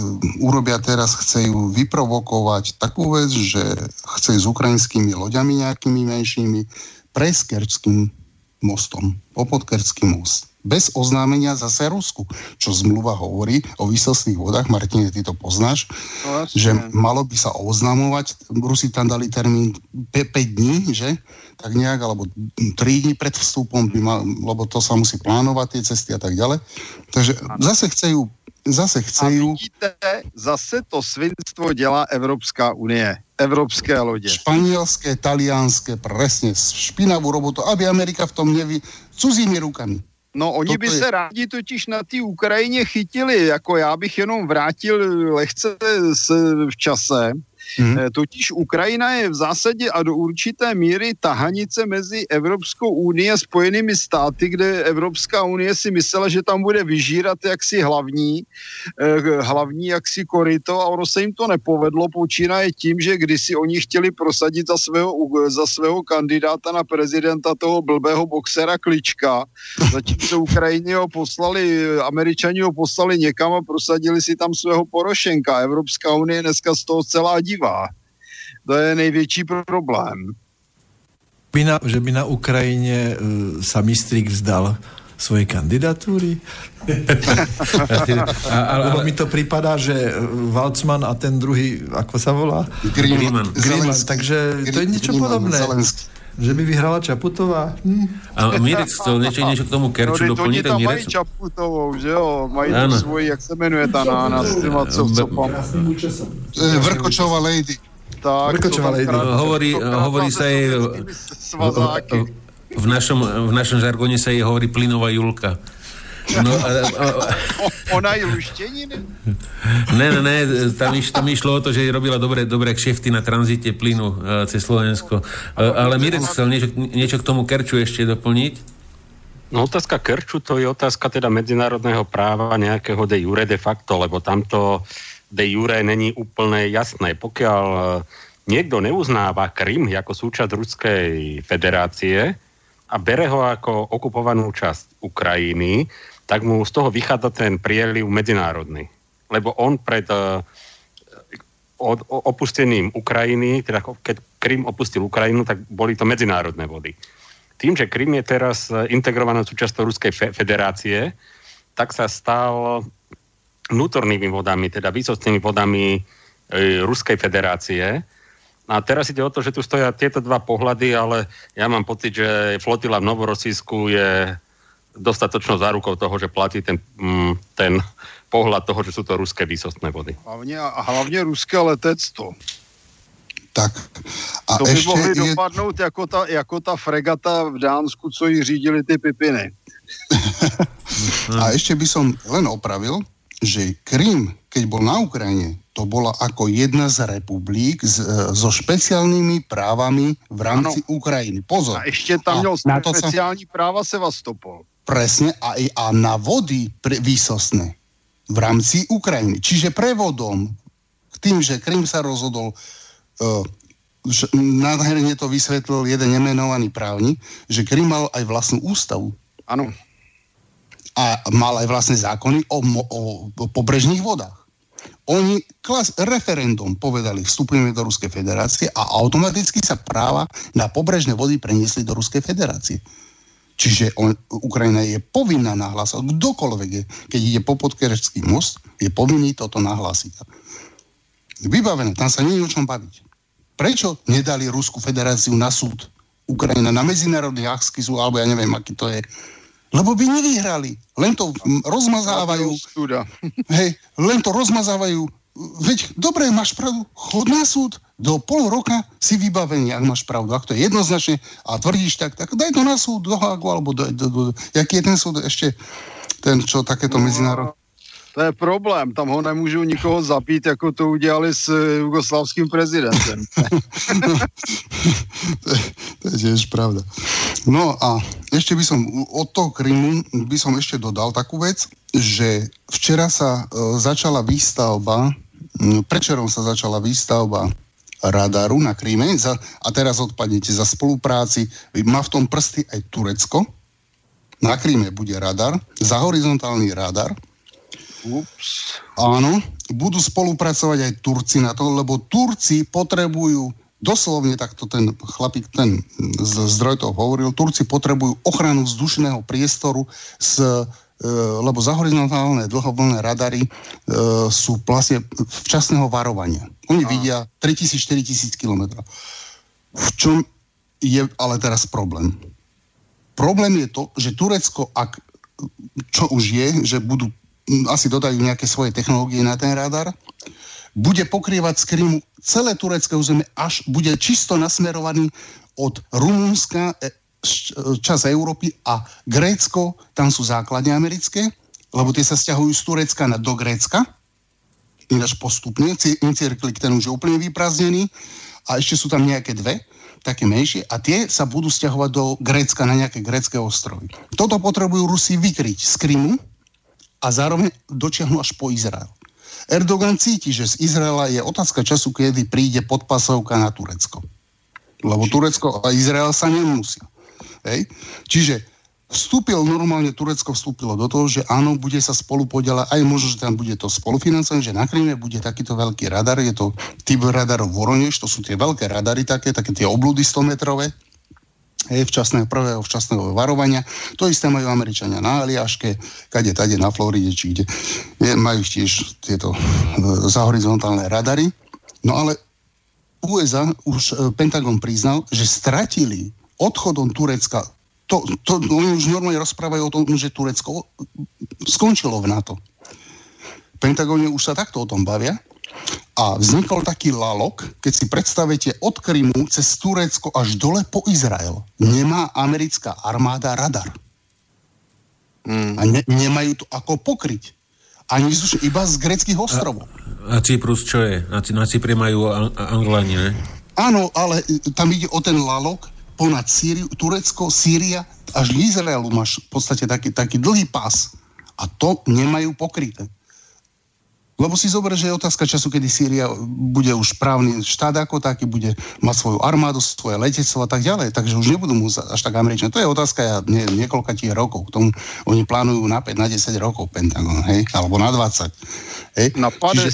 urobia teraz, chcejú vyprovokovať takú vec, že chce s ukrajinskými loďami nejakými menšími prejsť Kerčským mostom, Popodkerský most bez oznámenia zase Rusku, čo zmluva hovorí o výsostných vodách, Martine, ty to poznáš, no, že malo by sa oznamovať, Rusi tam dali termín 5 dní, že? Tak nejak, alebo 3 dní pred vstupom, by mal, lebo to sa musí plánovať, tie cesty a tak ďalej. Takže zase chcejú zase chcejú... A vidíte, zase to svinstvo dělá Evropská unie. Evropské lodě. Španielské, talianské, presne. Špinavú robotu, aby Amerika v tom neví cudzími rukami. No oni by se rádi totiž na té Ukrajině chytili, jako já bych jenom vrátil lehce v čase Hmm. Totiž Ukrajina je v zásadě a do určité míry tahanice mezi Evropskou unii a Spojenými státy, kde Evropská unie si myslela, že tam bude vyžírat jaksi hlavní, eh, hlavní jaksi korito a ono se jim to nepovedlo. Počínaje tím, že kdysi oni chtěli prosadit za svého, za svého kandidáta na prezidenta toho blbého boxera Klička, zatímco Ukrajině ho poslali, američani ho poslali někam a prosadili si tam svého Porošenka. Evropská unie dneska z toho celá divá nebývá. To je největší problém. By na, že by na Ukrajine uh, sa Mistrík vzdal svojej kandidatúry? a, a, Lebo mi to prípada, že Valcman a ten druhý, ako sa volá? Griman. Griman. Takže to je niečo podobné. Zelenský. Že by vyhrala Čaputová? Hm. A Mirec chcel niečo, niečo k tomu Kerču no, doplniť. Oni tam mají Čaputovou, že jo? Mají tu svoji, jak se jmenuje tá nána s týma copcopom. Vrkočová lady. Tak, Vrkočová lady. Hovorí, hovorí sa jej... V našom, v našom žargone sa jej hovorí plynová Julka. No, a, a, Ona je lušteniny? Ne, ne, ne, tam, iš, tam išlo o to, že robila dobré, dobré kšefty na tranzite plynu uh, cez Slovensko. Uh, ale Mirec chcel niečo, niečo k tomu Kerču ešte doplniť? No otázka Kerču to je otázka teda medzinárodného práva nejakého de jure de facto, lebo tamto de jure není úplne jasné. Pokiaľ niekto neuznáva Krym ako súčasť Ruskej federácie a bere ho ako okupovanú časť Ukrajiny, tak mu z toho vychádza ten prieliv medzinárodný. Lebo on pred uh, od, opustením Ukrajiny, teda keď Krym opustil Ukrajinu, tak boli to medzinárodné vody. Tým, že Krym je teraz e, integrovanou súčasťou Ruskej fe- federácie, tak sa stal vnútornými vodami, teda výsostnými vodami e, Ruskej federácie. A teraz ide o to, že tu stoja tieto dva pohľady, ale ja mám pocit, že flotila v Novorosísku je dostatočnou zárukou toho, že platí ten, mm, ten pohľad toho, že sú to ruské výsostné vody. Hlavne, a hlavne ruské letectvo. Tak. A to by ešte mohli je... dopadnout jako ta, jako ta fregata v Dánsku, co jí řídili ty pipiny. a ešte by som len opravil, že Krym, keď bol na Ukrajine, to bola ako jedna z republik s, e, so špeciálnymi právami v rámci ano. Ukrajiny. Pozor. A ešte tam měl špeciální sa... práva Sevastopol. Presne, a, a na vody pre, výsostné v rámci Ukrajiny. Čiže prevodom, tým, že Krym sa rozhodol, uh, že nádherne to vysvetlil jeden nemenovaný právnik, že Krym mal aj vlastnú ústavu. Áno. A mal aj vlastné zákony o, o, o pobrežných vodách. Oni klas, referendum povedali, vstupujeme do Ruskej federácie a automaticky sa práva na pobrežné vody preniesli do Ruskej federácie. Čiže on, Ukrajina je povinná nahlásiť, kdokoľvek je, keď ide po podkerečský most, je povinný toto nahlásiť. Vybavené, tam sa nie je o čom baviť. Prečo nedali Rusku federáciu na súd? Ukrajina na medzinárodný Hachský súd, alebo ja neviem, aký to je. Lebo by nevyhrali. Len to rozmazávajú. Hej, len to rozmazávajú. Veď, dobre, máš pravdu, chod na súd, do pol roka si vybavený, ak máš pravdu. Ak to je jednoznačne a tvrdíš tak, tak daj to na súd do Hágu, alebo do, do, do, jaký je ten súd ešte, ten, čo takéto medzinárodné to je problém, tam ho nemůžu nikoho zabít, jako to udělali s jugoslavským prezidentem. to, je, to je tiež pravda. No a ešte by som od toho Krymu by som ešte dodal takú vec, že včera sa e, začala výstavba, prečerom sa začala výstavba radaru na Kríme za, a teraz odpadnete za spolupráci. Má v tom prsty aj Turecko. Na Kríme bude radar, za horizontálny radar. Ups. Áno, budú spolupracovať aj Turci na to, lebo Turci potrebujú doslovne takto ten chlapík, ten zdroj to hovoril, Turci potrebujú ochranu vzdušného priestoru s E, lebo za horizontálne dlhovlné radary e, sú vlastne včasného varovania. Oni a. vidia 3000-4000 km. V čom je ale teraz problém? Problém je to, že Turecko, ak čo už je, že budú asi dodajú nejaké svoje technológie na ten radar, bude pokrývať z Krymu celé turecké územie, až bude čisto nasmerovaný od Rumúnska, e, čas Európy a Grécko, tam sú základne americké, lebo tie sa stiahujú z Turecka na, do Grécka, ináč postupne, Incirklik ten už je úplne vyprázdnený a ešte sú tam nejaké dve, také menšie a tie sa budú stiahovať do Grécka na nejaké grécké ostrovy. Toto potrebujú Rusi vykryť z Krymu a zároveň dočiahnu až po Izrael. Erdogan cíti, že z Izraela je otázka času, kedy príde podpasovka na Turecko. Lebo Turecko a Izrael sa nemusia. Hej? Čiže vstúpil normálne, Turecko vstúpilo do toho, že áno, bude sa spolu podielať, aj možno, že tam bude to spolufinancované, že na Kríme bude takýto veľký radar, je to typ radarov Voronež, to sú tie veľké radary také, také tie oblúdy 100 metrové, hej, včasného, prvého včasného varovania. To isté majú Američania na Aliaške, kade tade na Floride, či kde je, majú tiež tieto e, zahorizontálne radary. No ale USA už e, Pentagon priznal, že stratili odchodom Turecka to, to, oni už normálne rozprávajú o tom, že Turecko skončilo v NATO. V Pentagóne už sa takto o tom bavia a vznikol taký lalok, keď si predstavíte od Krymu cez Turecko až dole po Izrael. Nemá americká armáda radar. Mm. A ne, nemajú to ako pokryť. Ani sú iba z greckých ostrovov. A, a Cyprus čo je? Na, na Cypre majú Anglani, ne? Áno, ale tam ide o ten lalok ponad Sýriu, Turecko, Sýria, až k Izraelu máš v podstate taký, taký dlhý pás. A to nemajú pokryté. Lebo si zober, že je otázka času, kedy Sýria bude už právny štát ako taký, bude mať svoju armádu, svoje letectvo a tak ďalej. Takže už nebudú mu až tak Američania. To je otázka ja, nie, niekoľka tých rokov. K tomu oni plánujú na 5, na 10 rokov Pentagon, hej? Alebo na 20. Hej? Na 50. Čiže,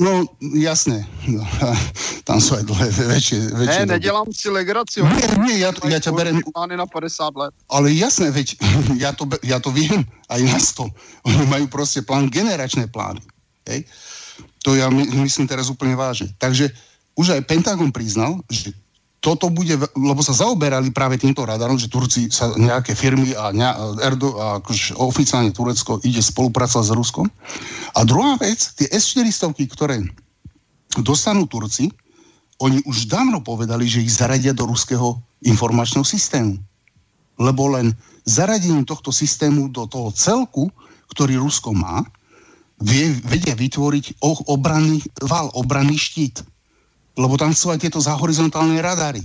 no, jasné. No, tam sú aj dlhé, väčšie, väčšie Ne, nedelám si legraciu. Nie, nie, ja, ja ťa berem... na 50 let. Ale jasné, veď ja to, ja to viem, aj na 100. Oni majú proste plán, generačné plány. Hej. To ja my, myslím teraz úplne vážne. Takže už aj Pentagon priznal, že toto bude, lebo sa zaoberali práve týmto radarom, že Turci sa nejaké firmy a, ne, Erdo, a akože oficiálne Turecko ide spolupracovať s Ruskom. A druhá vec, tie S-400, ktoré dostanú Turci, oni už dávno povedali, že ich zaradia do ruského informačného systému. Lebo len zaradením tohto systému do toho celku, ktorý Rusko má, vie, vedia vytvoriť obranný val, obranný štít. Lebo tam sú aj tieto zahorizontálne radary.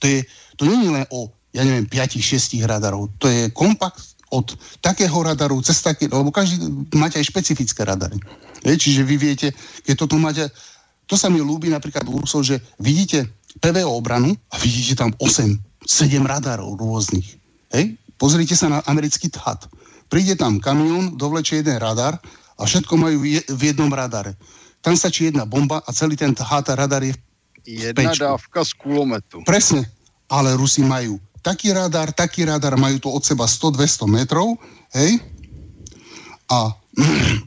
To, je, to nie je len o, ja neviem, 5-6 radarov. To je kompakt od takého radaru cez také, lebo každý máte aj špecifické radary. Je, čiže vy viete, keď toto máte, to sa mi ľúbi napríklad u Rusov, že vidíte PVO obranu a vidíte tam 8, 7 radarov rôznych. Hej? Pozrite sa na americký THAT. Príde tam kamión, dovlečie jeden radar a všetko majú v jednom radare. Tam stačí jedna bomba a celý ten háta radar je Jedna pečku. dávka z kulometu. Presne. Ale Rusi majú taký radar, taký radar, majú to od seba 100-200 metrov, hej? A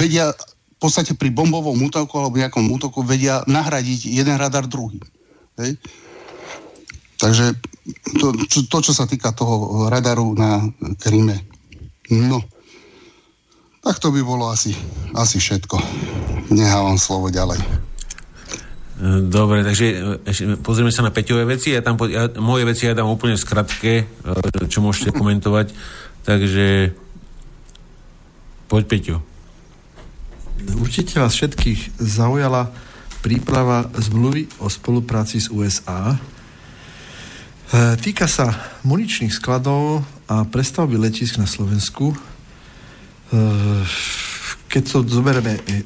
vedia v podstate pri bombovom útoku alebo nejakom útoku vedia nahradiť jeden radar druhý. Hej? Takže to, to, čo sa týka toho radaru na Kríme. No, tak to by bolo asi, asi všetko. Nehávam slovo ďalej. Dobre, takže pozrieme sa na Peťové veci. Ja tam, ja, moje veci ja dám úplne skratke, e, čo môžete komentovať. Takže poď Peťo. Určite vás všetkých zaujala príprava zmluvy o spolupráci s USA. E, týka sa muničných skladov a prestavby letisk na Slovensku keď to zoberieme eh,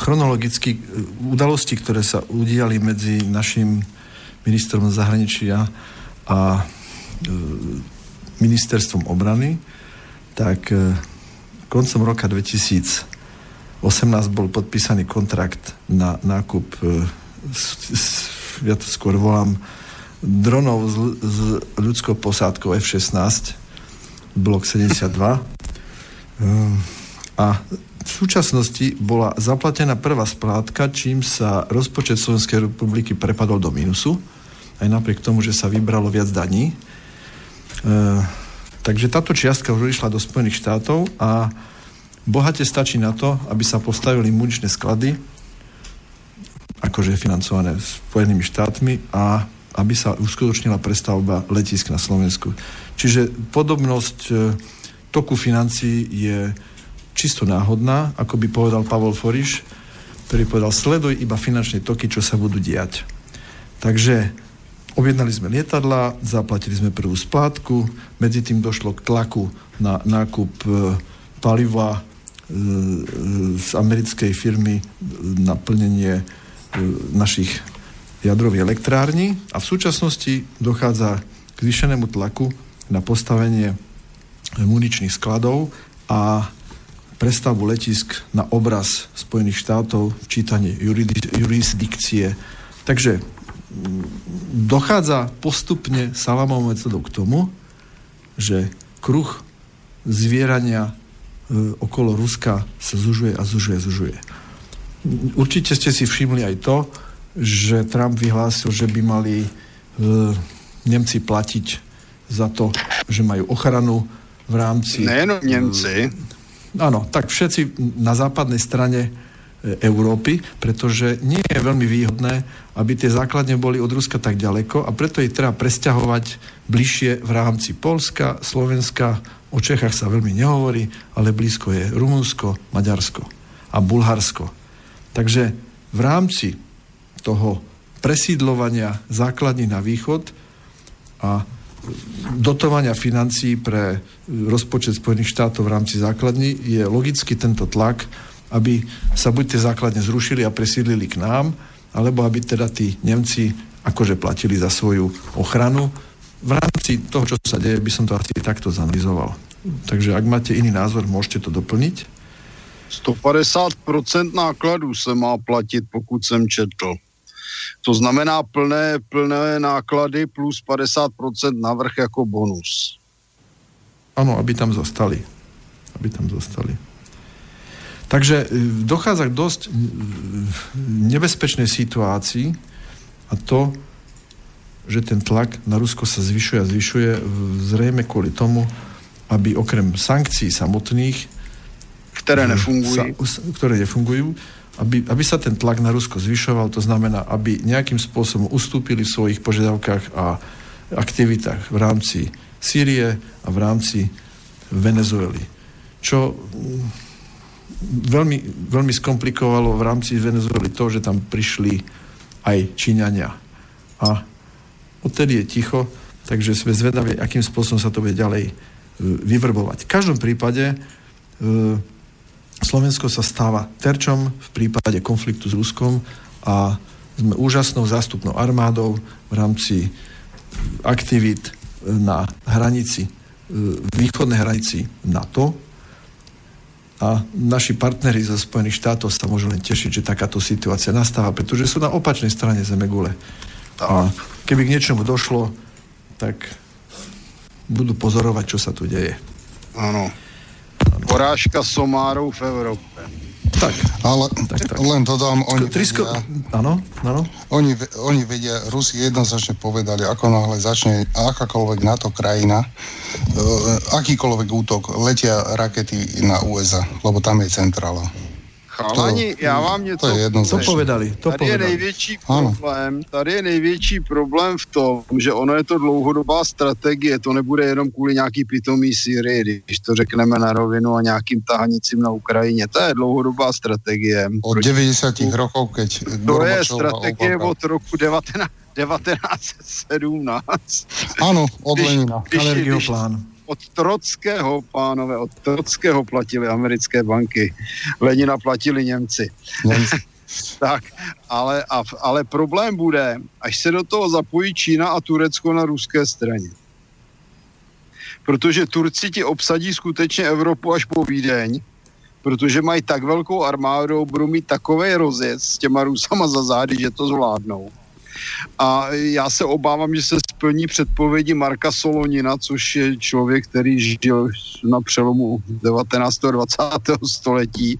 chronologicky, eh, udalosti, ktoré sa udiali medzi našim ministrom zahraničia a ministerstvom obrany, tak koncom roka 2018 bol podpísaný kontrakt na nákup, ja to skôr volám, dronov s, ľudskou posádkou F-16, blok 72, Ehm, a v súčasnosti bola zaplatená prvá splátka, čím sa rozpočet Slovenskej republiky prepadol do minusu, aj napriek tomu, že sa vybralo viac daní. E, takže táto čiastka už išla do Spojených štátov a bohate stačí na to, aby sa postavili muničné sklady, akože financované Spojenými štátmi a aby sa uskutočnila prestavba letisk na Slovensku. Čiže podobnosť e, toku financií je čisto náhodná, ako by povedal Pavol Foriš, ktorý povedal, sleduj iba finančné toky, čo sa budú diať. Takže objednali sme lietadla, zaplatili sme prvú splátku, medzi tým došlo k tlaku na nákup e, paliva e, z americkej firmy na plnenie e, našich jadrových elektrární a v súčasnosti dochádza k zvýšenému tlaku na postavenie muničných skladov a prestavbu letisk na obraz Spojených štátov, čítanie jurisdikcie. Takže dochádza postupne salamou metodou k tomu, že kruh zvierania e, okolo Ruska sa zužuje a zužuje, zužuje. Určite ste si všimli aj to, že Trump vyhlásil, že by mali e, Nemci platiť za to, že majú ochranu v rámci... Nejenom Nemci. Áno, tak všetci na západnej strane Európy, pretože nie je veľmi výhodné, aby tie základne boli od Ruska tak ďaleko a preto ich treba presťahovať bližšie v rámci Polska, Slovenska, o Čechách sa veľmi nehovorí, ale blízko je Rumunsko, Maďarsko a Bulharsko. Takže v rámci toho presídlovania základní na východ a dotovania financií pre rozpočet Spojených štátov v rámci základní je logicky tento tlak aby sa buď tie základne zrušili a presídlili k nám, alebo aby teda tí Nemci akože platili za svoju ochranu. V rámci toho, čo sa deje, by som to asi takto zanalizoval. Takže ak máte iný názor, môžete to doplniť. 150% nákladů se má platit, pokud jsem četl. To znamená plné, plné náklady plus 50% navrh jako bonus. Ano, aby tam zostali. Aby tam zostali. Takže e, dochádza k dosť e, nebezpečnej situácii a to, že ten tlak na Rusko sa zvyšuje a zvyšuje zrejme kvôli tomu, aby okrem sankcií samotných, ktoré nefungujú, sa, ktoré nefungujú aby, aby sa ten tlak na Rusko zvyšoval, to znamená, aby nejakým spôsobom ustúpili v svojich požiadavkách a aktivitách v rámci Sýrie a v rámci Venezuely. Čo veľmi, veľmi skomplikovalo v rámci Venezuely to, že tam prišli aj Číňania. A odtedy je ticho, takže sme zvedaví, akým spôsobom sa to bude ďalej e, vyvrbovať. V každom prípade e, Slovensko sa stáva terčom v prípade konfliktu s Ruskom a sme úžasnou zástupnou armádou v rámci aktivít na hranici, e, východnej hranici NATO, a naši partneri zo Spojených štátov sa môžu len tešiť, že takáto situácia nastáva, pretože sú na opačnej strane Zemegule. A keby k niečomu došlo, tak budú pozorovať, čo sa tu deje. Áno. Porážka somárov v Európe. Tak, ale tak, tak. len dodám, oni Trisko... vedia, áno, áno. Oni, oni vedia, Rusi jednoznačne povedali, ako náhle začne akákoľvek NATO krajina, uh, akýkoľvek útok, letia rakety na USA, lebo tam je centrála. Chalani, já vám něco... To je jedno to povedali, to tady povedali. je největší problém, tady je největší problém v tom, že ono je to dlouhodobá strategie, to nebude jenom kvůli nějaký pitomý Syrii, když to řekneme na rovinu a nějakým tahanicím na Ukrajině. To je dlouhodobá strategie. Od 90 rokov, keď To je strategie od roku 19, 1917. Áno, od Lenina. plán od Trockého, pánové, od Trockého platili americké banky. Lenina platili Němci. Němci. tak, ale, a, ale problém bude, až se do toho zapojí Čína a Turecko na ruské straně. Protože Turci ti obsadí skutečně Evropu až po Vídeň, protože mají tak velkou armádu, budou mít takový rozjezd s těma Rusama za zády, že to zvládnou. A já se obávám, že se splní předpovědi Marka Solonina, což je člověk, který žil na přelomu 19. a 20. století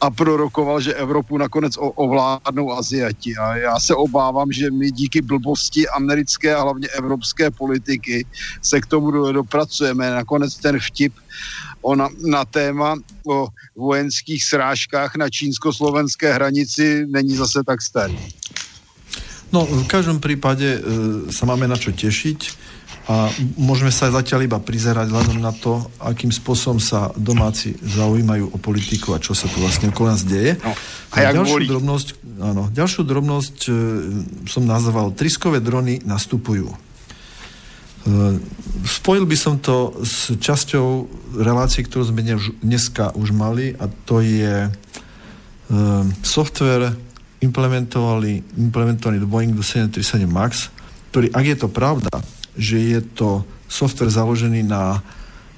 a prorokoval, že Evropu nakonec ovládnou Aziati. A já se obávám, že my díky blbosti americké a hlavně evropské politiky se k tomu dopracujeme. Nakonec ten vtip ona, na téma o vojenských srážkách na čínsko-slovenské hranici není zase tak starý. No, v každom prípade e, sa máme na čo tešiť a môžeme sa zatiaľ iba prizerať vzhľadom na to, akým spôsobom sa domáci zaujímajú o politiku a čo sa tu vlastne okolo nás deje. No, a, a ďalšiu drobnosť, áno, ďalšiu drobnosť e, som nazval Triskové drony nastupujú. E, spojil by som to s časťou relácií, ktorú sme dneska už mali a to je e, software implementovali, implementovaný do Boeingu 737 MAX, ktorý, ak je to pravda, že je to software založený na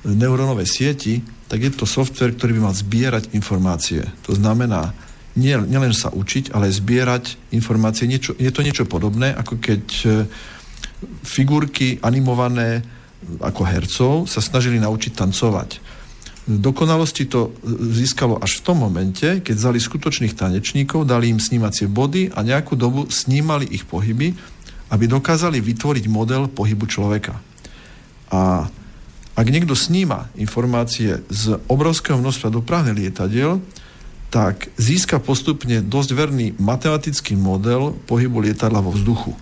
neurónovej sieti, tak je to software, ktorý by mal zbierať informácie. To znamená, nie, nielen sa učiť, ale zbierať informácie. Niečo, je to niečo podobné, ako keď e, figurky animované ako hercov sa snažili naučiť tancovať. Dokonalosti to získalo až v tom momente, keď vzali skutočných tanečníkov, dali im snímacie body a nejakú dobu snímali ich pohyby, aby dokázali vytvoriť model pohybu človeka. A ak niekto sníma informácie z obrovského množstva dopravných lietadiel, tak získa postupne dosť verný matematický model pohybu lietadla vo vzduchu.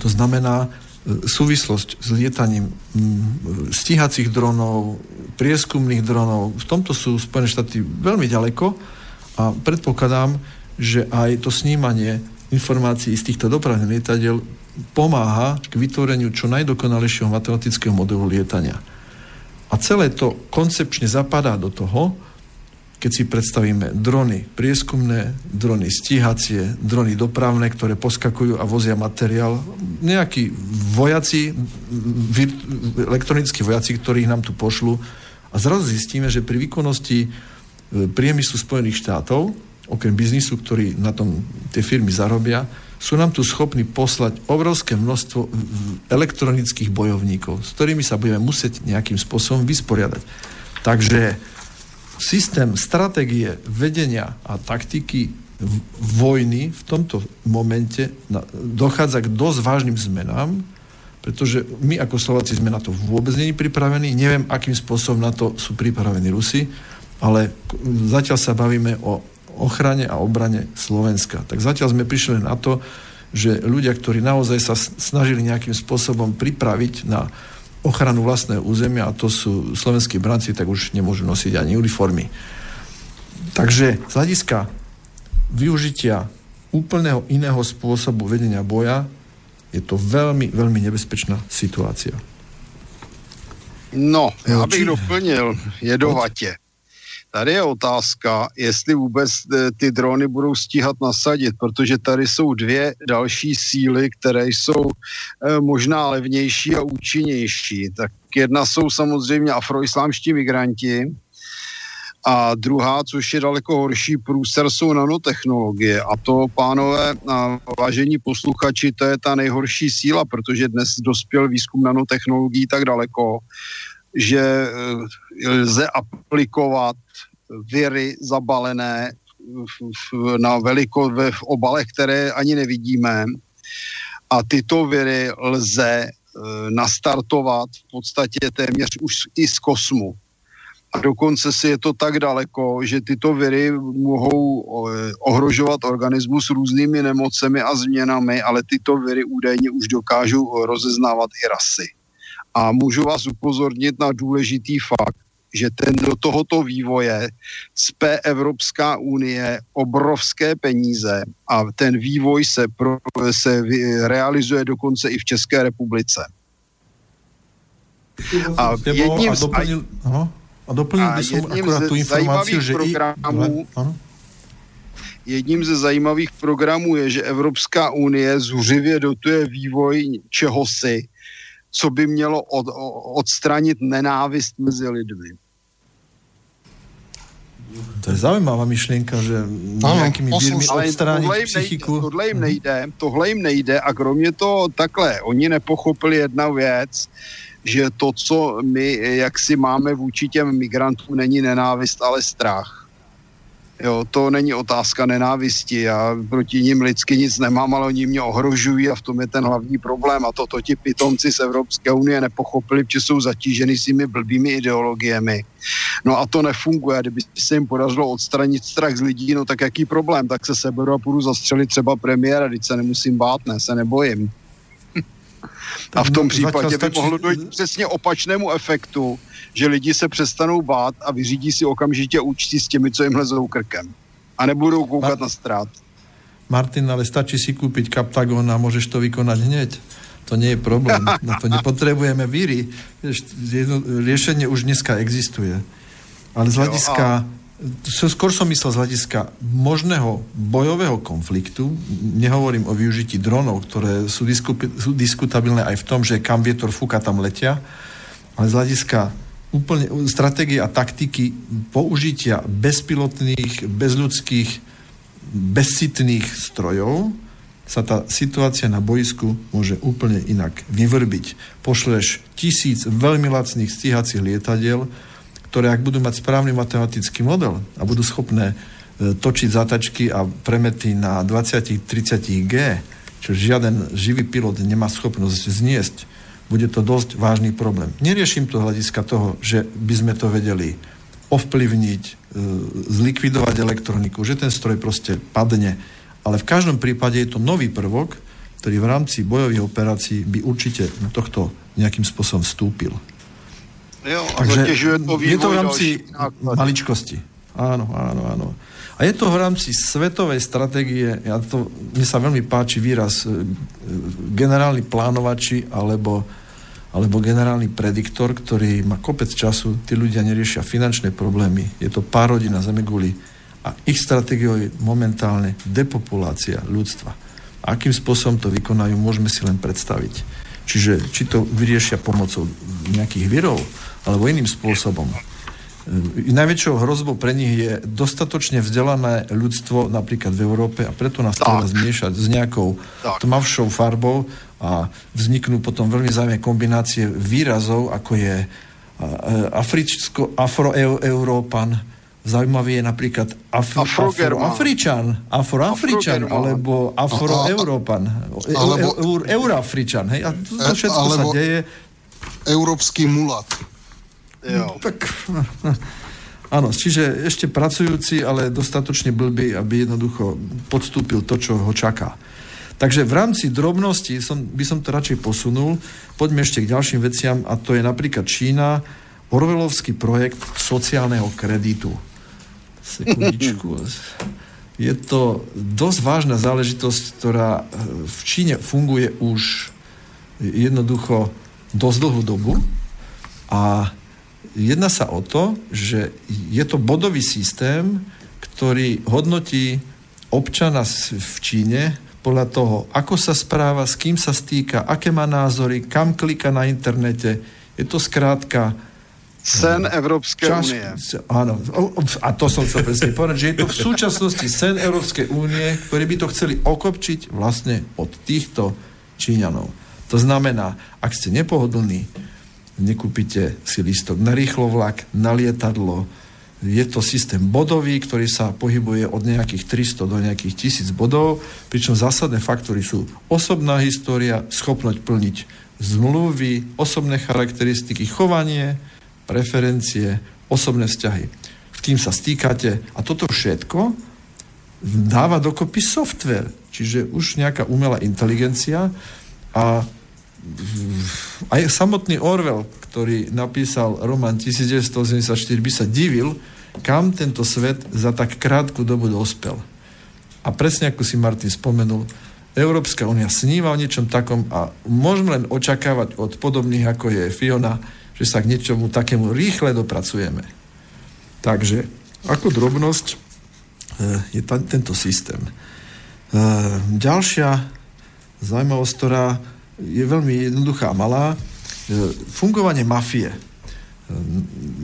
To znamená, súvislosť s lietaním mm, stíhacích dronov, prieskumných dronov. V tomto sú Spojené štáty veľmi ďaleko a predpokladám, že aj to snímanie informácií z týchto dopravných lietadiel pomáha k vytvoreniu čo najdokonalejšieho matematického modelu lietania. A celé to koncepčne zapadá do toho, keď si predstavíme drony prieskumné, drony stíhacie, drony dopravné, ktoré poskakujú a vozia materiál, nejakí vojaci, elektronickí vojaci, ktorých nám tu pošlu a zrazu zistíme, že pri výkonnosti e, priemyslu Spojených štátov, okrem biznisu, ktorý na tom tie firmy zarobia, sú nám tu schopní poslať obrovské množstvo elektronických bojovníkov, s ktorými sa budeme musieť nejakým spôsobom vysporiadať. Takže systém stratégie vedenia a taktiky vojny v tomto momente dochádza k dosť vážnym zmenám, pretože my ako Slováci sme na to vôbec není pripravení. Neviem, akým spôsobom na to sú pripravení Rusi, ale zatiaľ sa bavíme o ochrane a obrane Slovenska. Tak zatiaľ sme prišli na to, že ľudia, ktorí naozaj sa snažili nejakým spôsobom pripraviť na ochranu vlastného územia a to sú slovenskí branci, tak už nemôžu nosiť ani uniformy. Takže z hľadiska využitia úplného iného spôsobu vedenia boja je to veľmi, veľmi nebezpečná situácia. No, já bych doplnil jedovatě. Tady je otázka, jestli vůbec e, ty drony budou stíhat nasadit, protože tady jsou dvě další síly, které jsou e, možná levnější a účinnější. Tak jedna jsou samozřejmě afroislámští migranti, a druhá, což je daleko horší průser, jsou nanotechnologie. A to, pánové vážení posluchači, to je ta nejhorší síla, protože dnes dospěl výzkum nanotechnologií tak daleko, že e, lze aplikovat viry zabalené na veliko v obalech, které ani nevidíme. A tyto viry lze e, nastartovat v podstatě téměř už i z kosmu. A dokonce si je to tak daleko, že tyto viry mohou ohrožovat organismus různými nemocemi a změnami, ale tyto viry údajně už dokážou rozeznávat i rasy. A můžu vás upozornit na důležitý fakt, že ten do tohoto vývoje cpe Evropská unie obrovské peníze a ten vývoj se, pro, se realizuje dokonce i v České republice. A jedním z... A doplnil by som akurát tú informáciu, že... Programů, i... Jedním ze zajímavých programů je, že Evropská unie zuřivě dotuje vývoj čehosi, co by mělo od, odstranit nenávist mezi lidmi. To je zaujímavá myšlienka, že nejakými vírmi odstrániť psychiku. Tohle jim nejde, tohle jim nejde a kromě toho takhle, oni nepochopili jedna věc, že to, co my jak si máme vůči těm migrantům, není nenávist, ale strach. Jo, to není otázka nenávisti. Já proti ním lidsky nic nemám, ale oni mě ohrožují a v tom je ten hlavní problém. A toto ti pitomci z Evropské unie nepochopili, že jsou zatíženi svými blbými ideologiemi. No a to nefunguje. Kdyby se jim podařilo odstranit strach z lidí, no tak jaký problém? Tak se seberu a půjdu zastřelit třeba premiéra, teď se nemusím bát, ne, se nebojím. A v tom případě by mohlo dojít přesně opačnému efektu, že lidi se přestanou bát a vyřídí si okamžitě účty s těmi, co jim lezou krkem. A nebudou koukat Ma- na strát. Martin, ale stačí si kúpiť kaptagon a môžeš to vykonať hneď. To nie je problém. Na to nepotrebujeme víry. Riešenie už dneska existuje. Ale z hľadiska skôr som myslel z hľadiska možného bojového konfliktu, nehovorím o využití dronov, ktoré sú, disku, sú diskutabilné aj v tom, že kam vietor fúka, tam letia, ale z hľadiska úplne stratégie a taktiky použitia bezpilotných, bezľudských, bezcitných strojov, sa tá situácia na boisku môže úplne inak vyvrbiť. Pošleš tisíc veľmi lacných stíhacích lietadiel, ktoré ak budú mať správny matematický model a budú schopné e, točiť zatačky a premety na 20-30 G, čo žiaden živý pilot nemá schopnosť zniesť, bude to dosť vážny problém. Neriešim to hľadiska toho, že by sme to vedeli ovplyvniť, e, zlikvidovať elektroniku, že ten stroj proste padne ale v každom prípade je to nový prvok, ktorý v rámci bojových operácií by určite na tohto nejakým spôsobom vstúpil. Jo, a Takže to je to v rámci maličkosti. Áno, áno, áno. A je to v rámci svetovej stratégie, ja to, mne sa veľmi páči výraz e, generálny plánovači alebo, alebo generálny prediktor, ktorý má kopec času, tí ľudia neriešia finančné problémy, je to pár hodín na Zemeguli, a ich stratégiou je momentálne depopulácia ľudstva. A akým spôsobom to vykonajú, môžeme si len predstaviť. Čiže či to vyriešia pomocou nejakých virov, alebo iným spôsobom. E, najväčšou hrozbou pre nich je dostatočne vzdelané ľudstvo napríklad v Európe a preto nás treba zmiešať s nejakou tak. tmavšou farbou a vzniknú potom veľmi zaujímavé kombinácie výrazov, ako je africko-afroeurópan, Zaujímavý je napríklad Af- Afroafričan, Afroafričan, alebo Afroeurópan, alebo, Euroafričan, hej, a to, to všetko sa deje. Európsky mulat. Jo. Tak, áno, čiže ešte pracujúci, ale dostatočne blbý, aby jednoducho podstúpil to, čo ho čaká. Takže v rámci drobnosti som, by som to radšej posunul. Poďme ešte k ďalším veciam a to je napríklad Čína, Orvelovský projekt sociálneho kreditu Sekundičku. Je to dosť vážna záležitosť, ktorá eh, v Číne funguje už jednoducho dosť dlhú dobu a jedná sa o to, že je to bodový systém, ktorý hodnotí občana v Číne podľa toho, ako sa správa, s kým sa stýka, aké má názory, kam klika na internete. Je to skrátka Sen Európskej Čas, únie. Áno, a to som chcel presne povedať, že je to v súčasnosti sen Európskej únie, ktorí by to chceli okopčiť vlastne od týchto Číňanov. To znamená, ak ste nepohodlní, nekúpite si listok na rýchlo vlak, na lietadlo, je to systém bodový, ktorý sa pohybuje od nejakých 300 do nejakých 1000 bodov, pričom zásadné faktory sú osobná história, schopnosť plniť zmluvy, osobné charakteristiky, chovanie, preferencie, osobné vzťahy. V tým sa stýkate a toto všetko dáva dokopy software, čiže už nejaká umelá inteligencia a aj samotný Orwell, ktorý napísal román 1984, by sa divil, kam tento svet za tak krátku dobu dospel. A presne ako si Martin spomenul, Európska únia sníva o niečom takom a môžeme len očakávať od podobných, ako je Fiona, že sa k niečomu takému rýchle dopracujeme. Takže ako drobnosť e, je ta, tento systém. E, ďalšia zaujímavosť, ktorá je veľmi jednoduchá a malá, e, fungovanie mafie.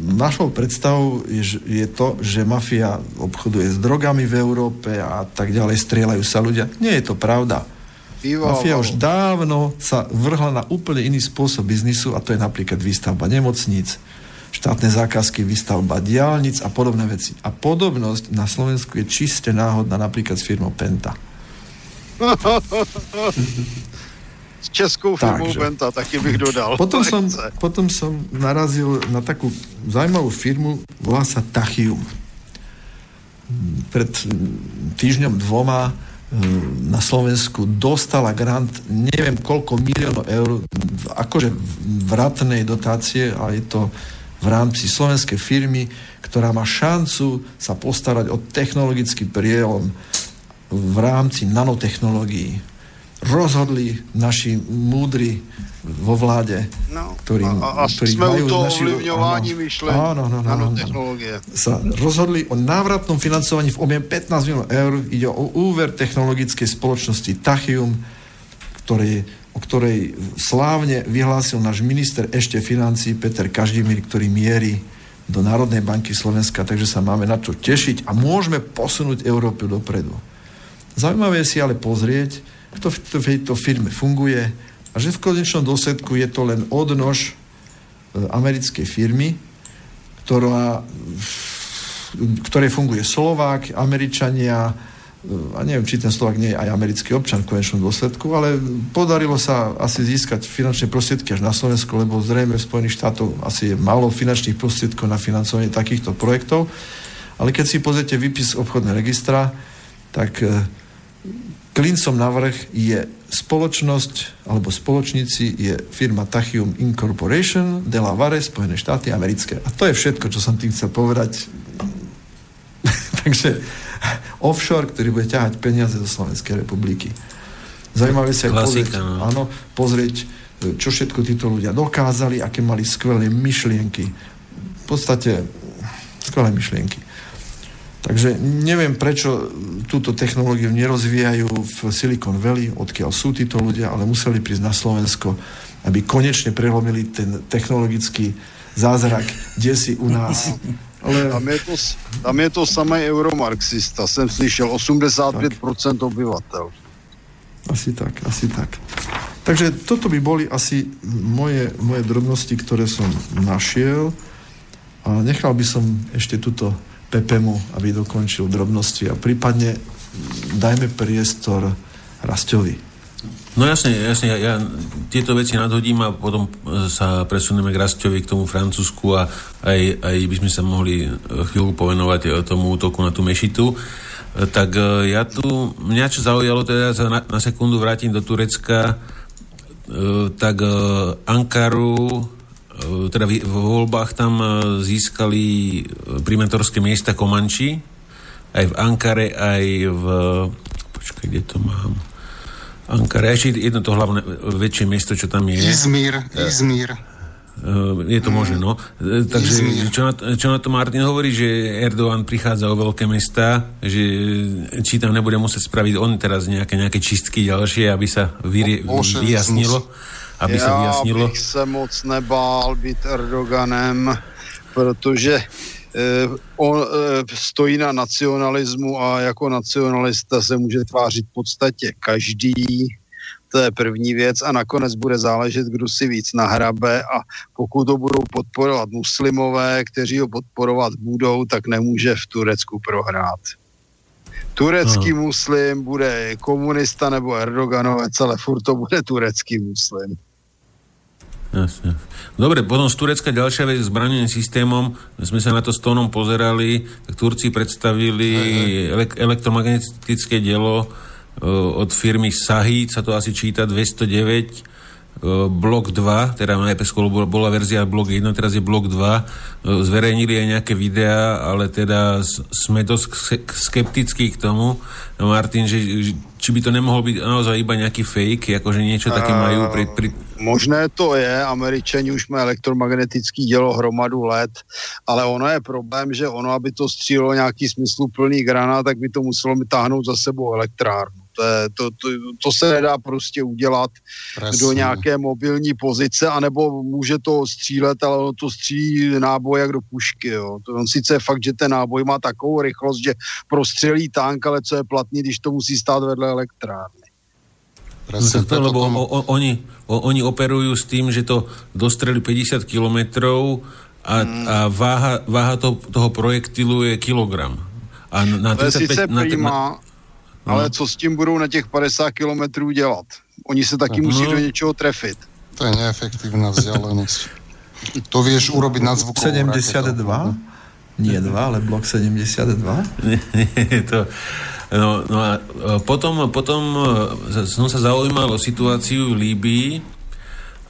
Našou predstavou je, je to, že mafia obchoduje s drogami v Európe a tak ďalej, strieľajú sa ľudia. Nie je to pravda. Mafia už dávno sa vrhla na úplne iný spôsob biznisu a to je napríklad výstavba nemocníc, štátne zákazky, výstavba diálnic a podobné veci. A podobnosť na Slovensku je čiste náhodná napríklad s firmou Penta. českou firmou Takže. Penta, taky bych dodal. Potom som, potom som narazil na takú zaujímavú firmu, volá sa Tachium. Pred týždňom dvoma na Slovensku dostala grant neviem koľko miliónov eur, akože vratnej dotácie, a je to v rámci slovenskej firmy, ktorá má šancu sa postarať o technologický prielom v rámci nanotechnológií rozhodli naši múdri vo vláde, no, ktorí, a, a ktorí sme majú toho naši, ovlivňování myšlení áno, áno, áno, technológie. Sa rozhodli o návratnom financovaní v objem 15 miliónov eur. Ide o úver technologickej spoločnosti Tachium, ktorý o ktorej slávne vyhlásil náš minister ešte financí Peter Každimír, ktorý mierí do Národnej banky Slovenska, takže sa máme na čo tešiť a môžeme posunúť Európu dopredu. Zaujímavé si ale pozrieť, kto v tejto firme funguje a že v konečnom dôsledku je to len odnož e, americkej firmy, ktorá, ktorej funguje Slovák, Američania, a neviem, či ten Slovak nie je aj americký občan v konečnom dôsledku, ale podarilo sa asi získať finančné prostriedky až na Slovensku, lebo zrejme v Spojených štátoch asi je málo finančných prostriedkov na financovanie takýchto projektov. Ale keď si pozriete výpis obchodného registra, tak e, klincom na vrch je spoločnosť, alebo spoločníci je firma Tachium Incorporation, Delaware, Spojené štáty americké. A to je všetko, čo som tým chcel povedať. Takže offshore, ktorý bude ťahať peniaze do Slovenskej republiky. Zaujímavé sa pozrieť, no. áno, pozrieť, čo všetko títo ľudia dokázali, aké mali skvelé myšlienky. V podstate skvelé myšlienky. Takže neviem, prečo túto technológiu nerozvíjajú v Silicon Valley, odkiaľ sú títo ľudia, ale museli prísť na Slovensko, aby konečne prelomili ten technologický zázrak, kde si u nás ale... Tam, je to, tam je to samý euromarxista, jsem slyšel, 85% obyvatel. Asi tak, asi tak. Takže toto by boli asi moje, moje drobnosti, ktoré som našiel a nechal by som ešte túto Pepemu, aby dokončil drobnosti a prípadne dajme priestor Rastovi. No jasne, jasne, ja, ja tieto veci nadhodím a potom sa presunieme k Rastovi, k tomu Francúzsku a aj, aj by sme sa mohli chvíľu povenovať eh, tomu útoku na tú mešitu. Eh, tak ja tu, mňa čo zaujalo, teda sa na, na sekundu vrátim do Turecka, tak Ankaru, teda v, v voľbách tam získali primentorské miesta Komanči, aj v Ankare, aj v... Počkaj, kde to mám? Ankara, ešte jedno to hlavné väčšie miesto, čo tam je. Izmír, Izmír. Je to možné, no. Takže čo na, čo na to Martin hovorí, že Erdogan prichádza o veľké mesta, že či tam nebude musieť spraviť on teraz nejaké, nejaké čistky ďalšie, aby sa vyrie, vyjasnilo. Aby sa vyjasnilo. Ja bych se moc nebál byť Erdoganem, protože Eh, on eh, stojí na nacionalismu a jako nacionalista se může tvářit v podstatě každý. To je první věc a nakonec bude záležet, kdo si víc nahrabe a pokud to budou podporovat muslimové, kteří ho podporovat budou, tak nemůže v Turecku prohrát. Turecký no. muslim bude komunista nebo Erdoganovec, ale furt to bude turecký muslim. Jasne. Dobre, potom z Turecka ďalšia vec s braneným systémom. Sme sa na to s tónom pozerali, tak Turci predstavili elek- elektromagnetické dielo uh, od firmy Sahid, sa to asi číta 209 E, blok 2, teda najprv skôr bola verzia blok 1, teraz je blok 2, e, zverejnili aj nejaké videá, ale teda sme dosť skeptickí k tomu, Martin, že, či by to nemohol byť naozaj iba nejaký fake, akože niečo také majú pri, pri... Možné to je, američani už má elektromagnetický dělo hromadu let, ale ono je problém, že ono, aby to střílo nějaký smysluplný granát, tak by to muselo táhnout za sebou elektrárnu. To, je, to, to, to se nedá prostě udělat Presne. do nějaké mobilní pozice, anebo může to střílet, ale ono to střílí náboj jak do pušky. Jo. To on sice je fakt, že ten náboj má takovou rychlost, že prostřelí tank, ale co je platný, když to musí stát vedle elektrárny. Presne, no, to, lebo o, o, oni, o, oni operujú s tým, že to dostreli 50 kilometrov a, hmm. a váha, váha to, toho projektilu je kilogram. A na 35, na, na, ale no. co s tím budou na těch 50 kilometrů dělat? Oni se taky musí do něčeho trefit. To je neefektívna vzdialenosť. to vieš urobiť na zvukovú 72? Raketou. Nie 2, ale blok 72? nie, nie, to... No, no a potom, potom e, som sa zaujímal o situáciu v Líbii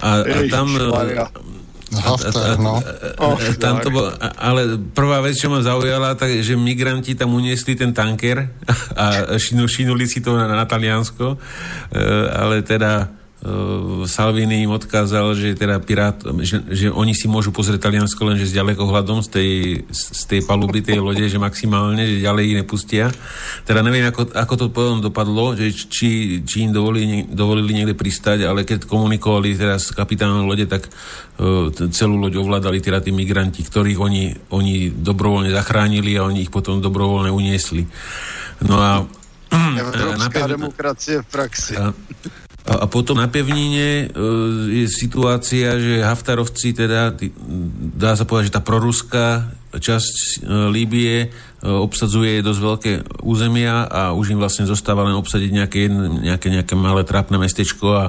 a, a tam... Maria Haftar, no. Tam to bol, ale prvá vec, čo ma zaujala, tak, že migranti tam uniesli ten tanker a šinu, šinuli si to na, na Taliansko, e, ale teda Salvini im odkázal, že teda pirát, že, že oni si môžu pozrieť Taliansko len že s ďalekohľadom z tej, z tej paluby tej lode, že maximálne, že ďalej ich nepustia. Teda neviem, ako, ako to potom dopadlo, že či, či im dovolili, dovolili niekde pristať, ale keď komunikovali teda s kapitánom lode, tak uh, celú loď ovládali teda tí migranti, ktorých oni, oni dobrovoľne zachránili a oni ich potom dobrovoľne uniesli. No a Európska demokracie v praxi. A, a, a potom na pevnine e, je situácia, že Haftarovci teda, dá sa povedať, že tá proruská časť e, Líbie e, obsadzuje dosť veľké územia a už im vlastne zostáva len obsadiť nejaké, nejaké, nejaké malé trápne mestečko a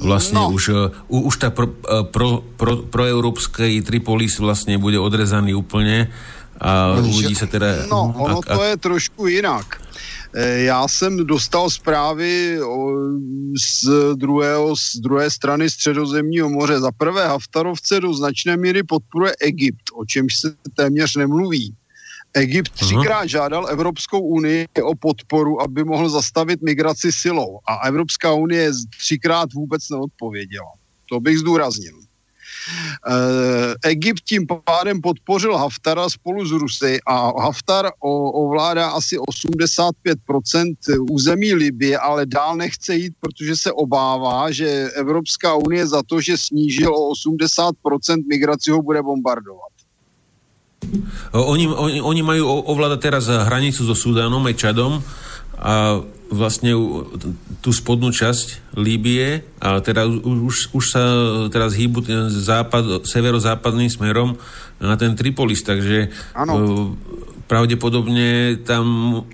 vlastne no. už, uh, už tá pro, pro, pro, proeurópskej Tripolis vlastne bude odrezaný úplne a uvidí sa teda... No, ono a, a, to je trošku jinak. Eh, já jsem dostal zprávy z, druhého, z druhé strany středozemního moře. Za prvé Haftarovce do značné míry podporuje Egypt, o čemž se téměř nemluví. Egypt třikrát žádal Evropskou unii o podporu, aby mohl zastavit migraci silou. A Evropská unie třikrát vůbec neodpověděla. To bych zdůraznil. Eh, Egypt tím pádem podpořil Haftara spolu s Rusy a Haftar ovládá asi 85% území Libie, ale dál nechce jít, protože se obává, že Evropská unie za to, že snížil o 80% migraci ho bude bombardovat. Oni, oni, oni majú ovládať teraz hranicu so Sudánom aj Čadom a vlastne tú spodnú časť Líbie a teda už, už sa teraz hýbu západ, severozápadným smerom na ten Tripolis, takže ano. E, pravdepodobne tam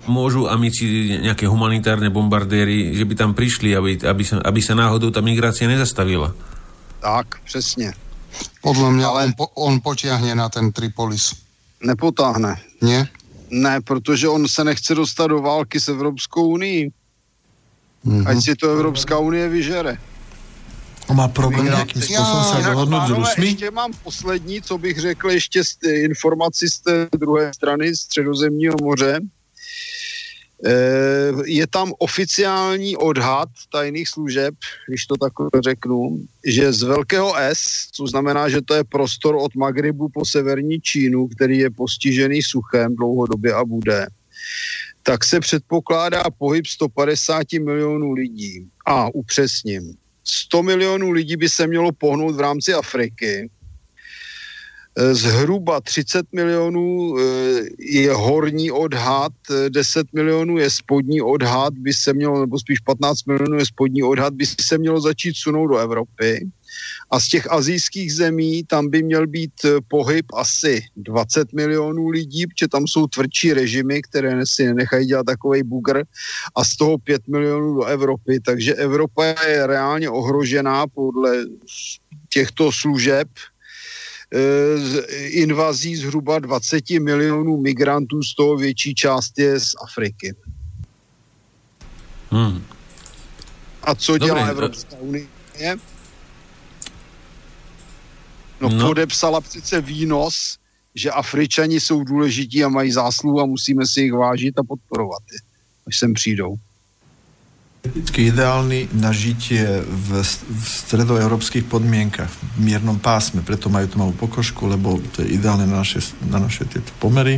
môžu amici nejaké humanitárne bombardéry, že by tam prišli, aby, aby, sa, aby sa náhodou tá migrácia nezastavila. Tak, přesně. Podľa mňa Ale... on, po, on potiahne na ten Tripolis. Nepotáhne. Nie? Ne, protože on se nechce dostat do války s Evropskou unii. Mm-hmm. Ať si to Evropská unie vyžere. On má problém nějakým způsobem se dohodnout s Rusmi? Ještě mám poslední, co bych řekl ještě z informaci z té druhé strany středozemního moře. Eh, je tam oficiální odhad tajných služeb, když to takhle řeknu, že z velkého S, co znamená, že to je prostor od Magribu po severní Čínu, který je postižený suchem dlouhodobě a bude, tak se předpokládá pohyb 150 milionů lidí. A upřesním, 100 milionů lidí by se mělo pohnout v rámci Afriky, Zhruba 30 milionů eh, je horní odhad, 10 milionů je spodní odhad, by se mělo, nebo spíš 15 milionů je spodní odhad, by se mělo začít sunout do Evropy. A z těch azijských zemí tam by měl být eh, pohyb asi 20 milionů lidí, protože tam jsou tvrdší režimy, které si nenechají dělat takový bugr a z toho 5 milionů do Evropy. Takže Evropa je reálně ohrožená podle těchto služeb, Eh, z invazí zhruba 20 milionů migrantů, z toho větší část je z Afriky. Hmm. A co Dobrý, dělá Evropská unie? No, no podepsala přece výnos, že Afričani jsou důležití a mají zásluhu a musíme si jich vážit a podporovat je, až sem přijdou teoreticky ideálny na žitie v, v stredoeurópskych podmienkach, v miernom pásme, preto majú tú malú pokožku, lebo to je ideálne na naše, na naše tieto pomery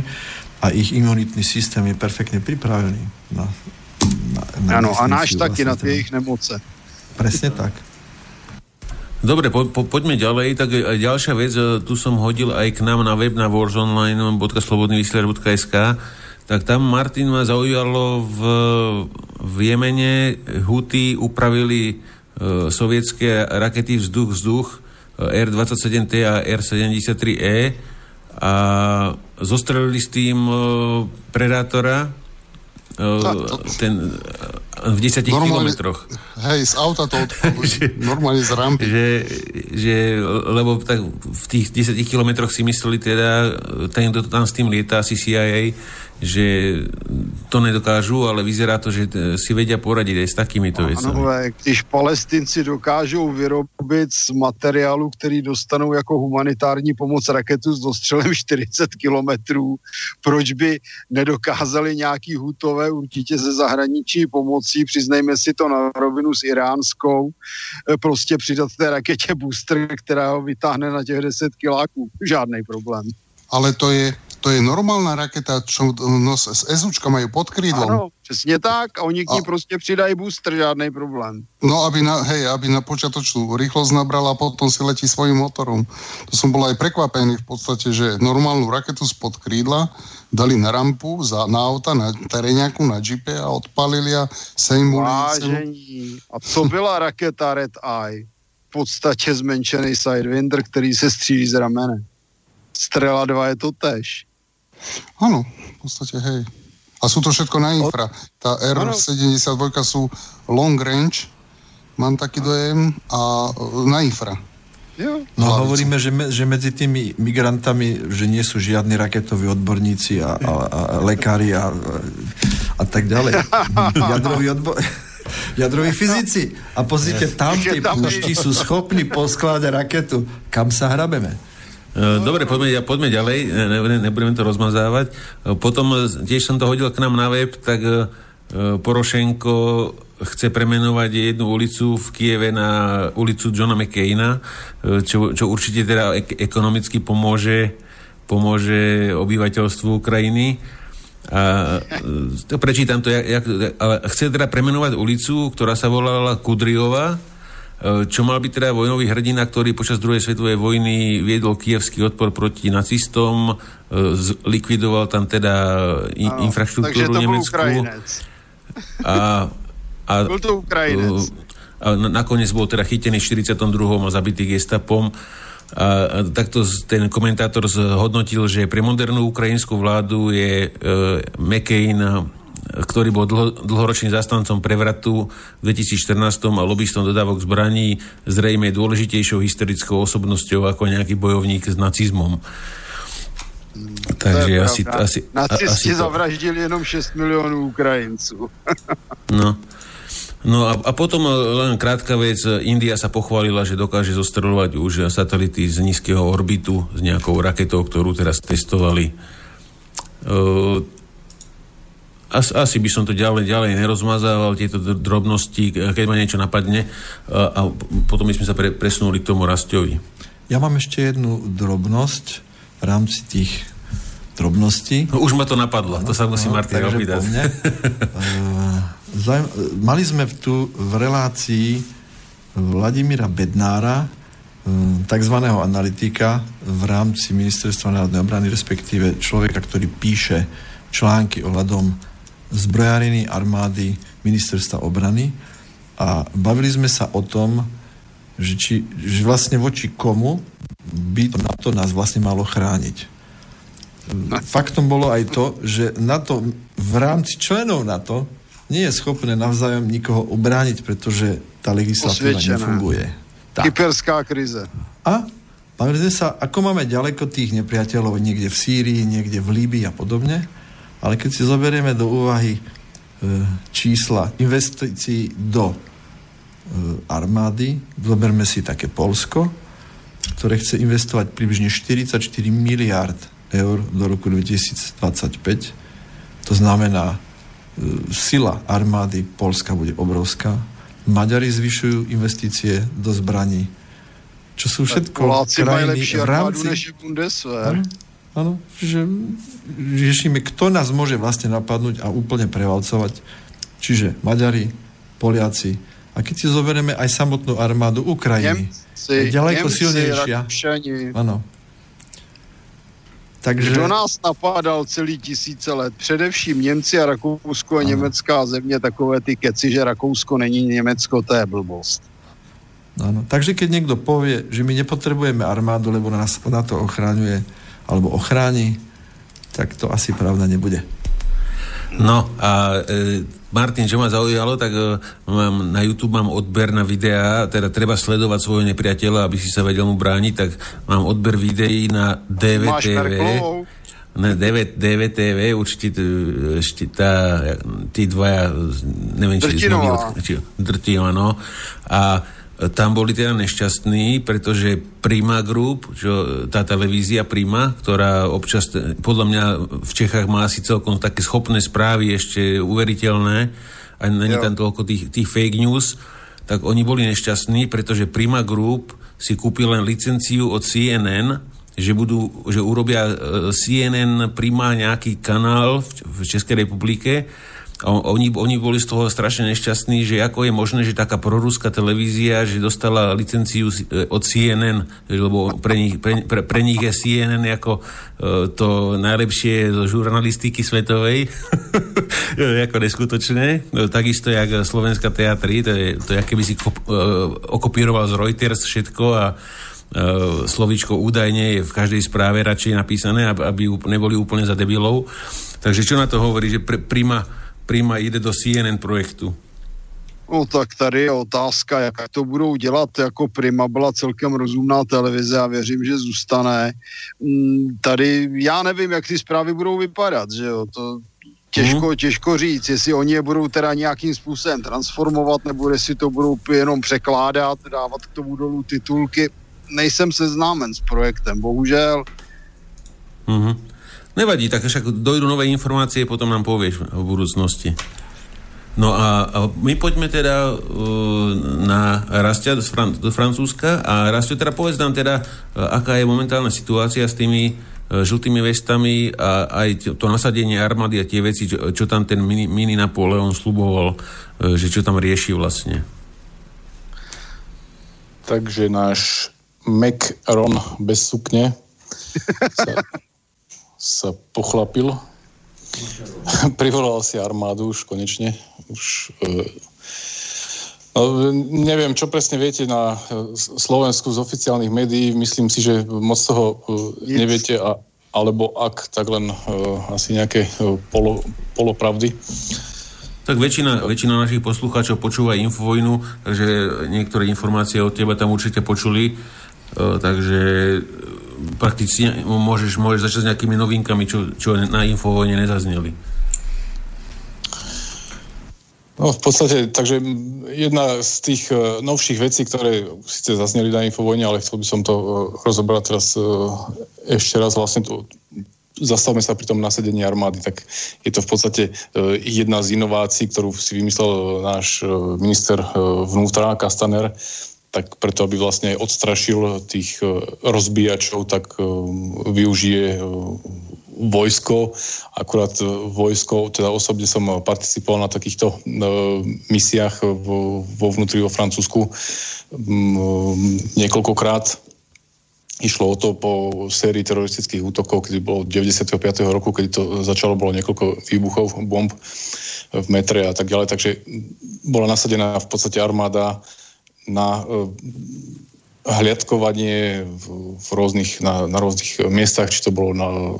a ich imunitný systém je perfektne pripravený na, na, na Áno, a náš taky na tie ich nemoce. Presne tak. Dobre, po, po, poďme ďalej. Tak aj ďalšia vec, e, tu som hodil aj k nám na web na warzonline.slobodnyvysielač.sk tak tam Martin ma zaujalo v, v Jemene Huty upravili e, sovietské rakety vzduch-vzduch e, R-27T a R-73E a zostrelili s tým e, Predátora e, ten, e, v 10 kilometroch. Hej, z auta to normálne z rampy. Že, že, lebo tak v tých 10 kilometroch si mysleli teda, ten, kto tam s tým lieta, asi CIA, že to nedokážu, ale vyzerá to, že si vedia poradiť aj s takýmito vecami. Ano, když palestinci dokážou vyrobit z materiálu, který dostanou jako humanitární pomoc raketu s dostřelem 40 kilometrů, proč by nedokázali nějaký hutové určitě ze zahraničí pomocí, přiznejme si to na rovinu s iránskou, e, prostě přidat té raketě booster, která ho vytáhne na těch 10 kiláků. Žádný problém. Ale to je to je normálna raketa, čo no, s SUčka majú pod krídlom. Áno, přesně tak a oni k ní a... prostě přidají booster, žádný problém. No, aby na, hej, aby na počiatočnú rýchlosť nabrala a potom si letí svojim motorom. To som bol aj prekvapený v podstate, že normálnu raketu spod krídla dali na rampu za, na auta, na teréňaku, na džipe a odpalili a im Vážení. A to byla raketa Red Eye. V podstatě zmenšený Sidewinder, který se střílí z ramene. Strela 2 je to tež. Áno, v podstate hej. A sú to všetko na infra. Tá R72 sú long range, mám taký dojem, a na infra. Jo. No hovoríme, že, me, že medzi tými migrantami, že nie sú žiadni raketoví odborníci a, a, a lekári a, a tak ďalej. Jadroví odbor... Jadroví fyzici. A pozrite, tam tie púšti sú schopní poskladať raketu. Kam sa hrabeme? E, dobre, poďme, poďme ďalej, nebudeme to rozmazávať. E, potom e, tiež som to hodil k nám na web, tak Porošenko chce premenovať jednu ulicu v Kieve na ulicu Johna McCaina, čo, čo určite teda ek- ekonomicky pomôže, pomôže obyvateľstvu Ukrajiny. A to prečítam to, jak, ale chce teda premenovať ulicu, ktorá sa volala Kudriova, E, čo mal byť teda vojnový hrdina, ktorý počas druhej svetovej vojny viedol kievský odpor proti nacistom, e, likvidoval tam teda in, infraštruktúru nemeckú. A, a, bol to Ukrajinec. A nakoniec bol teda chytený v 42. a zabitý gestapom. A, a takto ten komentátor zhodnotil, že pre modernú ukrajinskú vládu je e, McCain ktorý bol dlho, dlhoročným zastancom prevratu v 2014 a lobbystom dodávok zbraní zrejme dôležitejšou historickou osobnosťou ako nejaký bojovník s nacizmom. Takže asi, asi, Nacisti asi to... zavraždili jenom 6 miliónov Ukrajincov. no. No a, a potom len krátka vec, India sa pochválila, že dokáže zostrelovať už satelity z nízkeho orbitu s nejakou raketou, ktorú teraz testovali. Uh, As, asi by som to ďalej, ďalej nerozmazával, tieto drobnosti, keď ma niečo napadne a, a potom by sme sa pre, presunuli k tomu Rastovi. Ja mám ešte jednu drobnosť v rámci tých drobností. No, už ma to napadlo, no, to sa musí no, Martin opýtať. uh, mali sme tu v relácii Vladimíra Bednára, takzvaného analytika v rámci Ministerstva národnej obrany, respektíve človeka, ktorý píše články ohľadom zbrojáriny armády ministerstva obrany a bavili sme sa o tom, že, či, že vlastne voči komu by to NATO nás vlastne malo chrániť. Faktom bolo aj to, že NATO v rámci členov NATO nie je schopné navzájom nikoho obrániť, pretože tá legislatíva Osviečená. nefunguje. Tak. Kyperská kríza. A bavili sme sa, ako máme ďaleko tých nepriateľov niekde v Sýrii, niekde v Líbii a podobne. Ale keď si zoberieme do úvahy e, čísla investícií do e, armády, zoberme si také Polsko, ktoré chce investovať približne 44 miliard eur do roku 2025. To znamená, e, sila armády Polska bude obrovská. Maďari zvyšujú investície do zbraní, čo sú všetko krajiny v rámci... Než Áno, že riešime, kto nás môže vlastne napadnúť a úplne prevalcovať. Čiže Maďari, Poliaci. A keď si zoberieme aj samotnú armádu Ukrajiny, Nemci, je ďaleko Nemci, silnejšia. Áno. Takže... Kdo nás napádal celý tisíce let? Především Němci a Rakousko a německá země takové ty keci, že Rakousko není Německo, to je blbost. Áno. Takže keď niekto povie, že my nepotrebujeme armádu, lebo nás na to ochráňuje alebo ochráni, tak to asi pravda nebude. No a e, Martin, čo ma zaujalo, tak e, mám, na YouTube mám odber na videá, teda treba sledovať svojho nepriateľa, aby si sa vedel mu brániť, tak mám odber videí na DVTV. Ne, DV, DVTV, určite tá, tí dvaja, neviem, či Drtinová. Drtinová, no. A tam boli teda nešťastní, pretože Prima Group, čo, tá televízia Prima, ktorá občas, podľa mňa v Čechách má asi celkom také schopné správy, ešte uveriteľné, a není tam toľko tých, tých fake news, tak oni boli nešťastní, pretože Prima Group si kúpil len licenciu od CNN, že, budú, že urobia e, CNN Prima nejaký kanál v, v Českej republike oni, oni boli z toho strašne nešťastní, že ako je možné, že taká proruská televízia, že dostala licenciu e, od CNN, lebo pre nich, pre, pre, pre nich je CNN ako uh, to najlepšie zo žurnalistiky svetovej. ako neskutočné. No, takisto jak Slovenská teatry, to je, to je keby si kop, uh, okopíroval z Reuters všetko a Uh, slovíčko údajne je v každej správe radšej napísané, aby, aby neboli úplne za debilov. Takže čo na to hovorí, že pr- Prima, Prima ide do CNN projektu? No tak tady je otázka, jak to budou dělat, jako Prima byla celkem rozumná televize a věřím, že zůstane. Mm, tady já nevím, jak ty zprávy budou vypadat, že jo, to těžko, hmm. těžko říct, jestli oni je budou teda nějakým způsobem transformovat, nebo jestli to budou jenom překládat, dávat k tomu dolů titulky, nejsem seznámen s projektem, bohužel. Mm-hmm. Nevadí, tak však dojdu nové informácie, potom nám povieš v budúcnosti. No a, a my poďme teda uh, na Rastia do, Fran- do Francúzska a Rastio, teda povedz nám teda, uh, aká je momentálna situácia s tými uh, žltými vestami a aj to nasadenie armády a tie veci, čo, čo tam ten mini, mini Napoleon sluboval, uh, že čo tam rieši vlastne. Takže náš Mac Ron bez sukne sa, sa pochlapil. Privolal si armádu už konečne. Už, e, no, neviem, čo presne viete na Slovensku z oficiálnych médií. Myslím si, že moc toho e, neviete, a, alebo ak, tak len e, asi nejaké polo, polopravdy. Tak väčšina, väčšina našich poslucháčov počúva Infovojnu, takže niektoré informácie od teba tam určite počuli takže e, prakticky môžeš, môžeš začať s nejakými novinkami, čo, čo na Infovojne nezazneli. No v podstate, takže jedna z tých uh, novších vecí, ktoré síce zazneli na Infovojne, ale chcel by som to uh, rozobrať teraz uh, ešte raz vlastne tu zastavme sa pri tom nasadení armády, tak je to v podstate jedna z inovácií, ktorú si vymyslel náš minister vnútra Kastaner, tak preto, aby vlastne odstrašil tých e, rozbíjačov, tak e, využije e, vojsko. Akurát vojsko, teda osobne som participoval na takýchto misiách vo vnútri vo Francúzsku niekoľkokrát. Išlo o to po sérii teroristických útokov, kedy bolo 95. roku, kedy to začalo, bolo niekoľko výbuchov bomb v metre a tak ďalej. Takže bola nasadená v podstate armáda na eh, hliadkovanie v, rôznych, na, na rôznych miestach, či to bolo na,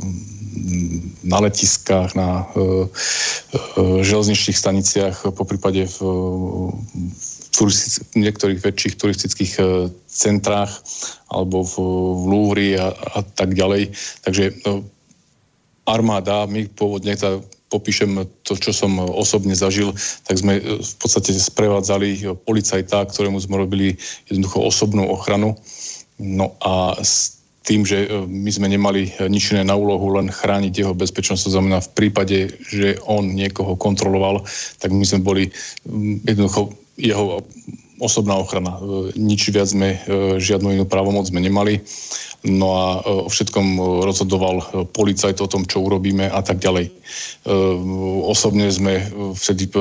na letiskách, na uh, uh, železničných staniciach, po prípade v, v, v niektorých väčších turistických uh, centrách alebo v, v Lúvri a, a tak ďalej. Takže uh, armáda, my pôvodne, tá popíšem to, čo som osobne zažil, tak sme e, v podstate sprevádzali policajta, ktorému sme robili jednoducho osobnú ochranu. No a s tým, že e, my sme nemali nič iné na úlohu, len chrániť jeho bezpečnosť, to znamená v prípade, že on niekoho kontroloval, tak my sme boli jednoducho jeho osobná ochrana. E, nič viac sme, žiadnu inú právomoc sme nemali. No a e, o všetkom e, rozhodoval e, policajt o tom, čo urobíme a tak ďalej. Osobne sme vtedy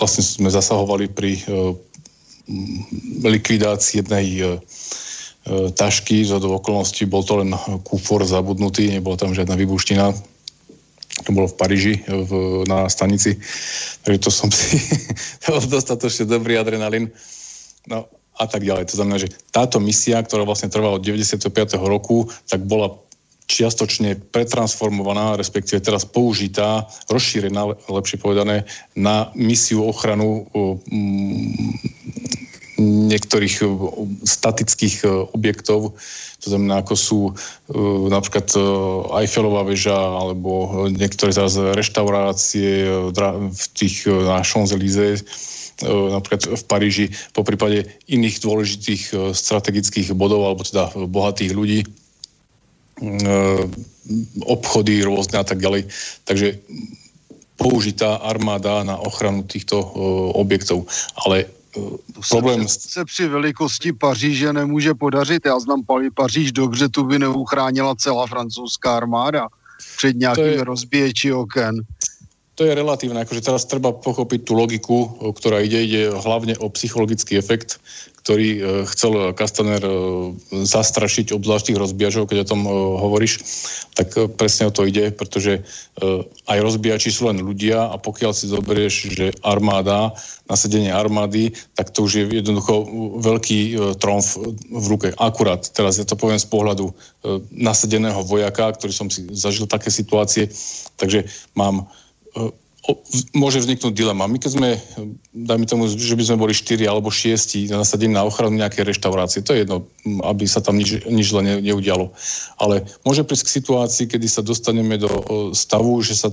vlastne sme zasahovali pri likvidácii jednej tašky, z okolností bol to len kúfor zabudnutý, nebola tam žiadna vybuština. To bolo v Paríži v, na stanici, takže to som si bol dostatočne dobrý adrenalín. No a tak ďalej. To znamená, že táto misia, ktorá vlastne trvala od 95. roku, tak bola čiastočne pretransformovaná, respektíve teraz použitá, rozšírená, lepšie povedané, na misiu ochranu niektorých statických objektov, to znamená, ako sú napríklad Eiffelová väža alebo niektoré zase reštaurácie v tých na Champs-Élysées, napríklad v Paríži, po prípade iných dôležitých strategických bodov alebo teda bohatých ľudí, obchody rôzne a tak ďalej. Takže použitá armáda na ochranu týchto objektov. Ale problém... Se při velikosti Paříže nemůže podařit. Já znám Paříž dobře, tu by neuchránila celá francouzská armáda před nějakými je... rozbíječi oken to je relatívne, akože teraz treba pochopiť tú logiku, ktorá ide, ide hlavne o psychologický efekt, ktorý e, chcel Kastaner e, zastrašiť obzvlášť tých rozbíjačov, keď o tom e, hovoríš, tak presne o to ide, pretože aj rozbíjači sú len ľudia a pokiaľ si zoberieš, že armáda, nasadenie armády, tak to už je jednoducho veľký tromf v ruke. Akurát, teraz ja to poviem z pohľadu nasadeného vojaka, ktorý som si zažil také situácie, takže mám môže vzniknúť dilema. My keď sme, dajme tomu, že by sme boli 4 alebo 6 nasadení na ochranu nejakej reštaurácie, to je jedno, aby sa tam nič, nič zle neudialo. Ale môže prísť k situácii, kedy sa dostaneme do stavu, že sa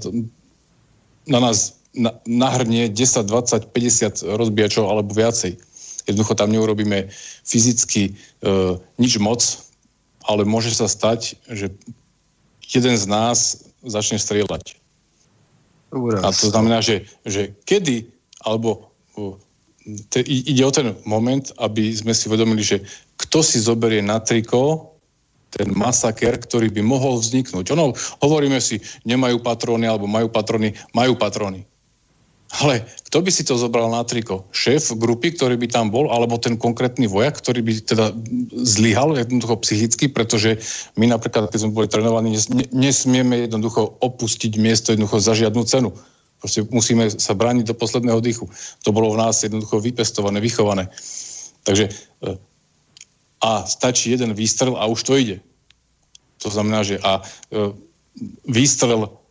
na nás nahrnie 10, 20, 50 rozbíjačov alebo viacej. Jednoducho tam neurobíme fyzicky e, nič moc, ale môže sa stať, že jeden z nás začne strieľať Úraz. A to znamená, že, že kedy, alebo te, ide o ten moment, aby sme si uvedomili, že kto si zoberie na triko ten masaker, ktorý by mohol vzniknúť. Ono, hovoríme si, nemajú patróny, alebo majú patróny, majú patróny. Ale kto by si to zobral na triko? Šéf grupy, ktorý by tam bol, alebo ten konkrétny vojak, ktorý by teda zlyhal jednoducho psychicky, pretože my napríklad, keď sme boli trénovaní, nesmieme jednoducho opustiť miesto jednoducho za žiadnu cenu. Proste musíme sa brániť do posledného dýchu. To bolo v nás jednoducho vypestované, vychované. Takže e, a stačí jeden výstrel a už to ide. To znamená, že a e, výstrel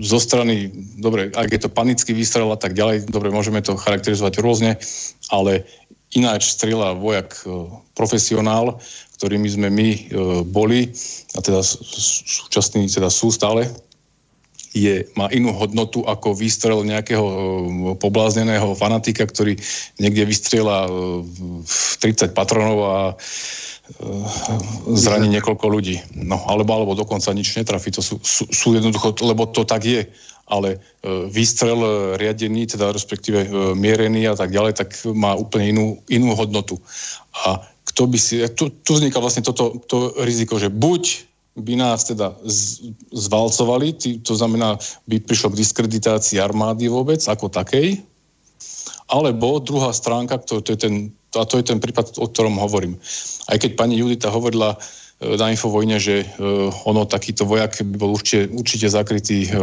zo strany, dobre, ak je to panický výstrel a tak ďalej, dobre, môžeme to charakterizovať rôzne, ale ináč strieľa vojak e, profesionál, ktorými sme my e, boli, a teda súčasný teda sú stále, je, má inú hodnotu ako výstrel nejakého e, poblázneného fanatika, ktorý niekde vystrieľa 30 patronov a zraní niekoľko ľudí. No, alebo, alebo dokonca nič netrafí. To sú, sú, sú jednoducho, lebo to tak je. Ale e, výstrel e, riadený, teda respektíve mierený a tak ďalej, tak má úplne inú, inú hodnotu. A kto by si... Tu, tu vzniká vlastne toto to riziko, že buď by nás teda z, zvalcovali, to znamená, by prišlo k diskreditácii armády vôbec ako takej, alebo druhá stránka, to, to je ten, a to je ten prípad, o ktorom hovorím. Aj keď pani Judita hovorila e, na Infovojne, že uh, ono takýto vojak by bol určite, určite zakrytý uh,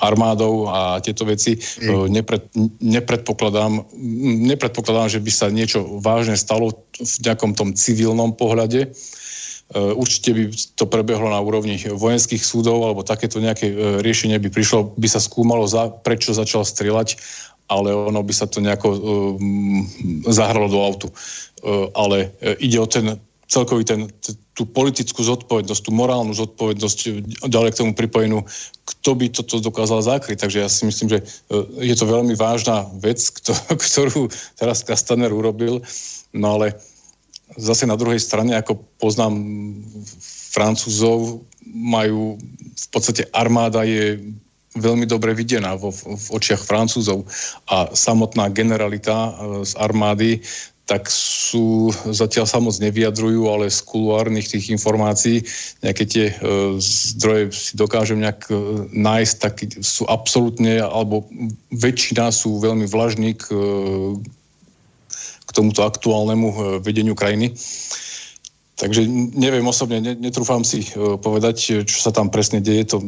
armádou a tieto veci uh, nepred, nepredpokladám, nepredpokladám, že by sa niečo vážne stalo v nejakom tom civilnom pohľade. Určite by to prebehlo na úrovni vojenských súdov alebo takéto nejaké riešenie by prišlo, by sa skúmalo, za, prečo začal strieľať ale ono by sa to nejako uh, zahralo do autu. Uh, ale uh, ide o ten celkový ten, tú politickú zodpovednosť, tú morálnu zodpovednosť, ďalej k tomu pripojenú, kto by toto dokázal zakryť. Takže ja si myslím, že je to veľmi vážna vec, kto, ktorú teraz Kastaner urobil, no ale zase na druhej strane, ako poznám Francúzov, majú v podstate armáda je veľmi dobre videná vo, v očiach Francúzov a samotná generalita e, z armády tak sú, zatiaľ sa moc nevyjadrujú, ale z kuluárnych tých informácií nejaké tie e, zdroje si dokážem nejak e, nájsť, tak sú absolútne, alebo väčšina sú veľmi vlažní k, e, k tomuto aktuálnemu e, vedeniu krajiny. E, Takže neviem osobne, netrúfam si uh, povedať, čo sa tam presne deje, to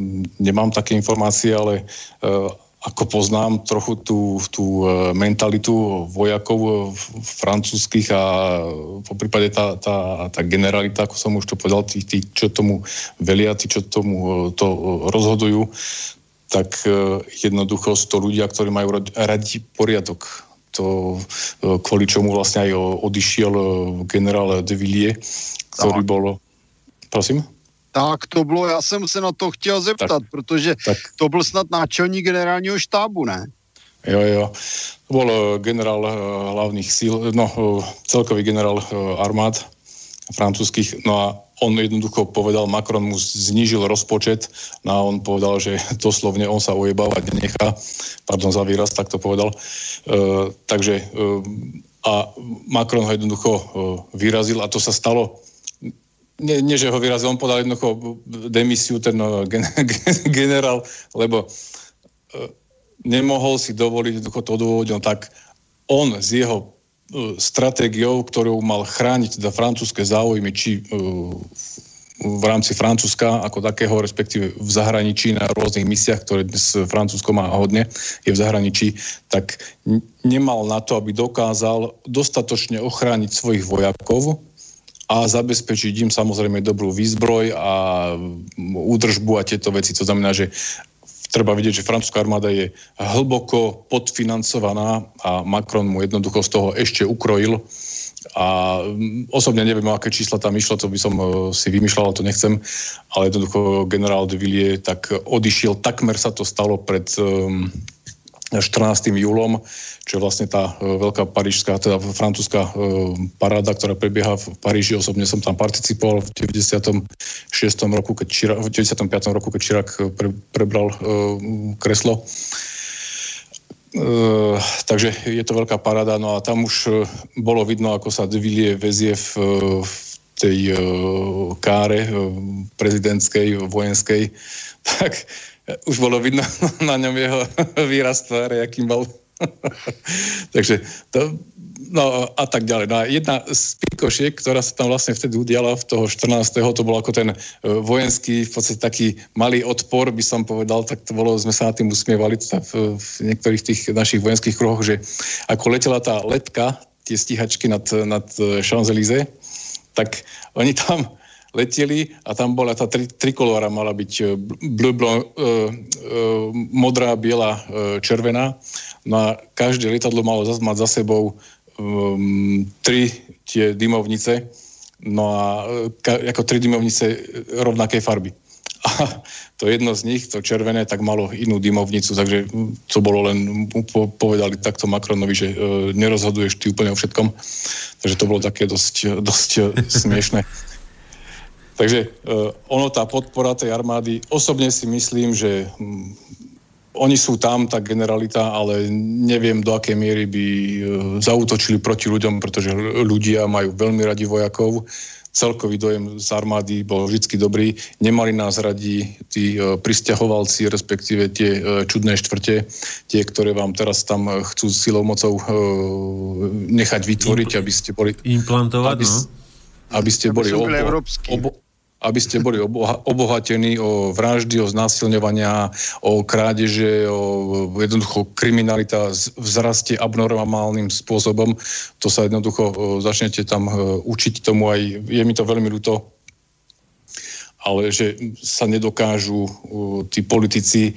nemám také informácie, ale uh, ako poznám trochu tú, tú mentalitu vojakov francúzskych a po prípade tá, tá, tá generalita, ako som už to povedal, tí, tí čo tomu velia, tí, čo tomu to rozhodujú, tak jednoducho sú to ľudia, ktorí majú radi poriadok to, kvôli čomu vlastne aj odišiel generál de Villiers, ktorý bol... Prosím? Tak to bylo, já jsem se na to chtěl zeptat, tak, protože tak. to byl snad náčelník generálního štábu, ne? Jo, jo. To bol generál hlavných síl, no celkový generál armád francúzských, no a on jednoducho povedal, Macron mu znížil rozpočet no a on povedal, že doslovne on sa ojebávať nenechá, pardon za výraz, tak to povedal. Uh, takže uh, a Macron ho jednoducho uh, vyrazil a to sa stalo nie, nie, že ho vyrazil, on podal jednoducho demisiu ten gen, generál, lebo nemohol si dovoliť jednoducho to odôvodiť, no tak on z jeho E, stratégiou, ktorou mal chrániť teda francúzske záujmy, či e, v rámci Francúzska ako takého, respektíve v zahraničí na rôznych misiách, ktoré dnes Francúzsko má hodne, je v zahraničí, tak nemal na to, aby dokázal dostatočne ochrániť svojich vojakov a zabezpečiť im samozrejme dobrú výzbroj a údržbu a tieto veci. To znamená, že treba vidieť, že francúzska armáda je hlboko podfinancovaná a Macron mu jednoducho z toho ešte ukrojil. A osobne neviem, aké čísla tam išlo, to by som e, si vymýšľal, to nechcem, ale jednoducho generál de Villiers tak odišiel, takmer sa to stalo pred um, 14. júlom, čo je vlastne tá e, veľká parížská, teda francúzska e, paráda, ktorá prebieha v Paríži. Osobne som tam participoval v 96. roku, keď Čira, v 95. roku, keď Čirak e, pre, prebral kreslo. Uh, takže je to veľká paráda, no a tam už bolo vidno, ako sa Devilie vezie v, v tej uh, káre uh, prezidentskej, vojenskej, tak už bolo vidno na ňom jeho výraz tváre, akým bol. Takže to, no a tak ďalej. No a jedna z pikošiek, ktorá sa tam vlastne vtedy udiala v toho 14. to bol ako ten e, vojenský, v podstate taký malý odpor, by som povedal, tak to bolo, sme sa na tým usmievali v, v niektorých tých našich vojenských kruhoch, že ako letela tá letka, tie stíhačky nad, nad Champs-Élysées, tak oni tam leteli a tam bola tá tri, trikolóra, mala byť e, bl, bl, uh, uh, modrá, biela, uh, červená. No a každé lietadlo malo mať za sebou um, tri tie dymovnice, no a ka, ako tri dymovnice rovnakej farby. A to jedno z nich, to červené, tak malo inú dymovnicu, takže to bolo len, povedali takto Macronovi, že uh, nerozhoduješ ty úplne o všetkom. Takže to bolo také dosť, dosť smiešne. Takže uh, ono, tá podpora tej armády, osobne si myslím, že um, oni sú tam, tá generalita, ale neviem, do akej miery by uh, zautočili proti ľuďom, pretože ľudia majú veľmi radi vojakov. Celkový dojem z armády bol vždy dobrý. Nemali nás radi tí uh, pristahovalci, respektíve tie uh, čudné štvrte, tie, ktoré vám teraz tam chcú silou mocou uh, nechať vytvoriť, aby ste boli... Implantovať, aby, no? Aby ste aby boli obo, obo, aby ste boli oboha- obohatení o vraždy, o znásilňovania, o krádeže, o jednoducho kriminalita vzrastie abnormálnym spôsobom. To sa jednoducho začnete tam učiť tomu aj, je mi to veľmi ľúto, ale že sa nedokážu tí politici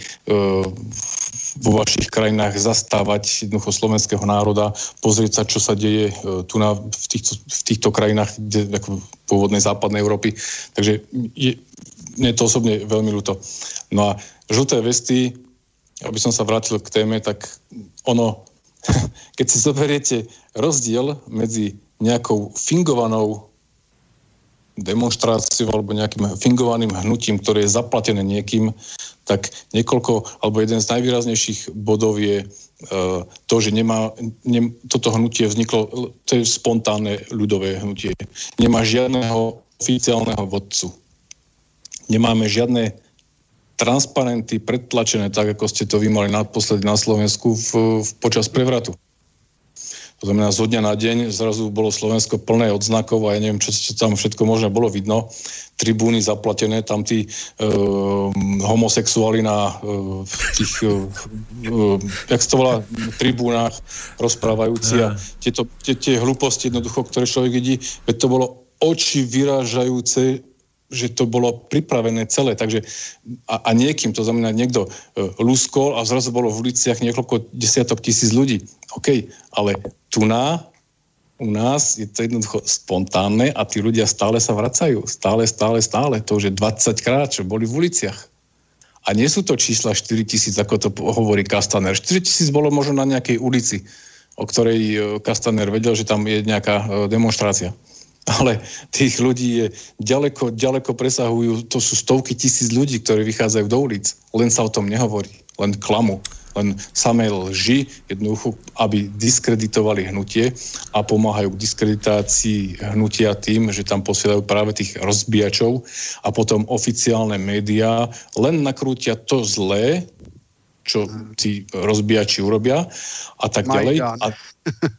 vo vašich krajinách zastávať jednoducho slovenského národa, pozrieť sa, čo sa deje e, tu na, v, týchto, v týchto krajinách kde, ako pôvodnej západnej Európy. Takže je, mne to osobne veľmi ľúto. No a žlté vesty, aby som sa vrátil k téme, tak ono, keď si zoberiete rozdiel medzi nejakou fingovanou demonstráciou alebo nejakým fingovaným hnutím, ktoré je zaplatené niekým, tak niekoľko, alebo jeden z najvýraznejších bodov je uh, to, že nemá, ne, toto hnutie vzniklo, to je spontánne ľudové hnutie. Nemá žiadneho oficiálneho vodcu. Nemáme žiadne transparenty predtlačené, tak ako ste to vy mali naposledy na Slovensku v, v, počas prevratu. To znamená, zo dňa na deň zrazu bolo Slovensko plné odznakov a ja neviem, čo, čo tam všetko možné bolo vidno. Tribúny zaplatené, tam tí e, homosexuáli na e, tých, e, jak to volá, tribúnach rozprávajúci a tieto, tie, tie hlúposti jednoducho, ktoré človek vidí, veď to bolo oči vyrážajúce že to bolo pripravené celé, takže a, a niekým, to znamená niekto e, luskol a zrazu bolo v uliciach niekoľko desiatok tisíc ľudí. OK, ale tu na, u nás je to jednoducho spontánne a tí ľudia stále sa vracajú. Stále, stále, stále. To už je 20 krát, čo boli v uliciach. A nie sú to čísla 4 tisíc, ako to hovorí Kastaner. 4 tisíc bolo možno na nejakej ulici, o ktorej e, Kastaner vedel, že tam je nejaká e, demonstrácia ale tých ľudí je ďaleko, ďaleko presahujú, to sú stovky tisíc ľudí, ktorí vychádzajú do ulic. Len sa o tom nehovorí, len klamu, len samé lži, jednoducho, aby diskreditovali hnutie a pomáhajú k diskreditácii hnutia tým, že tam posielajú práve tých rozbíjačov a potom oficiálne médiá len nakrútia to zlé, čo tí rozbíjači urobia a tak ďalej. A,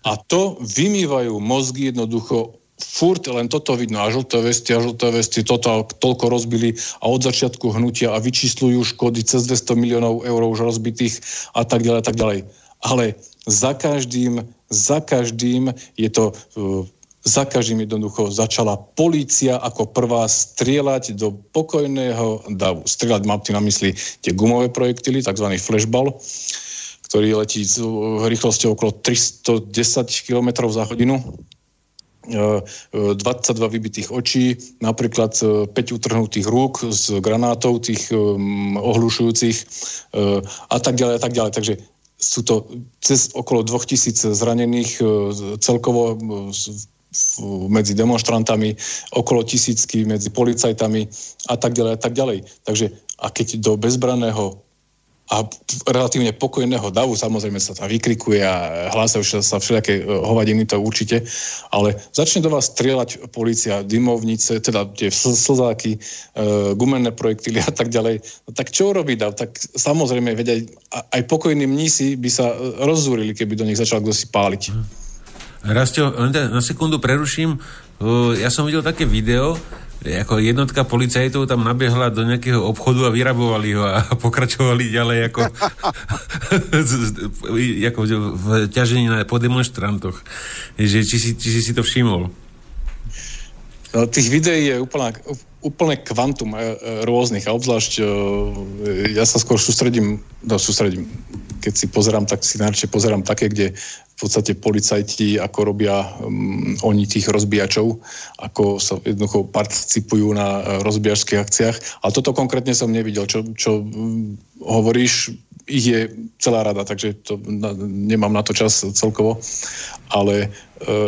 a to vymývajú mozgy jednoducho furt len toto vidno a žlté vesty a žlté vesty toto toľko rozbili a od začiatku hnutia a vyčíslujú škody cez 200 miliónov eur už rozbitých a tak ďalej a tak ďalej. Ale za každým, za každým je to uh, za každým jednoducho začala polícia ako prvá strieľať do pokojného davu. Strieľať mám na mysli tie gumové projektily, tzv. flashball, ktorý letí s uh, rýchlosťou okolo 310 km za hodinu 22 vybitých očí, napríklad 5 e, utrhnutých rúk z granátov, tých ohlušujúcich a tak ďalej a tak ďalej. Takže sú to cez okolo 2000 zranených celkovo medzi demonstrantami, okolo tisícky medzi policajtami a tak ďalej a tak ďalej. Takže a keď do bezbraného a relatívne pokojného davu, samozrejme sa tam vykrikuje a hlásajú sa všelijaké e, hovadiny, to určite, ale začne do vás strieľať policia, dymovnice, teda tie slzáky, e, gumenné projektily a tak ďalej. No tak čo robí dav? Tak samozrejme, veď aj, pokojní mnísi by sa e, rozzúrili, keby do nich začal kto si páliť. Rastio, na sekundu preruším. Ja som videl také video, ako jednotka policajtov tam nabiehla do nejakého obchodu a vyrabovali ho a pokračovali ďalej ako, ako v ťažení po demonstrantoch. Že, či, si, či si to všimol? No, tých videí je úplná, úplne kvantum e, e, rôznych a obzvlášť e, ja sa skôr sústredím, no sústredím, keď si pozerám, tak si najradšej pozerám také, kde podstate policajti, ako robia um, oni tých rozbíjačov, ako sa jednoducho participujú na uh, rozbíjačských akciách. Ale toto konkrétne som nevidel. Čo, čo hovoríš, ich je celá rada, takže to, na, nemám na to čas celkovo, ale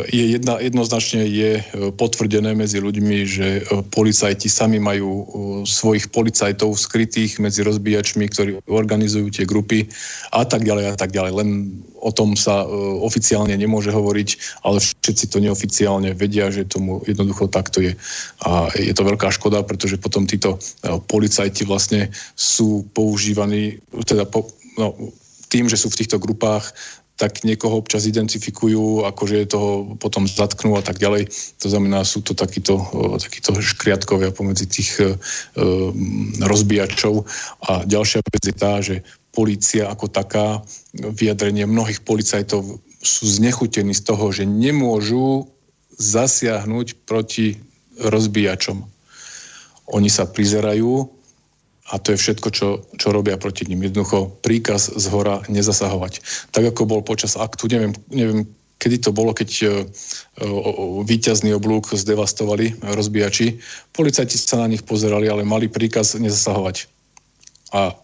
je jedna, jednoznačne je uh, potvrdené medzi ľuďmi, že uh, policajti sami majú uh, svojich policajtov skrytých medzi rozbíjačmi, ktorí organizujú tie grupy a tak ďalej a tak ďalej. Len o tom sa oficiálne nemôže hovoriť, ale všetci to neoficiálne vedia, že tomu jednoducho takto je. A je to veľká škoda, pretože potom títo policajti vlastne sú používaní, teda po, no, tým, že sú v týchto grupách, tak niekoho občas identifikujú, akože toho potom zatknú a tak ďalej. To znamená, sú to takíto, takíto škriatkovia pomedzi tých e, rozbíjačov. A ďalšia vec je tá, že polícia ako taká, vyjadrenie mnohých policajtov sú znechutení z toho, že nemôžu zasiahnuť proti rozbíjačom. Oni sa prizerajú a to je všetko, čo, čo robia proti ním. Jednoducho príkaz z hora nezasahovať. Tak ako bol počas aktu, neviem, neviem kedy to bolo, keď uh, víťazný oblúk zdevastovali rozbíjači. Policajti sa na nich pozerali, ale mali príkaz nezasahovať. A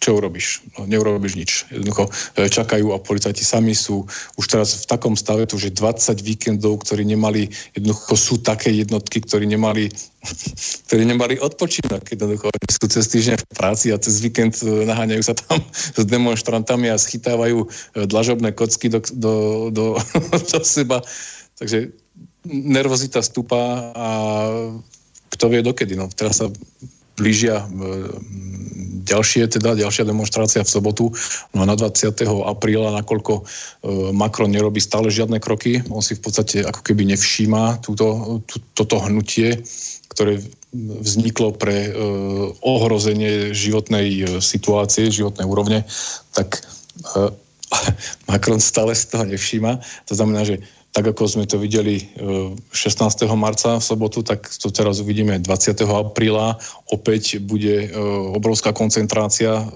čo urobíš? No, neurobíš nič. Jednoducho e, čakajú a policajti sami sú už teraz v takom stave, že 20 víkendov, ktorí nemali, jednoducho sú také jednotky, ktorí nemali, ktorí nemali odpočinok. Jednoducho sú cez týždeň v práci a cez víkend e, naháňajú sa tam s demonstrantami a schytávajú e, dlažobné kocky do, do, do, do seba. Takže nervozita stúpa a kto vie dokedy. No, teraz sa blížia ďalšie, teda ďalšia demonstrácia v sobotu. No na 20. apríla, nakoľko e, Macron nerobí stále žiadne kroky, on si v podstate ako keby nevšíma túto, tú, toto hnutie, ktoré vzniklo pre e, ohrozenie životnej e, situácie, životnej úrovne, tak e, Macron stále z toho nevšíma. To znamená, že tak ako sme to videli 16. E, marca v sobotu, tak to teraz uvidíme 20. apríla. Opäť bude e, obrovská koncentrácia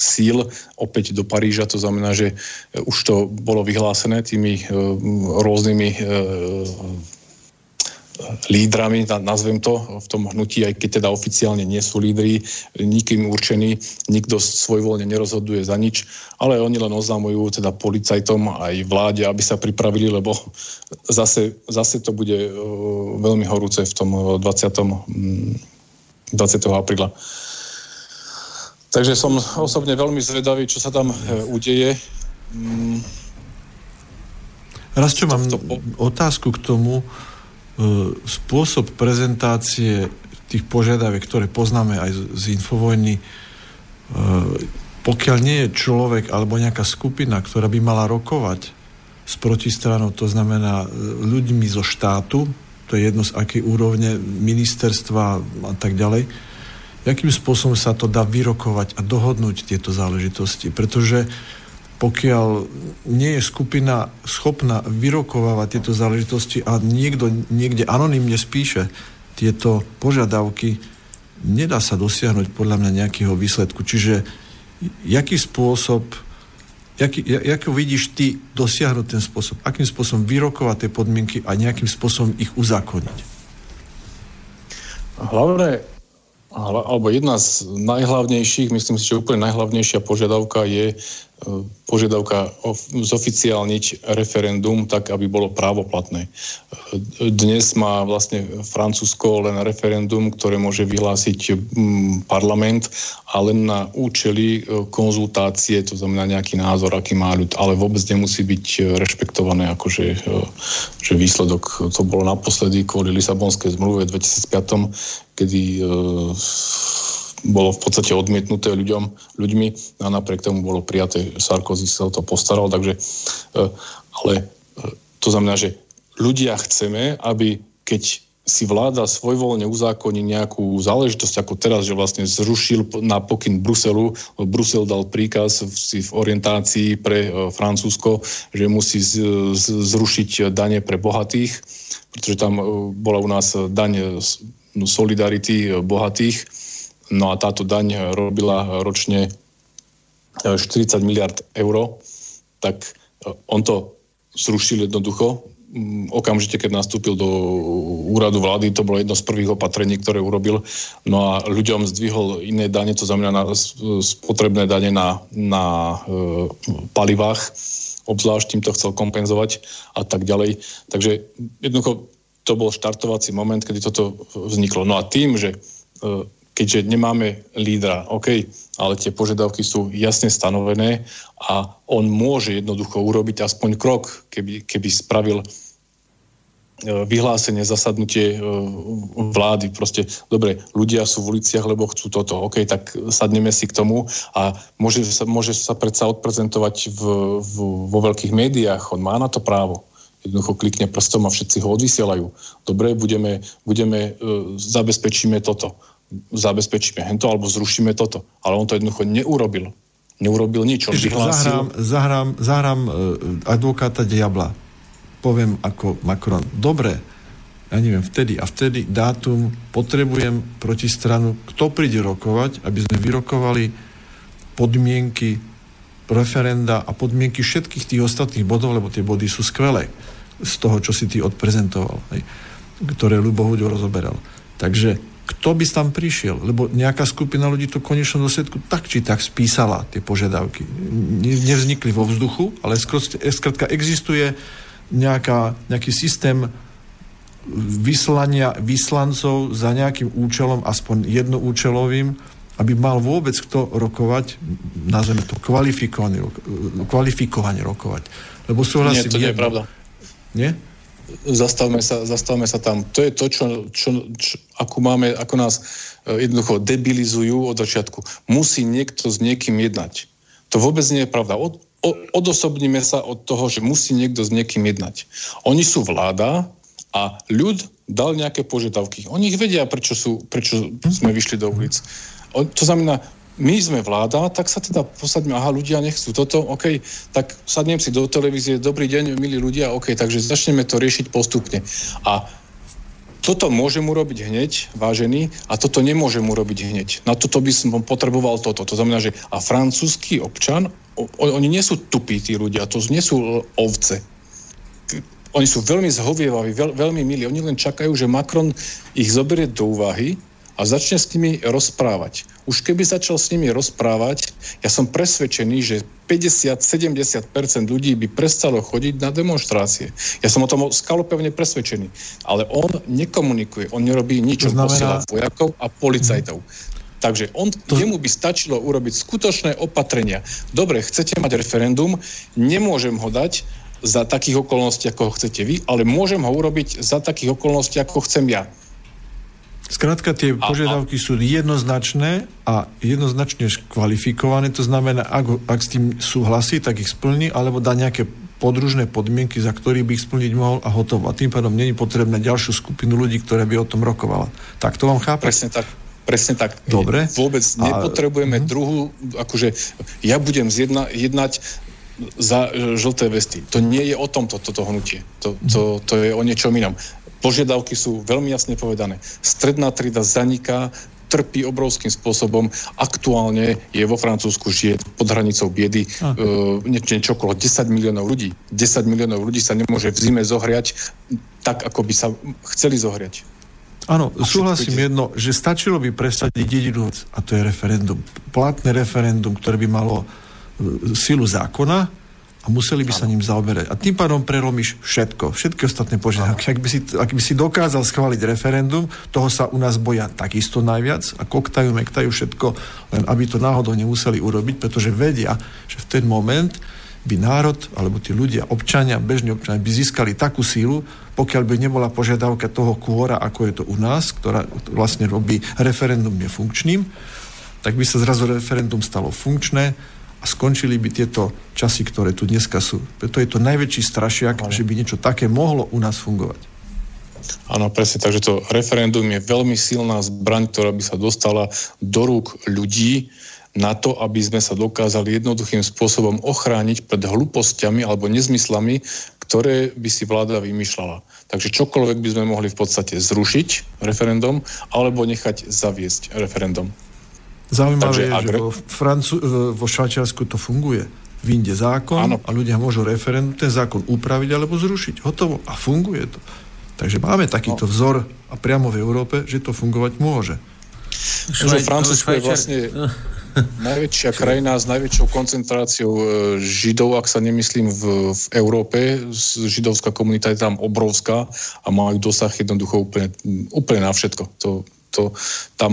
síl opäť do Paríža. To znamená, že už to bolo vyhlásené tými rôznymi lídrami, nazvem to, v tom hnutí, aj keď teda oficiálne nie sú lídry, nikým určení, nikto svojvoľne nerozhoduje za nič, ale oni len oznamujú teda policajtom aj vláde, aby sa pripravili, lebo zase, zase to bude uh, veľmi horúce v tom 20. 20. apríla. Takže som osobne veľmi zvedavý, čo sa tam uh, udeje. Mm. Raz, čo mám otázku k tomu, E, spôsob prezentácie tých požiadaviek, ktoré poznáme aj z infovojny, e, pokiaľ nie je človek alebo nejaká skupina, ktorá by mala rokovať s protistranou, to znamená e, ľuďmi zo štátu, to je jedno z akej úrovne ministerstva a tak ďalej, jakým spôsobom sa to dá vyrokovať a dohodnúť tieto záležitosti. Pretože pokiaľ nie je skupina schopná vyrokovávať tieto záležitosti a niekto niekde anonymne spíše tieto požiadavky, nedá sa dosiahnuť podľa mňa nejakého výsledku. Čiže jaký spôsob, jaký, ako vidíš ty dosiahnuť ten spôsob, akým spôsobom vyrokovať tie podmienky a nejakým spôsobom ich uzákoniť? Hlavné, alebo jedna z najhlavnejších, myslím si, že úplne najhlavnejšia požiadavka je požiadavka zoficiálniť referendum tak, aby bolo právoplatné. Dnes má vlastne Francúzsko len referendum, ktoré môže vyhlásiť parlament a len na účely e, konzultácie, to znamená nejaký názor, aký má ľud, ale vôbec nemusí byť e, rešpektované akože e, že výsledok. To bolo naposledy kvôli Lisabonskej zmluve v 2005, kedy bolo v podstate odmietnuté ľuďom, ľuďmi a napriek tomu bolo prijaté, Sarkozy sa o to postaral, takže e, ale e, to znamená, že ľudia chceme, aby keď si vláda svojvoľne uzákoní nejakú záležitosť, ako teraz, že vlastne zrušil na pokyn Bruselu, Brusel dal príkaz si v orientácii pre e, Francúzsko, že musí zrušiť dane pre bohatých, pretože tam bola u nás daň solidarity bohatých, No a táto daň robila ročne 40 e, miliard eur, tak e, on to zrušil jednoducho. Mm, okamžite, keď nastúpil do úradu vlády, to bolo jedno z prvých opatrení, ktoré urobil. No a ľuďom zdvihol iné dane, to znamená na spotrebné dane na, na e, palivách, obzvlášť tým to chcel kompenzovať a tak ďalej. Takže jednoducho to bol štartovací moment, kedy toto vzniklo. No a tým, že e, keďže nemáme lídra, OK, ale tie požiadavky sú jasne stanovené a on môže jednoducho urobiť aspoň krok, keby, keby spravil e, vyhlásenie, zasadnutie e, vlády. Proste, dobre, ľudia sú v uliciach, lebo chcú toto. OK, tak sadneme si k tomu a môže sa, môže sa predsa odprezentovať v, v, vo veľkých médiách. On má na to právo. Jednoducho klikne prstom a všetci ho odvysielajú. Dobre, budeme, budeme, uh, zabezpečíme toto zabezpečíme hento alebo zrušíme toto. Ale on to jednoducho neurobil. Neurobil nič. On vyhlásil... Zahrám, zahrám, zahrám uh, advokáta diabla. Poviem ako Macron. Dobre, ja neviem, vtedy a vtedy dátum potrebujem proti stranu, kto príde rokovať, aby sme vyrokovali podmienky referenda a podmienky všetkých tých ostatných bodov, lebo tie body sú skvelé z toho, čo si ty odprezentoval, hej, ktoré Ľubohuďo rozoberal. Takže kto by tam prišiel, lebo nejaká skupina ľudí to konečnom dôsledku tak či tak spísala tie požiadavky. Nevznikli vo vzduchu, ale skrátka existuje nejaká, nejaký systém vyslania vyslancov za nejakým účelom, aspoň jednoúčelovým, aby mal vôbec kto rokovať, nazveme to kvalifikovane, kvalifikovane rokovať. Lebo súhlasím... Nie, to nie je pravda. Nie? Zastavme sa, zastavme sa tam. To je to, čo, čo, čo ako, máme, ako nás e, jednoducho debilizujú od začiatku. Musí niekto s niekým jednať. To vôbec nie je pravda. Od, o, odosobníme sa od toho, že musí niekto s niekým jednať. Oni sú vláda a ľud dal nejaké požiadavky. Oni ich vedia, prečo, sú, prečo sme vyšli do ulic. To znamená, my sme vláda, tak sa teda posadíme, aha, ľudia nechcú toto, OK, tak sadnem si do televízie, dobrý deň, milí ľudia, OK, takže začneme to riešiť postupne. A toto môžem urobiť hneď, vážený, a toto nemôžem urobiť hneď. Na toto by som potreboval toto. To znamená, že a francúzsky občan, o, oni nie sú tupí tí ľudia, to nie sú ovce. Oni sú veľmi zhovievaví, veľ, veľmi milí. Oni len čakajú, že Macron ich zoberie do úvahy a začne s nimi rozprávať. Už keby začal s nimi rozprávať, ja som presvedčený, že 50-70% ľudí by prestalo chodiť na demonstrácie. Ja som o tom skalopevne presvedčený. Ale on nekomunikuje, on nerobí nič, on znamená... posiela vojakov a policajtov. Takže on, to... jemu by stačilo urobiť skutočné opatrenia. Dobre, chcete mať referendum, nemôžem ho dať za takých okolností, ako ho chcete vy, ale môžem ho urobiť za takých okolností, ako chcem ja. Skrátka, tie požiadavky sú jednoznačné a jednoznačne kvalifikované. To znamená, ak, ak s tým súhlasí, tak ich splní, alebo dá nejaké podružné podmienky, za ktorých by ich splniť mohol a hotovo. A tým pádom není potrebné ďalšiu skupinu ľudí, ktoré by o tom rokovala. Tak to vám chápe? Presne tak. Presne tak. Dobre. Vôbec nepotrebujeme a... Mhm. druhú, akože ja budem zjedna, jednať za e, žlté vesty. To nie je o tomto, toto hnutie. To, to, to je o niečom inom. Požiadavky sú veľmi jasne povedané. Stredná trieda zaniká, trpí obrovským spôsobom. Aktuálne je vo Francúzsku žije pod hranicou biedy uh, niečo okolo 10 miliónov ľudí. 10 miliónov ľudí sa nemôže v zime zohriať tak, ako by sa chceli zohriať. Áno, súhlasím jedno, že stačilo by presadiť jedinú vec, a to je referendum. Platné referendum, ktoré by malo e, silu zákona, a museli by sa ním zaoberať. A tým pádom prelomíš všetko, všetky ostatné požiadavky. Ak by, si, ak by si dokázal schváliť referendum, toho sa u nás boja takisto najviac a koktajú, mektajú všetko, len aby to náhodou nemuseli urobiť, pretože vedia, že v ten moment by národ, alebo tí ľudia, občania, bežní občania, by získali takú sílu, pokiaľ by nebola požiadavka toho kôra, ako je to u nás, ktorá vlastne robí referendum nefunkčným, tak by sa zrazu referendum stalo funkčné, a skončili by tieto časy, ktoré tu dneska sú. Preto je to najväčší strašiak, Ale. že by niečo také mohlo u nás fungovať. Áno, presne, takže to referendum je veľmi silná zbraň, ktorá by sa dostala do rúk ľudí na to, aby sme sa dokázali jednoduchým spôsobom ochrániť pred hlúpostiami alebo nezmyslami, ktoré by si vláda vymýšľala. Takže čokoľvek by sme mohli v podstate zrušiť referendum alebo nechať zaviesť referendum. Zaujímavé je, že vo, Francu- vo Švajčiarsku to funguje. Vyjde zákon ano. a ľudia môžu referendum ten zákon upraviť alebo zrušiť. Hotovo. A funguje to. Takže máme takýto no. vzor a priamo v Európe, že to fungovať môže. Švaj, Francúzsko je vlastne najväčšia krajina s najväčšou koncentráciou e, židov, ak sa nemyslím, v, v Európe. Židovská komunita je tam obrovská a majú dosah jednoducho úplne, úplne na všetko. To, to, tam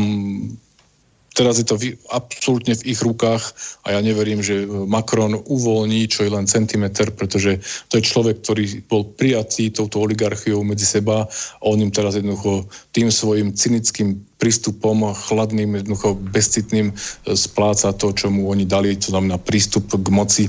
teraz je to v, absolútne v ich rukách a ja neverím, že Macron uvoľní čo je len centimetr, pretože to je človek, ktorý bol prijatý touto oligarchiou medzi seba a on im teraz jednoducho tým svojim cynickým prístupom, chladným, jednoducho bezcitným e, spláca to, čo mu oni dali, to znamená prístup k moci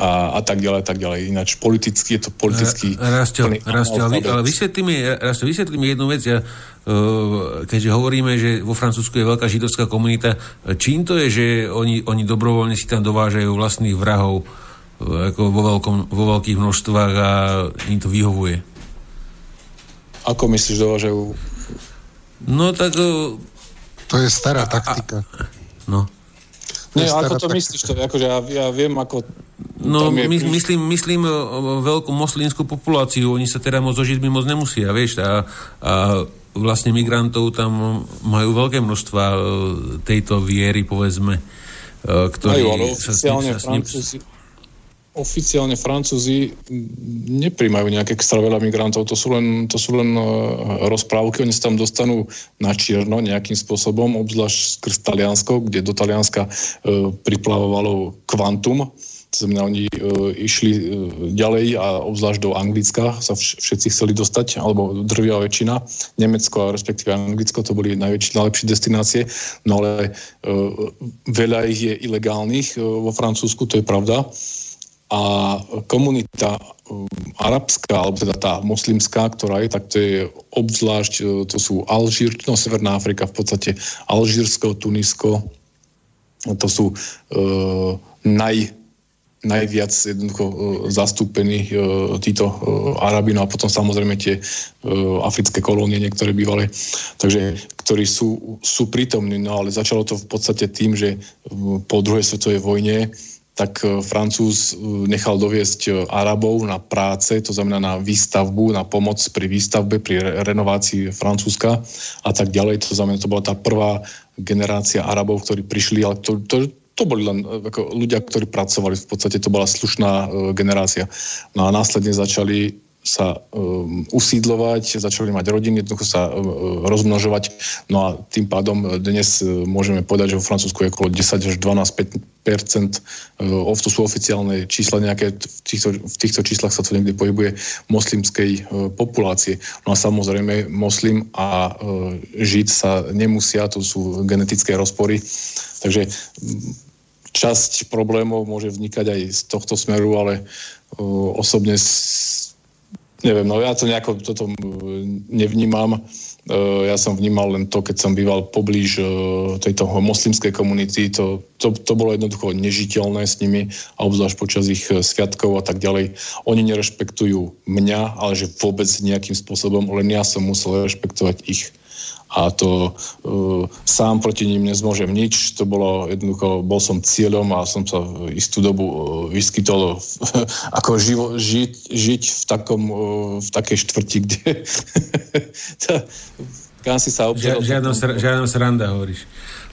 a, a tak ďalej, tak ďalej. Ináč politicky je to politický... Rastio, Rastio, ale, vysvetlí mi, Rastio, vysvetlí mi jednu vec. Ja Eh, keďže hovoríme, že vo Francúzsku je veľká židovská komunita, čím to je, že oni, oni dobrovoľne si tam dovážajú vlastných vrahov eh, ako vo, veľkom, vo veľkých množstvách a im to vyhovuje? Ako myslíš dovážajú? No tak... To je stará taktika. A, no. Nie, ako to myslíš? To, akože ja, ja viem, ako... No, my, myslím, myslím veľkú moslimskú populáciu, oni sa teda moc so Židmi moc nemusia, vieš, a, a vlastne migrantov tam majú veľké množstva e, tejto viery, povedzme, e, ktorí majú, ale oficiálne sa s ním... Francúzi, oficiálne Francúzi nepríjmajú nejaké extra veľa migrantov, to sú len, to sú len e, rozprávky, oni sa tam dostanú na čierno nejakým spôsobom, obzvlášť skrz Taliansko, kde do Talianska e, priplavovalo kvantum to znamená, oni uh, išli uh, ďalej a obzvlášť do Anglicka sa vš- všetci chceli dostať, alebo drvia väčšina. Nemecko a respektíve Anglicko to boli najväčšie, najlepšie destinácie, no ale uh, veľa ich je ilegálnych uh, vo Francúzsku, to je pravda. A komunita uh, arabská, alebo teda tá moslimská, ktorá je, tak to je obzvlášť, uh, to sú Alžír, no Severná Afrika v podstate, Alžírsko, Tunisko, to sú uh, naj, najviac jednoducho uh, zastúpení uh, títo uh, Arabi, no a potom samozrejme tie uh, africké kolónie, niektoré bývalé, takže ktorí sú, sú prítomní, no ale začalo to v podstate tým, že po druhej svetovej vojne tak Francúz nechal doviesť Arabov na práce, to znamená na výstavbu, na pomoc pri výstavbe, pri renovácii Francúzska a tak ďalej. To znamená, to bola tá prvá generácia Arabov, ktorí prišli, ale to, to, to boli len e, ako ľudia, ktorí pracovali, v podstate to bola slušná generácia. No a následne začali sa um, usídlovať, začali mať rodiny, jednoducho sa um, rozmnožovať. No a tým pádom dnes uh, môžeme povedať, že vo Francúzsku je okolo 10 až 12 percent, uh, to sú oficiálne čísla nejaké, v týchto, v týchto číslach sa to niekde pohybuje, moslimskej uh, populácie. No a samozrejme moslim a uh, žid sa nemusia, to sú genetické rozpory. Takže časť problémov môže vznikať aj z tohto smeru, ale uh, osobne Neviem, no ja to nejako toto nevnímam. E, ja som vnímal len to, keď som býval poblíž e, tejto moslimskej komunity, to, to, to bolo jednoducho nežiteľné s nimi, a obzvlášť počas ich e, sviatkov a tak ďalej. Oni nerešpektujú mňa, ale že vôbec nejakým spôsobom, len ja som musel rešpektovať ich a to uh, sám proti ním nezmôžem nič. To bolo jednoducho, bol som cieľom a som sa istú dobu uh, vyskytol ako živo, žiť, žiť v, takom, uh, v takej štvrti, kde kam si sa obzerol. Žiadna, sr- žiadna sranda, hovoríš.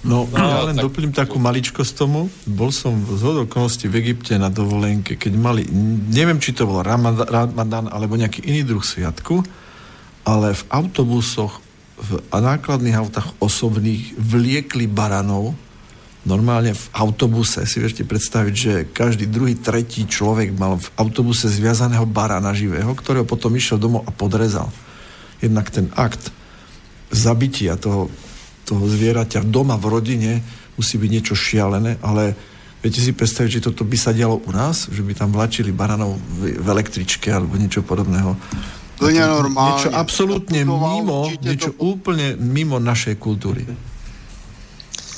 No, no ja len tak... doplním takú maličkosť tomu. Bol som z okolností v Egypte na dovolenke, keď mali, neviem, či to bol Ramadan alebo nejaký iný druh sviatku, ale v autobusoch v nákladných autách osobných vliekli baranov, normálne v autobuse, si viete predstaviť, že každý druhý, tretí človek mal v autobuse zviazaného barana živého, ktorého potom išiel domov a podrezal. Jednak ten akt zabitia toho, toho zvieraťa doma v rodine musí byť niečo šialené, ale viete si predstaviť, že toto by sa dialo u nás, že by tam vlačili baranov v električke alebo niečo podobného. Plne normálne. Niečo absolútne mimo, niečo to... úplne mimo našej kultúry.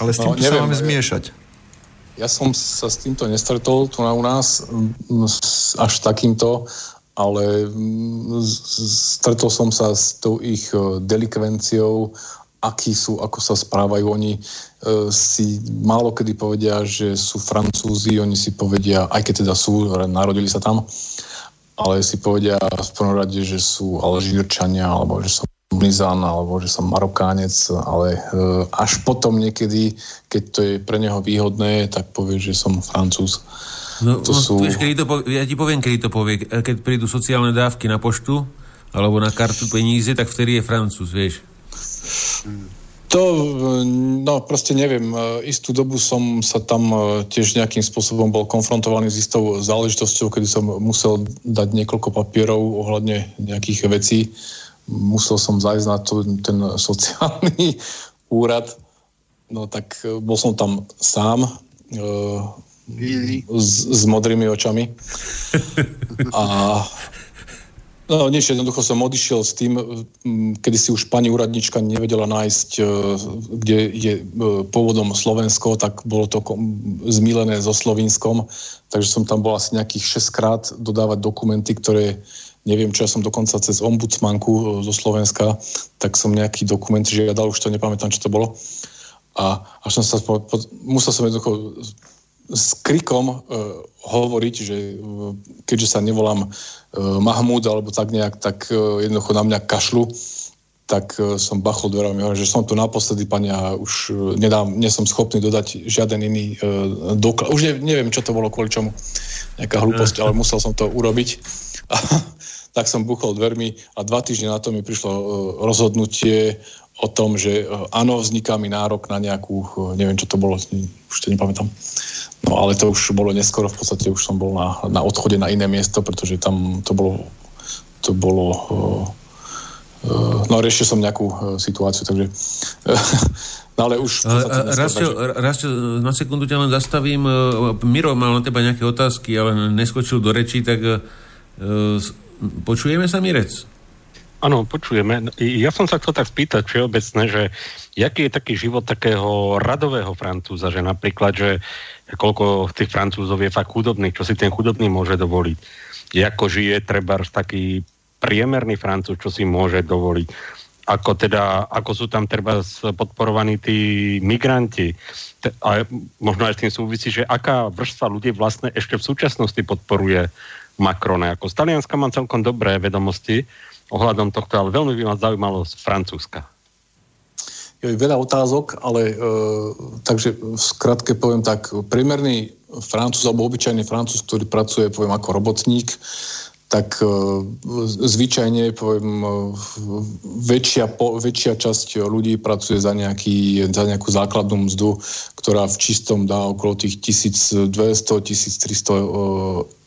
Ale s týmto no, neviem, sa máme zmiešať. Ja som sa s týmto nestretol tu na u nás až takýmto, ale stretol som sa s tou ich e, delikvenciou, akí sú, ako sa správajú. Oni e, si málo kedy povedia, že sú Francúzi, oni si povedia, aj keď teda sú, narodili sa tam, ale si povedia v prvom rade, že sú Alžírčania, alebo že som Blizan, alebo že som Marokánec, ale e, až potom niekedy, keď to je pre neho výhodné, tak povie, že som Francúz. No, to no, sú... vieš, kedy to povie, ja ti poviem, kedy to povie. Keď prídu sociálne dávky na poštu, alebo na kartu peníze, tak vtedy je Francúz, vieš. To, no proste neviem, istú dobu som sa tam e, tiež nejakým spôsobom bol konfrontovaný s istou záležitosťou, kedy som musel dať niekoľko papierov ohľadne nejakých vecí. Musel som zajsť na to, ten sociálny úrad, no tak e, bol som tam sám, e, s, s modrými očami. A No nič, jednoducho som odišiel s tým, kedy si už pani úradnička nevedela nájsť, e, kde je e, pôvodom Slovensko, tak bolo to zmílené so Slovinskom, takže som tam bol asi nejakých 6 krát dodávať dokumenty, ktoré neviem, čo ja som dokonca cez ombudsmanku e, zo Slovenska, tak som nejaký dokument žiadal, už to nepamätám, čo to bolo. A až som sa, musel som jednoducho s krikom uh, hovoriť, že uh, keďže sa nevolám uh, Mahmúd alebo tak nejak, tak jednoducho na mňa kašlu, tak som bachol dverami, že som tu naposledy, pani, a už nedám, nie som schopný dodať žiaden iný uh, doklad. Už ne, neviem, čo to bolo, kvôli čomu. Nejaká hlúposť, ale musel som to urobiť. Tak som buchol dvermi a dva týždne na to mi prišlo uh, rozhodnutie o tom, že áno, vzniká mi nárok na nejakú, neviem, čo to bolo, už to nepamätám, No ale to už bolo neskoro, v podstate už som bol na, na odchode na iné miesto, pretože tam to bolo, to bolo uh, uh, no riešil som nejakú uh, situáciu, takže no ale už Rastio, na sekundu ťa len zastavím. Miro mal na teba nejaké otázky, ale neskočil do reči, tak počujeme sa, Mirec? Áno, počujeme. Ja som sa chcel tak spýtať všeobecne, že jaký je taký život takého radového Francúza, že napríklad, že koľko tých Francúzov je fakt chudobných, čo si ten chudobný môže dovoliť. Ako žije treba taký priemerný Francúz, čo si môže dovoliť. Ako teda, ako sú tam treba podporovaní tí migranti. A možno aj s tým súvisí, že aká vrstva ľudí vlastne ešte v súčasnosti podporuje Macrona. Ako z Talianska mám celkom dobré vedomosti, ohľadom tohto, ale veľmi by ma zaujímalo z Francúzska. Je veľa otázok, ale e, takže v skratke poviem tak, priemerný Francúz alebo obyčajný Francúz, ktorý pracuje poviem ako robotník, tak e, zvyčajne poviem, e, väčšia, väčšia časť ľudí pracuje za, nejaký, za nejakú základnú mzdu, ktorá v čistom dá okolo tých 1200-1300 e,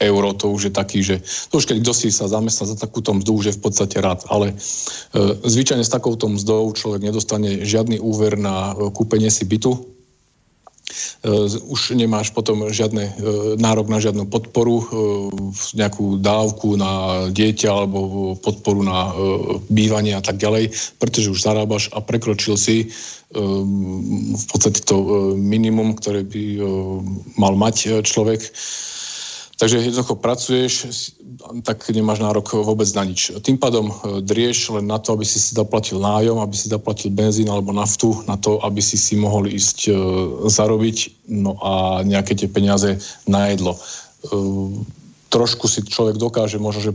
eur. To už je taký, že to už keď kto si sa zamestná za takúto mzdu, už je v podstate rád. Ale zvyčajne s takouto mzdou človek nedostane žiadny úver na kúpenie si bytu, už nemáš potom žiadne e, nárok na žiadnu podporu, e, nejakú dávku na dieťa alebo podporu na bývanie a tak ďalej, pretože už zarábaš a prekročil si v podstate to minimum, ktoré by mal mať človek Takže jednoducho pracuješ, tak nemáš nárok vôbec na nič. Tým pádom e, drieš len na to, aby si si zaplatil nájom, aby si zaplatil benzín alebo naftu, na to, aby si si mohol ísť e, zarobiť, no a nejaké tie peniaze na jedlo. E, trošku si človek dokáže, možno, že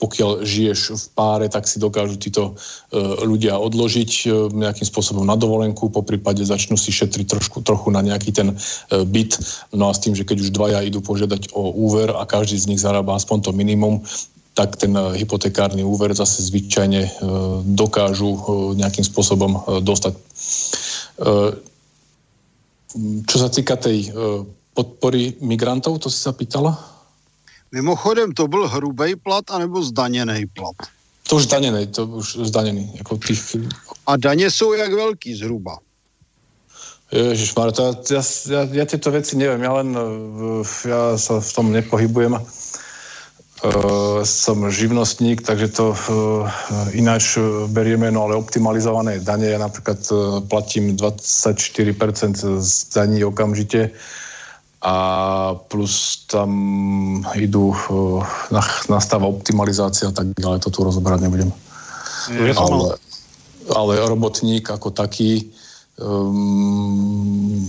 pokiaľ žiješ v páre, tak si dokážu títo e, ľudia odložiť e, nejakým spôsobom na dovolenku, po prípade začnú si šetriť trošku, trochu na nejaký ten e, byt. No a s tým, že keď už dvaja idú požiadať o úver a každý z nich zarába aspoň to minimum, tak ten hypotekárny úver zase zvyčajne dokážu nejakým spôsobom dostať. Čo sa týka tej podpory migrantov, to si sa pýtala? Mimochodem, to byl hrubý plat anebo zdaněný plat? To už zdaněný, to už zdaněný. Jako tých... A daně jsou jak velký zhruba? Ježiš, to ja, ja, ja tieto veci neviem, ja len ja sa v tom nepohybujem. Uh, som živnostník, takže to uh, ináč berieme, no ale optimalizované dane. Ja napríklad uh, platím 24% z daní okamžite a plus tam idú, eh, nastáva optimalizácia a tak ďalej, to tu rozoberať nebudem. Ja ale, ale robotník ako taký um,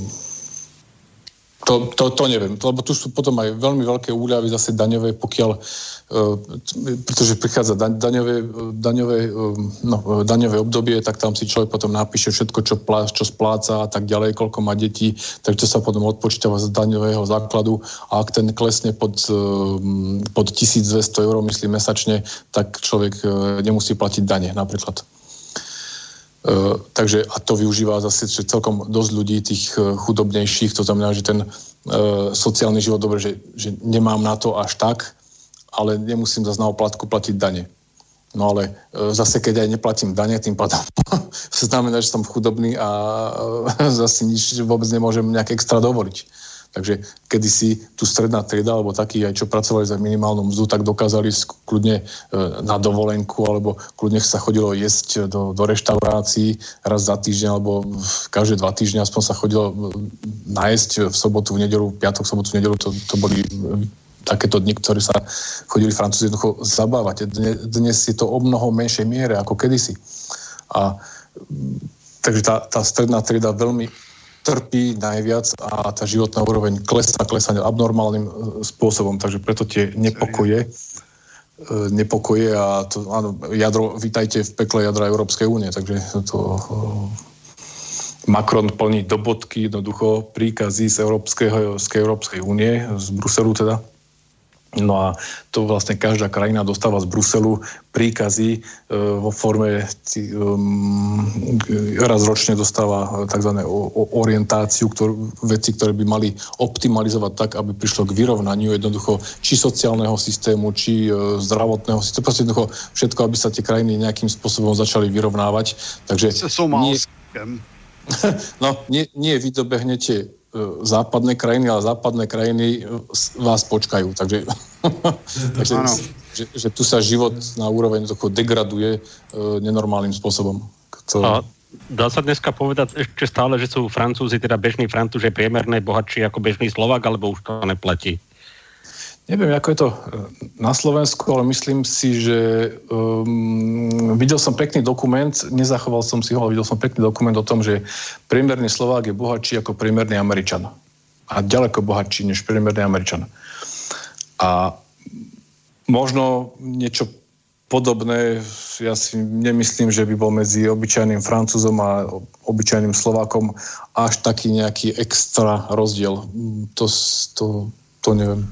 to, to, to neviem, lebo tu sú potom aj veľmi veľké úľavy zase daňové, pokiaľ, uh, pretože prichádza daň, daňové, daňové, uh, no, daňové obdobie, tak tam si človek potom napíše všetko, čo, plá, čo spláca a tak ďalej, koľko má detí, tak to sa potom odpočítava z daňového základu a ak ten klesne pod, uh, pod 1200 eur, myslím, mesačne, tak človek nemusí platiť dane napríklad. Uh, takže a to využíva zase celkom dosť ľudí, tých uh, chudobnejších, to znamená, že ten uh, sociálny život, dobre, že, že nemám na to až tak, ale nemusím zase na oplatku platiť dane. No ale zase, keď aj neplatím dane, tým pádom znamená, že som chudobný a zase nič vôbec nemôžem nejak extra dovoliť. Takže kedysi tu stredná trieda, alebo takí aj čo pracovali za minimálnu mzdu, tak dokázali kľudne e, na dovolenku, alebo kľudne sa chodilo jesť do, do reštaurácií raz za týždeň, alebo každé dva týždne aspoň sa chodilo najesť v sobotu, v nedelu, piatok, sobotu, v nedelu, to, to boli takéto dni, ktoré sa chodili Francúzi jednoducho zabávať. Dnes je to o mnoho menšej miere ako kedysi. A takže tá, tá stredná trieda veľmi trpí najviac a tá životná úroveň klesá, klesá abnormálnym e, spôsobom, takže preto tie nepokoje, e, nepokoje a to, áno, jadro, vítajte v pekle jadra Európskej únie, takže to e, Macron plní do bodky jednoducho príkazy z, Európskeho, z Európskej únie, z Bruselu teda, No a to vlastne každá krajina dostáva z Bruselu príkazy e, vo forme um, raz ročne dostáva tzv. orientáciu, ktorú, veci, ktoré by mali optimalizovať tak, aby prišlo k vyrovnaniu jednoducho či sociálneho systému, či e, zdravotného systému, proste jednoducho všetko, aby sa tie krajiny nejakým spôsobom začali vyrovnávať. Takže nie, no, nie, nie vy dobehnete E, západné krajiny, ale západné krajiny e, vás počkajú. Takže, takže že, že tu sa život na úroveň degraduje e, nenormálnym spôsobom. To... A dá sa dneska povedať ešte stále, že sú Francúzi, teda bežní Francúzi priemerné bohatší ako bežný Slovak, alebo už to neplatí? Neviem, ako je to e, na Slovensku, ale myslím si, že um, videl som pekný dokument, nezachoval som si ho, ale videl som pekný dokument o tom, že priemerný Slovák je bohatší ako priemerný Američan. A ďaleko bohatší než priemerný Američan. A možno niečo podobné, ja si nemyslím, že by bol medzi obyčajným Francúzom a obyčajným Slovákom až taký nejaký extra rozdiel. To, to, to neviem.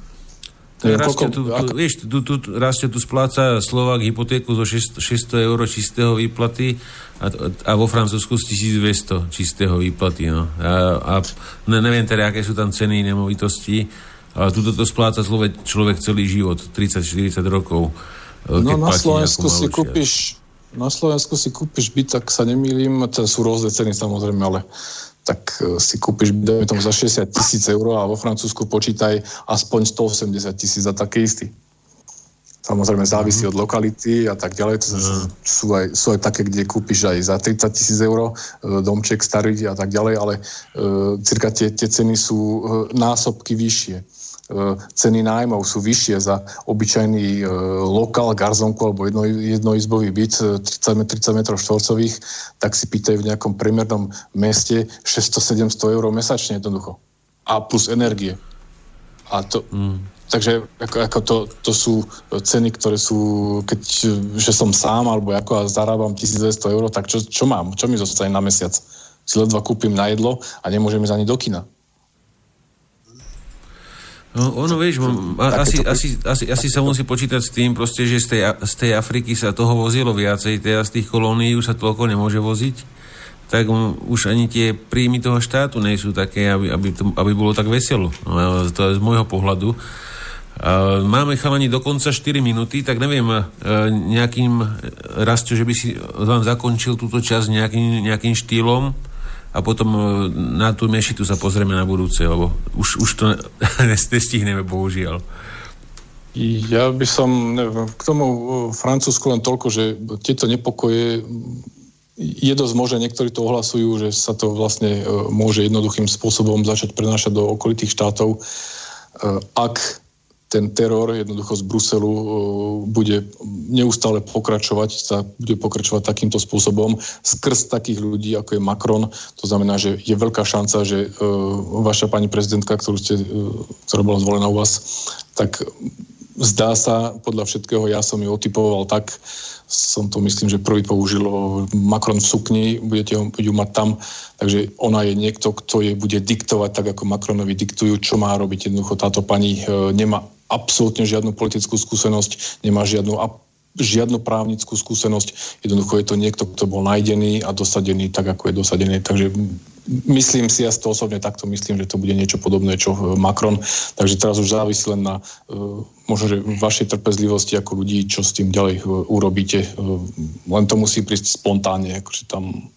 Rastie tu, tu, vieš, tu, tu, rastie tu spláca Slovák hypotéku zo 600, 600 eur čistého výplaty a, a vo Francúzsku z 1200 čistého výplaty. No. A, a ne, neviem teda, aké sú tam ceny nemovitosti, ale tuto to spláca človek, človek celý život, 30-40 rokov. E, no na Slovensku si kúpiš na Slovensku si kúpiš byt, tak sa nemýlim, to sú rôzne ceny samozrejme, ale tak e, si kúpiš, dajme tomu, za 60 tisíc eur a vo Francúzsku počítaj aspoň 180 tisíc za taký istý. Samozrejme závisí mm-hmm. od lokality a tak ďalej. To mm. sú, aj, sú aj také, kde kúpiš aj za 30 tisíc eur e, domček starý a tak ďalej, ale e, cirka tie, tie ceny sú e, násobky vyššie. E, ceny nájmov sú vyššie za obyčajný e, lokál, garzonku alebo jedno, jednoizbový byt 30, 30 metrov štvorcových, tak si pýtajú v nejakom priemernom meste 600-700 eur mesačne jednoducho. A plus energie. A to, mm. Takže ako, ako to, to sú ceny, ktoré sú, keď že som sám alebo ako a zarábam 1200 eur, tak čo, čo mám? Čo mi zostane na mesiac? Si ledva kúpim na jedlo a nemôžem ísť ani do kina. No, ono, vieš, asi, asi, asi, asi sa musí počítať s tým, proste, že z tej, z tej Afriky sa toho vozilo viacej, teda z tých kolónií už sa toľko nemôže voziť, tak už ani tie príjmy toho štátu nie sú také, aby, aby, to, aby bolo tak veselo. No, to je z môjho pohľadu. Máme chalani dokonca 4 minúty, tak neviem, e, nejakým rastu, že by si vám zakončil túto časť nejakým, nejakým štýlom, a potom e, na tú mešitu sa pozrieme na budúce, lebo už, už to nestihneme, bohužiaľ. Ja by som, neviem, k tomu e, Francúzsku len toľko, že tieto nepokoje je dosť možné, niektorí to ohlasujú, že sa to vlastne e, môže jednoduchým spôsobom začať prenášať do okolitých štátov. Ak ten teror jednoducho z Bruselu uh, bude neustále pokračovať, sa bude pokračovať takýmto spôsobom skrz takých ľudí, ako je Macron. To znamená, že je veľká šanca, že uh, vaša pani prezidentka, ktorú ste, uh, ktorá bola zvolená u vás, tak zdá sa, podľa všetkého, ja som ju otypoval tak, som to myslím, že prvý použil Macron v sukni, budete ho, ju mať tam, takže ona je niekto, kto jej bude diktovať tak, ako Macronovi diktujú, čo má robiť. Jednoducho táto pani nemá absolútne žiadnu politickú skúsenosť, nemá žiadnu žiadnu právnickú skúsenosť. Jednoducho je to niekto, kto bol najdený a dosadený tak, ako je dosadený. Takže myslím si, ja to osobne takto myslím, že to bude niečo podobné, čo e, Macron. Takže teraz už závisí len na uh, možno, že vašej trpezlivosti ako ľudí, čo s tým ďalej uh, urobíte. Len to musí prísť spontánne, akože tam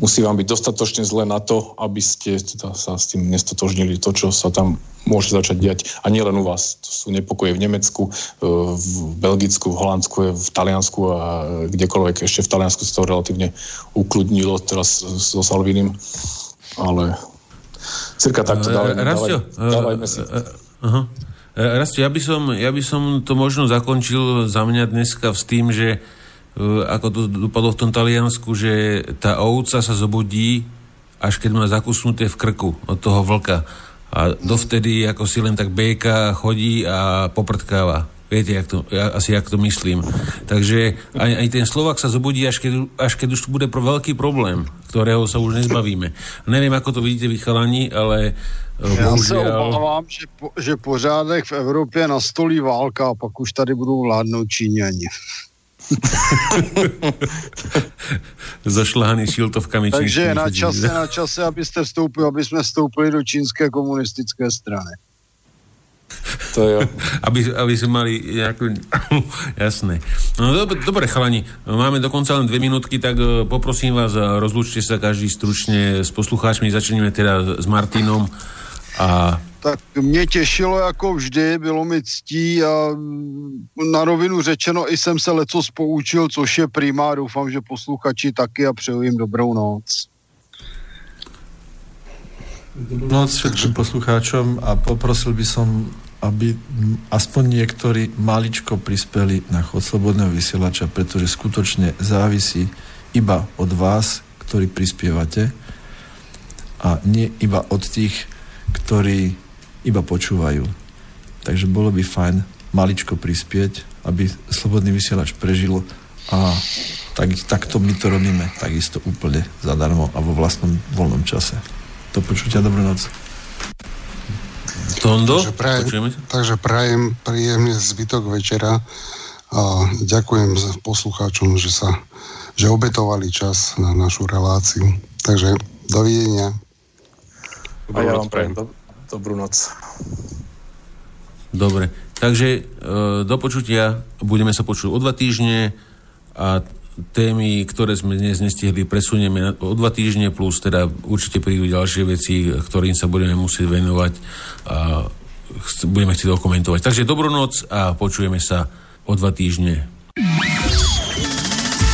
musí vám byť dostatočne zle na to, aby ste teda sa s tým nestotožnili to, čo sa tam môže začať diať. A nie len u vás. To sú nepokoje v Nemecku, e, v Belgicku, v Holandsku, v Taliansku a kdekoľvek. Ešte v Taliansku sa to relatívne ukludnilo teraz so Salvinim. Ale cirka takto e, dávaj, Rastio, dávaj, dávajme si. Rastio, ja by, som, ja by som to možno zakončil za mňa dneska s tým, že E, ako to dopadlo v tom Taliansku, že tá ovca sa zobudí, až keď má zakusnuté v krku od toho vlka. A dovtedy ako si len tak béka chodí a poprtkáva. Viete, jak to, ja, asi jak to myslím. Takže aj, aj ten Slovak sa zobudí, až keď, až keď už bude pro veľký problém, ktorého sa už nezbavíme. Neviem, ako to vidíte vy chalani, ale e, Já se obávám, že, po, že pořádek v Evropě nastolí válka a pak už tady budou vládnout Číňani. Zašláhaný šiltovkami. Takže je na čase, na čase, abyste vstoupili, aby jsme vstoupili do čínské komunistické strany. To jo. aby, aby sme mali nejakú... Jasné. No dobre, dobre, chalani, máme dokonca len dve minútky, tak e, poprosím vás, rozlúčte sa každý stručne s poslucháčmi. Začneme teda s Martinom A tak mě těšilo jako vždy, bylo mi ctí a na rovinu řečeno i jsem se leco spoučil, což je prima, doufám, že posluchači taky a přeju jim dobrou noc. Dobrú noc všetkým poslucháčom a poprosil by som, aby aspoň niektorí maličko prispeli na chod slobodného vysielača, pretože skutočne závisí iba od vás, ktorí prispievate a nie iba od tých, ktorí iba počúvajú. Takže bolo by fajn maličko prispieť, aby slobodný vysielač prežil a tak, takto my to robíme takisto úplne zadarmo a vo vlastnom voľnom čase. Do počutia, dobrú noc. Tondo, takže prajem, takže prajem príjemne zbytok večera a ďakujem poslucháčom, že sa že obetovali čas na našu reláciu. Takže dovidenia. A ja vám prajem do, dobrú noc. Dobre, takže e, do počutia, budeme sa počuť o dva týždne a témy, ktoré sme dnes nestihli, presunieme o dva týždne, plus teda určite prídu ďalšie veci, ktorým sa budeme musieť venovať a budeme chcieť dokumentovať. Takže dobrú noc a počujeme sa o dva týždne.